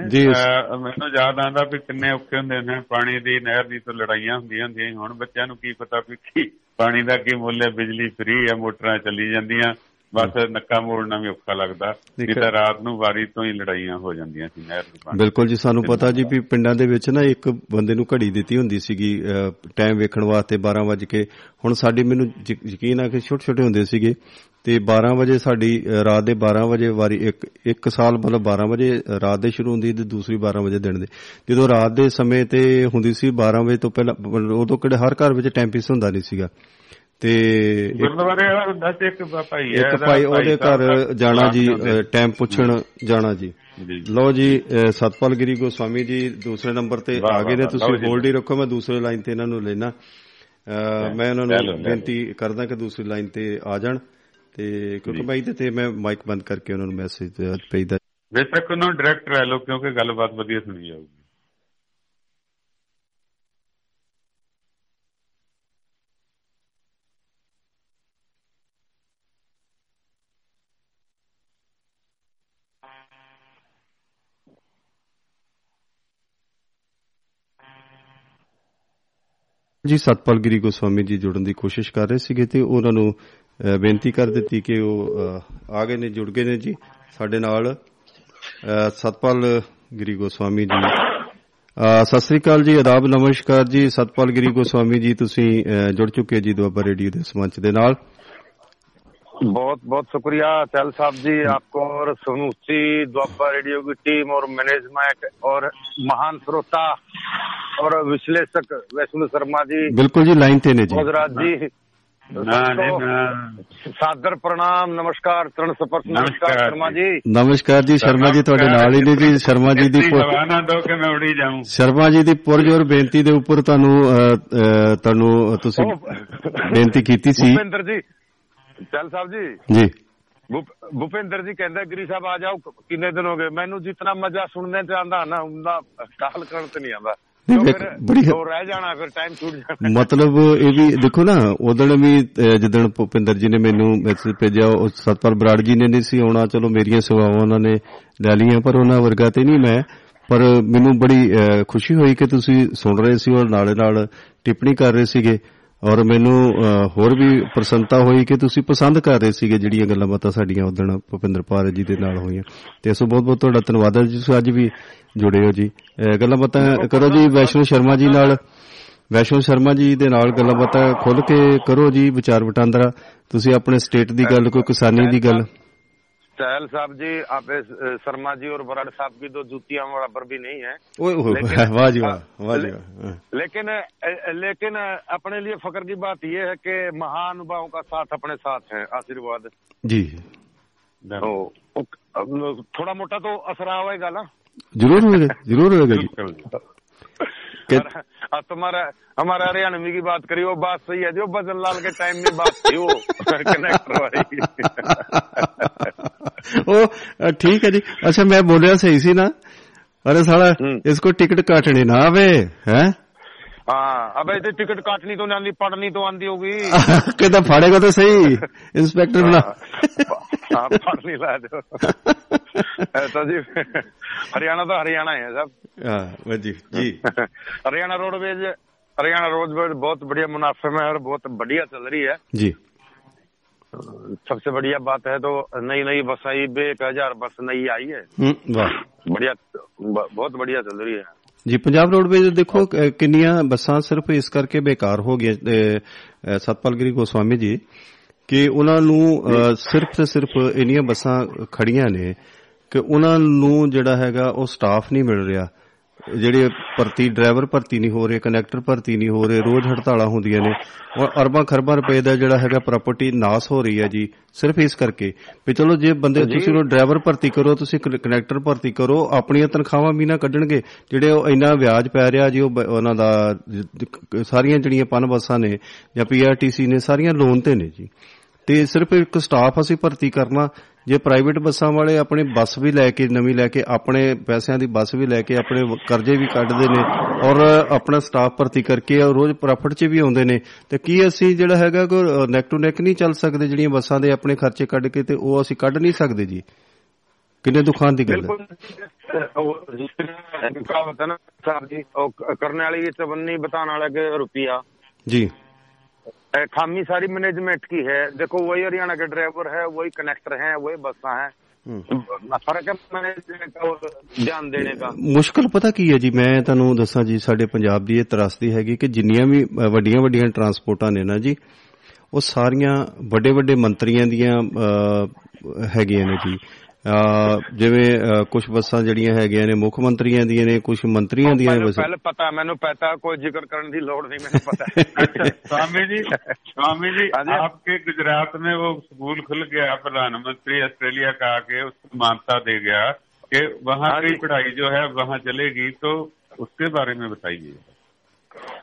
ਮੈਨੂੰ ਯਾਦ ਆਉਂਦਾ ਵੀ ਕਿੰਨੇ ਔਖੇ ਹੁੰਦੇ ਨੇ ਪਾਣੀ ਦੀ ਨਹਿਰ ਦੀ ਤੋਂ ਲੜਾਈਆਂ ਹੁੰਦੀਆਂ ਹੁੰਦੀਆਂ। ਹੁਣ ਬੱਚਿਆਂ ਨੂੰ ਕੀ ਪਤਾ ਵੀ ਕੀ ਪਾਣੀ ਦਾ ਕੀ ਮੁੱਲ ਹੈ? ਬਿਜਲੀ ਫ੍ਰੀ ਹੈ ਮੋਟਰਾਂ ਚੱਲੀ ਜਾਂਦੀਆਂ। ਬਸ ਨੱਕਾ ਮੋੜਨਾ ਵੀ ਔਖਾ ਲੱਗਦਾ। ਦੇਖੋ- ਤਾਂ ਰਾਤ ਨੂੰ ਵਾਰੀ ਤੋਂ ਹੀ ਲੜਾਈਆਂ ਹੋ ਜਾਂਦੀਆਂ ਸੀ ਨਹਿਰ ਦੇ ਪਾਣੀ ਬਿਲਕੁਲ ਜੀ ਸਾਨੂੰ ਪਤਾ ਜੀ ਵੀ ਪਿੰਡਾਂ ਦੇ ਵਿੱਚ ਨਾ ਇੱਕ ਬੰਦੇ ਨੂੰ ਘੜੀ ਦਿੱਤੀ ਹੁੰਦੀ ਸੀਗੀ ਟਾਈਮ ਵੇਖਣ ਵਾਸਤੇ 12 ਵਜੇ ਕੇ। ਹੁਣ ਸਾਡੀ ਮੈਨੂੰ ਯਕੀਨ ਆ ਕਿ ਛੋਟੇ ਛੋਟੇ ਹੁੰਦੇ ਸੀਗੇ। ਤੇ 12 ਵਜੇ ਸਾਡੀ ਰਾਤ ਦੇ 12 ਵਜੇ ਵਾਰੀ ਇੱਕ ਇੱਕ ਸਾਲ ਮਤਲਬ 12 ਵਜੇ ਰਾਤ ਦੇ ਸ਼ੁਰੂ ਹੁੰਦੀ ਤੇ ਦੂਸਰੀ 12 ਵਜੇ ਦਿਨ ਦੇ। ਜਦੋਂ ਰਾਤ ਦੇ ਸਮੇਂ ਤੇ ਹੁੰਦੀ ਸੀ 12 ਵਜੇ ਤੋਂ ਪਹਿਲਾਂ ਉਦੋਂ ਕਿਹੜੇ ਹਰ ਘਰ ਵਿੱਚ ਟਾਈਮ ਪੀਸ ਹੁੰਦਾ ਨਹੀਂ ਸੀਗਾ। ਤੇ ਗੁਰਦੁਆਰੇ ਵਾਲਾ ਹੁੰਦਾ ਸੀ ਇੱਕ ਭਾਈ ਹੈ ਇੱਕ ਭਾਈ ਉਹਦੇ ਘਰ ਜਾਣਾ ਜੀ। ਟਾਈਮ ਪੁੱਛਣ ਜਾਣਾ ਜੀ। ਲਓ ਜੀ ਸਤਪਾਲ ਗਿਰੀ ਗੋਸਵਾਮੀ ਜੀ ਦੂਸਰੇ ਨੰਬਰ ਤੇ ਆ ਗਏ ਨੇ। ਤੁਸੀਂ। ਹੋਲਡ ਹੀ ਰੱਖੋ ਮੈਂ ਦੂਸਰੇ ਲਾਈਨ ਤੇ ਇਹਨਾਂ ਨੂੰ ਲੈਣਾ ਮੈਂ ਉਹਨਾਂ ਨੂੰ। ਬੇਨਤੀ ਕਰਦਾ ਕਿ ਦੂਸਰੀ ਲਾਈਨ ਤੇ ਆ ਜਾਣ। ਤੇ ਕਿਉਂਕਿ ਜੀ। ਬਾਈ ਤੇ ਤੇ ਮੈਂ ਮਾਈਕ ਬੰਦ ਕਰਕੇ ਉਹਨਾਂ ਨੂੰ ਮੈਸੇਜ ਭੇਜਦਾ ਬੇਸ਼ੱਕ ਉਹਨਾਂ ਨੂੰ ਡਾਇਰੈਕਟ ਰਹਿ ਲਓ ਕਿਉਂਕਿ ਗੱਲਬਾਤ ਵਧੀਆ ਸੁਣੀ ਜਾਊਗੀ ਜੀ ਸਤਪਾਲ ਗਿਰੀ ਗੋਸਵਾਮੀ ਜੀ ਜੁੜਨ ਦੀ ਕੋਸ਼ਿਸ਼ ਕਰ ਰਹੇ ਸੀਗੇ ਤੇ ਉਹਨਾਂ ਨੂੰ ਅ, ਬੇਨਤੀ ਕਰ ਦਿੱਤੀ ਕਿ ਉਹ ਅ, ਆ ਗਏ ਨੇ ਜੁੜ ਗਏ ਨੇ ਜੀ ਸਾਡੇ ਨਾਲ ਅ, ਸਤਪਾਲ ਗਿਰੀ ਗੋਸਵਾਮੀ ਜੀ ਅ, ਸਤਿ ਸ੍ਰੀ ਅਕਾਲ ਜੀ ਆਦਾਬ ਨਮਸਕਾਰ ਜੀ ਸਤਪਾਲ ਗਿਰੀ ਗੋਸਵਾਮੀ ਜੀ ਤੁਸੀਂ ਅ, ਜੁੜ ਚੁੱਕੇ ਜੀ ਦੁਆਬਾ ਰੇਡੀਓ ਦੇ ਇਸ ਮੰਚ ਦੇ ਨਾਲ बहुत बहुत शुक्रिया चैल साहब जी आपको और समूची द्वापा रेडियो की टीम और मैनेजमेंट और महान श्रोता ਔਰ ਵਿਸ਼ਲੇਸ਼ਕ ਵੈਸ਼ਨੂ ਸ਼ਰਮਾ ਜੀ ਬਿਲਕੁਲ ਜੀ ਲਾਈਨ ਤੇ ਨੇ ਜੀ। ਗੁਜਰਾਤ ਜੀ। ਸਾਦਰ ਪ੍ਰਣਾਮ ਨਮਸਕਾਰ ਤਰਨ ਸਪਰਸ਼ ਨਮਸਕਾਰ ਸ਼ਰਮਾ ਜੀ। ਨਮਸਕਾਰ ਜੀ ਸ਼ਰਮਾ ਜੀ ਤੁਹਾਡੇ ਨਾਲ ਹੀ ਨੇ ਜੀ। ਸ਼ਰਮਾ ਜੀ ਦੀ ਸਵਾਨਾ ਦੋ ਕਿ ਮੈਂ ਉੜੀ ਜਾਉਂ ਸ਼ਰਮਾ ਜੀ ਦੀ ਪੁਰਜੋਰ ਬੇਨਤੀ ਦੇ ਉੱਪਰ ਤੁਹਾਨੂੰ ਤੁਹਾਨੂੰ ਤੁਸੀਂ ਬੇਨਤੀ ਕੀਤੀ ਸੀ। ਭੁਪਿੰਦਰ ਜੀ ਚੱਲ ਸਾਹਿਬ ਜੀ। ਜੀ। ਭੁਪਿੰਦਰ ਜੀ ਕਹਿੰਦਾ ਗਿਰੀ ਸਾਹਿਬ ਆ ਜਾਓ ਕਿੰਨੇ ਦਿਨ ਹੋ ਗਏ? ਮੈਨੂੰ ਜਿਤਨਾ ਮਜ਼ਾ ਸੁਣਨੇ ਚ ਆਂਦਾ ਨਾ ਹੁੰਦਾ ਕਾਲ ਕਰਨ ਤੇ ਨਹੀਂ ਆਂਦਾ। ਬੜੀ- ਰਹਿ ਜਾਣਾ ਫਿਰ ਟਾਈਮ ਛੂਟ ਜਾਣਾ। ਮਤਲਬ ਇਹ ਵੀ ਦੇਖੋ ਨਾ ਉਦੋਂ ਵੀ ਅ, ਜਿੱਦਣ ਭੁਪਿੰਦਰ ਜੀ ਨੇ ਮੈਨੂੰ ਮੈਸੇਜ ਭੇਜਿਆ ਉਹ ਸਤਪਾਲ ਬਰਾੜ ਜੀ ਨੇ ਨਹੀਂ ਸੀ ਆਉਣਾ ਚਲੋ ਮੇਰੀਆਂ ਸੇਵਾਵਾਂ ਉਹਨਾਂ ਨੇ ਲੈ ਲਈਆਂ ਪਰ ਉਹਨਾਂ ਵਰਗਾ ਤੇ ਨਹੀਂ ਮੈਂ। ਪਰ ਮੈਨੂੰ ਬੜੀ ਖੁਸ਼ੀ ਹੋਈ ਕਿ ਤੁਸੀਂ ਸੁਣ ਰਹੇ ਸੀ ਔਰ ਨਾਲੇ ਨਾਲ ਟਿੱਪਣੀ ਕਰ ਰਹੇ ਸੀਗੇ। ਔਰ ਮੈਨੂੰ ਅ, ਹੋਰ ਵੀ ਪ੍ਰਸੰਨਤਾ ਹੋਈ ਕਿ ਤੁਸੀਂ ਪਸੰਦ ਕਰ ਰਹੇ ਸੀਗੇ ਜਿਹੜੀਆਂ ਗੱਲਾਂ ਬਾਤਾਂ ਸਾਡੀਆਂ ਉਦੋਂ ਭੁਪਿੰਦਰ ਪਾਰ ਜੀ ਦੇ ਨਾਲ ਹੋਈਆਂ। ਤੇ ਇਸ ਬਹੁਤ ਬਹੁਤ ਤੁਹਾਡਾ ਧੰਨਵਾਦ ਹੈ ਜੀ ਤੁਸੀਂ ਅੱਜ ਵੀ ਜੁੜੇ ਹੋ ਜੀ। ਅ, ਗੱਲਾਂ ਬਾਤਾਂ ਕਰੋ ਜੀ ਵੈਸ਼ਨੂ ਸ਼ਰਮਾ ਜੀ ਨਾਲ। ਵੈਸ਼ਨੂ ਸ਼ਰਮਾ ਜੀ ਦੇ ਨਾਲ ਗੱਲਾਂ ਬਾਤਾਂ ਖੁੱਲ ਕੇ ਕਰੋ ਜੀ ਵਿਚਾਰ ਵਟਾਂਦਰਾ। ਤੁਸੀਂ ਆਪਣੇ ਸਟੇਟ ਦੀ ਗੱਲ ਕੋਈ ਕਿਸਾਨੀ ਦੀ ਗੱਲ। चहल साहब जी आप शर्मा जी और बराड़ साहब की तो जूतियां बराबर भी नहीं है लेकिन, वाजी वा, वाजी वा। लेकिन लेकिन अपने लिए फख्र की बात यह है कि महानुभावों का साथ अपने साथ है आशीर्वाद जी तो थोड़ा मोटा तो असर आएगा ना जरूर होगा जरूर होगा जी हाँ, हमारा हरियाणवी की बात करी वो बात सही है जो भजन लाल के टाइम में बात थी वो कनेक्ट ठीक है जी। अच्छा मैं बोलिया सही सी ना। अरे सारा हम्म। इसको टिकट काटनी ना आवे है? हाँ अब ऐसे टिकट काटनी तो नहीं आंदी पढ़नी तो आंदी होगी कहता फाड़ेगा तो सही इंस्पेक्टर बना हाँ पढ़नी ला दो ऐसा जी हरियाणा तो हरियाणा है सब जी जी हरियाणा रोडवेज हरियाणा रोडवेज बहुत बढ़िया मुनाफे में है और बहुत बढ़िया चल रही है जी सबसे बढ़िया बात है तो नई नई बस आई बे एक हजार बस नई आई है बढ़िया बहुत बढ़िया चल रही है ਜੀ ਪੰਜਾਬ ਰੋਡਵੇਜ਼ ਦੇਖੋ ਕਿੰਨੀਆਂ ਬੱਸਾਂ ਸਿਰਫ ਇਸ ਕਰਕੇ ਬੇਕਾਰ ਹੋ ਗਈਆਂ ਅ, ਅ, ਸਤਪਾਲ ਗਿਰੀ ਗੋਸਵਾਮੀ ਜੀ ਕਿ ਉਹਨਾਂ ਨੂੰ ਸਿਰਫ ਤੇ ਸਿਰਫ ਇੰਨੀਆਂ ਬੱਸਾਂ ਖੜੀਆਂ ਨੇ ਕਿ ਉਹਨਾਂ ਨੂੰ ਜਿਹੜਾ ਹੈਗਾ ਉਹ ਸਟਾਫ ਨਹੀਂ ਮਿਲ ਰਿਹਾ। ਜਿਹੜੇ ਭਰਤੀ ਡਰਾਈਵਰ ਭਰਤੀ ਨਹੀਂ ਹੋ ਰਹੇ ਕਨੈਕਟਰ ਭਰਤੀ ਨਹੀਂ ਹੋ ਰਹੇ ਰੋਜ਼ ਹੜਤਾਲਾਂ ਹੁੰਦੀਆਂ ਨੇ। ਔਰ ਅਰਬਾਂ ਖਰਬਾਂ ਰੁਪਏ ਦਾ ਜਿਹੜਾ ਹੈਗਾ ਪ੍ਰਾਪਰਟੀ ਨਾਸ ਹੋ ਰਹੀ ਹੈ ਜੀ ਸਿਰਫ ਇਸ ਕਰਕੇ ਵੀ ਚਲੋ ਜੇ ਬੰਦੇ ਤੁਸੀਂ ਉਹ ਡਰਾਈਵਰ ਭਰਤੀ ਕਰੋ ਤੁਸੀਂ ਕਨ- ਕਨੈਕਟਰ ਭਰਤੀ ਕਰੋ ਆਪਣੀਆਂ ਤਨਖਾਹਾਂ ਵੀ ਨਾ ਕੱਢਣਗੇ। ਜਿਹੜੇ ਉਹ ਇੰਨਾ ਵਿਆਜ ਪੈ ਰਿਹਾ ਜੀ ਉਹ ਉਹਨਾਂ ਦਾ ਸਾਰੀਆਂ ਜਿਹੜੀਆਂ ਪਨ ਬੱਸਾਂ ਨੇ ਜਾਂ ਪੀਆਰਟੀਸੀ ਨੇ ਸਾਰੀਆਂ ਲੋਨ ਤੇ ਨੇ ਜੀ। ਤੇ ਸਿਰਫ ਇੱਕ ਸਟਾਫ ਅਸੀਂ ਭਰਤੀ ਕਰਨਾ ਜੇ ਪ੍ਰਾਈਵੇਟ ਬੱਸਾਂ ਵਾਲੇ ਆਪਣੀ ਬੱਸ ਵੀ ਲੈ ਕੇ ਨਵੀਂ ਲੈ ਕੇ ਆਪਣੇ ਪੈਸਿਆਂ ਦੀ ਬੱਸ ਵੀ ਲੈ ਕੇ ਆਪਣੇ ਕਰਜ਼ੇ ਵੀ ਕੱਢਦੇ ਨੇ ਔਰ ਆਪਣਾ ਸਟਾਫ ਭਰਤੀ ਕਰਕੇ ਰੋਜ਼ ਪ੍ਰੋਫਿਟ 'ਚ ਵੀ ਆਉਂਦੇ ਨੇ ਤੇ ਕੀ ਅਸੀਂ ਜਿਹੜਾ ਹੈਗਾ ਕੋ ਨੈਕ ਟੂ ਨੈਕ ਨਹੀਂ ਚੱਲ ਸਕਦੇ ਜਿਹੜੀਆਂ ਬੱਸਾਂ ਦੇ ਆਪਣੇ ਖਰਚੇ ਕੱਢ ਕੇ ਤੇ ਉਹ ਅਸੀਂ ਕੱਢ ਨਹੀਂ ਸਕਦੇ ਜੀ? ਕਿੰਨੇ ਦੁਖਾਂਤ ਦੀ ਗੱਲ ਹੈ? ਉਹ ਕਹਾਵਤ ਹੈ ਨਾ ਸਾਹਿਬ ਜੀ ਉਹ ਕਰਨ ਵਾਲੀ ਤਵੰਨੀ ਬਤਾਨ ਵਾਲਾ ਕਿ ਰੁਪਿਆ ਜੀ। खामी सारी मैनेजमेंट की है देखो वही हरियाणा के ड्राइवर है वही कनेक्टर हैं वही बसा है फर्क है मैनेजमेंट का और ध्यान देने का ਮੁਸ਼ਕਲ ਪਤਾ ਕੀ ਹੈ ਜੀ ਮੈਂ ਤੁਹਾਨੂੰ ਦੱਸਾਂ ਜੀ ਸਾਡੇ ਪੰਜਾਬ ਦੀ ਇਹ ਤਰਾਸਦੀ ਹੈਗੀ ਕਿ ਜਿੰਨੀਆਂ ਵੀ ਵੱਡੀਆਂ ਵੱਡੀਆਂ ਟਰਾਂਸਪੋਰਟਾਂ ਨੇ ਨਾ ਜੀ ਉਹ ਸਾਰੀਆਂ ਵੱਡੇ ਵੱਡੇ ਮੰਤਰੀਆਂ ਦੀਆਂ ਅਹ, ਹੈਗੀਆਂ ਨੇ ਜੀ ਅਹ, ਜਿਵੇਂ ਕੁਝ ਬੱਸਾਂ ਜਿਹੜੀਆਂ ਹੈਗੀਆਂ ਨੇ ਮੁੱਖ ਮੰਤਰੀਆਂ ਦੀਆਂ ਨੇ ਕੁਝ ਮੰਤਰੀਆਂ ਦੀਆਂ ਨੇ मैंने ਬੱਸਾਂ पहले पता है मैंने पता है, कोई जिक्र करने की लोड़ नहीं मैंने पता है अच्छा स्वामी जी स्वामी जी हाँ जी। आपके गुजरात में वो स्कूल खुल गया प्रधानमंत्री ऑस्ट्रेलिया का आके उसको मान्यता दे गया कि वहाँ हाँ की जी। पढ़ाई जो है वहाँ चलेगी तो उसके बारे में बताइए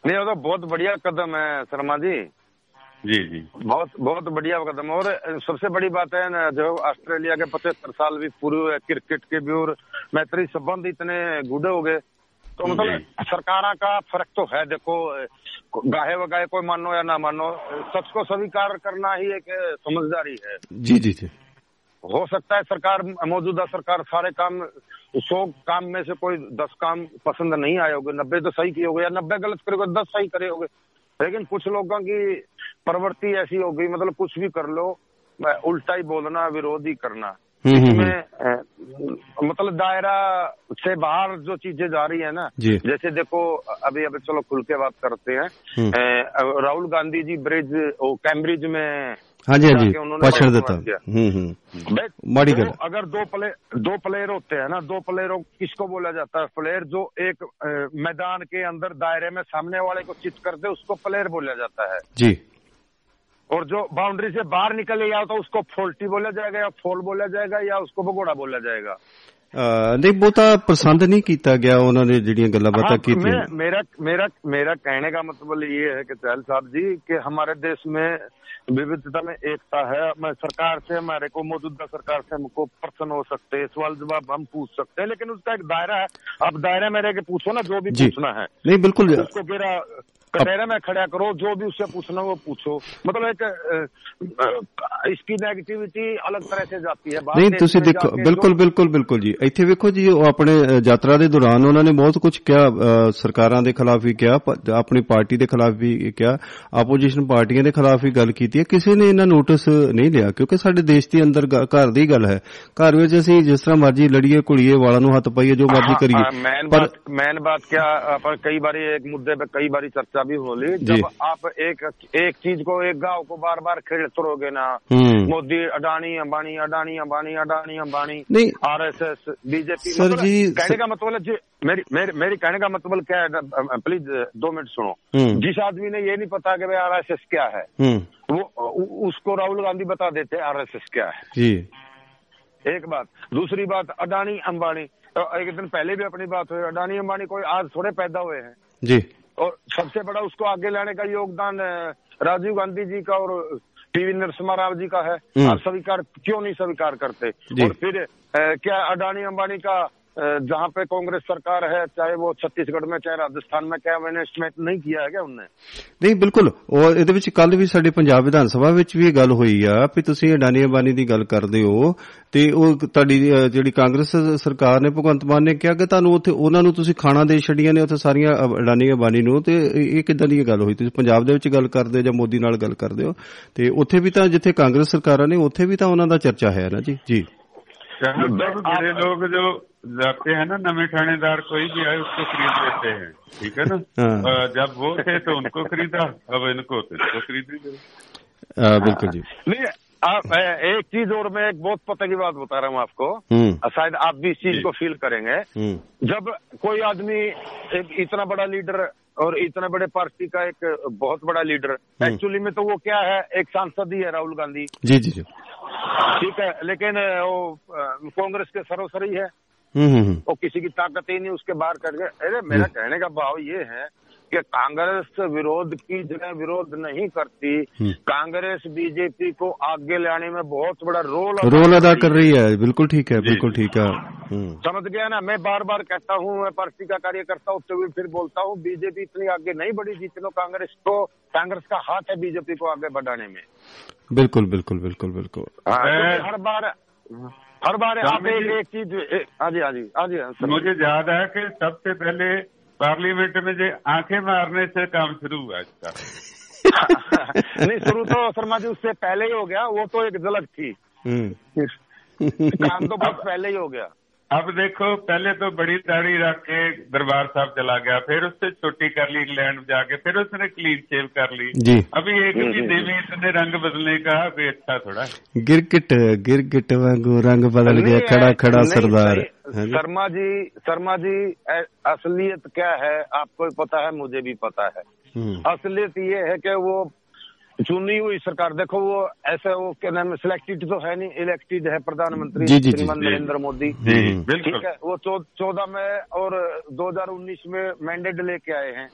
नहीं वो तो बहुत बढ़िया कदम है शर्मा जी जी जी। बहुत बहुत बढ़िया कदम। और सबसे बड़ी बात है ना जो ऑस्ट्रेलिया के पचहत्तर साल भी पूरे हुए क्रिकेट के भी और मैत्री संबंध इतने गुडे हो गए। तो मतलब सरकार का फ़र्क तो है देखो गाहे वगाहे कोई मानो या ना मानो सबको स्वीकार करना ही एक समझदारी है। जी जी जी। हो सकता है सरकार मौजूदा सरकार सारे काम सौ काम में से कोई दस काम पसंद नहीं आए होगे नब्बे तो सही किए होगे या नब्बे गलत करे होगे दस सही करे होगे। लेकिन कुछ लोगों की प्रवृत्ति ऐसी हो गई मतलब कुछ भी कर लो उल्टा ही बोलना विरोध ही करना। हम्म, हम्म, इसमें मतलब दायरा से बाहर जो चीज़ें जा रही है ना जैसे देखो अभी अभी चलो खुल के बात करते हैं। हम्म। राहुल गांधी जी ब्रिज कैम्ब्रिज में हाँ जी हाँ जी। भाषण देता। हम्म हम्म। माड़ी दो- गल। अगर दो प्लेयर दो प्लेयर होते हैं ना दो प्लेयरों किसको बोला जाता है प्लेयर जो एक मैदान के अंदर दायरे में सामने वाले को चित कर दे उसको प्लेयर बोला जाता है। जी। और जो बाउंड्री से बाहर निकले या तो उसको फोल्टी बोला जाएगा या फोल बोला जाएगा या उसको भगोड़ा बोला जाएगा। ਨਹੀਂ ਬਹੁਤਾ ਪਸੰਦ ਨਹੀਂ ਕੀਤਾ ਗਿਆ ਉਹਨਾਂ ਨੇ ਜਿਹੜੀਆਂ ਗੱਲਾਂ ਬਾਤਾਂ ਕੀਤੀਆਂ। ਮੇਰਾ ਮੇਰਾ ਮੇਰਾ ਕਹਿਣੇ ਦਾ ਮਤਲਬ ਇਹ ਹੈ ਕਿ ਚਹਿਲ साहब जी की हमारे देश में विविधता में एकता है मैं सरकार से हमारे को मौजूदा सरकार से हमको प्रसन्न हो सकते हैं सवाल जवाब हम पूछ सकते हैं लेकिन उसका एक दायरा है आप दायरे में रह के पूछो ना जो भी पूछना है नहीं बिल्कुल उसको कटहरे में खड़ा करो जो भी उससे पूछना वो पूछो मतलब एक इसकी 네ਗੇਟਿਵਿਟੀ ਅਲੱਗ ਤਰ੍ਹਾਂ ਸੇ ਜਾਂਦੀ ਹੈ। ਨਹੀਂ ਤੁਸੀਂ ਦੇਖੋ ਬਿਲਕੁਲ ਬਿਲਕੁਲ ਬਿਲਕੁਲ ਜੀ। ਇੱਥੇ ਵੇਖੋ ਜੀ ਉਹ ਆਪਣੇ ਯਾਤਰਾ ਦੇ ਦੌਰਾਨ ਉਹਨਾਂ ਨੇ ਬਹੁਤ ਕੁਝ ਕਿਹਾ ਸਰਕਾਰਾਂ ਦੇ ਖਿਲਾਫ ਵੀ ਕਿਹਾ ਆਪਣੀ ਪਾਰਟੀ ਦੇ ਖਿਲਾਫ ਵੀ ਕਿਹਾ ਆਪੋਜੀਸ਼ਨ ਪਾਰਟੀਆਂ ਦੇ ਖਿਲਾਫ ਵੀ ਗੱਲ ਕੀਤੀ ਹੈ। ਕਿਸੇ ਨੇ ਇਹਨਾਂ ਨੋਟਿਸ ਨਹੀਂ ਲਿਆ ਕਿਉਂਕਿ ਸਾਡੇ ਦੇਸ਼ ਦੇ ਅੰਦਰ ਘਰ ਦੀ ਗੱਲ ਹੈ। ਘਰ ਵਿੱਚ ਅਸੀਂ ਜਿਸ ਤਰ੍ਹਾਂ ਮਰਜ਼ੀ ਲੜੀਏ ਕੁੜੀਏ ਵਾਲਾਂ ਨੂੰ ਹੱਥ ਪਾਈਏ ਜੋ ਮਰਜ਼ੀ ਕਰੀਏ। ਪਰ ਮੈਨ ਬਾਤ ਕਿਆ ਪਰ ਕਈ ਵਾਰੀ ਇੱਕ ਮੁੱਦੇ ਤੇ ਕਈ ਵਾਰੀ ਚਰਚਾ बार चर्चा भी हो जब आप एक एक चीज़ को एक गाँव को बार बार खेलते रहोगे ना हम्म। मोदी अडानी अंबानी अडानी अंबानी अडानी अंबानी नहीं। एस बीजेपी सर जी, कहने का मतलब जी मेरी मेरी मेरी कहने का मतलब क्या है प्लीज़ दो मिनट सुनो। हम्म। जिस आदमी ने ये नहीं पता कि भाई एस क्या है हम्म। वो उसको राहुल गांधी बता देते आर एस एस क्या है। जी। एक बात। दूसरी बात अडानी अंबानी। तो एक दिन पहले भी अपनी बात हुई अडानी अंबानी कोई आज थोड़े पैदा हुए हैं। जी। और सबसे बड़ा उसको आगे लाने का योगदान राजीव गांधी जी का और पीवी नरसिम्हा राव जी का है। हम्म। आप स्वीकार क्यों नहीं स्वीकार करते? और फिर ए, क्या अडानी अंबानी का जहाँ पे कांग्रेस सरकार है चाहे वो छत्तीसगढ़ में चाहे राजस्थान में क्या इन्वेस्टमेंट नहीं किया है क्या उनने ਨਹੀਂ ਬਿਲਕੁਲ ਉਹ ਇਹਦੇ ਵਿੱਚ ਕੱਲ ਵੀ ਸਾਡੇ ਪੰਜਾਬ ਵਿਧਾਨ ਸਭਾ ਵਿੱਚ ਵੀ ਇਹ ਗੱਲ ਹੋਈ ਆ ਵੀ ਤੁਸੀਂ ਅਡਾਨੀ ਅੰਬਾਨੀ ਦੀ ਗੱਲ ਕਰਦੇ ਹੋ ਤੇ ਉਹ ਤੁਹਾਡੀ ਅਹ, ਜਿਹੜੀ ਕਾਂਗਰਸ ਸਰਕਾਰ ਨੇ ਭਗਵੰਤ ਮਾਨ ਨੇ ਕਿਹਾ ਕਿ ਤੁਹਾਨੂੰ ਉੱਥੇ ਉਹਨਾਂ ਨੂੰ ਤੁਸੀਂ ਖਾਣਾ ਦੇ ਛੱਡੀਆਂ ਨੇ ਉੱਥੇ ਸਾਰੀਆਂ ਅ- ਅਡਾਨੀ ਅੰਬਾਨੀ ਨੂੰ ਤੇ ਇਹ ਇਹ ਕਿੱਦਾਂ ਦੀ ਗੱਲ ਹੋਈ ਤੁਸੀਂ ਪੰਜਾਬ ਦੇ ਵਿੱਚ ਗੱਲ ਕਰਦੇ ਹੋ ਜਾਂ ਮੋਦੀ ਨਾਲ ਗੱਲ ਕਰਦੇ ਹੋ ਤੇ ਉੱਥੇ ਵੀ ਤਾਂ ਜਿੱਥੇ ਕਾਂਗਰਸ ਸਰਕਾਰਾਂ ਨੇ ਉੱਥੇ ਵੀ ਤਾਂ ਉਹਨਾਂ ਦਾ ਚਰਚਾ ਹੈ ਨਾ ਜੀ ਜੀ अच्छा। लोग जो जाते हैं ना नवे थानेदार कोई भी आए उसको खरीद लेते हैं। ठीक है ना? हाँ। जब वो थे तो उनको खरीदा अब इनको तो इनको खरीद ही बिल्कुल जी। नहीं आप एक चीज़ और मैं एक बहुत पता की बात बता रहा हूँ आपको। हम्म। शायद आप भी इस चीज़ को फील करेंगे। हम्म। जब कोई आदमी एक इतना बड़ा लीडर और इतने बड़े पार्टी का एक बहुत बड़ा लीडर हम्म। एक्चुअली में तो वो क्या है? एक सांसद ही है राहुल गांधी। जी जी जी। ठीक है लेकिन वो अ, कांग्रेस के सर्वसरी है हम्म हम्म हम्म, वो किसी की ताकत ही नहीं उसके बाहर कर गए अरे मेरा कहने का भाव ये है कि कांग्रेस विरोध की जगह विरोध नहीं करती। हम्म। कांग्रेस बीजेपी को आगे लाने में बहुत बड़ा रोल रोल अदा कर रही है। बिल्कुल ठीक है बिल्कुल ठीक है। हम्म। समझ गया ना? मैं बार बार कहता हूँ मैं पार्टी का कार्यकर्ता होते हुए फिर बोलता हूँ बीजेपी इतनी आगे नहीं बढ़ी जितने कांग्रेस को कांग्रेस का हाथ है बीजेपी को आगे बढ़ाने में। बिल्कुल बिल्कुल बिल्कुल बिल्कुल। हाँ, क्योंकि हर बार हर बार आप एक चीज़ हाँ जी हाँ जी हाँ जी मुझे याद है कि सबसे पहले पार्लियामेंट में जो आंखें मारने से काम शुरू हुआ इसका नहीं शुरू तो शर्मा जी उससे पहले ही हो गया वो तो एक झलक थी हम्म काम तो बहुत पहले ही हो गया अब देखो पहले तो बड़ी दाढ़ी रख के दरबार साहब चला गया फिर उससे छोटी कर ली इंग्लैंड जाके फिर उसने क्लीन शेव कर ली जी अभी एक महीने में इतने रंग बदलने का कोई अच्छा थोड़ा है। गिरगिट गिरगिट वांगू रंग बदल गया नहीं, खड़ा खड़ा नहीं, सरदार नहीं, हाँ जी। शर्मा जी शर्मा जी असलियत क्या है? आपको पता है मुझे भी पता है। हम्म, असलियत ये है कि वो चुनी हुई सरकार देखो वो ऐसे वो क्या नाम सिलेक्टेड तो है नहीं इलेक्टेड है प्रधानमंत्री श्रीमान नरेंद्र मोदी। हम्म। बिल्कुल ठीक है? वो चौदह में और 2019 में मैंडेट लेके आए हैं।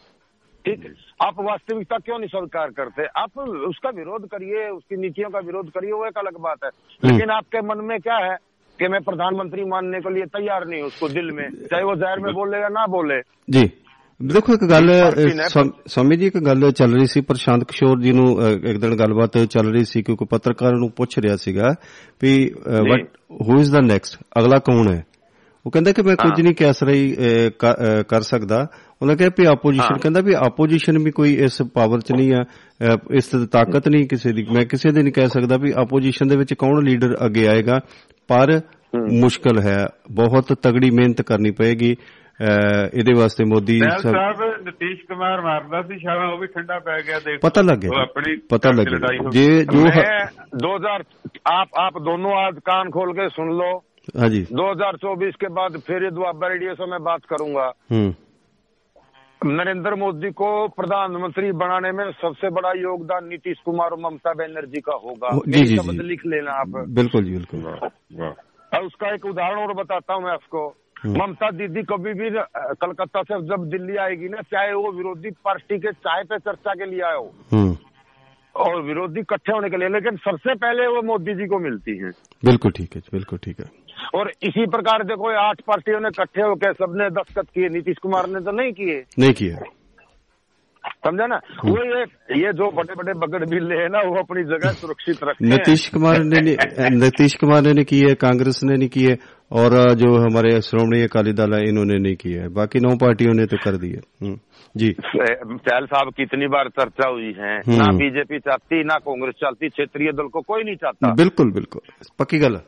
ठीक? है आप वास्तविकता क्यों नहीं स्वीकार करते? आप उसका विरोध करिए उसकी नीतियों का विरोध करिए वो एक अलग बात है। लेकिन आपके मन में क्या है? कि मैं प्रधानमंत्री मानने के लिए तैयार नहीं हूँ उसको दिल में चाहे वो जाहिर में बोले या ना बोले ਜੀ ਦੇਖੋ ਇੱਕ ਗੱਲ ਪਾਰਟੀ ਨੇ- ਸਵਾ- ਸਵਾਮੀ ਜੀ ਇੱਕ ਗੱਲ ਚੱਲ ਰਹੀ ਸੀ ਪ੍ਰਸ਼ਾਂਤ ਕਿਸ਼ੋਰ ਜੀ ਨੂੰ ਅ, ਇੱਕ ਦਿਨ ਗੱਲਬਾਤ ਚੱਲ ਰਹੀ ਸੀ ਕਿਉਂਕਿ ਪੱਤਰਕਾਰ ਨੂੰ ਪੁੱਛ ਰਿਹਾ ਸੀਗਾ ਵੀ ਵਟ ਹੂ ਇਜ਼ ਦਾ ਨੈਕਸਟ ਅਗਲਾ ਕੌਣ ਹੈ ਉਹ ਕਹਿੰਦਾ ਕਿ ਮੈਂ ਕੁਝ ਨਹੀਂ ਕਹਿ ਰਹੀ ਅ, ਕ- ਅ, ਕਰ ਸਕਦਾ ਉਹਨਾਂ ਕਿਹਾ ਵੀ ਆਪੋਜੀਸ਼ਨ ਕਹਿੰਦਾ ਵੀ ਆਪੋਜੀਸ਼ਨ ਵੀ ਕੋਈ ਇਸ ਪਾਵਰ 'ਚ ਨਹੀਂ ਆ ਅ, ਇਸ ਤੇ ਤਾਕਤ ਨਹੀਂ ਕਿਸੇ ਦੀ ਮੈਂ ਕਿਸੇ ਦੇ ਨਹੀਂ ਕਹਿ ਸਕਦਾ ਵੀ ਆਪੋਜੀਸ਼ਨ ਦੇ ਵਿੱਚ ਕੌਣ ਲੀਡਰ ਅੱਗੇ ਆਏਗਾ ਪਰ ਮੁਸ਼ਕਲ ਹੈ ਬਹੁਤ ਤਗੜੀ ਮਿਹਨਤ ਕਰਨੀ ਪਏਗੀ ਅਹ, ਇਹਦੇ ਵਾਸਤੇ ਮੋਦੀ ਬੈਲ ਸਾਹਿਬ ਸਾਹਿਬ ਨਤੀਸ਼ ਕੁਮਾਰ ਮਾਰਦਾ ਸੀ ਸ਼ਾਮ ਉਹ ਵੀ ਠੰਡਾ ਪੈ ਗਿਆ ਦੇਖ ਪਤਾ ਲੱਗ ਗਿਆ ਉਹ ਜੀ, ਆਪਣੀ ਪਤਾ ਘਰ ਲੱਗ ਚ ਗਿਆ ਲੜਾਈ ਹੋ ਜੇ ਜੋ ਹ- मैं 2000 आप आप दोनों आज कान खोल के सुन लो हाँ जी 2024 के बाद फिर ये दुआबा रेडियो से मैं बात करूंगा हम्म नरेंद्र मोदी को प्रधानमंत्री बनाने में सबसे बड़ा योगदान नीतीश कुमार और ममता बनर्जी का होगा। जी, जी, शब्द जी। लिख लेना आप। बिल्कुल जी बिल्कुल। और उसका एक उदाहरण और बताता हूँ मैं आपको। हम्म। ममता दीदी कभी भी कलकत्ता से जब दिल्ली आएगी ना चाहे वो विरोधी पार्टी के चाय पे चर्चा के लिए आए हो। हम्म। और विरोधी इकट्ठे होने के लिए लेकिन सबसे पहले वो मोदी जी को मिलती है। बिल्कुल ठीक है जी, बिल्कुल ठीक है। और इसी प्रकार देखो आठ पार्टियों ने इकट्ठे होकर सबने दस्तखत किए नीतीश कुमार ने तो नहीं किए। नहीं किया समझा ना? वो ये ये जो बड़े बड़े बगड़ बिल्ले है ना वो अपनी जगह सुरक्षित रखते हैं। नीतीश कुमार ने नहीं- नीतीश कुमार ने नहीं किए कांग्रेस ने नहीं किए और जो हमारे श्रोमणी अकाली दल है इन्होंने नहीं किया है बाकी नौ पार्टियों ने तो कर दिया हम्म, जी। चहल साहब कितनी बार चर्चा हुई है? हम्म। ना बीजेपी चाहती ना कांग्रेस चाहती क्षेत्रीय दल को कोई नहीं चाहता। बिल्कुल बिल्कुल। पक्की गल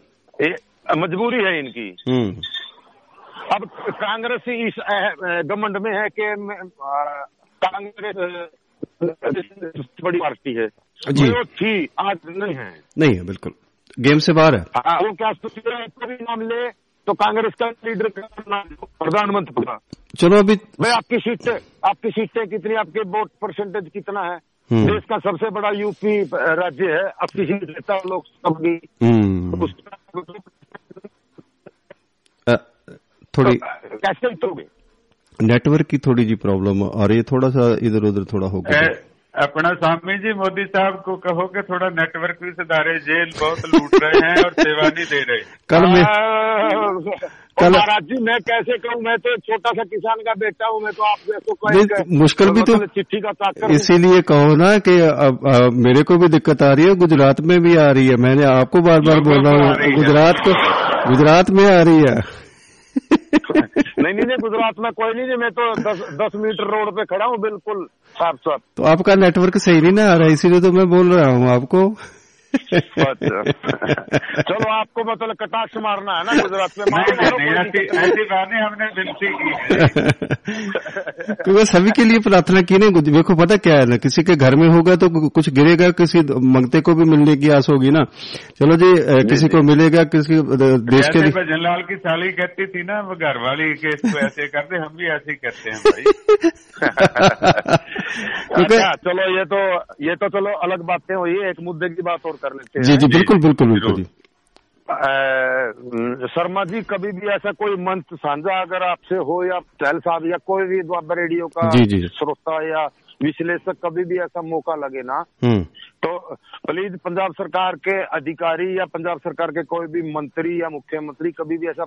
मजबूरी है इनकी। हम्म। अब कांग्रेस इस घमंड में है कि कांग्रेस बड़ी पार्टी है। जी। वो थी आज नहीं है। नहीं है बिल्कुल। गेम से बाहर है। हाँ, वो क्या सोच रहे हैं कोई नाम ले तो कांग्रेस का लीडर का प्रधानमंत्री का। चलो अभी भाई आपकी सीटें आपकी सीटें कितनी आपके वोट परसेंटेज कितना है? हम्म। देश का सबसे बड़ा यूपी राज्य है आपकी सीट लेता है लोकसभा की हम्म। थोड़ी कैसे जीतोगे नेटवर्क की थोड़ी जी प्रॉब्लम आ रही है थोड़ा सा इधर उधर थोड़ा हो गया। अपना स्वामी जी मोदी साहब को कहो कि थोड़ा नेटवर्क भी सुधारे जेल बहुत लूट रहे हैं और सेवा नहीं दे रहे कल मैं कल महाराज जी मैं कैसे कहूँ मैं तो छोटा सा किसान का बेटा हूँ मैं तो आप जैसो मुश्किल भी तो- चिट्ठी का इसीलिए कहो ना कि अब अब मेरे को भी दिक्कत आ रही है गुजरात में भी आ रही है। मैंने आपको बार बार बोल रहा हूँ। गुजरात को गुजरात में आ रही है। नहीं नहीं नहीं गुजरात में कोई नहीं नहीं मैं तो दस दस मीटर रोड पे खड़ा हूँ बिल्कुल साफ साफ तो आपका नेटवर्क सही नहीं ना आ रहा है इसीलिए तो मैं बोल रहा हूँ आपको अच्छा चलो आपको मतलब कटाक्ष मारना है ना गुजरात में। मारो, नहीं नहीं ऐसी दिक्कत नहीं। ऐसी बात हमने विनती की क्योंकि सभी के लिए प्रार्थना की नहीं देखो पता क्या है ना किसी के घर में होगा तो कुछ गिरेगा किसी मंगते को भी मिलने की आस होगी ना। चलो जी किसी को मिलेगा किसी देश के जैसे लिए भजन लाल की साली कहती थी ना वो घर वाली के ऐसे करते हम भी ऐसे करते हैं भाई। अच्छा चलो ये तो ये तो चलो अलग बातें हुई एक मुद्दे की बात और कर लेते हैं। जी जी बिल्कुल बिल्कुल बिल्कुल जी। शर्मा जी कभी भी ऐसा कोई मंच साझा अगर आपसे हो या चहल साहब या कोई भी द्वाबा रेडियो का। श्रोता या विश्लेषक कभी भी ऐसा मौका लगे ना हम्म। तो प्लीज पंजाब सरकार के अधिकारी या पंजाब सरकार के कोई भी मंत्री या मुख्यमंत्री कभी भी ऐसा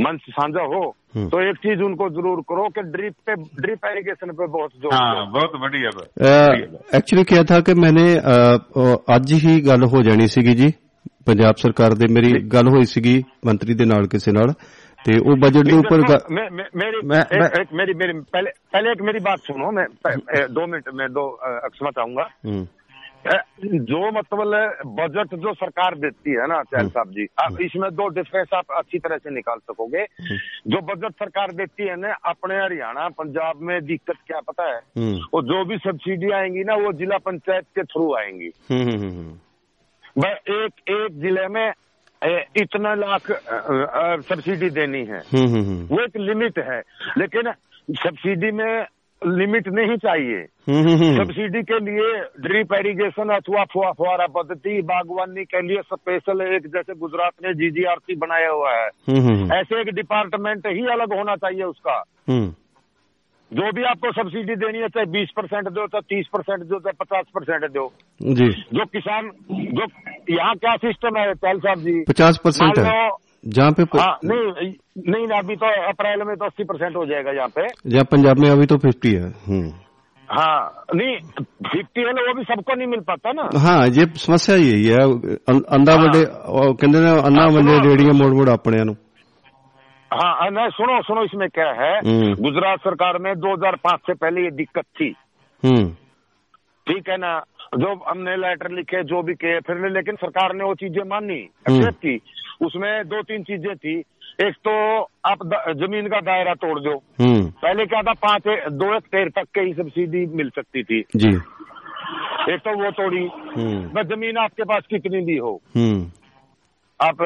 मंच साझा हो हम्म। तो एक चीज उनको जरूर करो कि ड्रिप पे ड्रिप एरिगेशन पे बहुत जोर हाँ दो बहुत बढ़िया बात बढ़िया बात। ਐਕਚੁਅਲੀ ਕਿਹਾ ਥਾ ਕਿ ਮੈਨੇ ਅ, ਅ, ਅੱਜ ਹੀ ਗੱਲ ਹੋ ਜਾਣੀ ਸੀਗੀ ਜੀ ਪੰਜਾਬ ਸਰਕਾਰ ਦੇ ਮੇਰੀ ਗੱਲ ਹੋਈ ਸੀਗੀ ਮੰਤਰੀ ਦੇ ਨਾਲ ਕਿਸੇ ਨਾਲ ਤੇ ਉਹ ਬਜਟ ਦੇ ਉੱਪਰ ਗ- मैं, मैं, मेरी मैं- एक, मैं- एक मेरी मेरी पहले पहले एक मेरी बात सुनो हम्म, जो मतलब बजट जो सरकार देती है ना चैल साहब जी आप इसमें दो डिफरेंस आप अच्छी तरह से निकाल सकोगे। जो बजट सरकार देती है ना अपने हरियाणा पंजाब में दिक्कत क्या पता है? हम्म, वो जो भी सब्सिडी आएँगी ना वो जिला पंचायत के थ्रू आएँगी। हम्म, हम्म, हम्म, एक एक ज़िले में इतना लाख सब्सिडी देनी है। हम्म, हम्म, हम्म, वो एक लिमिट है। लेकिन सब्सिडी में लिमिट नहीं चाहिए। हम्म, हम्म, हम्म, सब्सिडी के लिए ड्रिप एरिगेशन अथवा फुआ फुहारा पद्धति बागवानी के लिए स्पेशल एक जैसे गुजरात ने जीजीआरसी बनाया हुआ है। ऐसे एक डिपार्टमेंट ही अलग होना चाहिए उसका। जो भी आपको सब्सिडी देनी है चाहे बीस परसेंट दो चाहे तीस परसेंट दो चाहे पचास परसेंट दो। जी। जो किसान जो यहाँ क्या सिस्टम है चैल साहब जी? पचास परसेंट जहाँ पे हाँ, प... नहीं नहीं अभी तो अप्रैल में तो अस्सी परसेंट हो जाएगा यहाँ पे। जहाँ पंजाब में अभी तो फिफ्टी है हम्म। हाँ नहीं फिफ्टी है ना वो भी सबको नहीं मिल पाता ना। हाँ ये समस्या यही है अंधा बड़े हाँ। कहते अन्ना बंदे हाँ, रेड़ियाँ मोड़ मोड़ अपने हाँ नहीं सुनो सुनो इसमें क्या है। हम्म। गुजरात सरकार में 2005 से पहले ये दिक्कत थी। हम्म। ठीक है ना जो हमने लेटर लिखे जो भी किए फिर लेकिन सरकार ने वो चीज़ें मानी एक्सेप्ट की। उसमें दो तीन चीज़ें थी। एक तो आप ज़मीन का दायरा तोड़ दो। हम्म। पहले क्या था पाँच दो हेक्टेयर तक के ही सब्सिडी मिल सकती थी। जी। एक तो वो तोड़ी। हम्म। बस ज़मीन आपके पास कितनी भी हो। हम्म। आप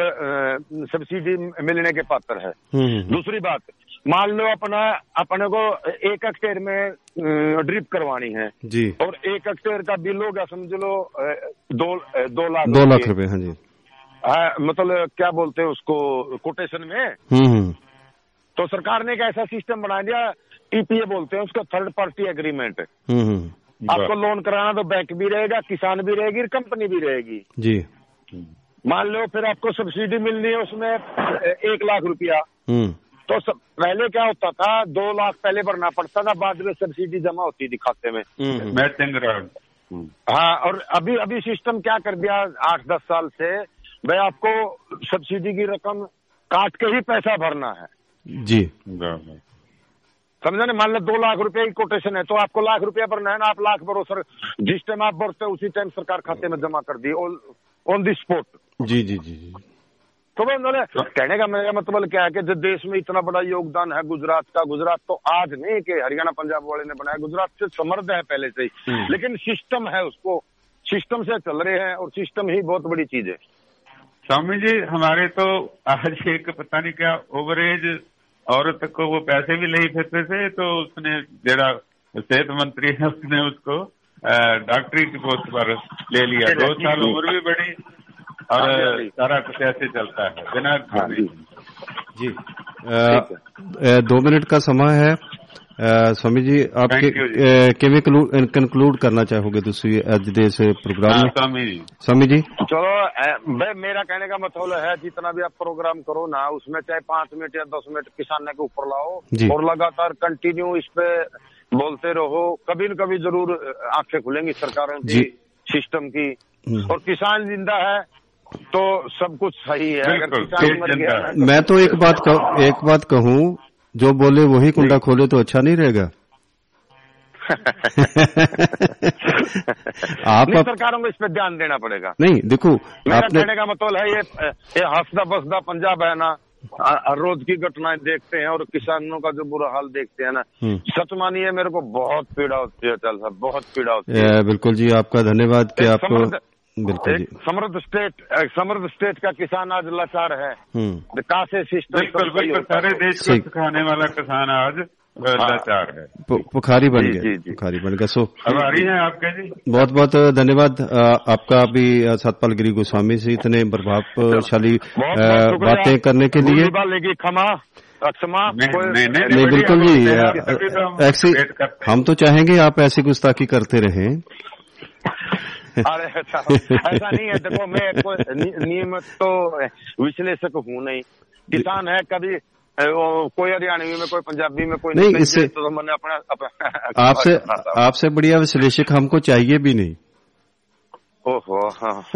सब्सिडी मिलने के पात्र है। दूसरी बात मान लो अपना अपने को एक हेक्टेयर में ड्रिप करवानी है। जी। और एक हेक्टेयर का बिल होगा समझ लो दो दो लाख दो लाख। रुपए हाँ जी। हाँ, मतलब क्या बोलते हैं उसको कोटेशन में? हम्म हम्म। तो सरकार ने एक ऐसा सिस्टम बना दिया टीपीए बोलते हैं उसको थर्ड पार्टी एग्रीमेंट आपको लोन कराना तो बैंक भी रहेगा किसान भी रहेगी कंपनी भी रहेगी। जी। मान लो फिर आपको सब्सिडी मिलनी है उसमें एक लाख रुपया। हम्म। तो सब, पहले क्या होता था दो लाख पहले भरना पड़ता था बाद में सब्सिडी जमा होती थी खाते में। हाँ। और अभी अभी सिस्टम क्या कर दिया आठ दस साल से भाई आपको सब्सिडी की रकम काट के ही पैसा भरना है। जी। समझा ना? मान लो दो लाख रुपए की कोटेशन है तो आपको लाख रुपया भरना है ना? आप लाख भरो सर। जिस टाइम आप भरते उसी टाइम सरकार खाते में जमा कर दी। ऑन दी स्पॉट जी जी जी जी। तो उन्होंने कहने का मेरा मतलब क्या है कि जो देश में इतना बड़ा योगदान है गुजरात का गुजरात तो आज नहीं कि हरियाणा पंजाब वाले ने बनाया गुजरात से समर्थ है पहले से ही। लेकिन सिस्टम है उसको। सिस्टम से चल रहे हैं और सिस्टम ही बहुत बड़ी चीज़ है। स्वामी जी हमारे तो आज एक पता नहीं क्या ओवरेज औरत को वो पैसे भी नहीं फिरते थे तो उसने जरा सेहत मंत्री है उसने उसको डॉक्टरी की पोस्ट पर ले लिया। दो साल उम्र भी बढ़ी और सारा कुछ ऐसे चलता है बिना जी। आ, दो मिनट का समय है। ਸਮਾਂ ਹੈ ਅ, ਸਵਾਮੀ ਜੀ ਆਪ Thank ਕਿ- you ਜੀ। ਅ, ਕਿਵੇਂ ਕਨਕਲੂਡ ਕਰਨਾ ਚਾਹੋਗੇ ਤੁਸੀਂ ਅੱਜ ਦੇ ਇਸ ਪ੍ਰੋਗਰਾਮ हाँ ਨੂੰ स्वामी जी ਸਵਾਮੀ ਜੀ चलो अ, भाई मेरा कहने का मतलब है जितना भी आप प्रोग्राम करो ना उसमें चाहे पांच मिनट या दस मिनट किसान के ऊपर लाओ जी। और लगातार कंटिन्यू इस पे बोलते रहो कभी न कभी जरूर आंखें खुलेंगी सरकारों की जी। सिस्टम की हम्म। और किसान जिंदा है तो सब कुछ सही है अगर बिल्कुल, किसान देश मर जिंदा गया है। ना, मैं तो एक बात कह, एक बात कहूँ जो बोले वही कुंडा खोले तो अच्छा नहीं रहेगा। आप अप, सरकारों को इस पे ध्यान देना पड़ेगा। नहीं देखो मेरा आपने कहने का मतलब है ये ये हंसदा बसदा पंजाब है ना हर रोज की घटनाएँ देखते हैं और किसानों का जो बुरा हाल देखते हैं ना हम्म। सच मानिए मेरे को बहुत पीड़ा होती है चल साहब बहुत पीड़ा होती है। बिल्कुल जी आपका धन्यवाद कि आपको बिल्कुल एक समृद्ध स्टेट समृद्ध स्टेट का किसान आज लाचार है। हम्म। कहा से सिस्टम बिल्कुल बिल्कुल सारे देश को। सिखाने वाला किसान आज लाचार है। प- पुखारी बन गया। पुखारी बन गया सो आभारी हैं आपके जी? बहुत बहुत धन्यवाद आपका भी सतपाल गिरी गोस्वामी से इतने प्रभावशाली। बातें करने के लिए। भूलिबा लेगी क्षमा क्षमा नहीं, बिल्कुल जी ऐसी हैं। हम तो चाहेंगे आप ऐसी गुस्ताखी करते रहें। अरे ऐसा ऐसा नहीं है देखो मैं कोई नियमित तो विश्लेषक हूँ नहीं किसान है कभी वो कोई हरियाणवी में कोई पंजाबी में कोई नहीं, निकल इससे- तो मैंने अपना अपना आपसे आपसे बढ़िया विश्लेषक हमको चाहिए भी नहीं ओहो हाँ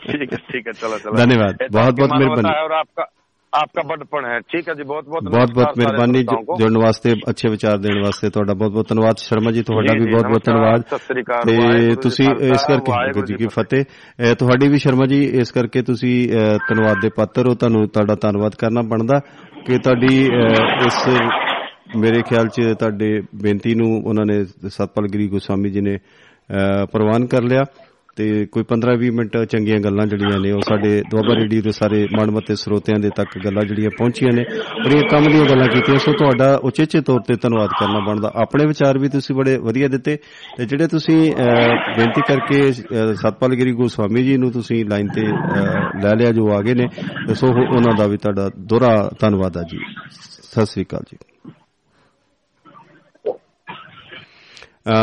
ठीक है ठीक है चलो चलो धन्यवाद। बहुत- बहुत मेहरबानी। और आपका आपका बड़पन है ठीक है जी बहुत बहुत ਬਹੁਤ ਬਹੁਤ नमस्कार सारे ਮਿਹਰਬਾਨੀ श्रोताओं को। ਜੁੜਨ ਵਾਸਤੇ ਅੱਛੇ ਵਿਚਾਰ ਦੇਣ ਵਾਸਤੇ ਤੁਹਾਡਾ ਬਹੁਤ ਬਹੁਤ ਧੰਨਵਾਦ ਸ਼ਰਮਾ ਜੀ ਤੁਹਾਡਾ ਜੀ, ਵੀ ਜੀ, ਬਹੁਤ ਬਹੁਤ ਨਮਸਕਾਰ, ਧੰਨਵਾਦ ਸਤਿ ਸ੍ਰੀ ਅਕਾਲ, ਤੇ ਵਾਹਿਗੁਰੂ ਜੀ ਤੁਸੀਂ ਖਾਲਸਾ, ਇਸ ਕਰਕੇ ਵਾਹਿਗੁਰੂ ਜੀ ਜੀ ਕੀ ਫਤਿਹ ਅਹ ਤੁਹਾਡੀ ਵੀ ਸ਼ਰਮਾ ਜੀ ਇਸ ਕਰਕੇ ਤੁਸੀਂ ਅਹ, ਧੰਨਵਾਦ ਦੇ ਪਾਤਰ ਹੋ ਤੁਹਾਨੂੰ ਤੁਹਾਡਾ ਧੰਨਵਾਦ ਕਰਨਾ ਬਣਦਾ ਕਿ ਤੁਹਾਡੀ ਅਹ, ਇਸ ਮੇਰੇ ਖਿਆਲ 'ਚ ਤੁਹਾਡੇ ਬੇਨਤੀ ਨੂੰ ਉਹਨਾਂ ਨੇ ਸਤਪਾਲ ਗਿਰੀ ਗੋਸਵਾਮੀ ਜੀ ਨੇ ਅਹ, ਪ੍ਰਵਾਨ ਕਰ ਲਿਆ ਤੇ ਕੋਈ 15-20 ਮਿੰਟ ਚੰਗੀਆਂ ਗੱਲਾਂ ਜਿਹੜੀਆਂ ਨੇ ਉਹ ਸਾਡੇ ਦੁਆਬਾ ਰੇਡੀਓ ਦੇ ਸਾਰੇ ਮਨਮਤੇ ਸਰੋਤਿਆਂ ਦੇ ਤੱਕ ਗੱਲਾਂ ਜਿਹੜੀਆਂ ਪਹੁੰਚੀਆਂ ਨੇ ਬੜੀਆਂ ਕੰਮ ਦੀਆਂ ਗੱਲਾਂ ਕੀਤੀਆਂ ਸੋ ਤੁਹਾਡਾ ਉਚੇਚੇ ਤੌਰ ਤੇ ਧੰਨਵਾਦ ਕਰਨਾ ਬਣਦਾ। ਆਪਣੇ ਵਿਚਾਰ ਵੀ ਤੁਸੀਂ ਬੜੇ ਵਧੀਆ ਦਿੱਤੇ ਤੇ ਜਿਹੜੇ ਤੁਸੀਂ ਅਹ, ਬੇਨਤੀ ਕਰਕੇ ਅਹ, ਸਤਪਾਲ ਗਿਰੀ ਗੋਸਵਾਮੀ ਜੀ ਨੂੰ ਤੁਸੀਂ ਲਾਈਨ ਤੇ ਅਹ, ਲੈ ਲਿਆ ਜੋ ਆ ਗਏ ਨੇ ਤੇ ਸੋ ਉਹ- ਉਹਨਾਂ ਦਾ ਵੀ ਤੁਹਾਡਾ ਦੋਹਰਾ ਧੰਨਵਾਦ ਆ ਜੀ। ਸਤਿ ਸ੍ਰੀ ਅਕਾਲ ਜੀ।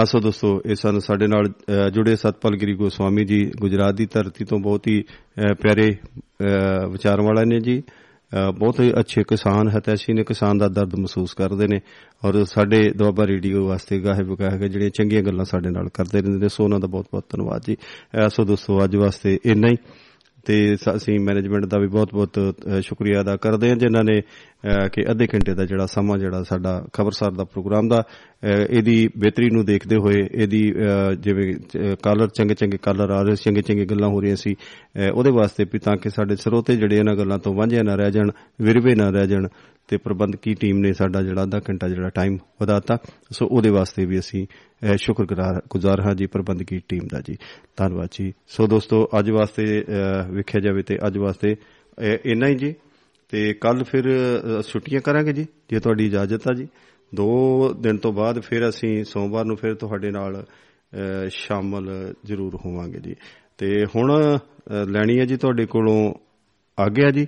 ਸੋ ਦੋਸਤੋ, ਇਹ ਸਨ ਸਾਡੇ ਨਾਲ, ਅਹ ਜੁੜੇ ਸਤਪਾਲ ਗਿਰੀ ਗੋਸਵਾਮੀ ਜੀ, ਗੁਜਰਾਤ ਦੀ ਧਰਤੀ ਤੋਂ ਬਹੁਤ ਹੀ, ਅਹ ਪਿਆਰੇ, ਅਹ ਵਿਚਾਰ ਵਾਲੇ ਨੇ ਜੀ। ਅਹ ਬਹੁਤ ਹੀ ਅੱਛੇ ਕਿਸਾਨ ਹਤੈਸ਼ੀ ਨੇ ਕਿਸਾਨ ਦਾ ਦਰਦ ਮਹਿਸੂਸ ਕਰਦੇ ਨੇ ਔਰ ਸਾਡੇ ਦੁਆਬਾ ਰੇਡੀਓ ਵਾਸਤੇ ਗਾਹੇ ਬਗਾਹ ਕੇ ਜਿਹੜੀਆਂ ਚੰਗੀਆਂ ਗੱਲਾਂ ਸਾਡੇ ਨਾਲ ਕਰਦੇ ਰਹਿੰਦੇ ਨੇ, ਸੋ ਉਹਨਾਂ ਦਾ ਬਹੁਤ ਬਹੁਤ ਧੰਨਵਾਦ ਜੀ। ਅਹ ਸੋ ਦੋਸਤੋ, ਅੱਜ ਵਾਸਤੇ ਇੰਨਾ ਹੀ। ਤੇ ਸ- ਅਸੀਂ ਮੈਨੇਜਮੈਂਟ ਦਾ ਵੀ ਬਹੁਤ-ਬਹੁਤ ਅ, ਸ਼ੁਕਰੀਆ ਅਦਾ ਕਰਦੇ ਹਾਂ ਜਿਨ੍ਹਾਂ ਨੇ ਅ, ਕਿ ਅੱਧੇ ਘੰਟੇ ਦਾ ਜਿਹੜਾ ਸਮਾਂ ਜਿਹੜਾ ਸਾਡਾ ਖਬਰਸਾਰ ਦਾ ਪ੍ਰੋਗਰਾਮ ਦਾ ਅ, ਇਹਦੀ ਬਿਹਤਰੀ ਨੂੰ ਦੇਖਦੇ ਹੋਏ ਇਹਦੀ ਅ, ਜਿਵੇਂ ਕਾਲਰ ਚੰਗੇ ਚੰਗੇ ਕਾਲਰ ਆ ਰਹੇ ਸੀ ਚੰਗੇ ਚੰਗੇ ਗੱਲਾਂ ਹੋ ਰਹੀਆਂ ਸੀ ਅ, ਉਹਦੇ ਵਾਸਤੇ ਵੀ ਤਾਂ ਕਿ ਸਾਡੇ ਸਰੋਤੇ ਜਿਹੜੇ ਇਹਨਾਂ ਗੱਲਾਂ ਤੋਂ ਵਾਂਝੇ ਨਾ ਰਹਿ ਜਾਣ ਵਿਰਵੇ ਨਾ ਰਹਿ ਜਾਣ ਤੇ ਪ੍ਰਬੰਧਕੀ ਟੀਮ ਨੇ ਸਾਡਾ ਜਿਹੜਾ ਅੱਧਾ ਘੰਟਾ ਜਿਹੜਾ ਟਾਈਮ ਵਧਾਤਾ। ਸੋ ਉਹਦੇ ਵਾਸਤੇ ਵੀ ਅਸੀਂ ਅ, ਸ਼ੁਕਰਗੁਜ਼ਾਰ ਗੁਜ਼ਾਰ ਹਾਂ ਜੀ ਪ੍ਰਬੰਧਕੀ ਟੀਮ ਦਾ ਜੀ। ਧੰਨਵਾਦ ਜੀ। ਸੋ ਦੋਸਤੋ ਅੱਜ ਵਾਸਤੇ ਅ, ਵੇਖਿਆ ਜਾਵੇ ਤੇ ਅੱਜ ਵਾਸਤੇ ਅ, ਇੰਨਾ ਹੀ ਜੀ। ਤੇ ਕੱਲ ਫਿਰ ਅ, ਛੁੱਟੀਆਂ ਕਰਾਂਗੇ ਜੀ ਜੇ ਤੁਹਾਡੀ ਇਜਾਜ਼ਤ ਆ ਜੀ। ਦੋ ਦਿਨ ਤੋਂ ਬਾਅਦ ਫਿਰ ਅਸੀਂ ਸੋਮਵਾਰ ਨੂੰ ਫਿਰ ਤੁਹਾਡੇ ਨਾਲ ਅ, ਸ਼ਾਮਲ ਜ਼ਰੂਰ ਹੋਵਾਂਗੇ ਜੀ। ਤੇ ਹੁਣ ਅ, ਲੈਣੀ ਹੈ ਜੀ ਤੁਹਾਡੇ ਕੋਲੋਂ ਆ ਗਿਆ ਜੀ।